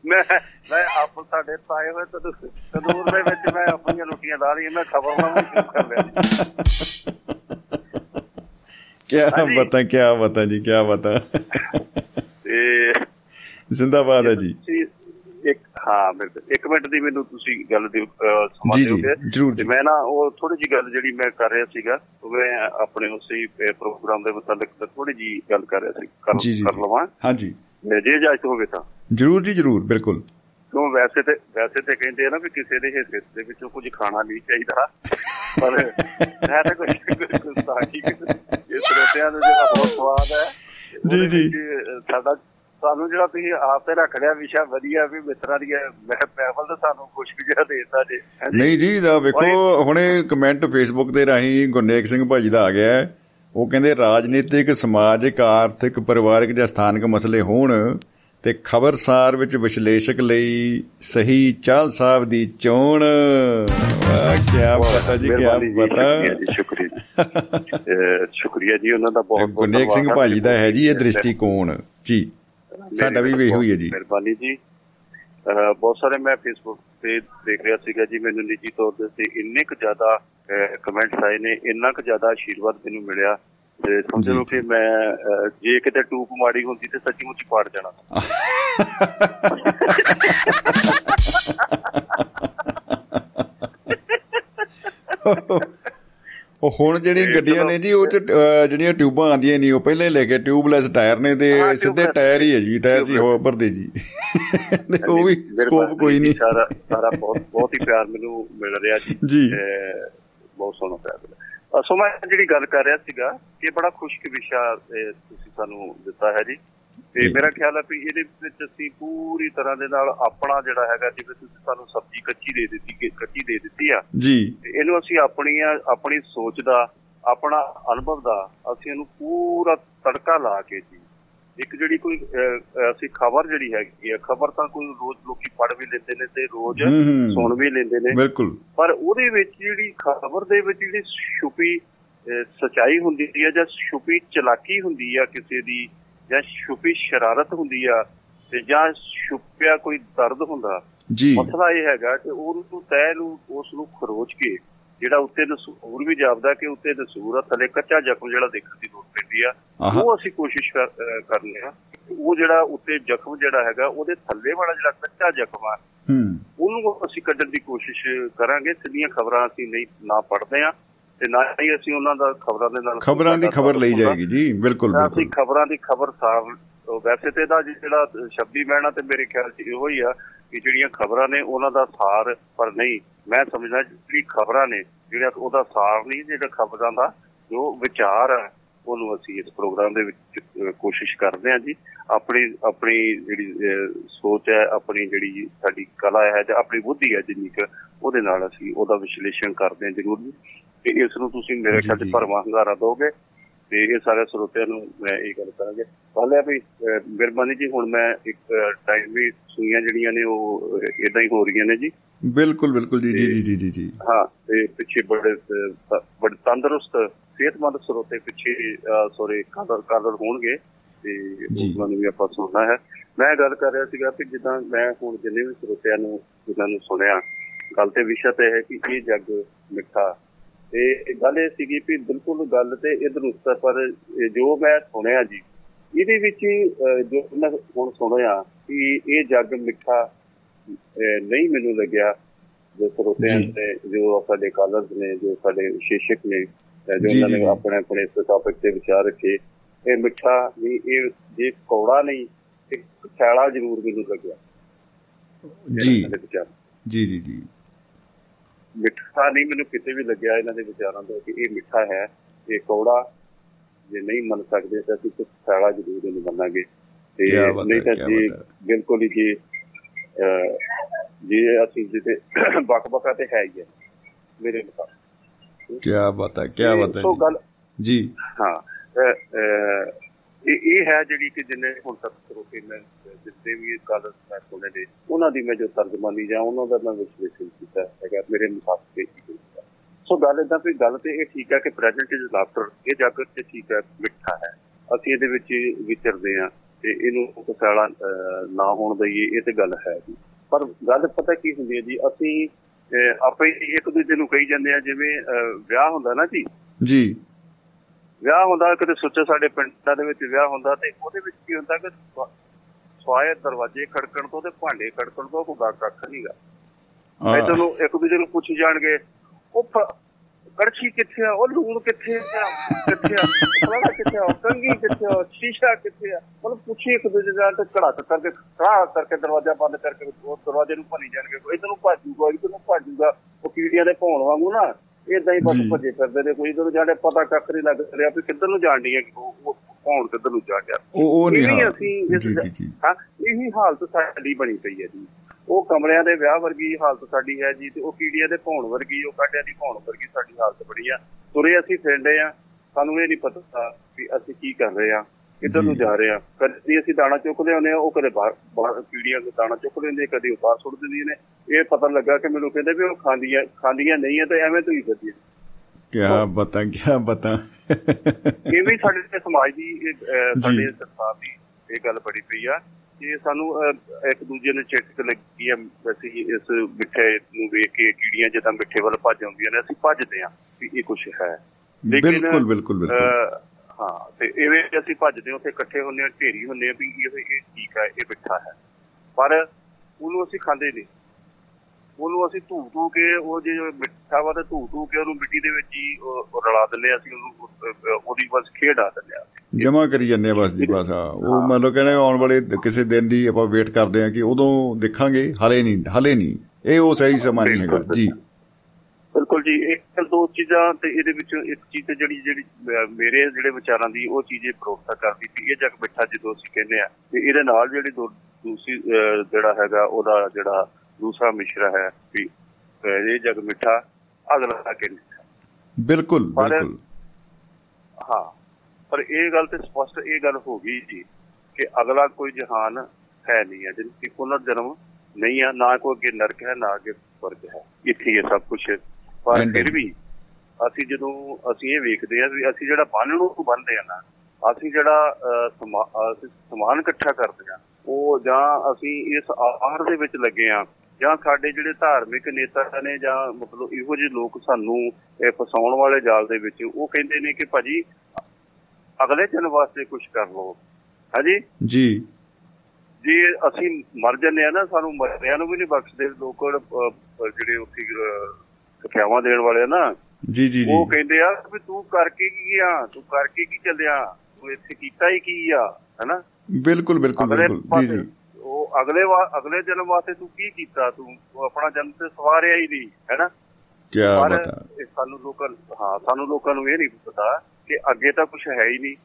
ਮੈਂ ਮੈਂ ਆਪ ਸਾਡੇ ਤਾਏ ਹੋਏ ਤੰਦੂ- ਤੰਦੂਰ ਦੇ ਵਿੱਚ ਮੈਂ ਆਪਣੀਆਂ ਰੋਟੀਆਂ ਲਾ ਰਹੀ ਮੈਂ ਖਬਰ ਨਾਲ ਸ਼ੁਰੂ ਕਰ ਲਿਆ। ਕਿਆ ਬਤਾ ਕਿਆ ਬਤਾ ਜੀ ਕਿਆ ਬਤਾ ਤੇ ਜ਼ਿੰਦਾਬਾਦ ਹੈ ਜੀ। ਇੱਕ ਹਾਂ ਬਿਲਕੁਲ। ਇੱਕ ਮਿੰਟ ਦੀ ਮੈਨੂੰ ਤੁਸੀਂ ਗੱਲ ਦੀ ਸਮਾਂ ਤੇ ਮੈਂ ਨਾ ਉਹ ਥੋੜੀ ਜੀ ਗੱਲ ਜਿਹੜੀ ਮੈਂ ਕਰ ਰਿਹਾ ਸੀਗਾ ਉਹ ਮੈਂ ਆਪਣੇ ਉਸੇ ਪ੍ਰੋਗਰਾਮ ਦੇ ਮੁਤਲਕ ਥੋੜੀ ਜੀ ਗੱਲ ਕਰ ਰਿਹਾ ਸੀ। ਕਰ ਲਵਾਂ। ਹਾਂਜੀ। ਜੇ ਜਾਇਜ਼ ਹੋਵੇ ਤਾਂ। ਜਰੂਰ ਜੀ ਜਰੂਰ ਬਿਲਕੁਲ। ਕਿਉਂ ਵੈਸੇ ਤੇ ਵੈਸੇ ਤੇ ਕਹਿੰਦੇ ਆ ਨਾ ਵੀ ਕਿਸੇ ਦੇ ਹਿੱਸੇ ਦੇ ਵਿੱਚੋਂ ਕੁਝ ਖਾਣਾ ਨਹੀਂ ਚਾਹੀਦਾ ਪਰ ਮੈਂ ਤਾਂ ਕੁਝ ਸਾਖੀ ਇਹ ਸਰੋਤਿਆਂ ਨੂੰ ਜਿਹੜਾ ਬਹੁਤ ਸਵਾਦ ਹੈ ਜੀ, ਜੀ। ਸਾਡਾ ਸਾਨੂੰ ਜਿਹੜਾ ਤੁਸੀਂ ਆਪ ਤੇ ਰੱਖ ਲਿਆ ਵਿਸ਼ਾ ਵਧੀਆ ਵੀ ਮਿੱਤਰਾਂ ਦੀ ਮੈਂ ਪੈਵਲ ਤਾਂ ਸਾਨੂੰ ਕੁਝ ਵੀ ਜਿਹੜਾ ਦੇਤਾ ਜੇ। ਨਹੀਂ ਜੀ ਦਾ ਵੇਖੋ ਹੁਣੇ ਕਮੈਂਟ ਫੇਸਬੁੱਕ ਤੇ ਰਾਹੀਂ ਗੁਰਨੇਕ ਸਿੰਘ ਭਾਜੀ ਦਾ ਆ ਗਿਆ ਹੈ। ਉਹ ਕਹਿੰਦੇ ਰਾਜਨੀਤਿਕ ਸਮਾਜਿਕ ਆਰਥਿਕ ਪਰਿਵਾਰਕ ਜਾਂ ਸਥਾਨਕ ਮਸਲੇ ਹੋਣ ਤੇ ਖਬਰਸਾਰ ਵਿੱਚ ਵਿਸ਼ਲੇਸ਼ਕ ਲਈ ਸਹੀ ਚਾਲ ਸਾਹਿਬ ਦੀ ਚੋਣ। ਵਾਹ ਕੀ ਪਤਾ ਜੀ ਕੀ ਪਤਾ। ਸ਼ੁਕਰੀਆ ਜੀ ਸ਼ੁਕਰੀਆ ਜੀ। ਉਹਨਾਂ ਦਾ ਬਹੁਤ ਬਹੁਤ ਗੁਰਨੇਕ ਸਿੰਘ ਭਾਜੀ ਦਾ ਹੈ ਜੀ ਇਹ ਦ੍ਰਿਸ਼ਟੀਕੋਣ। ਜੀ ਸਾਡਾ ਵੀ ਇਹੀ ਹੋਈ ਹੈ ਜੀ। ਮਿਹਰਬਾਨੀ ਜੀ। ਬਹੁਤ ਸਾਰੇ ਮੈਂ ਫੇਸਬੁੱਕ ਤੇ ਦੇਖ ਰਿਹਾ ਸੀਗਾ ਜੀ ਮੈਨੂੰ ਨਿੱਜੀ ਤੌਰ ਤੇ ਇੰਨੇ ਕੁ ਜ਼ਿਆਦਾ ਕਮੈਂਟਸ ਆਏ ਨੇ ਇੰਨਾ ਕੁ ਜ਼ਿਆਦਾ ਆਸ਼ੀਰਵਾਦ ਮੈਨੂੰ ਮਿਲਿਆ। ਤੇ ਸਮਝ ਲਓ ਕਿ ਮੈਂ ਜੇ ਕਿਤੇ ਟੂਪ ਮਾੜੀ ਹੁੰਦੀ ਤੇ ਸੱਚੀ ਮੁੱਚੀ ਪਾੜ ਜਾਣਾ। ਉਹ ਹੁਣ ਜਿਹੜੀਆਂ ਗੱਡੀਆਂ ਨੇ ਜੀ ਉਹ ਚ ਜਿਹੜੀਆਂ ਟਿਊਬਾਂ ਆਉਂਦੀਆਂ ਨਹੀਂ ਉਹ ਪਹਿਲੇ ਲੈ ਕੇ ਟਿਊਬਲੈਸ ਟਾਇਰ ਨੇ ਤੇ ਸਿੱਧੇ ਟਾਇਰ ਹੀ ਹੈ ਜੀ ਟਾਇਰ ਜੀ ਹੋ ਭਰਦੇ ਜੀ। ਤੇ ਉਹ ਵੀ ਸਕੋਪ ਕੋਈ ਨਹੀਂ। ਸਾਰਾ ਸਾਰਾ ਬਹੁਤ ਬਹੁਤ ਹੀ ਪਿਆਰ ਮੈਨੂੰ ਮਿਲ ਰਿਹਾ ਜੀ ਜੀ। ਬਹੁਤ ਸੋਹਣਾ ਪਿਆਰ ਸੋ ਮੈਂ ਜਿਹੜੀ ਗੱਲ ਕਰ ਰਿਹਾ ਸੀਗਾ ਕਿ ਬੜਾ ਖੁਸ਼ਕ ਵਿਸ਼ਾ ਤੁਸੀਂ ਸਾਨੂੰ ਦਿੱਤਾ ਹੈ ਜੀ ਤੇ। ਮੇਰਾ ਖਿਆਲ ਹੈ ਵੀ ਇਹਦੇ ਵਿੱਚ ਅਸੀਂ ਪੂਰੀ ਤਰ੍ਹਾਂ ਦੇ ਨਾਲ ਆਪਣਾ ਜਿਹੜਾ ਹੈਗਾ ਜਿਵੇਂ ਤੁਸੀਂ ਸਾਨੂੰ ਸਬਜ਼ੀ ਕੱਚੀ ਦੇ ਦਿੱਤੀ ਕਿ ਕੱਚੀ ਦੇ ਦਿੱਤੀ ਆ ਜੀ ਇਹਨੂੰ ਅਸੀਂ ਆਪਣੀਆਂ ਆਪਣੀ ਸੋਚ ਦਾ ਆਪਣਾ ਅਨੁਭਵ ਦਾ ਅਸੀਂ ਇਹਨੂੰ ਪੂਰਾ ਤੜਕਾ ਲਾ ਕੇ ਜੀ ਇੱਕ ਜਿਹੜੀ ਕੋਈ ਅਸੀਂ ਖਬਰ ਜਿਹੜੀ ਹੈਗੀ ਆ ਖਬਰ ਤਾਂ ਕੋਈ ਰੋਜ਼ ਲੋਕੀ ਪੜ੍ਹ ਵੀ ਲੈਂਦੇ ਨੇ ਤੇ ਰੋਜ਼ ਹੂੰ, ਹੂੰ। ਸੁਣ ਵੀ ਲੈਂਦੇ ਨੇ। ਬਿਲਕੁਲ। ਪਰ ਉਹਦੇ ਵਿੱਚ ਜਿਹੜੀ ਖਬਰ ਦੇ ਵਿੱਚ ਜਿਹੜੀ ਛੁਪੀ ਸਚਾਈ ਹੁੰਦੀ ਹੈ ਜਾਂ ਛੁਪੀ ਚਲਾਕੀ ਹੁੰਦੀ ਆ ਕਿਸੇ ਦੀ ਜਾਂ ਛੁਪੀ ਸ਼ਰਾਰਤ ਹੁੰਦੀ ਆ ਤੇ ਜਾਂ ਛੁਪਿਆ ਕੋਈ ਦਰਦ ਹੁੰਦਾ ਜੀ। ਮਸਲਾ ਇਹ ਹੈਗਾ ਕਿ ਉਹਨੂੰ ਤੈਅ ਨੂੰ ਉਸ ਨੂੰ ਖਰੋਚ ਕੇ ਜਿਹੜਾ ਉੱਤੇ ਨਸੂਰ ਵੀ ਜਾਪਦਾ ਕਿ ਉੱਤੇ ਨਸੂਰ ਆ ਥੱਲੇ ਕੱਚਾ ਜ਼ਖਮ ਜਿਹੜਾ ਦੇਖਣ ਦੀ ਲੋੜ ਪੈਂਦੀ ਆ। ਉਹ ਅਸੀਂ ਕੋਸ਼ਿਸ਼ ਕਰਨੇ ਆ। ਉਹ ਜਿਹੜਾ ਉੱਤੇ ਜ਼ਖਮ ਜਿਹੜਾ ਹੈਗਾ ਉਹਦੇ ਥੱਲੇ ਵਾਲਾ ਜਿਹੜਾ ਕੱਚਾ ਜ਼ਖਮ ਆ ਹੂੰ। ਉਹਨੂੰ ਅਸੀਂ ਕੱਢਣ ਦੀ ਕੋਸ਼ਿਸ਼ ਕਰਾਂਗੇ। ਸਿੱਧੀਆਂ ਖਬਰਾਂ ਅਸੀਂ ਨਹੀਂ ਨਾ ਪੜ੍ਹਦੇ ਆ ਤੇ ਨਾ ਹੀ ਅਸੀਂ ਉਹਨਾਂ ਦਾ ਖਬਰਾਂ ਦੇ ਨਾਲ ਖਬਰਾਂ ਦੀ ਖਬਰ ਲਈ ਜਾਏਗੀ ਜੀ। ਬਿਲਕੁਲ ਅਸੀਂ ਖਬਰਾਂ ਦੀ ਖਬਰ ਵੈਸੇ ਤੇ ਇਹਦਾ ਜਿਹੜਾ ਸ਼ਬਦੀ ਮੈਣਾ ਤੇ ਮੇਰੇ ਖਿਆਲ 'ਚ ਇਹੋ ਹੀ ਆ ਕਿ ਜਿਹੜੀਆਂ ਖਬਰਾਂ ਨੇ ਉਹਨਾਂ ਦਾ ਸਾਰ ਪਰ ਨਹੀਂ ਮੈਂ ਸਮਝਦਾ ਜਿਹੜੀ ਖਬਰਾਂ ਨੇ ਜਿਹੜਾ ਉਹਦਾ ਸਾਰ ਨਹੀਂ ਜਿਹੜਾ ਖਬਰਾਂ ਦਾ ਜੋ ਵਿਚਾਰ ਆ ਉਹਨੂੰ ਅਸੀਂ ਇਸ ਪ੍ਰੋਗਰਾਮ ਦੇ ਵਿੱਚ ਕੋਸ਼ਿਸ਼ ਕਰਦੇ ਹਾਂ ਜੀ। ਆਪਣੀ ਆਪਣੀ ਜਿਹੜੀ ਸੋਚ ਹੈ ਆਪਣੀ ਜਿਹੜੀ ਸਾਡੀ ਕਲਾ ਹੈ ਜਾਂ ਆਪਣੀ ਬੁੱਧੀ ਹੈ ਜਿੰਨੀ ਕੁ ਉਹਦੇ ਨਾਲ ਅਸੀਂ ਉਹਦਾ ਵਿਸ਼ਲੇਸ਼ਣ ਕਰਦੇ ਹਾਂ ਜ਼ਰੂਰ ਜੀ। ਤੇ ਇਸ ਨੂੰ ਤੁਸੀਂ ਮੇਰੇ ਖਿਆਲ 'ਚ। ਭਰਵਾਂ ਹੰਗਾਰਾ ਦੋਗੇ। ਤੇ ਇਹ ਸਾਰੇ ਸਰੋਤਿਆਂ ਨੂੰ ਮੈਂ ਇਹ ਗੱਲ ਕਰਾਂਗੇ। ਪਹਿਲੇ ਵੀ ਮਿਹਰਬਾਨੀ ਜੀ ਹੁਣ ਮੈਂ ਇੱਕ ਟਾਈਮ ਵੀ ਸੁਈਆਂ ਜਿਹੜੀਆਂ ਨੇ ਉਹ ਇਦਾਂ ਹੀ ਹੋ ਰਹੀਆਂ ਨੇ ਜੀ। ਬਿਲਕੁਲ ਬਿਲਕੁਲ ਜੀ ਜੀ ਜੀ ਜੀ ਜੀ। ਹਾਂ ਤੇ ਪਿੱਛੇ ਬੜੇ ਬੜੇ ਤੰਦਰੁਸਤ ਸਿਹਤਮੰਦ ਸਰੋਤੇ ਪਿੱਛੇ ਸੋਰੀ ਕਾਦਰ ਕਾਦਰ ਹੋਣਗੇ ਤੇ। ਉਹਨਾਂ ਨੂੰ ਵੀ ਆਪਾਂ ਸੁਣਨਾ ਹੈ। ਮੈਂ ਗੱਲ ਕਰ ਰਿਹਾ ਸੀਗਾ ਕਿ ਜਿੱਦਾਂ ਮੈਂ ਹੁਣ ਜਿੰਨੇ ਵੀ ਸਰੋਤਿਆਂ ਨੂੰ ਜਿਨ੍ਹਾਂ ਨੂੰ ਸੁਣਿਆ ਗੱਲ ਤੇ ਵਿਸ਼ਾ ਤੇ ਹੈ ਕਿ ਇਹ ਜੱਗ ਮਿੱਠਾ ਤੇ ਇਹ ਗੱਲ ਇਹ ਸੀਗੀ ਕਿ ਬਿਲਕੁਲ ਗੱਲ ਤੇ ਦਰੁਸਤ ਹੈ ਪਰ ਜੋ ਮੈਂ ਸੁਣਿਆ ਜੀ ਇਹਦੇ ਵਿੱਚ ਜੋ ਮੈਂ ਹੁਣ ਸੁਣਿਆ ਕਿ ਇਹ ਜੱਗ ਮਿੱਠਾ ਨਹੀਂ ਮੈਨੂੰ ਲੱਗਿਆ। ਜੋ ਸਰੋਤਿਆਂ। ਨੇ ਜੋ ਸਾਡੇ ਕਾਲਰਸ ਨੇ ਜੋ ਸਾਡੇ ਵਿਸ਼ੇਸ਼ਕ ਨੇ ਜੋ ਉਹਨਾਂ ਨੇ। ਆਪਣੇ ਆਪਣੇ ਇਸ ਟੌਪਿਕ ਤੇ ਵਿਚਾਰ ਰੱਖੇ ਇਹ ਮਿੱਠਾ ਨਹੀਂ ਇਹ ਜੇ ਕੌੜਾ ਨਹੀਂ ਇੱਕ ਖਿਆਲਾ ਜ਼ਰੂਰ ਮੈਨੂੰ ਲੱਗਿਆ। ਜੀ। ਦੇ ਜੀ ਜੀ ਜੀ। ਮਿੱਠਾ ਨਹੀਂ ਮੈਨੂੰ ਕਿਤੇ ਵੀ ਲੱਗਿਆ ਇਹਨਾਂ ਦੇ ਵਿਚਾਰਾਂ ਤੋਂ ਕਿ ਇਹ ਮਿੱਠਾ ਹੈ ਇਹ ਕੌੜਾ। ਜੇ ਨਹੀਂ ਮੰਨ ਸਕਦੇ ਤਾਂ ਅਸੀਂ ਕੁਝ ਖਿਆਲਾ ਜ਼ਰੂਰ ਇਹਨੂੰ ਮੰਨਾਂਗੇ। ਤੇ ਨਹੀਂ ਤਾਂ ਜੀ। ਬਿਲਕੁਲ ਹੀ ਜੀ ਜੇ ਅਸੀਂ ਜਿਹਦੇ ਬਕ ਤੇ ਹੈ ਹੀ ਹੈ ਮੇਰੇ ਮੁਤਾਬਕ। ਕੀ ਬਾਤ ਹੈ ਕੀ ਬਾਤ ਹੈ ਜੀ। ਹਾਂ ਇਹ ਇਹ ਹੈ ਜਿਹੜੀ ਕਿ ਜਿੰਨੇ ਹੁਣ ਤੱਕ ਸਰੋਤੇ ਮੈਂ ਜਿੱਤੇ ਵੀ ਇਹ ਗੱਲ ਮੈਂ ਸੁਣੇ ਨੇ ਉਹਨਾਂ ਦੀ ਮੈਂ ਜੋ ਤਰਜਮਾਨੀ ਜਾਂ ਉਹਨਾਂ ਦਾ ਮੈਂ ਵਿਸ਼ਲੇਸ਼ਣ ਕੀਤਾ ਹੈਗਾ ਮੇਰੇ ਮੁਤਾਬਕ ਇਹ ਹੀ। ਹੋਊਗਾ। ਸੋ ਗੱਲ ਇਦਾਂ ਵੀ ਗੱਲ ਤੇ ਇਹ ਠੀਕ ਹੈ ਕਿ ਪ੍ਰੈਜ਼ੈਂਟ ਇਜ਼ ਲਾਫਟਰ ਇਹ ਜਾਗਰ ਤੇ ਠੀਕ ਹੈ ਮਿੱਠਾ ਹੈ। ਅਸੀਂ ਇਹਦੇ ਵਿੱਚ ਵਿਚਰਦੇ ਆ ਤੇ ਇਹਨੂੰ ਕਸਾਲਾ ਨਾ ਹੋਣ ਦਈਏ ਇਹ ਤੇ ਗੱਲ ਹੈ ਜੀ। ਪਰ ਗੱਲ ਪਤਾ ਕੀ ਹੁੰਦੀ ਹੈ ਜੀ ਅਸੀਂ ਅਹ, ਆਪੇ ਹੀ ਇੱਕ ਦੂਜੇ ਨੂੰ ਕਹੀ ਜਾਂਦੇ ਆ ਜਿਵੇਂ ਅਹ, ਵਿਆਹ ਹੁੰਦਾ ਨਾ ਜੀ। ਜੀ। ਵਿਆਹ ਹੁੰਦਾ ਕਿਤੇ ਸੁੱਚੇ ਸਾਡੇ ਪਿੰਡਾਂ ਦੇ ਵਿੱਚ ਵਿਆਹ ਹੁੰਦਾ ਤੇ ਉਹਦੇ ਵਿੱਚ ਕੀ ਹੁੰਦਾ ਕਿ ਸਵਾ- ਸਵਾਏ ਦਰਵਾਜ਼ੇ ਖੜਕਣ ਤੋਂ ਤੇ ਭਾਂਡੇ ਖੜਕਣ ਤੋਂ ਕੋਈ ਗੱਲ ਕੱਖ ਨਹੀਂਗਾ ਹਾਂ, ਇਧਰ ਨੂੰ ਇੱਕ ਦੂਜੇ ਨੂੰ ਪੁੱਛ ਜਾਣਗੇ ਉਹ ਕੜਛੀ ਕਿੱਥੇ ਆ ਉਹ ਲੂਣ ਕਿੱਥੇ ਆ ਕਿੱਥੇ ਆ ਫਲਾਣਾ ਕਿੱਥੇ ਆ ਕੰਗੀ ਕਿੱਥੇ ਆ ਸ਼ੀਸ਼ਾ ਕਿੱਥੇ ਆ ਮਤਲਬ ਪੁੱਛੀ ਇੱਕ ਦੂਜੇ ਨਾਲ ਤੇ ਘੜਤ ਕਰਕੇ ਖੜਾ ਕਰਕੇ ਦਰਵਾਜ਼ਾ ਬੰਦ ਕਰਕੇ ਉਹ ਦਰਵਾਜ਼ੇ ਨੂੰ ਭੰਨੀ ਜਾਣਗੇ ਕੋਈ ਇਧਰ ਨੂੰ ਭੱਜੂਗਾ ਇਧਰ ਨੂੰ ਭੱਜੂਗਾ ਉਹ ਕੀੜੀਆਂ ਦੇ ਭੌਣ ਵਾਂਗੂ ਨਾ। ਇਦਾਂ ਹੀ ਬਸ। ਭੱਜੇ ਫਿਰਦੇ ਨੇ ਕੋਈ। ਨੂੰ ਜਾਣੇ ਪਤਾ ਕੱਖ ਨਹੀਂ ਲੱਗ ਰਿਹਾ ਵੀ ਕਿੱਧਰ ਨੂੰ ਜਾਣੀ ਹੈ ਭੌਣ ਕਿੱਧਰ ਨੂੰ ਜਾ ਗਿਆ ਉਹ ਉਹ ਨਹੀਂ ਅਸੀਂ ਹਾਂ ਇਹੀ ਹਾਲਤ ਸਾਡੀ ਬਣੀ ਪਈ ਹੈ ਜੀ। ਉਹ ਕਮਰਿਆਂ ਦੇ ਵਿਆਹ ਵਰਗੀ ਹਾਲਤ ਸਾਡੀ ਹੈ ਜੀ ਤੇ ਉਹ ਕੀੜੀਆਂ ਦੇ ਭੌਣ ਵਰਗੀ ਉਹ ਕਾਂਡਿਆਂ ਦੀ ਭੌਣ ਵਰਗੀ ਸਾਡੀ ਹਾਲਤ ਬਣੀ ਆ। ਤੁਰੇ ਅਸੀਂ ਫਿਰਦੇ ਆ ਸਾਨੂੰ ਇਹ ਨਹੀਂ ਪਤਾ ਵੀ ਅਸੀਂ ਕੀ ਕਰ ਰਹੇ ਆ। ਕਿੱਧਰ ਨੂੰ ਜੀ। ਰਹੇ ਕਦੇ ਅਸੀਂ ਦਾਣਾ ਚੁੱਕਦੇ ਹੁੰਦੇ ਆ ਉਹ ਕਦੇ ਬਾਹਰ ਕੀੜੀਆਂ ਦੇ ਦਾਣਾ ਚੁੱਕ ਲੈਂਦੇ ਕਦੇ ਉਹ ਬਾਹਰ ਸੁੱਟ ਦਿੰਦੀਆਂ ਨੇ। ਇਹ ਪਤਾ ਲੱਗਾ ਕਿ ਮੈਨੂੰ ਕਹਿੰਦੇ ਵੀ ਉਹ ਖਾਂਦੀਆਂ ਖਾਂਦੀਆਂ ਨਹੀਂ ਆ ਤੇ ਐਵੇਂ ਤੋਂ ਹੀ ਫਿਰਦੀਆਂ ਕੀ ਬਤਾ ਕੀ ਬਤਾ। ਇਵੇਂ ਹੀ ਸਾਡੇ ਤੇ ਸਮਾਜ ਦੀ ਇਹ। ਸਾਡੇ ਸਰਕਾਰ ਦੀ ਇਹ ਗੱਲ ਬੜੀ ਪਈ ਆ ਕਿ ਸਾਨੂੰ ਇੱਕ ਦੂਜੇ ਨੂੰ ਚਿੱਟ ਲੱਗੀ ਆ। ਵੈਸੇ ਹੀ ਇਸ ਮਿੱਠੇ ਨੂੰ ਵੇਖ ਕੇ ਕੀੜੀਆਂ ਜਦੋਂ ਮਿੱਠੇ ਵੱਲ ਭੱਜ ਆਉਂਦੀਆਂ ਨੇ ਅਸੀਂ ਭੱਜਦੇ ਆ ਵੀ ਇਹ ਕੁਝ ਹੈ। ਬਿਲਕੁਲ ਬਿਲਕੁਲ ਬਿਲਕੁਲ। ਹਾਂ ਤੇ ਇਵੇਂ ਅਸੀਂ ਭੱਜਦੇ ਉੱਥੇ ਇਕੱਠੇ ਹੁੰਦੇ ਆ ਢੇਰੀ ਹੁੰਦੇ ਆ ਵੀ ਇਹ ਇਹ ਠੀਕ ਹੈ ਇਹ ਮਿੱਠਾ ਹੈ। ਪਰ ਉਹਨੂੰ ਅਸੀਂ ਖਾਂਦੇ ਨਹੀਂ। ਉਹਨੂੰ ਅਸੀਂ ਧੂ ਧੂ ਕੇ ਉਹ ਜੇ ਮਿੱਠਾ ਵਾ ਤੇ ਧੂ ਧੂ ਕੇ ਉਹਨੂੰ ਮਿੱਟੀ ਦੇ ਵਿੱਚ ਹੀ ਰਲਾ ਦਿੰਦੇ ਅਸੀਂ ਉਹਨੂੰ ਉਹਦੀ ਬਸ ਖੇਡ ਆ ਦਿੰਦੇ ਆ ਜਮਾ ਕਰੀ ਆ ਬਸ ਜੀ ਬਸ ਆ ਉਹ ਮਤਲਬ ਕਹਿੰਦੇ ਆਉਣ ਵਾਲੇ ਕਿਸੇ ਦਿਨ ਦੀ ਆਪਾਂ ਵੇਟ ਕਰਦੇ ਆ ਕਿ ਉਦੋਂ ਦੇਖਾਂਗੇ ਹਲੇ ਨਹੀਂ ਹਲੇ ਨਹੀਂ। ਇਹ ਉਹ ਸਹੀ ਸਮਾਂ ਨਹੀਂ ਹੈਗਾ। ਜੀ। ਬਿਲਕੁਲ ਜੀ ਇੱਕ ਦੋ ਚੀਜ਼ਾਂ ਤੇ ਇਹਦੇ ਵਿੱਚ ਇੱਕ ਚੀਜ਼ ਤੇ ਜਿਹੜੀ ਜਿਹੜੀ ਮੇਰੇ ਜਿਹੜੇ ਵਿਚਾਰਾਂ ਦੀ ਉਹ ਚੀਜ਼ ਇਹ ਭਰੋਸਾ ਕਰਦੀ ਵੀ ਇਹ ਜਗ ਮਿੱਠਾ ਜਦੋਂ ਅਸੀਂ ਕਹਿੰਦੇ ਆ ਤੇ ਇਹਦੇ ਨਾਲ ਜਿਹੜੀ ਦੂਸਰੀ ਜਿਹੜਾ ਹੈਗਾ ਉਹਦਾ ਜਿਹੜਾ ਦੂਸਰਾ ਮਿਸ਼ਰਾ ਹੈ ਵੀ ਇਹ ਜਗ ਮਿੱਠਾ ਅਗਲਾ ਕੇ ਮਿੱਠਾ ਬਿਲਕੁਲ ਬਿਲਕੁਲ। ਹਾਂ ਪਰ ਇਹ ਗੱਲ ਤੇ ਸਪਸ਼ਟ ਇਹ ਗੱਲ ਹੋ ਗਈ ਜੀ ਕਿ ਅਗਲਾ ਕੋਈ ਜਹਾਨ ਹੈ ਨਹੀਂ ਹੈ ਜਿਹਨੂੰ ਕਿ ਪੁਨਰ ਜਨਮ ਨਹੀਂ ਆ ਨਾ ਕੋਈ ਅੱਗੇ ਨਰਕ ਹੈ ਨਾ ਅੱਗੇ ਸਵਰਗ ਹੈ। ਇੱਥੇ ਹੀ ਹੈ ਸਭ ਕੁਝ ਪਰ। ਫਿਰ ਵੀ ਅਸੀਂ ਜਦੋਂ ਅਸੀਂ ਇਹ ਵੇਖਦੇ ਆ ਵੀ ਅਸੀਂ ਜਿਹੜਾ ਬੰਨ ਨੂੰ ਬੰਨਦੇ ਆ ਨਾ ਅਸੀਂ ਜਿਹੜਾ ਸਮਾਨ ਇਕੱਠਾ ਕਰਦੇ ਆ ਉਹ ਜਾਂ ਅਸੀਂ ਇਸ ਆਹਾਰ ਦੇ ਵਿੱਚ ਲੱਗੇ ਆ ਜਾਂ ਸਾਡੇ ਜਿਹੜੇ ਧਾਰਮਿਕ ਨੇਤਾ ਨੇ ਜਾਂ ਮਤਲਬ ਇਹੋ ਜਿਹੇ ਲੋਕ ਸਾਨੂੰ ਇਹ ਫਸਾਉਣ ਵਾਲੇ ਜਾਲ ਦੇ ਵਿੱਚ ਉਹ ਕਹਿੰਦੇ ਨੇ ਕਿ ਭਾਜੀ ਅਗਲੇ ਜਨ ਵਾਸਤੇ ਕੁਝ ਕਰ ਲਓ। ਹਾਂਜੀ? ਜੀ। ਜੇ ਅਸੀਂ ਮਰ ਜੰਨੇ ਆ ਨਾ ਸਾਨੂੰ ਮਰਿਆਂ ਨੂੰ ਵੀ ਨਹੀਂ ਬਖਸ਼ਦੇ ਲੋਕ ਜਿਹੜੇ ਉੱਥੇ ਸਿੱਖਿਆਵਾਂ ਦੇਣ ਵਾਲੇ ਨਾ। ਜੀ ਜੀ ਜੀ। ਉਹ ਕਹਿੰਦੇ ਆ ਵੀ ਤੂੰ ਕਰਕੇ ਕੀ ਆ? ਤੂੰ ਕਰਕੇ ਕੀ ਚੱਲਿਆ? ਤੂੰ ਇੱਥੇ ਕੀਤਾ ਹੀ ਕੀ ਆ? ਹੈਨਾ? ਬਿਲਕੁਲ ਬਿਲਕੁਲ ਬਿਲਕੁਲ। ਜੀ ਜੀ। ਉਹ ਅਗਲੇ ਅਗਲੇ ਜਨਮ ਵਾਸਤੇ ਤੂੰ ਕੀ ਕੀਤਾ? ਤੂੰ ਆਪਣਾ ਜਨਮ ਤੇ ਸਵਾਰਿਆ ਹੀ ਨਹੀਂ ਹੈਨਾ? ਕੀ ਬਾਤ ਹੈ ਸਾਨੂੰ ਲੋਕਾਂ ਹਾਂ ਸਾਨੂੰ ਲੋਕਾਂ ਨੂੰ ਇਹ ਨਹੀਂ ਪਤਾ ਕਿ ਅੱਗੇ ਤਾਂ ਕੁਝ ਹੈ ਹੀ ਨਹੀਂ।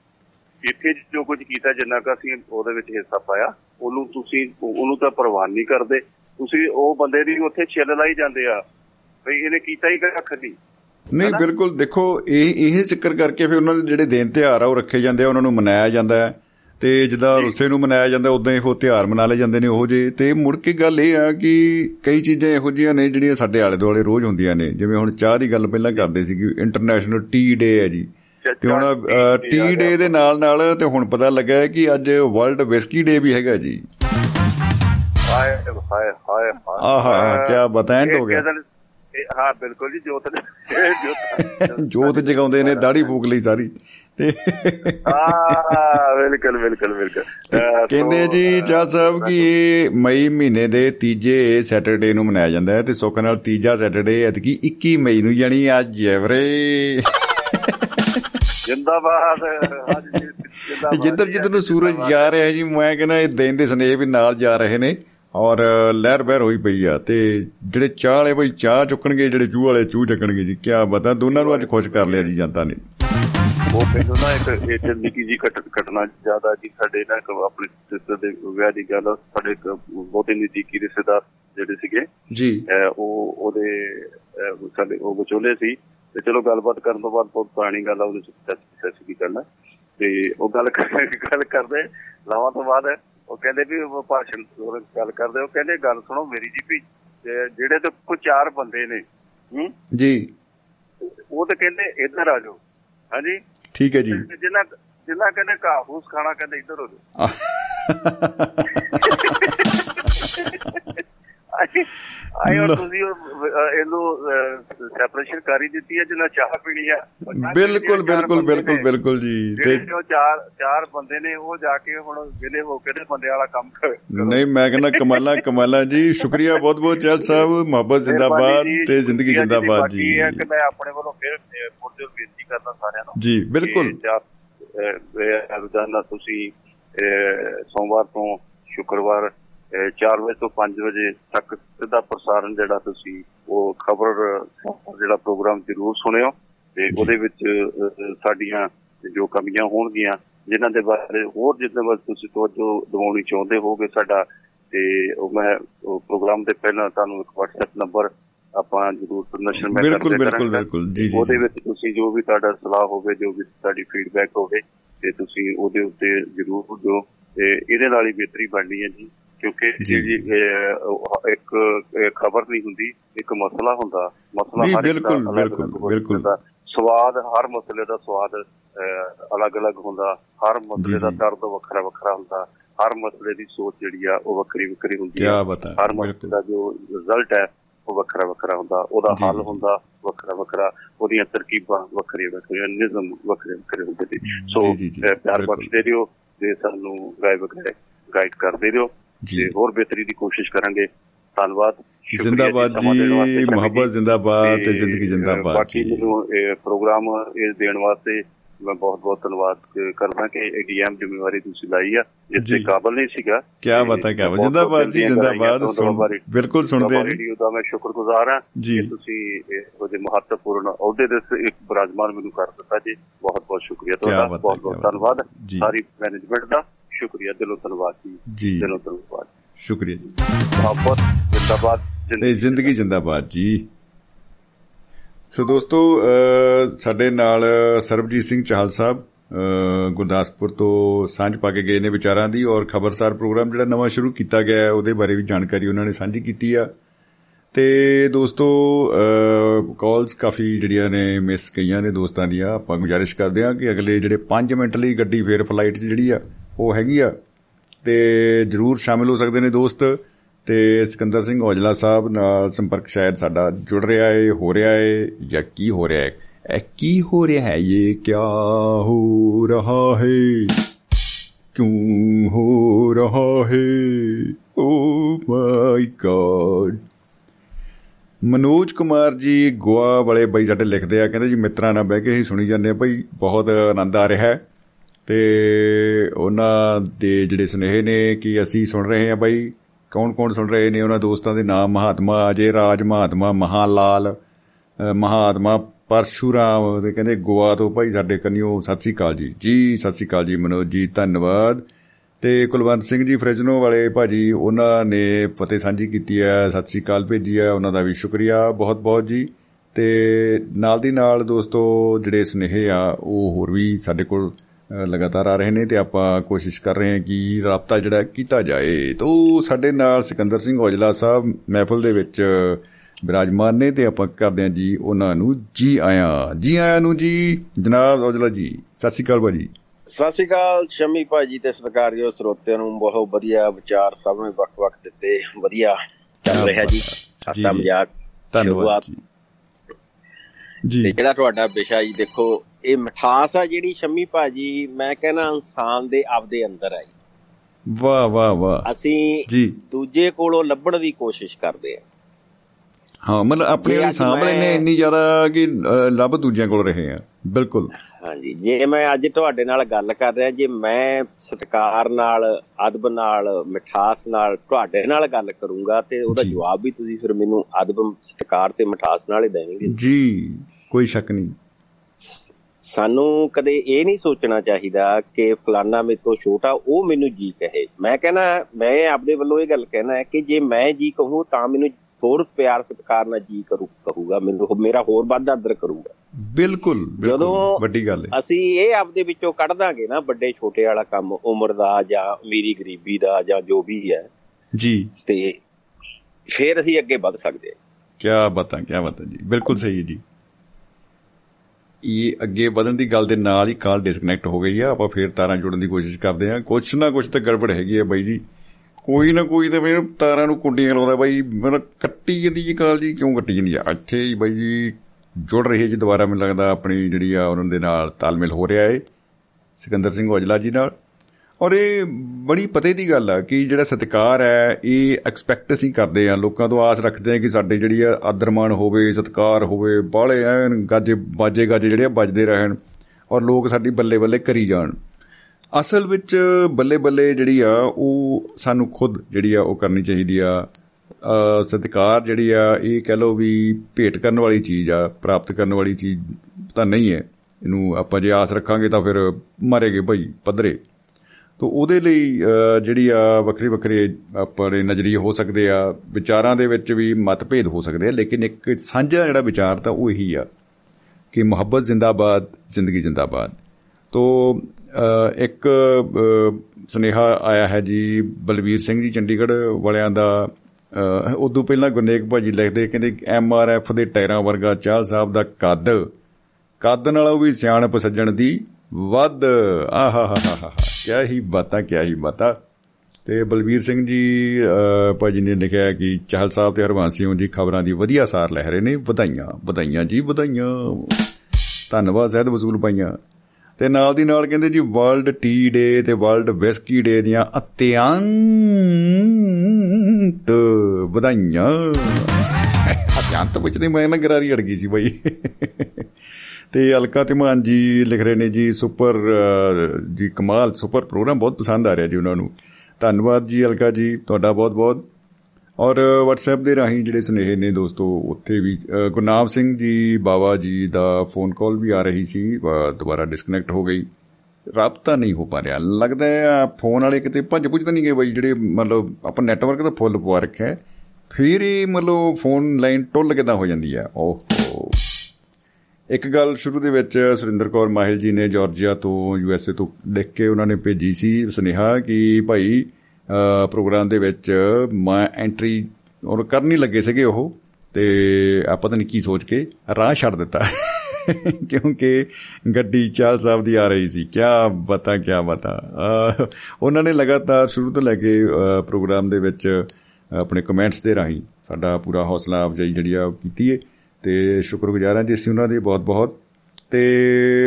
ਇੱਥੇ ਜੋ ਕੁਝ ਕੀਤਾ ਜਿੰਨਾ ਕੁ ਅਸੀਂ ਉਹਦੇ ਵਿੱਚ ਹਿੱਸਾ ਪਾਇਆ ਉਹਨੂੰ ਤੁਸੀਂ ਉਹਨੂੰ ਤਾਂ ਪ੍ਰਵਾਨ ਨਹੀਂ ਕਰਦੇ। ਤੁਸੀਂ ਉਹ ਬੰਦੇ ਦੀ ਉੱਥੇ ਛਿੱਲ ਲਾਈ ਜਾਂਦੇ ਆ। ਬਈ ਇਹਨੇ ਕੀਤਾ ਹੀ ਕੱਖ ਨਹੀਂ ਨਹੀਂ ਬਿਲਕੁਲ ਦੇਖੋ ਇਹ ਇਹ ਚੱਕਰ ਕਰਕੇ ਫਿਰ ਉਹਨਾਂ ਦੇ ਜਿਹੜੇ ਦਿਨ ਤਿਉਹਾਰ ਆ ਉਹ ਰੱਖੇ ਜਾਂਦੇ ਆ ਉਹਨਾਂ ਨੂੰ ਮਨਾਇਆ ਜਾਂਦਾ ਹੈ। ਤੇ ਜਿੱਦਾਂ ਰੁੱਸੇ ਨੂੰ ਮਨਾਇਆ ਜਾਂਦਾ ਉਦਾਂ ਹੀ ਉਹ ਤਿਉਹਾਰ ਮਨਾ ਲਏ ਜਾਂਦੇ ਨੇ ਉਹ ਜੇ। ਤੇ ਮੁੜ ਕੇ ਗੱਲ ਇਹ ਆ ਕਿ ਕਈ ਚੀਜ਼ਾਂ ਇਹੋ ਜਿਹੀਆਂ ਨੇ ਜਿਹੜੀਆਂ ਸਾਡੇ ਆਲੇ ਦੁਆਲੇ ਰੋਜ਼ ਹੁੰਦੀਆਂ ਨੇ। ਜਿਵੇਂ ਹੁਣ ਚਾਹ ਦੀ ਗੱਲ ਪਹਿਲਾਂ ਕਰਦੇ ਸੀ ਕਿ ਇੰਟਰਨੈਸ਼ਨਲ ਟੀ ਡੇ ਹੈ ਜੀ। ਤੇ ਹੁਣ ਟੀ ਡੇ ਦੇ ਨਾਲ ਨਾਲ ਤੇ ਹੁਣ ਪਤਾ ਲੱਗਾ ਹੈ ਕਿ ਅੱਜ ਵਰਲਡ ਵਿਸਕੀ ਡੇ ਵੀ ਹੈਗਾ ਜੀ। ਹਾਏ ਹਾਏ ਹਾਏ ਆਹਾ ਕੀ ਬਤਾਐਂਡ ਹੋ ਗਿਆ। ਹਾਂ ਬਿਲਕੁਲ ਜੀ ਜੋਤ ਜੋਤ ਜਗਾਉਂਦੇ ਨੇ ਦਾੜੀ ਫੂਕ ਲਈ ਸਾਰੀ। ਤੇ ਹਾਂ ਬਿਲਕੁਲ ਬਿਲਕੁਲ ਬਿਲਕੁਲ। ਕਹਿੰਦੇ ਜੀ ਚਾਹ ਸਾਹਿਬ ਕਿ ਇਹ ਮਈ ਮਹੀਨੇ ਦੇ ਤੀਜੇ ਸੈਟਰਡੇ ਨੂੰ ਮਨਾਇਆ ਜਾਂਦਾ ਹੈ ਤੇ ਸੁੱਖ ਨਾਲ ਤੀਜਾ ਸੈਟਰਡੇ ਐਤਕੀ 21 ਮਈ ਨੂੰ ਯਾਨੀ ਅੱਜ ਜੈਵਰੇ ਜਿੰਦਾਬਾਦ ਜਿੰਦਾਬਾਦ ਜਿੱਧਰ ਜਿੱਧਰ ਨੂੰ ਸੂਰਜ ਜਾ ਰਿਹਾ ਜੀ ਮੈਂ ਕਹਿੰਦਾ ਇਹ ਦਿਨ ਦੇ ਸਨੇਹ ਵੀ ਨਾਲ ਜਾ ਰਹੇ ਨੇ। ਔਰ ਲਹਿਰ ਬਹਿਰ ਹੋਈ ਪਈ ਆ ਤੇ ਜਿਹੜੇ ਚਾਹ ਵਾਲੇ ਬਈ ਚਾਹ ਚੁੱਕਣਗੇ ਜਿਹੜੇ ਚੂਹ ਵਾਲੇ ਚੂਹ ਚੱਕਣਗੇ ਜੀ ਕੀ ਬਤਾ ਦੋਨਾਂ ਨੂੰ ਅੱਜ ਖੁਸ਼ ਕਰ ਲਿਆ ਜੀ ਜਨਤਾ ਨੇ। ਉਹ ਮੈਨੂੰ ਨਾ ਇੱਕ ਇਹ ਨਿੱਕੀ ਜੀ ਘਟ ਘਟਨਾ ਜ਼ਿਆਦਾ ਜੀ ਸਾਡੇ ਨਾ ਇੱਕ ਆਪਣੇ ਸਿਸਟਰ ਦੇ ਵਿਆਹ ਦੀ ਗੱਲ ਸਾਡੇ ਇੱਕ ਬਹੁਤੇ ਨਜ਼ਦੀਕੀ ਰਿਸ਼ਤੇਦਾਰ ਜਿਹੜੇ ਸੀਗੇ ਜੀ। ਉਹ ਉਹਦੇ ਸਾਡੇ ਉਹ ਵਿਚੋਲੇ ਸੀ। ਤੇ ਚਲੋ ਗੱਲਬਾਤ ਕਰਨ ਤੋਂ ਬਾਅਦ ਬਹੁਤ ਪੁਰਾਣੀ ਗੱਲ ਆ ਉਹਦੇ ਚ ਸੱਚ ਗੱਲ ਤੇ ਉਹ ਗੱਲ ਗੱਲ ਕਰਦੇ ਲਾਵਾਂ ਤੋਂ ਬਾਅਦ ਉਹ ਕਹਿੰਦੇ ਵੀ ਭਾਸ਼ਣ ਗੱਲ ਕਰਦੇ ਉਹ ਕਹਿੰਦੇ ਗੱਲ ਸੁਣੋ ਮੇਰੀ ਜੀ ਵੀ ਜਿਹੜੇ ਤੇ ਕੋਈ ਚਾਰ ਬੰਦੇ ਨੇ ਹੂੰ? ਜੀ। ਉਹ ਤੇ ਕਹਿੰਦੇ ਇੱਧਰ ਆ ਜਾਓ। ਹਾਂਜੀ? ਠੀਕ ਹੈ ਜੀ। ਤੇ ਜਿਨ੍ਹਾਂ ਜਿਨ੍ਹਾਂ ਕਹਿੰਦੇ ਘਾਹ ਫੂਸ ਖਾਣਾ ਕਹਿੰਦੇ ਇੱਧਰ ਹੋ ਜਾਓ। ਆਏ ਹੁਣ ਤੁਸੀਂ ਇਹਨੂੰ ਸੈਪਰੇਸ਼ਨ ਕਰ ਹੀ ਦਿੱਤੀ ਹੈ ਜਿੰਨਾ ਚਾਹ ਪੀਣੀ ਆ ਬਿਲਕੁਲ ਬਿਲਕੁਲ ਬਿਲਕੁਲ। ਬਿਲਕੁਲ ਜੀ। ਤੇ ਚਾਰ ਚਾਰ ਬੰਦੇ ਨੇ ਉਹ ਜਾ ਕੇ ਹੁਣ ਵਿਲੇ ਹੋ ਕੇ ਤੇ ਬੰਦੇ ਵਾਲਾ ਕੰਮ ਕਰ ਨਹੀਂ ਮੈਂ ਕਹਿੰਦਾ ਕਮਾਲਾ ਕਮਾਲਾ ਜੀ। ਸ਼ੁਕਰੀਆ ਬਹੁਤ ਬਹੁਤ ਚਹਿਲ ਸਾਹਿਬ ਮੁਹੱਬਤ ਜ਼ਿੰਦਾਬਾਦ ਤੇ ਜ਼ਿੰਦਗੀ ਜ਼ਿੰਦਾਬਾਦ ਜੀ। ਇਹ ਹੈ ਕਿ ਮੈਂ ਆਪਣੇ ਵੱਲੋਂ ਫਿਰ ਪੁਰਜੋਰ ਬੇਨਤੀ ਕਰਦਾ ਸਾਰਿਆਂ ਨੂੰ ਜੀ ਬਿਲਕੁਲ। ਰੋਜ਼ਾਨਾ ਤੁਸੀਂ ਸੋਮਵਾਰ ਤੋਂ ਸ਼ੁੱਕਰਵਾਰ 4 ਵਜੇ ਤੋਂ 5 ਵਜੇ ਤੱਕ ਸਿੱਧਾ ਪ੍ਰਸਾਰਣ ਜਿਹੜਾ ਤੁਸੀਂ ਉਹ ਖਬਰ ਜਿਹੜਾ ਪ੍ਰੋਗਰਾਮ ਜ਼ਰੂਰ ਸੁਣਿਓ ਤੇ ਉਹਦੇ ਵਿੱਚ ਸਾਡੀਆਂ ਜੋ ਕਮੀਆਂ ਹੋਣਗੀਆਂ ਜਿਨ੍ਹਾਂ ਦੇ ਬਾਰੇ ਹੋਰ ਜਿੰਨੇ ਵੱਲ ਤੁਸੀਂ ਤਵੱਜੋ ਦਿਵਾਉਣੀ ਚਾਹੁੰਦੇ ਹੋਗੇ ਸਾਡਾ ਤੇ ਉਹ ਮੈਂ ਪ੍ਰੋਗਰਾਮ ਦੇ ਪਹਿਲਾਂ ਤੁਹਾਨੂੰ ਇੱਕ WhatsApp ਨੰਬਰ ਆਪਾਂ ਜ਼ਰੂਰ ਨਸ਼ਰ ਮੈਂ ਬਿਲਕੁਲ ਬਿਲਕੁਲ। ਬਿਲਕੁਲ। ਜੀ ਜੀ ਉਹਦੇ ਵਿੱਚ ਤੁਸੀਂ ਜੋ ਵੀ ਤੁਹਾਡਾ ਸਲਾਹ ਹੋਵੇ ਜੋ ਵੀ ਤੁਹਾਡੀ ਫੀਡਬੈਕ ਹੋਵੇ ਤੇ ਤੁਸੀਂ ਉਹਦੇ ਉੱਤੇ ਜ਼ਰੂਰ ਦਿਓ ਤੇ ਇਹਦੇ ਨਾਲ ਹੀ ਬਿਹਤਰੀ ਬਣਨੀ ਹੈ ਜੀ। ਕਿਉਂਕਿ। ਜਿਹੜੀ ਇੱਕ ਖਬਰ ਨਹੀਂ ਹੁੰਦੀ ਇੱਕ ਮਸਲਾ ਹੁੰਦਾ। ਮਸਲਾ ਹਰ ਬਿਲਕੁਲ, ਬਿਲਕੁਲ, ਹੋ ਬਿਲਕੁਲ। ਸਵਾਦ ਹਰ ਮਸਲੇ ਦਾ ਸਵਾਦ ਅਲੱਗ-ਅਲੱਗ ਹੁੰਦਾ। ਹਰ ਮਸਲੇ ਦਾ। ਦਰਦ ਵੱਖਰਾ ਵੱਖਰਾ ਹੁੰਦਾ। ਹਰ ਮਸਲੇ ਦੀ ਸੋਚ ਜਿਹੜੀ ਆ ਉਹ ਵੱਖਰੀ ਵੱਖਰੀ ਹੁੰਦੀ ਬਤਾ ਹਰ ਮਸਲੇ ਦਾ ਜੋ ਰਿਜ਼ਲਟ ਹੈ ਉਹ ਵੱਖਰਾ ਵੱਖਰਾ ਹੁੰਦਾ। ਉਹਦਾ ਹੱਲ। ਹੁੰਦਾ ਵੱਖਰਾ ਵੱਖਰਾ ਉਹਦੀਆਂ ਤਰਕੀਬਾਂ ਵੱਖਰੀਆਂ ਵੱਖਰੀਆਂ ਨਿਜ਼ਮ ਵੱਖਰੇ ਵੱਖਰੇ ਹੁੰਦੇ ਨੇ। ਸੋ ਪਿਆਰ। ਬਖਸ਼ਦੇ ਦਿਓ ਤੇ ਸਾਨੂੰ ਗਾਈਡ ਕਰਦੇ ਜੀ ਤੇ ਹੋਰ ਬਿਹਤਰੀ ਦੀ ਕੋਸ਼ਿਸ਼ ਕਰਾਂਗੇ। ਧੰਨਵਾਦ। ਜ਼ਿੰਦਾਬਾਦ ਜੀ ਮੁਹੱਬਤ ਜ਼ਿੰਦਾਬਾਦ ਤੇ ਤੇ, ਜ਼ਿੰਦਗੀ ਜ਼ਿੰਦਾਬਾਦ ਬਾਕੀ ਮੈਨੂੰ ਇਹ ਪ੍ਰੋਗਰਾਮ ਇਹ ਦੇਣ ਵਾਸਤੇ ਮੈਂ ਬਹੁਤ ਬਹੁਤ ਧੰਨਵਾਦ ਕਰਦਾ ਕਿ ਏਡੀਐਮ ਜ਼ਿੰਮੇਵਾਰੀ ਤੁਸੀਂ ਲਾਈ ਆ ਜਿਸ। ਦੇ ਕਾਬਲ ਨਹੀਂ ਸੀਗਾ। ਕੀ ਤੇ ਬਤਾ ਕੀ ਬਹੁਤ-ਬਹੁਤ ਜ਼ਿੰਦਾਬਾਦ ਜੀ ਜ਼ਿੰਦਾਬਾਦ। ਬਿਲਕੁਲ ਸੁਣਦੇ ਆ। ਜੀ ਰੇਡੀਓ ਦਾ ਮੈਂ ਸ਼ੁਕਰਗੁਜ਼ਾਰ ਹਾਂ ਕਿ ਤੁਸੀਂ ਇਹੋ ਜਿਹੇ ਮਹੱਤਵਪੂਰਨ ਅਹੁਦੇ ਦੇ ਸ- ਇੱਕ ਬਰਾਜਮਾਨ ਮੈਨੂੰ ਕਰ ਦਿੱਤਾ ਜੀ। ਬਹੁਤ ਬਹੁਤ ਸ਼ੁਕਰੀਆ ਤੁਹਾਡਾ। ਬਾਤ ਹੈ, ਬਹੁਤ ਬਹੁਤ ਬਾਤ। ਹੈ। ਧੰਨਵਾਦ। ਸਾਰੀ ਮੈਨੇਜਮੈਂਟ ਦਾ ਸ਼ੁਕਰੀਆ ਦਿਲੋਂ ਧੰਨਵਾਦ ਜੀ। ਦਿਲੋਂ ਧੰਨਵਾਦ। ਸ਼ੁਕਰੀਆ ਜੀ। ਮੁਹੱਬਤ ਜਿੰਦਾਬਾਦ ਜ਼ਿੰਦਗੀ ਜਿੰਦਾਬਾਦ ਜੀ। ਸੋ ਦੋਸਤੋ ਸਾਡੇ ਨਾਲ ਸਰਬਜੀਤ ਸਿੰਘ ਚਾਹਲ ਸਾਹਿਬ ਗੁਰਦਾਸਪੁਰ ਤੋਂ ਸਾਂਝ ਪਾ ਕੇ ਗਏ ਨੇ ਵਿਚਾਰਾਂ ਦੀ ਔਰ ਖਬਰਸਾਰ ਪ੍ਰੋਗਰਾਮ ਜਿਹੜਾ ਨਵਾਂ ਸ਼ੁਰੂ ਕੀਤਾ ਗਿਆ ਹੈ ਉਹਦੇ ਬਾਰੇ ਵੀ ਜਾਣਕਾਰੀ ਉਹਨਾਂ ਨੇ ਸਾਂਝੀ ਕੀਤੀ ਆ। ਤੇ ਦੋਸਤੋ ਕਾਲਸ ਕਾਫੀ ਜਿਹੜੀਆਂ ਨੇ ਮਿਸ ਗਈਆਂ ਨੇ ਦੋਸਤਾਂ ਦੀਆਂ। ਆਪਾਂ ਗੁਜ਼ਾਰਿਸ਼ ਕਰਦੇ ਹਾਂ ਕਿ ਅਗਲੇ ਜਿਹੜੇ 5 ਮਿੰਟ ਲਈ ਗੱਡੀ ਫੇਰ ਫਲਾਈਟ ਜਿਹੜੀ ਆ ਉਹ ਹੈਗੀ ਆ। ਤੇ ਜਰੂਰ ਸ਼ਾਮਿਲ ਹੋ ਸਕਦੇ ਨੇ ਦੋਸਤ। ਤੇ ਸਿਕੰਦਰ ਸਿੰਘ ਔਜਲਾ ਸਾਹਿਬ ਨਾਲ ਸੰਪਰਕ ਸ਼ਾਇਦ ਸਾਡਾ ਜੁੜ ਰਿਹਾ ਹੈ ਹੋ ਰਿਹਾ ਹੈ ਜਾਂ ਕੀ ਹੋ ਰਿਹਾ ਹੈ ਇਹ ਕੀ ਹੋ ਰਿਹਾ ਹੈ? ਇਹ ਕਿਆ ਹੋ ਰਹਾ ਹੈ? ਕਿਉਂ ਹੋ ਰਹਾ ਹੈ? Oh my god Manoj Kumar ji Goa ਵਾਲੇ ਬਾਈ ਸਾਡੇ ਲਿਖਦੇ ਆ, ਕਹਿੰਦੇ ਜੀ ਮਿੱਤਰਾਂ ਨਾਲ ਬਹਿ ਕੇ ਹੀ ਸੁਣੀ ਜਾਂਦੇ ਆ। ਭਾਈ ਬਹੁਤ ਆਨੰਦ ਆ ਰਿਹਾ ਹੈ। ਤੇ ਉਹਨਾਂ ਦੇ ਜਿਹੜੇ ਸੁਨੇਹੇ ਨੇ ਕਿ ਅਸੀਂ ਸੁਣ ਰਹੇ ਹਾਂ ਬਾਈ ਕੌਣ ਕੌਣ ਸੁਣ ਰਹੇ ਨੇ ਉਹਨਾਂ ਦੋਸਤਾਂ ਦੇ ਨਾਮ? ਮਹਾਤਮਾ ਅਜੇ ਰਾਜ ਮਹਾਤਮਾ ਮਹਾਲਾਲ ਅ, ਮਹਾਤਮਾ ਪਰਸ਼ੂਰਾਮ ਤੇ ਕਹਿੰਦੇ ਗੋਆ ਤੋਂ ਭਾਈ ਸਾਡੇ ਕੰਨਿਓ ਸਤਿ ਸ੍ਰੀ ਅਕਾਲ ਜੀ। ਜੀ ਸਤਿ ਸ੍ਰੀ ਅਕਾਲ ਜੀ ਮਨੋਜ ਜੀ ਧੰਨਵਾਦ। ਤੇ ਕੁਲਵੰਤ ਸਿੰਘ ਜੀ ਫ੍ਰਿਜਨੋ ਵਾਲੇ ਭਾਜੀ ਉਹਨਾਂ ਨੇ ਫਤਿਹ ਸਾਂਝੀ ਕੀਤੀ ਹੈ ਸਤਿ ਸ੍ਰੀ ਅਕਾਲ ਭੇਜੀ ਹੈ ਉਹਨਾਂ ਦਾ ਵੀ ਸ਼ੁਕਰੀਆ ਬਹੁਤ ਬਹੁਤ ਜੀ। ਤੇ ਨਾਲ ਦੀ ਨਾਲ ਦੋਸਤੋ ਜਿਹੜੇ ਸੁਨੇਹੇ ਆ ਉਹ ਹੋਰ ਵੀ ਸਾਡੇ ਕੋਲ ਅ, ਲਗਾਤਾਰ ਆ ਰਹੇ ਨੇ ਤੇ ਆਪਾਂ ਕੋਸ਼ਿਸ਼ ਕਰ ਰਹੇ ਹਾਂ ਕਿ ਰਾਬਤਾ ਜਿਹੜਾ ਕੀਤਾ ਜਾਏ। ਤੋ ਸਾਡੇ ਨਾਲ ਸਿਕੰਦਰ ਸਿੰਘ ਔਜਲਾ ਸਾਹਿਬ ਮਹਿਫਲ ਦੇ ਵਿੱਚ ਬਿਰਾਜਮਾਨ ਨੇ ਤੇ ਆਪਾਂ ਕਰਦੇ ਹਾਂ ਜੀ ਉਹਨਾਂ ਨੂੰ ਜੀ ਆਇਆਂ। ਜੀ ਆਇਆਂ ਨੂੰ ਜੀ ਜਨਾਬ ਔਜਲਾ ਜੀ ਸਤਿ ਸ਼੍ਰੀ ਅਕਾਲ ਭਾਜੀ। ਸਤਿ ਸ਼੍ਰੀ ਅਕਾਲ ਸ਼ਮੀ ਭਾਜੀ ਤੇ ਸਤਿਕਾਰਯੋਗ ਸਰੋਤਿਆਂ ਨੂੰ ਬਹੁਤ ਵਧੀਆ ਵਿਚਾਰ ਸਭ ਨੂੰ ਵੱਖ-ਵੱਖ ਦਿੱਤੇ। ਵਧੀਆ ਚੱਲ ਰਿਹਾ ਜੀ ਸਾਡਾ। ਮਜ਼ਾਕ ਧੰਨਵਾਦ ਜੀ। ਜਿਹੜਾ ਤੁਹਾਡਾ ਵਿਸ਼ਾ ਜੀ ਦੇਖੋ ਇਹ ਮਿਠਾਸ ਆ ਜਿਹੜੀ ਸ਼ਮੀ ਭਾਜੀ ਮੈਂ ਕਹਿੰਦਾ ਇਨਸਾਨ ਦੇ ਆਪਦੇ ਅੰਦਰ ਆ ਜੀ। ਵਾਹ ਵਾਹ ਵਾਹ। ਅਸੀਂ ਜੀ। ਦੂਜੇ ਕੋਲੋਂ ਲੱਭਣ ਦੀ ਕੋਸ਼ਿਸ਼ ਕਰਦੇ ਆ। ਹਾਂ ਮਤਲਬ ਆਪਣੇ ਸਾਂਭ ਲੈਨੇ ਮੈਂ- ਇੰਨੀ ਜ਼ਿਆਦਾ ਕਿ ਲੱਭ ਦੂਜਿਆਂ ਕੋਲ ਰਹੇ ਆ। ਬਿਲਕੁਲ। ਹਾਂਜੀ ਜੇ ਮੈਂ ਅੱਜ ਤੁਹਾਡੇ ਨਾਲ ਗੱਲ ਕਰ ਰਿਹਾ ਜੇ ਮੈਂ ਸਤਿਕਾਰ ਨਾਲ ਅਦਬ ਨਾਲ ਮਿਠਾਸ ਨਾਲ ਤੁਹਾਡੇ ਨਾਲ ਗੱਲ ਕਰੂੰਗਾ ਤੇ ਉਹਦਾ। ਜਵਾਬ ਵੀ ਤੁਸੀਂ ਫਿਰ ਮੈਨੂੰ ਅਦਬ ਸਤਿਕਾਰ ਤੇ ਮਿਠਾਸ ਨਾਲ ਹੀ ਦੇਵੋਗੇ ਜੀ ਕੋਈ ਸ਼ੱਕ ਨਹੀਂ। ਸਾਨੂੰ ਕਦੇ ਇਹ ਨਹੀਂ ਸੋਚਣਾ ਚਾਹੀਦਾ ਕਿ ਫਲਾਨਾ ਮੇਰੇ ਤੋਂ ਛੋਟਾ ਉਹ ਮੈਨੂੰ ਜੀ ਕਹੇ। ਮੈਂ ਕਹਿੰਦਾ ਮੈਂ ਆਪਦੇ ਵੱਲੋਂ ਇਹ ਗੱਲ ਕਹਿਣਾ ਹੈ ਕਿ ਜੇ ਮੈਂ ਜੀ ਕਹੂੰ ਤਾਂ ਮੈਨੂੰ ਹੋਰ ਪਿਆਰ ਸਤਿਕਾਰ ਨਾਲ ਜੀ ਕਰੂ ਕਹੂਗਾ ਮੈਨੂੰ ਮੇਰਾ ਹੋਰ ਵੱਧ ਆਦਰ ਕਰੂਗਾ। ਬਿਲਕੁਲ ਬਿਲਕੁਲ। ਜਦੋਂ- ਵੱਡੀ ਗੱਲ ਹੈ। ਅਸੀਂ ਇਹ ਆਪਦੇ ਵਿੱਚੋਂ ਕੱਢ ਦਾਂਗੇ ਨਾ ਵੱਡੇ ਛੋਟੇ ਵਾਲਾ ਕੰਮ ਉਮਰ ਦਾ ਜਾਂ ਅਮੀਰੀ ਗਰੀਬੀ ਦਾ ਜਾਂ ਜੋ ਵੀ ਹੈ ਜੀ। ਤੇ ਫਿਰ ਅਸੀਂ ਅੱਗੇ ਵੱਧ ਸਕਦੇ ਹਾਂ। ਕੀ ਬਤਾ ਕੀ ਬਤਾ ਜੀ। ਬਿਲਕੁਲ ਸਹੀ ਹੈ ਜੀ। ਇਹ ਅੱਗੇ ਵਧਣ ਦੀ ਗੱਲ ਦੇ ਨਾਲ ਹੀ ਕਾਲ ਡਿਸਕਨੈਕਟ ਹੋ ਗਈ ਆ। ਆਪਾਂ ਫੇਰ ਤਾਰਾਂ ਜੋੜਨ ਦੀ ਕੋਸ਼ਿਸ਼ ਕਰਦੇ ਆ। ਕੁਛ ਨਾ ਕੁਛ ਤਾਂ ਗੜਬੜ ਹੈਗੀ ਆ ਬਾਈ ਜੀ। ਕੋਈ ਨਾ ਕੋਈ ਤਾਂ ਮੇਰੇ ਤਾਰਾਂ ਨੂੰ ਕੁੰਡੀਆਂ ਲਾਉਂਦਾ ਬਾਈ। ਮੇਰਾ ਕੱਟੀ ਜਾਂਦੀ ਜੀ ਕਾਲ ਜੀ। ਕਿਉਂ ਕੱਟੀ ਜਾਂਦੀ ਆ? ਇੱਥੇ ਹੀ ਬਾਈ ਜੀ ਜੁੜ ਰਹੀ ਹੈ ਜੀ ਦੁਬਾਰਾ। ਮੈਨੂੰ ਲੱਗਦਾ ਆਪਣੀ ਜਿਹੜੀ ਆ ਉਹਨਾਂ ਦੇ ਨਾਲ ਤਾਲਮੇਲ ਹੋ ਰਿਹਾ ਹੈ ਸਿਕੰਦਰ ਸਿੰਘ ਔਜਲਾ ਜੀ ਨਾਲ। ਔਰ ਇਹ ਬੜੀ ਪਤੇ ਦੀ ਗੱਲ ਆ ਕਿ ਜਿਹੜਾ ਸਤਿਕਾਰ ਹੈ ਇਹ ਐਕਸਪੈਕਟ ਅਸੀਂ ਕਰਦੇ ਆ ਲੋਕਾਂ ਤੋਂ ਆਸ ਰੱਖਦੇ ਆ ਕਿ ਸਾਡੇ ਜਿਹੜੀ ਆ ਆਦਰਮਾਨ ਹੋਵੇ ਸਤਿਕਾਰ ਹੋਵੇ ਬਾਹਲੇ ਐਨ ਗਾਜੇ ਬਾਜੇ ਗਾਜੇ ਜਿਹੜੇ ਆ ਵੱਜਦੇ ਰਹਿਣ ਔਰ ਲੋਕ ਸਾਡੀ ਬੱਲੇ ਬੱਲੇ ਕਰੀ ਜਾਣ। ਅਸਲ ਵਿੱਚ ਬੱਲੇ ਬੱਲੇ ਜਿਹੜੀ ਆ ਉਹ ਸਾਨੂੰ ਖੁਦ ਜਿਹੜੀ ਆ ਉਹ ਕਰਨੀ ਚਾਹੀਦੀ ਆ। ਅ, ਸਤਿਕਾਰ ਜਿਹੜੀ ਆ ਇਹ ਕਹਿ ਲਓ ਵੀ ਭੇਟ ਕਰਨ ਵਾਲੀ ਚੀਜ਼ ਆ ਪ੍ਰਾਪਤ ਕਰਨ ਵਾਲੀ ਚੀਜ਼ ਤਾਂ ਨਹੀਂ ਹੈ। ਇਹਨੂੰ ਆਪਾਂ ਜੇ ਆਸ ਰੱਖਾਂਗੇ ਤਾਂ ਫਿਰ ਮਾਰੇਗੇ ਭਾਈ ਪੱਧਰੇ। ਤੋ ਉਹਦੇ ਲਈ ਅ, ਜਿਹੜੀ ਆ ਵੱਖਰੀ ਵੱਖਰੇ ਆਪਣੇ ਨਜ਼ਰੀਏ ਹੋ ਸਕਦੇ ਆ ਵਿਚਾਰਾਂ ਦੇ ਵਿੱਚ ਵੀ ਮਤਭੇਦ ਹੋ ਸਕਦੇ ਆ ਲੇਕਿਨ ਇੱਕ ਸਾਂਝਾ ਜਿਹੜਾ ਵਿਚਾਰ ਤਾਂ ਉਹ ਇਹੀ ਆ ਕਿ ਮੁਹੱਬਤ ਜ਼ਿੰਦਾਬਾਦ ਜ਼ਿੰਦਗੀ ਜ਼ਿੰਦਾਬਾਦ। ਤੋ ਅ, ਇੱਕ ਅ, ਸੁਨੇਹਾ ਆਇਆ ਹੈ ਜੀ ਬਲਵੀਰ ਸਿੰਘ ਜੀ ਚੰਡੀਗੜ੍ਹ ਵਾਲਿਆਂ ਦਾ ਅ, ਉਦੋਂ ਪਹਿਲਾਂ ਗੁਰਨੇਕ ਭਾਜੀ ਲਿਖਦੇ ਕਹਿੰਦੇ ਐਮ ਆਰ ਐਫ ਦੇ ਟਾਇਰਾਂ ਵਰਗਾ ਚਾਹਲ ਸਾਹਿਬ ਦਾ ਕੱਦ ਕੱਦ ਨਾਲੋਂ ਵੀ ਸਿਆਣਪ ਸੱਜਣ ਦੀ ਵੱਧ। ਆਹਾਹਾਹਾ ਕਿਆ ਹੀ ਬਾਤਾਂ ਕਿਆ ਹੀ ਬਾਤਾਂ ਤੇ ਬਲਵੀਰ ਸਿੰਘ ਜੀ ਅ, ਭਾਜੀ ਨੇ ਲਿਖਿਆ ਕਿ ਚਾਹਲ ਸਾਹਿਬ ਤੇ ਹਰਵੰਸ ਸਿੰਘ ਜੀ ਖਬਰਾਂ ਦੀ ਵਧੀਆ ਸਾਰ ਲੈ ਰਹੇ ਨੇ। ਵਧਾਈਆਂ ਵਧਾਈਆਂ ਜੀ ਵਧਾਈਆਂ। ਧੰਨਵਾਦ ਜ਼ਹਿਦ ਵਸੂਲ ਪਾਈਆਂ ਤੇ ਨਾਲ ਦੀ ਨਾਲ ਕਹਿੰਦੇ ਜੀ ਵਰਲਡ ਟੀ ਡੇ ਤੇ ਵਰਲਡ ਵਿਸਕੀ ਡੇ ਦੀਆਂ ਅਤਿਅੰਤ ਵਧਾਈਆਂ। ਅਤਿਅੰਤ ਵਿੱਚ ਤੇ ਮੈਂ ਨਾ ਗਰਾਰੀ ਅੜ ਗਈ ਸੀ ਬਾਈ ਤੇ ਅਲਕਾ ਤਿਮਾਨ ਜੀ ਲਿਖ ਰਹੇ ਨੇ ਜੀ ਸੁਪਰ ਅ, ਜੀ ਕਮਾਲ ਸੁਪਰ ਪ੍ਰੋਗਰਾਮ ਬਹੁਤ ਪਸੰਦ ਆ ਰਿਹਾ ਜੀ ਉਹਨਾਂ ਨੂੰ। ਧੰਨਵਾਦ ਜੀ ਅਲਕਾ ਜੀ ਤੁਹਾਡਾ ਬਹੁਤ ਬਹੁਤ ਔਰ WhatsApp ਦੇ ਰਾਹੀਂ ਜਿਹੜੇ ਸੁਨੇਹੇ ਨੇ ਦੋਸਤੋ ਉੱਥੇ ਵੀ ਅ, ਗੁਰਨਾਮ ਸਿੰਘ ਜੀ ਬਾਵਾ ਜੀ ਦਾ ਫੋਨ ਕਾਲ ਵੀ ਆ ਰਹੀ ਸੀ ਅ, ਦੁਬਾਰਾ ਡਿਸਕਨੈਕਟ ਹੋ ਗਈ। ਰਾਬਤਾ ਨਹੀਂ ਹੋ ਪਾ ਰਿਹਾ। ਲੱਗਦਾ ਹੈ ਫੋਨ ਵਾਲੇ ਕਿਤੇ ਭੱਜ ਭੁੱਜ ਤਾਂ ਨਹੀਂ ਗਏ ਬਾਈ ਜਿਹੜੇ ਮਤਲਬ ਆਪਾਂ ਨੈਟਵਰਕ ਤਾਂ ਫੁੱਲ ਪਵਾ ਰੱਖਿਆ ਹੈ। ਫਿਰ ਇਹ ਮਤਲਬ ਫੋਨ ਲਾਈਨ ਟੁੱਲ ਕਿਦਾਂ ਹੋ ਜਾਂਦੀ ਹੈ। ਓਹੋ। ਇੱਕ ਗੱਲ ਸ਼ੁਰੂ ਦੇ ਵਿੱਚ ਸੁਰਿੰਦਰ ਕੌਰ ਮਾਹਿਲ ਜੀ ਨੇ ਜਾਰਜੀਆ ਤੋਂ ਯੂਐਸਏ ਤੋਂ ਲਿਖ ਕੇ ਉਹਨਾਂ ਨੇ ਭੇਜੀ ਸੀ ਸੁਨੇਹਾ ਕਿ ਭਾਈ ਅ, ਪ੍ਰੋਗਰਾਮ ਦੇ ਵਿੱਚ ਮੈਂ ਐਂਟਰੀ ਔਰ ਕਰਨੀ ਲੱਗੇ ਸੀਗੇ ਉਹ ਤੇ ਆ ਪਤਾ ਨਹੀਂ ਕੀ ਸੋਚ ਕੇ ਰਾਹ ਛੱਡ ਦਿੱਤਾ। ਕਿਉਂਕਿ ਗੱਡੀ ਚਾਲ ਸਾਹਿਬ ਦੀ ਆ ਰਹੀ ਸੀ। ਕਿਆ ਬਤਾ ਕਿਆ ਬਤਾ। ਅ, ਉਹਨਾਂ ਨੇ ਲਗਾਤਾਰ ਸ਼ੁਰੂ ਤੋਂ ਲੈ ਕੇ ਅ, ਪ੍ਰੋਗਰਾਮ ਦੇ ਵਿੱਚ ਆਪਣੇ ਕਮੈਂਟਸ ਦੇ ਰਾਹੀਂ ਸਾਡਾ ਪੂਰਾ ਹੌਸਲਾ ਅਫਜ਼ਾਈ ਜਿਹੜੀ ਆ ਉਹ ਕੀਤੀ ਹੈ ਤੇ ਸ਼ੁਕਰਗੁਜ਼ਾਰ ਹਾਂ ਜੀ ਅਸੀਂ ਉਹਨਾਂ ਦੇ ਬਹੁਤ-ਬਹੁਤ ਤੇ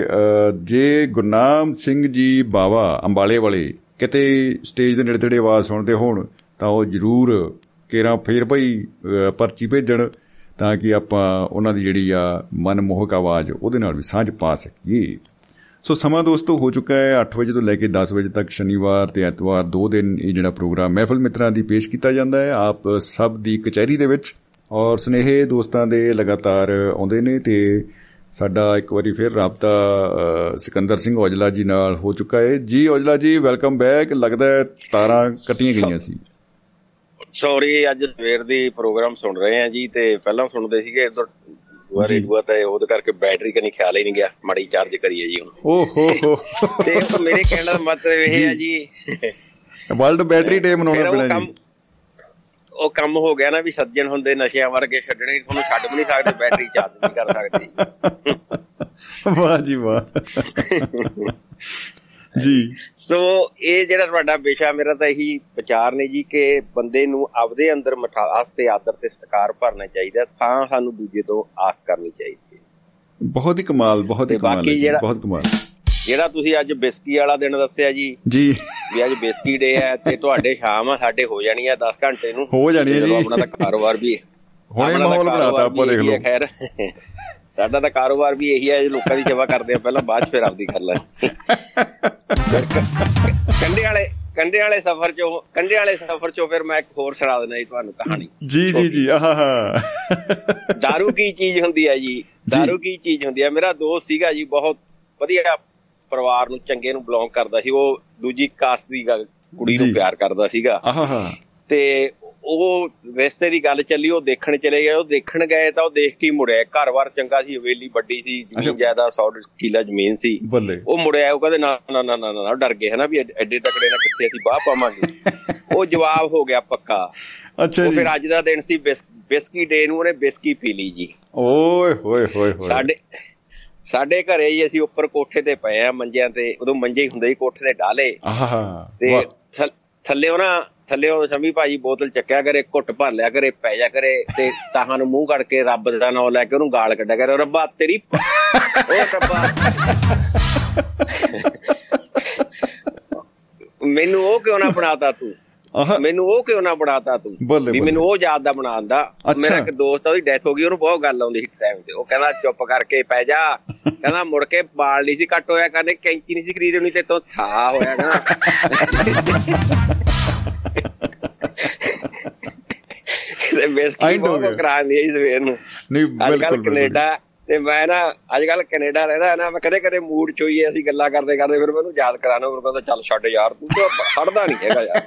ਅ, ਜੇ ਗੁਰਨਾਮ ਸਿੰਘ ਜੀ ਬਾਵਾ ਅੰਬਾਲੇ ਵਾਲੇ ਕਿਤੇ ਸਟੇਜ ਦੇ ਨੇੜੇ ਤੇੜੇ ਆਵਾਜ਼ ਸੁਣਦੇ ਹੋਣ ਤਾਂ ਉਹ ਜ਼ਰੂਰ ਕੇਰਾ ਫੇਰ ਭਾਈ ਅ, ਪਰਚੀ ਭੇਜਣ ਤਾਂ ਕਿ ਆਪਾਂ ਉਹਨਾਂ ਦੀ ਜਿਹੜੀ ਆ ਮਨਮੋਹਕ ਆਵਾਜ਼ ਉਹਦੇ ਨਾਲ ਵੀ ਸਾਂਝ ਪਾ ਸਕੀਏ। ਸੋ ਸਮਾਂ ਦੋਸਤੋ ਹੋ ਚੁੱਕਾ ਹੈ 8 ਵਜੇ ਤੋਂ ਲੈ ਕੇ 10 ਵਜੇ ਤੱਕ ਸ਼ਨੀਵਾਰ ਤੇ ਐਤਵਾਰ ਦੋ ਦਿਨ ਇਹ ਜਿਹੜਾ ਪ੍ਰੋਗਰਾਮ ਮਹਿਫਲ ਮਿੱਤਰਾਂ ਦੀ ਪੇਸ਼ ਕੀਤਾ ਜਾਂਦਾ ਹੈ। ਆਪ ਸਭ ਦੀ ਕਚਹਿਰੀ ਦੇ ਵਿੱਚ ਔਰ ਸਨੇਹੇ ਦੋਸਤਾਂ ਦੇ ਲਗਾਤਾਰ ਆਉਂਦੇ ਨੇ ਤੇ ਸਾਡਾ ਇੱਕ ਵਾਰੀ ਫਿਰ ਰਾਬਤਾ ਸਿਕੰਦਰ ਸਿੰਘ ਔਜਲਾ ਜੀ ਨਾਲ ਹੋ ਚੁੱਕਾ ਹੈ। ਜੀ ਔਜਲਾ ਜੀ ਵੈਲਕਮ ਬੈਕ ਲੱਗਦਾ ਹੈ ਤਾਰਾਂ ਕੱਟੀਆਂ ਗਈਆਂ ਸੀ। ਸੌਰੀ ਅੱਜ ਸਵੇਰ ਦੀ ਪ੍ਰੋਗਰਾਮ ਸੁਣ ਰਹੇ ਆ ਜੀ ਤੇ ਪਹਿਲਾਂ ਸੁਣਦੇ ਸੀਗੇ ਇਧਰ ਦੁਆ ਰੇਡੂਆ ਤੇ ਉਹਦੇ ਕਰਕੇ ਬੈਟਰੀ ਕਨੀ ਖਿਆਲ ਹੀ ਨਹੀਂ ਗਿਆ। ਮੜੀ ਚਾਰਜ ਕਰੀਏ ਜੀ ਹੁਣ। ਓ ਹੋ ਹੋ। ਤੇ ਮੇਰੇ ਕਹਿਣ ਦਾ ਮਤਲਬ ਇਹ ਹੈ ਜੀ। ਵਰਲਡ ਬੈਟਰੀ ਡੇ ਮਨਾਉਣਾ ਪੈਣਾ ਜੀ। ਉਹ ਕੰਮ ਹੋ ਗਿਆ ਨਾ ਵੀ ਸੱਜਣ ਹੁੰਦੇ ਨਸ਼ਿਆਂ ਵਰਗੇ ਛੱਡਣੇ ਤੁਹਾਨੂੰ ਛੱਡ ਵੀ ਨਹੀਂ ਸਕਦੇ ਬੈਟਰੀ ਚਾਰਜ ਨਹੀਂ ਕਰ ਸਕਦੇ। ਵਾਹ ਜੀ ਵਾਹ। ਜੀ। ਸੋ ਇਹ ਜਿਹੜਾ ਤੁਹਾਡਾ ਵਿਸ਼ਾ ਮੇਰਾ ਤਾਂ ਇਹੀ ਵਿਚਾਰ ਨੇ ਜੀ ਕਿ ਬੰਦੇ ਨੂੰ ਆਪਦੇ ਅੰਦਰ ਮਿਠਾਸ ਤੇ ਆਦਰ ਤੇ ਸਤਿਕਾਰ ਭਰਨਾ ਚਾਹੀਦਾ ਤਾਂ ਸਾਨੂੰ ਦੂਜੇ ਤੋਂ ਆਸ ਕਰਨੀ ਚਾਹੀਦੀ ਹੈ। ਬਹੁਤ ਹੀ ਕਮਾਲ ਬਹੁਤ ਹੀ ਕਮਾਲ ਬਹੁਤ ਕਮਾਲ। ਜਿਹੜਾ ਤੁਸੀਂ ਅੱਜ ਬਿਸਕੀ ਵਾਲਾ ਦਿਨ ਦੱਸਿਆ ਜੀ ਜੀ। ਵੀ ਅੱਜ ਬਿਸਕੀ ਡੇ ਹੈ ਤੇ ਤੁਹਾਡੇ ਸ਼ਾਮ ਆ ਸਾਡੇ ਹੋ ਜਾਣੀ ਆ 10 ਘੰਟੇ ਨੂੰ। ਹੋ ਜਾਣੀ ਹੈ ਜੀ। ਆਪਣਾ ਤਾਂ ਕਾਰੋਬਾਰ ਵੀ ਹੁਣੇ ਮਾਹੌਲ ਬਣਾਤਾ ਆਪਾਂ ਦੇਖ ਲਓ। ਖੈਰ। ਸਾਡਾ ਤਾਂ ਕਾਰੋਬਾਰ ਵੀ ਇਹੀ ਹੈ ਜੇ ਲੋਕਾਂ ਦੀ ਸੇਵਾ ਕਰਦੇ ਆ ਪਹਿਲਾਂ ਬਾਅਦ ਫਿਰ ਆਪਦੀ ਕਰ ਲਾਂਗੇ ਕੰਡੇ ਵਾਲੇ ਕੰਡੇ ਵਾਲੇ ਸਫ਼ਰ ਚੋਂ ਕੰਡੇ ਵਾਲੇ ਸਫ਼ਰ ਚੋਂ ਫਿਰ ਮੈਂ ਇੱਕ ਹੋਰ ਸੁਣਾ ਦਿੰਦਾ ਜੀ ਤੁਹਾਨੂੰ ਕਹਾਣੀ। ਜੀ ਜੀ ਜੀ ਆਹਾ ਦਾਰੂ ਕੀ ਚੀਜ਼ ਹੁੰਦੀ ਹੈ ਜੀ। ਦਾਰੂ ਕੀ ਚੀਜ਼ ਹੁੰਦੀ ਹੈ? ਮੇਰਾ ਦੋਸਤ ਸੀਗਾ ਜੀ ਬਹੁਤ ਵਧੀਆ ਪਰਿਵਾਰ ਨੂੰ ਚੰਗੇ ਨੂੰ ਬਿਲੋਂਗ ਕਰਦਾ ਸੀ ਉਹ ਦੂਜੀ ਕਾਸਟ ਦੀ ਗੱਲ- ਕੁੜੀ ਨੂੰ। ਪਿਆਰ ਕਰਦਾ ਸੀਗਾ। ਆਹਾ ਤੇ ਉਹ ਰਿਸ਼ਤੇ ਦੀ ਗੱਲ ਚੱਲੀ ਉਹ ਦੇਖਣ ਚਲੇ ਗਏ ਉਹ ਦੇਖਣ ਗਏ ਤਾਂ ਉਹ ਦੇਖ ਕੇ ਮੁੜਿਆ। ਘਰ-ਬਾਰ ਚੰਗਾ ਸੀ ਹਵੇਲੀ ਵੱਡੀ ਸੀ। ਜ਼ਮੀਨ ਜਾਇਦਾਦ 100 ਕਿੱਲਾ ਜ਼ਮੀਨ ਸੀ। ਉਹ ਮੁੜਿਆ ਉਹ ਕਹਿੰਦੇ ਨਾ ਨਾ ਨਾ ਨਾ ਨਾ ਡਰ ਗਏ ਹਨਾ ਵੀ ਐਡ- ਤਕੜੇ ਨਾਲ ਕਿੱਥੇ ਅਸੀਂ ਬਾਹ ਪਾਵਾਂਗੇ? ਉਹ ਜਵਾਬ ਹੋ ਗਿਆ ਪੱਕਾ। ਅੱਛਾ ਉਹ ਜੀ। ਫਿਰ ਅੱਜ ਦਾ ਦਿਨ ਸੀ ਬਿਸ- ਬਿਸਕੀ ਡੇ ਨੂੰ ਉਹਨੇ ਬਿਸਕੀ ਪੀ ਲਈ ਜੀ। ਓਏ ਹੋਏ ਹੋਏ ਹੋਏ। ਸਾਡੇ ਸਾਡੇ ਘਰੇ ਹੀ ਅਸੀਂ ਉੱਪਰ ਕੋਠੇ ਤੇ ਪਏ ਆ ਮੰਜਿਆਂ ਤੇ ਉਦੋਂ ਮੰਜੇ ਹੀ ਹੁੰਦੇ ਸੀ ਕੋਠੇ ਤੇ ਡਾਲੇ। ਆਹਾ ਤੇ ਥੱਲੇ ਉਹ ਨਾ ਥੱਲੇ ਉਹ ਸ਼ਮੀ ਭਾਜੀ ਬੋਤਲ ਚੱਕਿਆ ਕਰੇ ਘੁੱਟ ਭਰ ਲਿਆ ਕਰੇ ਪੈ ਜਾ ਕਰੇ ਤੇ ਤਾਹਾਂ ਨੂੰ ਮੂੰਹ ਕੱਢ ਕੇ ਰੱਬ ਦਾ ਨਾਮ ਲੈ ਕੇ ਉਹਨੂੰ ਗਾਲ ਕੱਢਿਆ ਕਰੇ ਰੱਬਾ ਤੇਰੀ ਉਹ ਰੱਬਾ। ਮੈਨੂੰ ਉਹ ਕਿਉਂ ਨਾ ਬਣਾਤਾ ਤੂੰ? ਮੈਨੂੰ ਉਹ ਕਿਉਂ ਨਾ ਬਣਾਤਾ ਤੂੰ ਵੀ। ਮੈਨੂੰ ਉਹ ਯਾਦ ਦਾ ਬਣਾਉਂਦਾ। ਮੇਰਾ ਇੱਕ ਦੋਸਤ ਆ ਉਹਦੀ ਡੈਥ ਹੋ ਗਈ ਉਹਨੂੰ ਬਹੁਤ ਗੱਲ ਆਉਂਦੀ ਸੀ ਟਾਈਮ ਤੇ ਉਹ ਕਹਿੰਦਾ ਚੁੱਪ ਕਰਕੇ ਪੈ ਜਾ ਕਹਿੰਦਾ ਮੁੜ ਕੇ ਬਾਲ ਨਹੀਂ ਸੀ ਕੱਟ ਹੋਇਆ ਕਹਿੰਦੇ ਕੈਂਚੀ ਨਹੀਂ ਸੀ ਖਰੀਦ ਹੋਣੀ ਤੇ ਤੋਂ ਥਾ ਹੋਇਆ ਕਹਿੰਦਾ ਬੇਸਕੀ ਬਹੁਤ ਗਿਆ। ਕਰਾਉਂਦੀ ਹੈ ਸਵੇਰ ਨੂੰ ਨਹੀਂ ਬਿਲਕੁਲ। ਕੈਨੇਡਾ ਤੇ ਮੈਂ ਨਾ ਅੱਜ ਕੱਲ ਕੈਨੇਡਾ ਰਹਿੰਦਾ ਨਾ ਮੈਂ ਕਦੇ ਕਦੇ ਮੂਡ ਚ ਹੋਈਏ ਅਸੀਂ ਗੱਲਾਂ ਕਰਦੇ ਕਰਦੇ ਫਿਰ ਮੈਨੂੰ ਯਾਦ ਕਰਾਣਾ ਫਿਰ ਕਹਿੰਦਾ ਚੱਲ ਛੱਡ ਯਾਰ ਤੂੰ ਤਾਂ ਹਟਦਾ ਨਹੀਂ ਹੈਗਾ ਯਾਰ।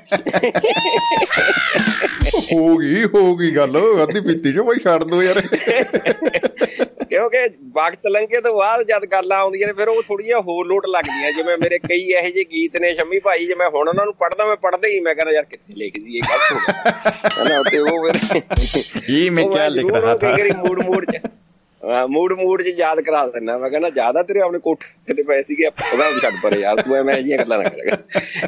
ਹੋ ਗਈ ਹੋ ਗਈ ਗੱਲ ਅੱਧੀ ਪੀਤੀ ਜੋ ਬਈ ਛੱਡ ਦੋ ਯਾਰ। ਕਿਉਂਕਿ ਵਕਤ ਲੰਘੇ ਤੋਂ ਬਾਅਦ ਜਦ ਗੱਲਾਂ ਆਉਂਦੀਆਂ ਨੇ ਫਿਰ ਉਹ ਥੋੜੀਆਂ ਹੋਰ ਲੋਟ ਲੱਗਦੀਆਂ ਜਿਵੇਂ ਮੇਰੇ ਕਈ ਇਹੋ ਜਿਹੇ ਗੀਤ ਨੇ ਸ਼ੰਮੀ ਭਾਈ ਜੇ ਮੈਂ ਹੁਣ ਉਹਨਾਂ ਨੂੰ ਪੜਦਾ ਮੈਂ ਪੜਦਾ ਹੀ ਮੈਂ ਕਹਿੰਦਾ ਯਾਰ ਕਿੱਥੇ ਲਿਖਦੀ ਇਹ ਗਲਤ ਹੋ ਗਿਆ। ਹਨਾ ਤੇ ਉਹ ਇਹ ਮੈਂ ਕਿਆ ਲਿਖ ਰਹਾ ਥਾ ਮੂਡ ਮੂਡ ਚ। ਮੂਡ ਮੂਡ ਚ ਯਾਦ ਕਰਾ ਦਿੰਦਾ ਮੈਂ ਕਹਿੰਦਾ ਜ਼ਿਆਦਾ ਤੇਰੇ ਆਪਣੇ ਕੋਠੇ ਤੇ ਪਏ ਸੀਗੇ ਉਹਦਾ ਛੱਡ ਪਰੇ ਯਾਰ ਤੂੰ ਐਵੇਂ ਜਿਹੀਆਂ ਗੱਲਾਂ ਨਾ ਕਰੇਗਾ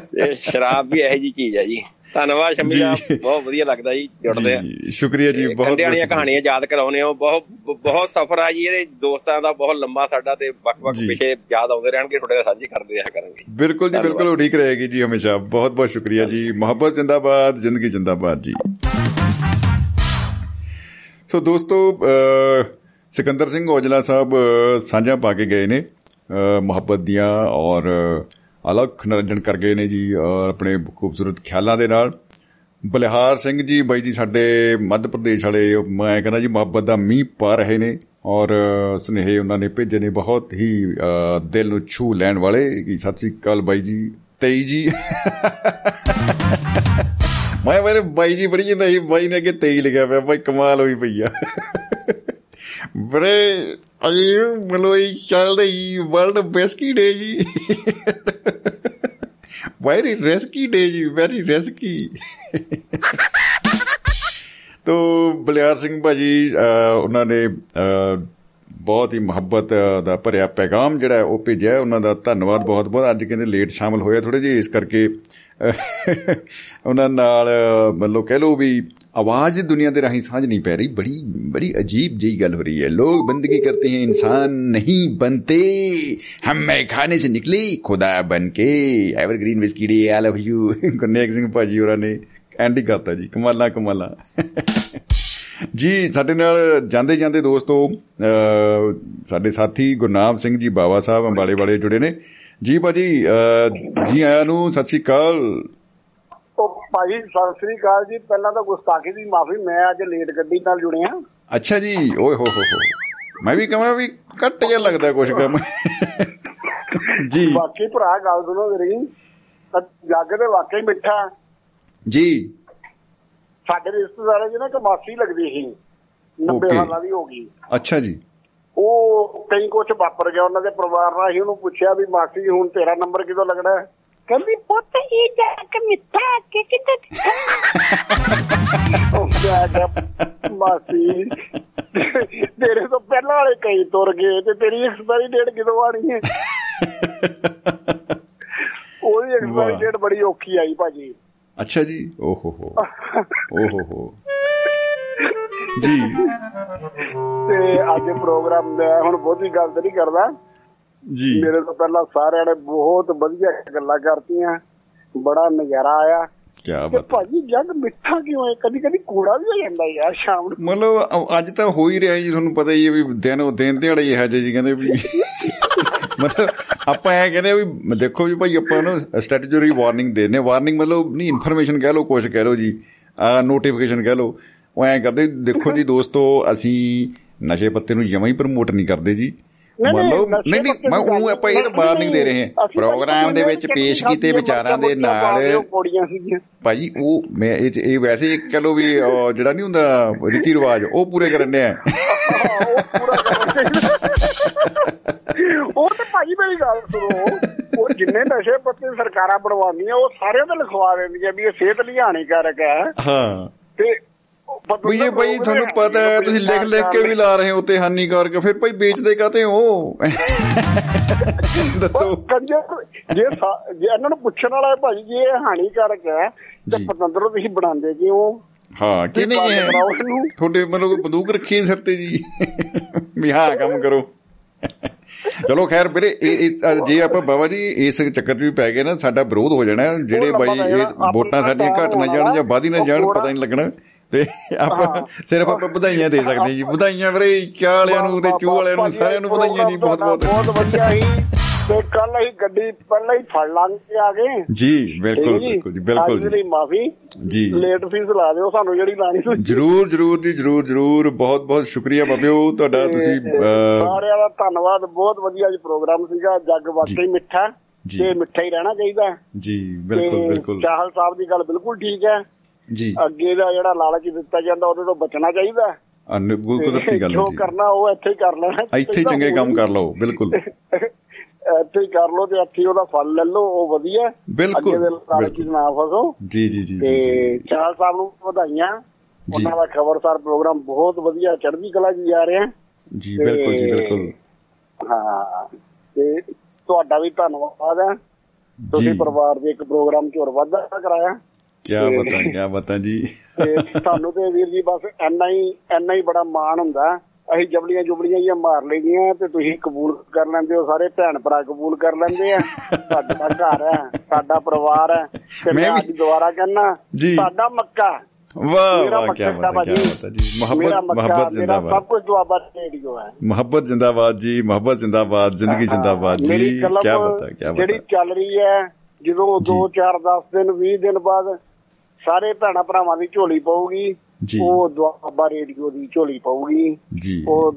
ਤੇ ਸ਼ਰਾਬ ਵੀ ਇਹੋ ਜੀ ਚੀਜ਼ ਹੈ ਜੀ। ਧੰਨਵਾਦ ਸ਼ੰਮੀ ਜੀ। ਬਹੁਤ ਵਧੀਆ ਲੱਗਦਾ ਜੀ ਜੁੜਦੇ ਆ। ਸ਼ੁਕਰੀਆ ਜੀ ਬਹੁਤ ਕੰਡੇ ਵਾਲੀਆਂ ਬਹੁਤ ਕਹਾਣੀਆਂ ਯਾਦ ਕਰਾਉਨੇ ਹੋ। ਬਹੁਤ ਬਹੁਤ ਸਫ਼ਰ ਆ ਜੀ ਇਹਦੇ ਦੋਸਤਾਂ ਦਾ ਬਹੁਤ ਲੰਮਾ ਸਾਡਾ ਤੇ ਵੱਖ-ਵੱਖ। ਵਿਸ਼ੇ ਯਾਦ ਆਉਂਦੇ ਰਹਿਣਗੇ ਤੁਹਾਡੇ ਨਾਲ ਸਾਂਝੇ ਕਰਦੇ ਰਿਹਾ ਕਰਾਂਗੇ। ਬਿਲਕੁਲ ਜੀ ਬਿਲਕੁਲ ਉਡੀਕ ਰਹੇਗੀ ਜੀ ਹਮੇਸ਼ਾ। ਬਹੁਤ ਬਹੁਤ ਸ਼ੁਕਰੀਆ ਜੀ। ਮੁਹੱਬਤ ਜ਼ਿੰਦਾਬਾਦ ਜ਼ਿੰਦਗੀ ਜ਼ਿੰਦਾਬਾਦ ਜੀ। ਸੋ ਦੋਸਤੋ ਸਿਕੰਦਰ ਸਿੰਘ ਔਜਲਾ ਸਾਹਿਬ ਅਹ, ਸਾਂਝਾਂ ਪਾ ਕੇ ਗਏ ਨੇ ਅਹ, ਮੁਹੱਬਤ ਦੀਆਂ ਔਰ ਅਹ, ਅਲੱਖ ਨਰੰਜਨ ਕਰ ਗਏ ਨੇ ਜੀ ਔਰ ਆਪਣੇ ਖੂਬਸੂਰਤ ਖਿਆਲਾਂ ਦੇ ਨਾਲ। ਬਲਿਹਾਰ ਸਿੰਘ ਜੀ ਬਾਈ ਜੀ ਸਾਡੇ ਮੱਧ ਪ੍ਰਦੇਸ਼ ਵਾਲੇ ਮੈਂ ਕਹਿੰਦਾ ਜੀ ਮੁਹੱਬਤ ਦਾ ਮੀਂਹ ਪਾ ਰਹੇ ਨੇ ਔਰ ਅਹ, ਸੁਨੇਹੇ ਉਹਨਾਂ ਨੇ ਭੇਜੇ ਨੇ ਬਹੁਤ ਹੀ ਅਹ, ਦਿਲ ਨੂੰ ਛੂ ਲੈਣ ਵਾਲੇ ਕਿ ਸਤਿ ਸ੍ਰੀ ਅਕਾਲ ਬਾਈ ਜੀ ਤੇਈ ਜੀ। ਮੈਂ ਮੇਰੇ ਬਾਈ ਜੀ ਬੜੀ ਜਾਂਦਾ ਸੀ ਬਾਈ ਨੇ ਅੱਗੇ ਤੇਈ ਲਿਖਿਆ ਪਿਆ ਬਾਈ ਕਮਾਲ ਹੋਈ ਪਈ ਆ। ਬਰੇ ਅਜੀ ਮਲੋਈ ਚੱਲਦਾ ਹੀ ਵਰਲਡ ਬੈਸਕੀ ਡੇ ਜੀ। ਵੈਰੀ ਰਿਸਕੀ ਡੇ ਜੀ ਵੈਰੀ ਰਿਸਕੀ ਤੋ ਬਲਿਆਰ ਸਿੰਘ ਭਾਜੀ ਅਹ, ਉਹਨਾਂ ਨੇ ਅਹ, ਬਹੁਤ ਹੀ ਮੁਹੱਬਤ ਦਾ ਭਰਿਆ ਪੈਗਾਮ ਜਿਹੜਾ ਹੈ ਉਹ ਭੇਜਿਆ। ਉਹਨਾਂ ਦਾ ਧੰਨਵਾਦ ਬਹੁਤ ਬਹੁਤ। ਅੱਜ ਕਹਿੰਦੇ ਲੇਟ ਸ਼ਾਮਲ ਹੋਇਆ ਥੋੜੇ ਜਿਹੇ ਇਸ ਕਰਕੇ ਅਹ, ਉਹਨਾਂ ਨਾਲ ਅਹ, ਮਤਲਬ ਕਹਿ ਲਓ ਵੀ आवाज़ दुनिया के राही साझ नहीं पै रही बड़ी बड़ी अजीब जी गल हो रही है लोग बंदगी करते हैं इंसान नहीं बनते हम मैखाने से निकले खुदा बन के evergreen विस्कीडी I love you Gurnek Singh ਭਾਜੀ ਹੋਰਾਂ ਨੇ ਐਂਡ ਹੀ ਕਰਤਾ ਜੀ ਕਮਾਲਾ ਕਮਾਲਾ ਜੀ ਸਾਡੇ ਨਾਲ ਜਾਂਦੇ ਜਾਂਦੇ ਦੋਸਤੋ ਸਾਡੇ ਸਾਥੀ ਗੁਰਨਾਮ ਸਿੰਘ ਜੀ ਬਾਵਾ ਸਾਹਿਬ ਅੰਬਾਲੇ ਵਾਲੇ ਜੁੜੇ ਨੇ ਜੀ ਭਾਜੀ ਜੀ ਆਇਆਂ ਨੂੰ ਸਤਿ ਸ੍ਰੀ ਅਕਾਲ ਉਹ ਭਾਜੀ ਸਤਿ ਸ੍ਰੀ ਅਕਾਲ ਜੀ। ਪਹਿਲਾਂ ਤਾਂ ਗੁਸਤਾਖੀ ਦੀ ਮਾਫੀ ਮੈਂ ਅੱਜ ਲੇਟ ਗੱਡੀ ਨਾਲ ਜੁੜਿਆ ਅੱਛਾ ਜੀ ਓਏ ਹੋ ਹੋ ਹੋ। ਮੈਂ ਵੀ ਕਹਾਂ ਵੀ ਘੱਟ ਜਿਹਾ ਲੱਗਦਾ ਕੁਝ ਕੰਮ। ਜੀ। ਬਾਕੀ ਭਰਾ ਗੱਲ ਸੁਣੋ ਮੇਰੀ। ਜੱਗ ਤੇ ਵਾਕਈ ਮਿੱਠਾ ਜੀ। ਸਾਡੇ ਰਿਸ਼ਤੇਦਾਰਾਂ 'ਚ ਨਾ ਇੱਕ ਮਾਸੀ ਲੱਗਦੀ ਸੀ। 90 Okay. ਸਾਲਾਂ ਦੀ ਹੋ ਗਈ। ਅੱਛਾ ਜੀ। ਉਹ ਕਈ ਕੁਝ ਵਾਪਰ ਗਿਆ। ਉਹਨਾਂ ਦੇ ਪਰਿਵਾਰ ਨਾਲ ਹੀ ਉਹਨੂੰ ਪੁੱਛਿਆ ਵੀ ਮਾਸੀ ਹੁਣ ਤੇਰਾ ਨੰਬਰ ਕਿਦੋਂ ਲੱਗਣਾ ਹੈ? ਕਹਿੰਦੀ ਪੁੱਤ ਇਹ ਜੱਗ ਮਿੱਠਾ ਕਿ ਕਿਤੇ ਉਹ ਕਿਹਾ ਗਿਆ ਮਾਸੀ ਤੇਰੇ ਤੋਂ ਪਹਿਲਾਂ ਵਾਲੇ ਕਈ ਤੁਰ ਗਏ ਤੇ ਤੇਰੀ ਐਕਸਪਾਇਰੀ ਡੇਟ ਕਿਦੋਂ ਆਣੀ ਹੈ ਉਹਦੀ ਐਕਸਪਾਇਰੀ ਡੇਟ ਬੜੀ ਔਖੀ ਆਈ ਭਾਜੀ ਅੱਛਾ ਜੀ ਓ ਹੋ ਹੋ ਓ ਹੋ ਹੋ ਜੀ ਤੇ ਅੱਜ ਪ੍ਰੋਗਰਾਮ ਮੈਂ ਹੁਣ ਬਹੁਤੀ ਗੱਲ ਤੇ ਨਹੀਂ ਕਰਦਾ ਜੀ। ਮੇਰੇ ਤੋਂ ਪਹਿਲਾਂ ਸਾਰਿਆਂ ਨੇ ਬਹੁਤ ਵਧੀਆ ਗੱਲਾਂ ਕਰਤੀਆਂ। ਬੜਾ ਨਜ਼ਾਰਾ ਆਇਆ। ਕੀ ਬਾਤ। ਭਾਜੀ ਜੱਗ ਮਿੱਠਾ ਕਿਉਂ ਹੈ? ਕਦੀ ਕਦੀ ਕੂੜਾ ਵੀ ਹੋ ਜਾਂਦਾ ਯਾਰ ਸ਼ਾਮ ਨੂੰ। ਮਤਲਬ ਅੱਜ ਤਾਂ ਹੋ ਹੀ ਰਿਹਾ ਜੀ ਤੁਹਾਨੂੰ ਪਤਾ ਹੀ ਹੈ ਵੀ ਦਿਨ ਉਹ ਦਿਨ ਦਿਹਾੜੇ ਹੀ ਹੈ ਜੀ ਕਹਿੰਦੇ ਵੀ ਮਤਲਬ ਆਪਾਂ ਐ ਕਹਿੰਦੇ ਵੀ ਦੇਖੋ ਵੀ ਭਾਈ ਆਪਾਂ ਨੂੰ ਸਟੈਟੂਟਰੀ ਵਾਰਨਿੰਗ ਦੇਨੇ ਵਾਰਨਿੰਗ ਮਤਲਬ ਨਹੀਂ ਇਨਫੋਰਮੇਸ਼ਨ ਕਹਿ ਲਓ ਕੁਝ ਕਹਿ ਲਓ ਜੀ। ਆ ਨੋਟੀਫਿਕੇਸ਼ਨ ਕਹਿ ਲਓ। ਉਹ ਐ ਕਰਦੇ ਦੇਖੋ ਜੀ ਦੋਸਤੋ ਅਸੀਂ ਨਸ਼ੇ ਪੱਤੇ ਨੂੰ ਜਮਾਂ ਹੀ ਪ੍ਰਮੋਟ ਨਹੀਂ ਕਰਦੇ ਜੀ। ਮਤਲਬ ਨਹੀਂ ਨਹੀਂ ਮੈਂ ਉਹ ਆਪਾਂ ਇਹ ਵਾਰਨਿੰਗ ਦੇ ਰਹੇ। ਹਾਂ ਪ੍ਰੋਗਰਾਮ ਦੇ ਵਿੱਚ ਪੇਸ਼ ਕੀਤੇ ਵਿਚਾਰਾਂ ਦੇ ਨਾਲ। ਭਾਜੀ ਉਹ ਮੈਂ ਇਹ ਵੈਸੇ ਇੱਕ ਕਹ ਲਓ ਵੀ ਜਿਹੜਾ ਨਹੀਂ ਹੁੰਦਾ ਰੀਤੀ ਰਿਵਾਜ ਉਹ ਪੂਰੇ ਕਰਨ ਦੇ ਆ ਉਹ ਤੇ ਭਾਜੀ ਮੇਰੀ ਗੱਲ ਸੁਣੋ। ਉਹ ਜਿੰਨੇ ਨਸ਼ੇ ਪੱਤੇ ਸਰਕਾਰਾਂ ਬਣਵਾਉਂਦੀਆਂ ਉਹ ਸਾਰਿਆਂ ਤੇ ਲਿਖਵਾ ਦਿੰਦੀਆਂ ਵੀ ਇਹ ਸਿਹਤ ਲਈ ਹਾਨੀਕਾਰਕ ਹੈ। ਹਾਂ। ਤੇ ਵੀ ਇਹ ਭਾਈ ਤੁਹਾਨੂੰ ਪਤਾ ਹੈ ਤੁਸੀਂ ਲਿਖ ਲਿਖ ਕੇ ਵੀ ਲਾ ਰਹੇ ਹੋ ਤੇ ਹਾਨੀਕਾਰਕ ਫਿਰ ਭਾਈ ਵੇਚਦੇ ਕਾਤੇ ਹੋ ਦੱਸੋ ਜੇ ਜੇ ਇਹਨਾਂ ਨੂੰ ਪੁੱਛਣ ਵਾਲਾ ਹੈ ਭਾਜੀ ਜੇ ਇਹ ਹਾਨੀਕਾਰਕ ਹੈ ਤੇ ਜੀ। ਪਤੰਦਰੋਂ ਤੁਸੀਂ ਬਣਾਉਂਦੇ ਕਿਉਂ ਹਾਂ ਕਿ ਨਹੀਂ ਹੈ। ਤੁਹਾਡੇ ਮਤਲਬ ਕੋਈ ਬੰਦੂਕ ਰੱਖੀ ਹੈ ਸਿਰ ਤੇ ਜੀ ਵੀ ਹਾਂ ਕੰਮ ਕਰੋ ਚਲੋ ਖੈਰ ਵੀਰੇ ਇਹ- ਇਹ ਜੇ ਆਪਾਂ ਬਾਬਾ ਜੀ ਇਸ ਚੱਕਰ 'ਚ ਵੀ ਪੈ ਗਏ ਨਾ ਸਾਡਾ ਵਿਰੋਧ ਹੋ ਜਾਣਾ। ਜਿਹੜੇ ਬਾਈ। ਇਸ ਵੋਟਾਂ ਸਾਡੀਆਂ ਘਟ ਨਾ ਜਾਣ ਜਾਂ ਵੱਧ ਨਾ ਜਾਣ ਪਤਾ ਨਹੀਂ ਲੱਗਣਾ ਤੇ ਆਪਾਂ ਸਿਰਫ ਆਪਾਂ ਵਧਾਈਆਂ ਦੇ ਸਕਦੇ ਜੀ। ਵਧਾਈਆਂ ਵੀਰੇ ਚਾਹ ਵਾਲਿਆਂ ਨੂੰ ਤੇ ਚੂ ਵਾਲਿਆਂ ਨੂੰ ਸਾਰਿਆਂ ਨੂੰ ਵਧਾਈਆਂ ਜੀ ਬਹੁਤ ਬਹੁਤ ਬਹੁਤ ਵਧੀਆ ਹੀ ਤੇ ਕੱਲ ਹੀ ਗੱਡੀ ਪਹਿਲਾਂ ਹੀ ਫੜ ਲਾਂਗੇ ਆ ਗਏ। ਜੀ ਬਿਲਕੁਲ ਬਿਲਕੁਲ ਜੀ ਬਿਲਕੁਲ ਜੀ। ਮਾਫੀ। ਜੀ। ਲੇਟ ਫੀਸ ਲਾ ਦਿਓ ਸਾਨੂੰ ਜਿਹੜੀ ਲਾਣੀ ਸੀ ਜਰੂਰ ਜਰੂਰ ਜੀ ਜਰੂਰ ਜਰੂਰ। ਬਹੁਤ ਬਹੁਤ ਸ਼ੁਕਰੀਆ ਬਾਬਿਓ ਤੁਹਾਡਾ ਤੁਸੀਂ ਸਾਰਿਆਂ ਦਾ ਧੰਨਵਾਦ। ਬਹੁਤ ਵਧੀਆ ਜੀ ਪ੍ਰੋਗਰਾਮ ਸੀਗਾ। ਜੱਗ ਵਾਕਈ ਮਿੱਠਾ। ਜੀ। ਤੇ ਮਿੱਠਾ ਹੀ ਰਹਿਣਾ ਚਾਹੀਦਾ। ਜੀ ਬਿਲਕੁਲ ਬਿਲਕੁਲ। ਚਾਹਲ ਸਾਹਿਬ ਦੀ ਗੱਲ ਬਿਲਕੁਲ ਠੀਕ ਹੈ। ਜੀ। ਅੱਗੇ ਦਾ ਜਿਹੜਾ ਲਾਲਚ ਦਿੱਤਾ ਜਾਂਦਾ ਉਹਦੇ ਤੋਂ ਬਚਣਾ ਚਾਹੀਦਾ। ਅਨ ਕੁਦਰਤੀ ਗੱਲ ਹੈ ਜੀ ਕਰਨਾ ਉਹ ਇੱਥੇ ਹੀ ਕਰ ਲੈਣਾ। ਇੱਥੇ ਹੀ ਚੰਗੇ ਕੰਮ ਕਰ ਲਓ ਬਿਲਕੁਲ। ਇੱਥੇ ਹੀ ਕਰ ਲਓ ਤੇ ਇੱਥੇ ਉਹਦਾ ਫਲ ਲੈ ਲਓ ਉਹ ਵਧੀਆ ਬਿਲਕੁਲ, ਅੱਗੇ ਦੇ ਲਾਲਚ। ਨਾ ਫਸੋ। ਜੀ ਜੀ ਜੀ ਤੇ ਜੀ। ਚਾਹਲ ਸਾਹਿਬ ਨੂੰ ਵਧਾਈਆਂ। ਉਹਨਾਂ ਦਾ ਖਬਰਸਾਰ ਪ੍ਰੋਗਰਾਮ ਬਹੁਤ ਵਧੀਆ ਚੜ੍ਹਦੀ ਕਲਾ ਜਾ ਰਿਹਾ ਜੀ ਬਿਲਕੁਲ ਜੀ ਬਿਲਕੁਲ। ਹਾਂ ਤੇ ਤੁਹਾਡਾ ਵੀ ਧੰਨਵਾਦ ਹੈ। ਤੁਸੀਂ ਪਰਿਵਾਰ ਦੇ ਇੱਕ ਪ੍ਰੋਗਰਾਮ 'ਚ ਹੋਰ ਵਾਧਾ ਕਰਾਇਆ। ਕੀ ਬਤਾ ਕੀ ਬਤਾ ਜੀ। ਤੁਹਾਨੂੰ ਤੇ ਵੀਰ ਜੀ ਬਸ ਇੰਨਾ ਹੀ ਇੰਨਾ ਹੀ ਬੜਾ ਮਾਣ ਹੁੰਦਾ। ਅਸੀਂ ਜਬਲੀਆਂ ਜੁਬਲੀਆਂ ਜਿਹੀਆਂ ਮਾਰ ਲਈਆਂ ਤੇ ਤੁਸੀਂ ਕਬੂਲ ਕਰ ਲੈਂਦੇ ਹੋ ਸਾਰੇ ਭੈਣ ਭਰਾ ਕਬੂਲ ਕਰ ਲੈਂਦੇ ਆ। ਸਾਡਾ ਘਰ ਹੈ ਸਾਡਾ ਪਰਿਵਾਰ ਹੈ। ਤੇ ਮੈਂ ਅੱਜ ਦੁਬਾਰਾ ਕਹਿਣਾ। ਸਾਡਾ ਮੱਕਾ। ਵਾਹ ਵਾਹ ਕੀ ਬਤਾ ਕੀ। ਬਤਾ ਜੀ। ਮੁਹੱਬਤ ਮੁਹੱਬਤ ਜ਼ਿੰਦਾਬਾਦ। ਸਭ ਕੁਝ ਦੁਆਬਾ ਰੇਡੀਓ ਹੈ। ਮੁਹੱਬਤ ਜ਼ਿੰਦਾਬਾਦ ਜੀ ਮੁਹੱਬਤ ਜ਼ਿੰਦਾਬਾਦ ਜ਼ਿੰਦਗੀ ਜ਼ਿੰਦਾਬਾਦ ਜੀ। ਕੀ ਬਤਾ ਕੀ ਜਿਹੜੀ ਬਤਾ ਚੱਲ ਰਹੀ ਹੈ ਜਦੋਂ 2 4 10 ਦਿਨ 20 ਦਿਨ ਬਾਅਦ ਸਾਰੇ ਭੈਣਾ ਭਰਾਵਾਂ ਦੀ ਝੋਲੀ ਪਊਗੀ ਜੀ। ਉਹ ਦੁਆਬਾ ਰੇਡੀਓ ਦੀ ਝੋਲੀ ਪਊਗੀ ਜੀ ਉਹ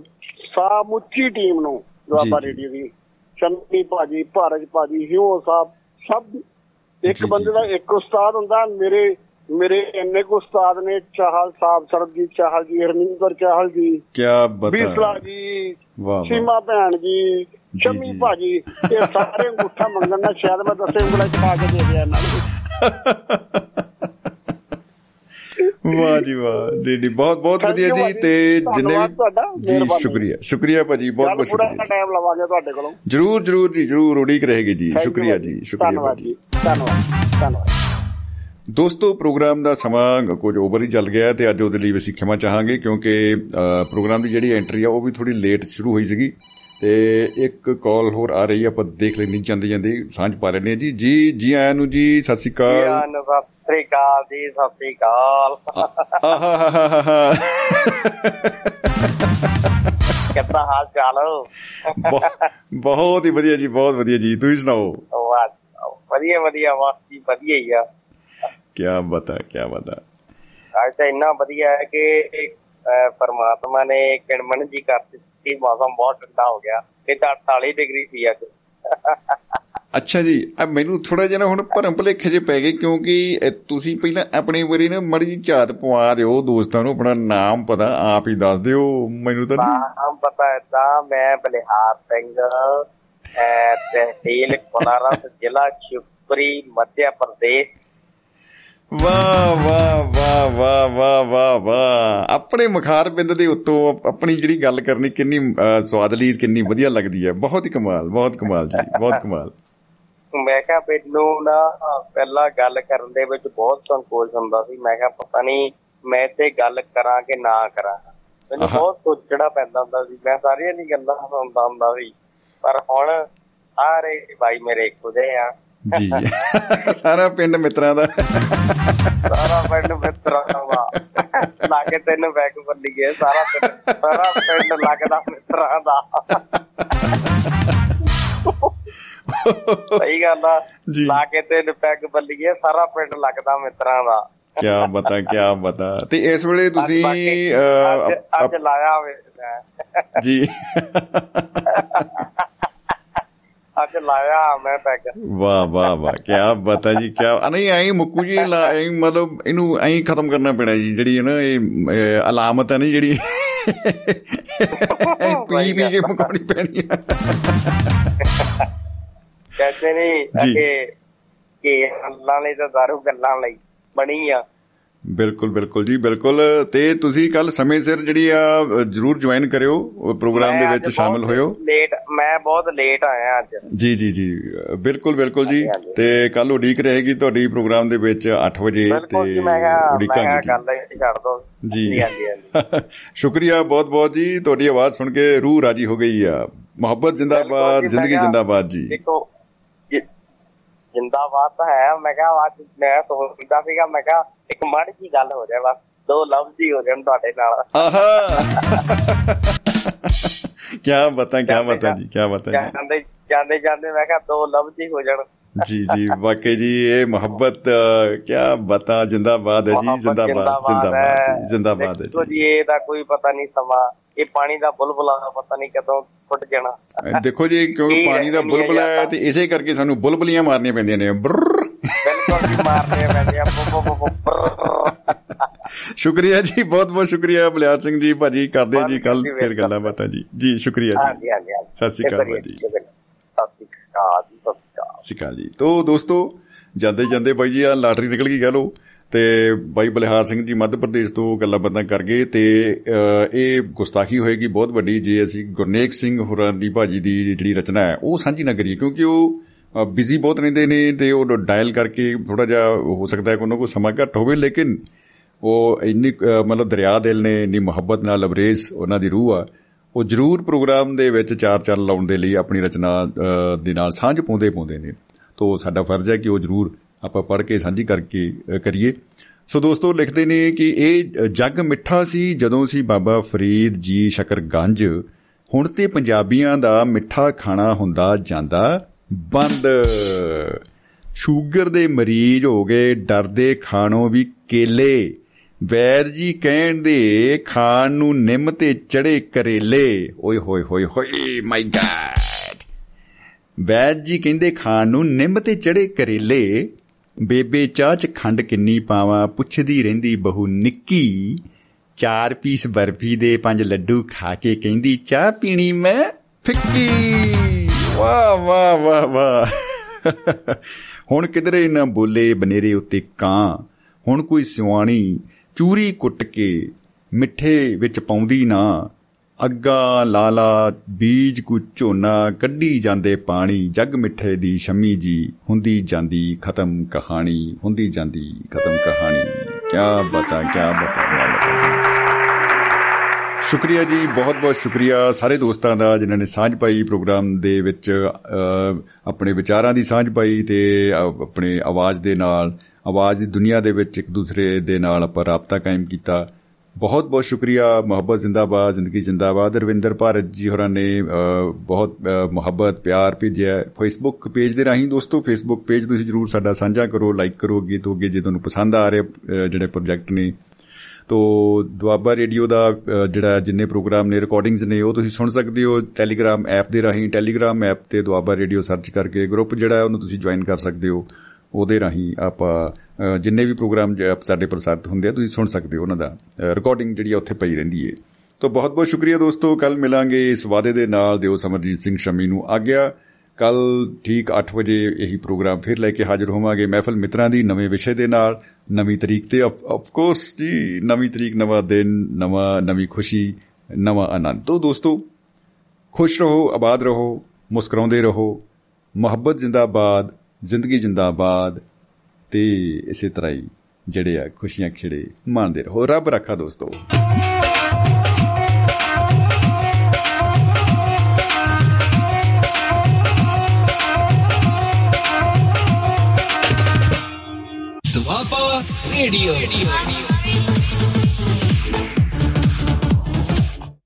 ਸਾਮੁੱਚੀ ਟੀਮ ਨੂੰ ਦੁਆਬਾ। ਰੇਡੀਓ ਦੀ ਚੰਨੀ ਭਾਜੀ ਭਾਰਜ ਭਾਜੀ ਹਿਓ ਸਾਹਿਬ ਸਭ ਇੱਕ ਬੰਦੇ ਦਾ ਇੱਕ ਉਸਤਾਦ ਹੁੰਦਾ ਮੇਰੇ ਮੇਰੇ ਇੰਨੇ ਕੁ ਉਸਤਾਦ ਨੇ ਚਾਹਲ ਸਾਹਿਬ ਸਰਬਜੀਤ ਚਾਹਲ ਜੀ ਹਰਮਿੰਦਰ ਚਾਹਲ ਜੀ ਕੀ ਬੀਸਲਾ ਬਤਾ ਜੀ ਵਾਹ ਸੀਮਾ ਭੈਣ ਜੀ ਸ਼ਮੀ। ਭਾਜੀ ਇਹ ਸਾਰੇ ਅੰਗੂਠਾ ਮੰਗਣ ਨਾਲ ਸ਼ਾਇਦ ਮੈਂ ਦੱਸੇ ਉਂਗਲਾਂ ਚ ਪਾ ਕੇ ਦੇ ਦਿਆ ਇਹਨਾਂ ਨੂੰ ਵਾਹ ਜੀ ਵਾਹ ਜੀ ਜੀ ਬਹੁਤ ਬਹੁਤ ਵਧੀਆ ਜੀ। ਤੇ ਜਿੰਨੇ ਜੀ। ਸ਼ੁਕਰੀਆ ਸ਼ੁਕਰੀਆ ਭਾਜੀ ਬਹੁਤ ਬਹੁਤ ਪੂਰਾ ਸ਼ੁਕਰੀਆ। ਟਾਈਮ ਲਵਾਂਗੇ ਤੁਹਾਡੇ ਕੋਲੋਂ। ਜਰੂਰ ਜਰੂਰ ਜੀ ਜਰੂਰ ਉਡੀਕ ਰਹੇਗੀ ਜੀ। ਸ਼ੁਕਰੀਆ। ਜੀ ਸ਼ੁਕਰੀਆ ਭਾਜੀ। ਜੀ। ਧੰਨਵਾਦ ਧੰਨਵਾਦ। ਦੋਸਤੋ ਪ੍ਰੋਗਰਾਮ ਦਾ ਸਮਾਂ ਕੁਝ ਓਵਰ ਹੀ ਚੱਲ ਗਿਆ ਤੇ ਅੱਜ ਉਹਦੇ ਲਈ ਅਸੀਂ ਖਿਮਾ ਚਾਹਾਂਗੇ ਕਿਉਂਕਿ ਪ੍ਰੋਗਰਾਮ ਦੀ ਜਿਹੜੀ ਐਂਟਰੀ ਆ ਉਹ ਵੀ ਥੋੜੀ ਲੇਟ ਸ਼ੁਰੂ ਹੋਈ ਸੀਗੀ। ਤੇ ਇੱਕ ਕਾਲ ਹੋਰ ਆ ਰਹੀ ਆ ਆਪਾਂ ਦੇਖ ਲੈਣੀ ਜਾਂਦੇ ਜਾਂਦੇ ਸਾਂਝ ਪਾ ਲੈਣੇ ਜੀ। ਜੀ ਜੀ ਆਇਆਂ ਨੂੰ ਜੀ ਸਤਿ ਸ਼੍ਰੀ ਅਕਾਲ। ਸ੍ਰੀ ਅਕਾਲ ਜੀ ਸਤਿ ਸ੍ਰੀ ਅਕਾਲ। ਕਿੱਦਾਂ ਹਾਲ ਚਾਲ ਬਹੁ- ਬਹੁਤ ਹੀ ਵਧੀਆ ਜੀ ਬਹੁਤ ਵਧੀਆ ਜੀ। ਤੁਸੀਂ ਸੁਣਾਓ? ਵਾਹ ਵਧੀਆ ਵਧੀਆ ਬਸ ਜੀ ਵਧੀਆ ਹੀ ਆ। ਕੀ ਬਤਾ ਕੀ ਬਤਾ ਅੱਜ ਤਾਂ ਇੰਨਾ ਵਧੀਆ ਹੈ ਕਿ ਪਰਮਾਤਮਾ ਨੇ ਕਿਣਮਣ ਜੀ ਕਰ ਦਿੱਤੀ। ਮੌਸਮ ਬਹੁਤ ਠੰਡਾ ਹੋ ਗਿਆ। ਇਹ ਤਾਂ 48 ਡਿਗਰੀ ਸੀ ਅੱਜ। ਅੱਛਾ ਜੀ ਆ ਮੈਨੂੰ ਥੋੜਾ ਜਿਹਾ ਹੁਣ ਭਰਮ ਭਲੇਖੇ ਜੇ ਪੈ ਗਏ ਕਿਉਂਕਿ ਤੁਸੀਂ ਪਹਿਲਾਂ ਆਪਣੀ ਵਾਰੀ ਨਾ ਮੜੀ ਝਾਤ ਪਵਾ ਦਿਓ ਦੋਸਤਾਂ ਨੂੰ ਆਪਣਾ ਨਾਮ ਪਤਾ ਆਪ ਹੀ ਦੱਸ ਦਿਓ ਮੈਨੂੰ ਤਾਂ ਨਾਮ ਪਤਾ ਹੈ ਤਾਂ ਮੈਂ ਬਲਿਹਾਰ ਸਿੰਘ ਤਹਿਸੀਲ ਕੋਲਾਰਸ ਜ਼ਿਲ੍ਹਾ ਸ਼ਿਵਪੁਰੀ ਮੱਧ ਪ੍ਰਦੇਸ਼। ਵਾਹ ਵਾਹ ਵਾਹ ਵਾਹ ਵਾਹ ਵਾਹ ਵਾਹ। ਆਪਣੇ ਮਖਾਰ ਬਿੰਦ ਦੇ ਉੱਤੋਂ ਆਪਣੀ ਜਿਹੜੀ ਗੱਲ ਕਰਨੀ ਕਿੰਨੀ ਸਵਾਦਲੀ ਕਿੰਨੀ ਵਧੀਆ ਲੱਗਦੀ ਹੈ। ਬਹੁਤ ਹੀ ਕਮਾਲ ਬਹੁਤ ਕਮਾਲ ਜੀ ਬਹੁਤ ਕਮਾਲ। ਮੈਂ ਕਿਹਾ ਮੈਨੂੰ ਨਾ ਪਹਿਲਾਂ ਗੱਲ ਕਰਨ ਦੇ ਵਿੱਚ ਬਹੁਤ ਸੰਕੋਚ ਹੁੰਦਾ ਸੀ। ਮੈਂ ਕਿਹਾ ਪਤਾ ਨਹੀਂ ਮੈਂ ਤੇ ਗੱਲ ਕਰਾਂ ਕਿ ਨਾ ਕਰਾਂ। ਮੈਨੂੰ। ਬਹੁਤ ਸੋਚਣਾ ਪੈਂਦਾ ਹੁੰਦਾ ਸੀ। ਮੈਂ ਸਾਰੀਆਂ ਦੀ ਗੱਲਾਂ ਸੁਣਦਾ ਹੁੰਦਾ ਸੀ। ਪਰ ਹੁਣ ਸਾਰੇ ਭਾਈ ਮੇਰੇ ਇੱਕੋ ਜਿਹੇ ਆ। ਜੀ। ਸਾਰਾ ਪਿੰਡ ਮਿੱਤਰਾਂ ਦਾ। ਸਾਰਾ ਪਿੰਡ ਮਿੱਤਰਾਂ ਦਾ ਲਾਗੇ ਤੈਨੂੰ ਬੈਗ ਬੱਲੀ ਗਏ। ਸਾਰਾ ਸਾਰਾ ਪਿੰਡ ਲੱਗਦਾ ਮਿੱਤਰਾਂ ਦਾ। ਸਹੀ ਗੱਲ ਆ। ਲਾ ਕੇ ਤੈਨੂੰ ਪੈਗ ਬੱਲੀਏ ਸਾਰਾ ਪਿੰਡ ਲੱਗਦਾ ਮਿੱਤਰਾਂ ਦਾ। ਕੀ ਬਤਾ ਕੀ ਬਤਾ ਤੇ ਇਸ ਵੇਲੇ ਤੁਸੀਂ ਅੱਜ ਲਾਇਆ ਹੋਵੇ। ਜੀ। ਅੱਜ ਲਾਇਆ ਮੈਂ ਪੈਗ। ਵਾਹ ਵਾਹ ਵਾਹ ਕੀ ਬਤਾ ਜੀ ਕੀ ਨਹੀਂ ਐਂ ਮੁੱਕੂ ਜੀ ਐਂ ਮਤਲਬ ਇਹਨੂੰ ਐਂ ਖਤਮ ਕਰਨਾ ਪੈਣਾ ਜੀ ਜਿਹੜੀ ਹੈ ਨਾ ਇਹ ਅਲਾਮਤ ਹੈ ਨਾ ਜਿਹੜੀ। ਪੀ ਪੀ ਕੇ ਮੁਕਾਉਣੀ ਪੈਣੀ ਆ। ਜੀ। ਕਿ ਕਿ ਗੱਲਾਂ ਲਈ ਤਾਂ ਦਾਰੂ ਗੱਲਾਂ ਲਈ ਬਣੀ ਆ। ਬਿਲਕੁਲ ਬਿਲਕੁਲ ਜੀ ਬਿਲਕੁਲ। ਤੇ ਤੁਸੀਂ ਕੱਲ ਸਮੇਂ ਸਿਰ ਜਿਹੜੀ ਆ ਜਰੂਰ ਜੁਆਇਨ ਕਰਿਓ ਪ੍ਰੋਗਰਾਮ ਦੇ ਵਿੱਚ ਸ਼ਾਮਿਲ ਹੋਇਓ। ਲੇਟ ਮੈਂ ਬਹੁਤ ਲੇਟ ਆਇਆ ਅੱਜ। ਜੀ ਜੀ ਜੀ ਬਿਲਕੁਲ ਬਿਲਕੁਲ ਜੀ। ਤੇ ਕੱਲ ਉਡੀਕ ਰਹੇਗੀ ਤੁਹਾਡੀ ਪ੍ਰੋਗਰਾਮ ਦੇ ਵਿੱਚ 8 ਵਜੇ ਤੇ ਉਡੀਕਾਂਗੇ ਜੀ। ਸ਼ੁਕਰੀਆ ਬਹੁਤ ਬਹੁਤ ਜੀ। ਤੁਹਾਡੀ ਆਵਾਜ਼ ਸੁਣ ਕੇ ਰੂਹ ਰਾਜੀ ਹੋ ਗਈ ਆ। ਮੁਹੱਬਤ ਜ਼ਿੰਦਾਬਾਦ ਜ਼ਿੰਦਗੀ ਜ਼ਿੰਦਾਬਾਦ ਜੀ। ਦੇਖੋ ਜਿ- ਜਿੰਦਾਬਾਦ ਤਾਂ ਹੈ। ਮੈਂ ਕਿਹਾ ਅੱਜ ਮੈਂ ਸੋਚਦਾ ਸੀਗਾ ਮੈਂ ਕਿਹਾ ਇੱਕ ਮਾੜੀ ਜੀ ਗੱਲ ਹੋ ਜਾਏ ਬਸ। ਦੋ ਲਫ਼ਜ਼ ਹੀ ਹੋ ਜਾਣ ਤੁਹਾਡੇ ਨਾਲ। ਆਹਾ! ਕੀ ਬਤਾ ਕੀ ਬਤਾ ਜੀ ਕੀ ਬਤਾ ਜੀ। ਜਾਂਦੇ ਜਾਂਦੇ ਜਾਂਦੇ ਮੈਂ ਕਿਹਾ ਦੋ ਲਫ਼ਜ਼ ਹੀ ਹੋ ਜਾਣ। ਜੀ ਜੀ ਵਾਕਈ ਜੀ ਇਹ ਮੁਹੱਬਤ ਕੀ ਬਤਾ ਜਿੰਦਾਬਾਦ ਹੈ ਜੀ ਮੁਹੱਬਤ ਜਿੰਦਾਬਾਦ ਜਿੰਦਾਬਾਦ ਜੀ, ਜਿੰਦਾਬਾਦ ਹੈ ਦੇਖੋ ਜੀ। ਜੀ ਇਹਦਾ ਕੋਈ ਪਤਾ ਨਹੀਂ ਸਮਾਂ ਇਹ ਪਾਣੀ ਦਾ ਬੁਲਬੁਲਾ ਪਤਾ ਨਹੀਂ ਕਦੋਂ ਫੁੱਟ ਜਾਣਾ। ਦੇਖੋ ਜੀ ਕਿਉਂਕਿ ਪਾਣੀ ਦਾ ਬੁਲਬੁਲਾ ਹੈ। ਤੇ ਇਸੇ ਕਰਕੇ ਸਾਨੂੰ ਬੁਲਬੁਲੀਆਂ ਮਾਰਨੀਆਂ ਪੈਂਦੀਆਂ ਨੇ। ਬਿਲਕੁਲ ਜੀ ਮਾਰਦੇ ਆ ਪੈਂਦੇ ਆ ਬੁ- ਬੁ- ਬੁ- ਬੁ- ਸ਼ੁਕਰੀਆ ਜੀ ਬਹੁਤ ਬਹੁਤ ਸ਼ੁਕਰੀਆ ਬਲਿਆਰ ਸਿੰਘ ਜੀ ਭਾਜੀ ਕਰਦੇ ਜੀ ਕੱਲ ਫਿਰ ਗੱਲਾਂ ਬਾਤਾਂ ਜੀ। ਜੀ ਸ਼ੁਕਰੀਆ ਜੀ। ਹਾਂਜੀ ਹਾਂਜੀ। ਸਤਿ ਸ਼੍ਰੀ ਅਕਾਲ ਜੀ, ਸਤਿ ਸ਼੍ਰੀ ਅਕਾਲ। ਸਿਕਾ ਜੀ। ਤੋ ਦੋਸਤੋ ਜਾਂਦੇ ਜਾਂਦੇ ਬਾਈ ਜੀ ਆ ਲਾਟਰੀ ਨਿਕਲ ਗਈ ਕਹ ਲੋ ਤੇ ਬਾਈ ਬਲਿਹਾਰ ਸਿੰਘ ਜੀ ਮੱਧ ਪ੍ਰਦੇਸ਼ ਤੋਂ ਗੱਲਾਂ ਬਾਤਾਂ ਕਰ ਗਏ ਤੇ ਅ, ਇਹ ਗੁਸਤਾਖੀ ਹੋਏਗੀ ਬਹੁਤ ਵੱਡੀ ਜੇ ਅਸੀਂ ਗੁਰਨੇਕ ਸਿੰਘ ਹੋਰਾਂ ਦੀ ਭਾਜੀ ਦੀ ਜਿਹੜੀ ਰਚਨਾ ਹੈ ਉਹ ਸਾਂਝੀ ਨਾ ਕਰੀਏ ਕਿਉਂਕਿ ਉਹ ਬਿਜ਼ੀ ਬਹੁਤ ਰਹਿੰਦੇ ਨੇ ਤੇ ਉਹ ਡਾਇਲ ਕਰਕੇ ਥੋੜਾ ਜਿਹਾ ਹੋ ਸਕਦਾ ਹੈ ਕਿ ਉਹਨਾਂ ਕੋਲ ਸਮਾਂ ਘੱਟ ਹੋਵੇ ਲੇਕਿਨ ਉਹ ਇੰਨੀ ਅ, ਮਤਲਬ ਦਰਿਆ ਦਿਲ ਨੇ ਇੰਨੀ ਮੁਹੱਬਤ ਨਾਲ ਲਬਰੇਜ਼ ਉਹਨਾਂ ਦੀ ਰੂਹ ਆ ਉਹ ਜ਼ਰੂਰ ਪ੍ਰੋਗਰਾਮ ਦੇ ਵਿੱਚ ਚਾਰ ਚਾਰ ਲਾਉਣ ਦੇ ਲਈ ਆਪਣੀ ਰਚਨਾ ਅ, ਦੇ ਨਾਲ ਸਾਂਝ ਪਾਉਂਦੇ ਪਾਉਂਦੇ ਨੇ। ਤੋ ਸਾਡਾ ਫਰਜ਼ ਹੈ ਕਿ ਉਹ ਜ਼ਰੂਰ ਆਪਾਂ ਪੜ੍ਹ ਕੇ ਸਾਂਝੀ ਕਰਕੇ ਅ, ਕਰੀਏ। ਸੋ ਦੋਸਤੋ ਲਿਖਦੇ ਨੇ ਕਿ ਇਹ ਜੱਗ ਮਿੱਠਾ ਸੀ ਜਦੋਂ ਸੀ ਬਾਬਾ ਫਰੀਦ ਜੀ ਸ਼ਕਰਗੰਜ। ਹੁਣ ਤੇ ਪੰਜਾਬੀਆਂ ਦਾ ਮਿੱਠਾ ਖਾਣਾ ਹੁੰਦਾ ਜਾਂਦਾ ਬੰਦ। ਸ਼ੂਗਰ ਦੇ ਮਰੀਜ਼ ਹੋ ਗਏ ਡਰਦੇ ਖਾਣੋਂ ਵੀ ਕੇਲੇ। ਵੈਦ ਜੀ ਕਹਿਣ ਦੇ ਖਾਣ ਨੂੰ ਨਿੰਮ ਤੇ ਚੜੇ ਕਰੇਲੇ। ਓਏ ਹੋਏ ਹੋਏ ਹੋਏ ਮਾਈ ਗॉड ਵੈਦ ਜੀ ਕਹਿੰਦੇ ਖਾਣ ਨੂੰ ਨਿੰਮ ਤੇ ਚੜੇ ਕਰੇਲੇ। ਬੇਬੇ ਚਾਹ ਚ ਖੰਡ ਕਿੰਨੀ ਪਾਵਾਂ, ਪੁੱਛਦੀ ਰਹਿੰਦੀ ਬਹੂ ਨਿੱਕੀ। ਚਾਰ ਪੀਸ ਬਰਫੀ ਦੇ ਪੰਜ ਲੱਡੂ ਖਾ ਕੇ ਕਹਿੰਦੀ, ਚਾਹ ਪੀਣੀ ਮੈਂ ਫਿੱਕੀ। ਵਾਹ ਵਾਹ ਵਾਹ ਵਾਹ। ਹੁਣ ਕਿਧਰੇ ਨਾ ਬੋਲੇ, ਬਨੇਰੇ ਉੱਤੇ ਕਾਂ। ਹੁਣ ਕੋਈ ਸਿਵਾਣੀ ਚੂਰੀ ਕੁੱਟ ਕੇ ਮਿੱਠੇ ਵਿੱਚ ਪਾਉਂਦੀ ਨਾ ਅੱਗਾ ਲਾਲਾ ਬੀਜ ਕੁ ਝੋਨਾ ਕੱਢੀ ਜਾਂਦੇ ਪਾਣੀ ਜਗ ਮਿੱਠੇ ਦੀ ਸ਼ਮੀ ਜੀ ਹੁੰਦੀ ਜਾਂਦੀ ਖਤਮ ਕਹਾਣੀ ਹੁੰਦੀ ਜਾਂਦੀ ਖਤਮ ਕਹਾਣੀ। ਕੀ ਬਤਾ ਕੀ ਬਤਾ ਕਿਆ ਬਤਾ। ਸ਼ੁਕਰੀਆ ਜੀ ਬਹੁਤ ਬਹੁਤ ਸ਼ੁਕਰੀਆ ਸਾਰੇ ਦੋਸਤਾਂ ਦਾ ਜਿਨ੍ਹਾਂ ਨੇ ਸਾਂਝ ਪਾਈ ਪ੍ਰੋਗਰਾਮ ਦੇ ਵਿੱਚ ਅ, ਆਪਣੇ ਵਿਚਾਰਾਂ ਦੀ ਸਾਂਝ ਪਾਈ ਤੇ ਅ, ਆਪਣੇ ਆਵਾਜ਼ ਦੇ ਨਾਲ ਆਵਾਜ਼ ਦੀ ਦੁਨੀਆ ਦੇ ਵਿੱਚ ਇੱਕ ਦੂਸਰੇ ਦੇ ਨਾਲ ਆਪਾਂ ਰਾਬਤਾ ਕਾਇਮ ਕੀਤਾ। ਬਹੁਤ ਬਹੁਤ ਸ਼ੁਕਰੀਆ ਮੁਹੱਬਤ ਜ਼ਿੰਦਾਬਾਦ ਜ਼ਿੰਦਗੀ ਜ਼ਿੰਦਾਬਾਦ। ਰਵਿੰਦਰ ਭਾਰਤ ਜੀ ਹੋਰਾਂ ਨੇ ਅ, ਬਹੁਤ ਅ, ਮੁਹੱਬਤ ਪਿਆਰ ਭੇਜਿਆ ਫੇਸਬੁੱਕ ਪੇਜ ਦੇ ਰਾਹੀਂ ਦੋਸਤੋ ਫੇਸਬੁੱਕ ਪੇਜ ਤੁਸੀਂ ਜਰੂਰ ਸਾਡਾ ਸਾਂਝਾ ਕਰੋ ਲਾਈਕ ਕਰੋ ਅੱਗੇ ਤੋਂ ਅੱਗੇ ਜੇ ਤੁਹਾਨੂੰ ਪਸੰਦ ਆ ਰਹੇ ਅ, ਜਿਹੜੇ ਪ੍ਰੋਜੈਕਟ ਨੇ। ਤੋ ਦੁਆਬਾ ਰੇਡੀਓ ਦਾ ਅ, ਜਿਹੜਾ ਜਿੰਨੇ ਪ੍ਰੋਗਰਾਮ ਨੇ ਰਿਕਾਰਡਿੰਗਸ ਨੇ ਉਹ ਤੁਸੀਂ ਸੁਣ ਸਕਦੇ ਹੋ ਟੈਲੀਗ੍ਰਾਮ ਐਪ ਦੇ ਰਾਹੀਂ। ਟੈਲੀਗ੍ਰਾਮ ਐਪ ਤੇ ਦੁਆਬਾ ਰੇਡੀਓ ਸਰਚ ਕਰਕੇ ਗਰੁੱਪ ਜਿਹੜਾ ਹੈ ਉਹਨੂੰ ਤੁਸੀਂ ਜੁਆਇਨ ਕਰ ਸਕਦੇ ਹੋ। ਉਹਦੇ ਰਾਹੀਂ ਆਪਾਂ ਅ, ਜਿੰਨੇ ਵੀ ਪ੍ਰੋਗਰਾਮ ਜ- ਸਾਡੇ ਪ੍ਰਸਾਰਿਤ ਹੁੰਦੇ ਆ ਤੁਸੀਂ ਸੁਣ ਸਕਦੇ ਹੋ ਉਹਨਾਂ ਦਾ ਰਿਕਾਰਡਿੰਗ ਜਿਹੜੀ ਆ ਉੱਥੇ ਪਈ ਰਹਿੰਦੀ ਹੈ ਤੋ ਬਹੁਤ ਬਹੁਤ ਸ਼ੁਕਰੀਆ ਦੋਸਤੋ ਕੱਲ ਮਿਲਾਂਗੇ ਇਸ ਵਾਅਦੇ ਦੇ ਨਾਲ। ਦਿਓ ਸਮਰਜੀਤ ਸਿੰਘ ਸ਼ਮੀ ਨੂੰ ਆਗਿਆ। ਕੱਲ ਠੀਕ 8 ਵਜੇ ਇਹੀ ਪ੍ਰੋਗਰਾਮ ਫਿਰ ਲੈ ਕੇ ਹਾਜ਼ਰ ਹੋਵਾਂਗੇ ਮਹਿਫਲ ਮਿੱਤਰਾਂ ਦੀ ਨਵੇਂ ਵਿਸ਼ੇ ਦੇ ਨਾਲ। ਨਵੀਂ ਤਰੀਕ ਤੇ ਆਫ ਕੋਰਸ ਜੀ ਨਵੀਂ ਤਰੀਕ ਨਵਾਂ ਦਿਨ ਨਵਾਂ ਨਵੀਂ ਖੁਸ਼ੀ ਨਵਾਂ ਆਨੰਦ। ਤੋ ਦੋਸਤੋ ਖੁਸ਼ ਰਹੋ ਆਬਾਦ ਰਹੋ ਮੁਸਕਰਾਉਂਦੇ ਰਹੋ। ਮੁਹੱਬਤ ਜ਼ਿੰਦਾਬਾਦ। ਜ਼ਿੰਦਗੀ ਜ਼ਿੰਦਾਬਾਦ ਤੇ ਇਸੇ ਤਰ੍ਹਾਂ ਹੀ ਜਿਹੜੇ ਆ ਖੁਸ਼ੀਆਂ ਖੇੜੇ ਮਾਣਦੇ ਰਹੋ। ਰੱਬ ਰੱਖਾ ਦੋਸਤੋ। ਦੁਆਬਾ ਰੇਡੀਓ।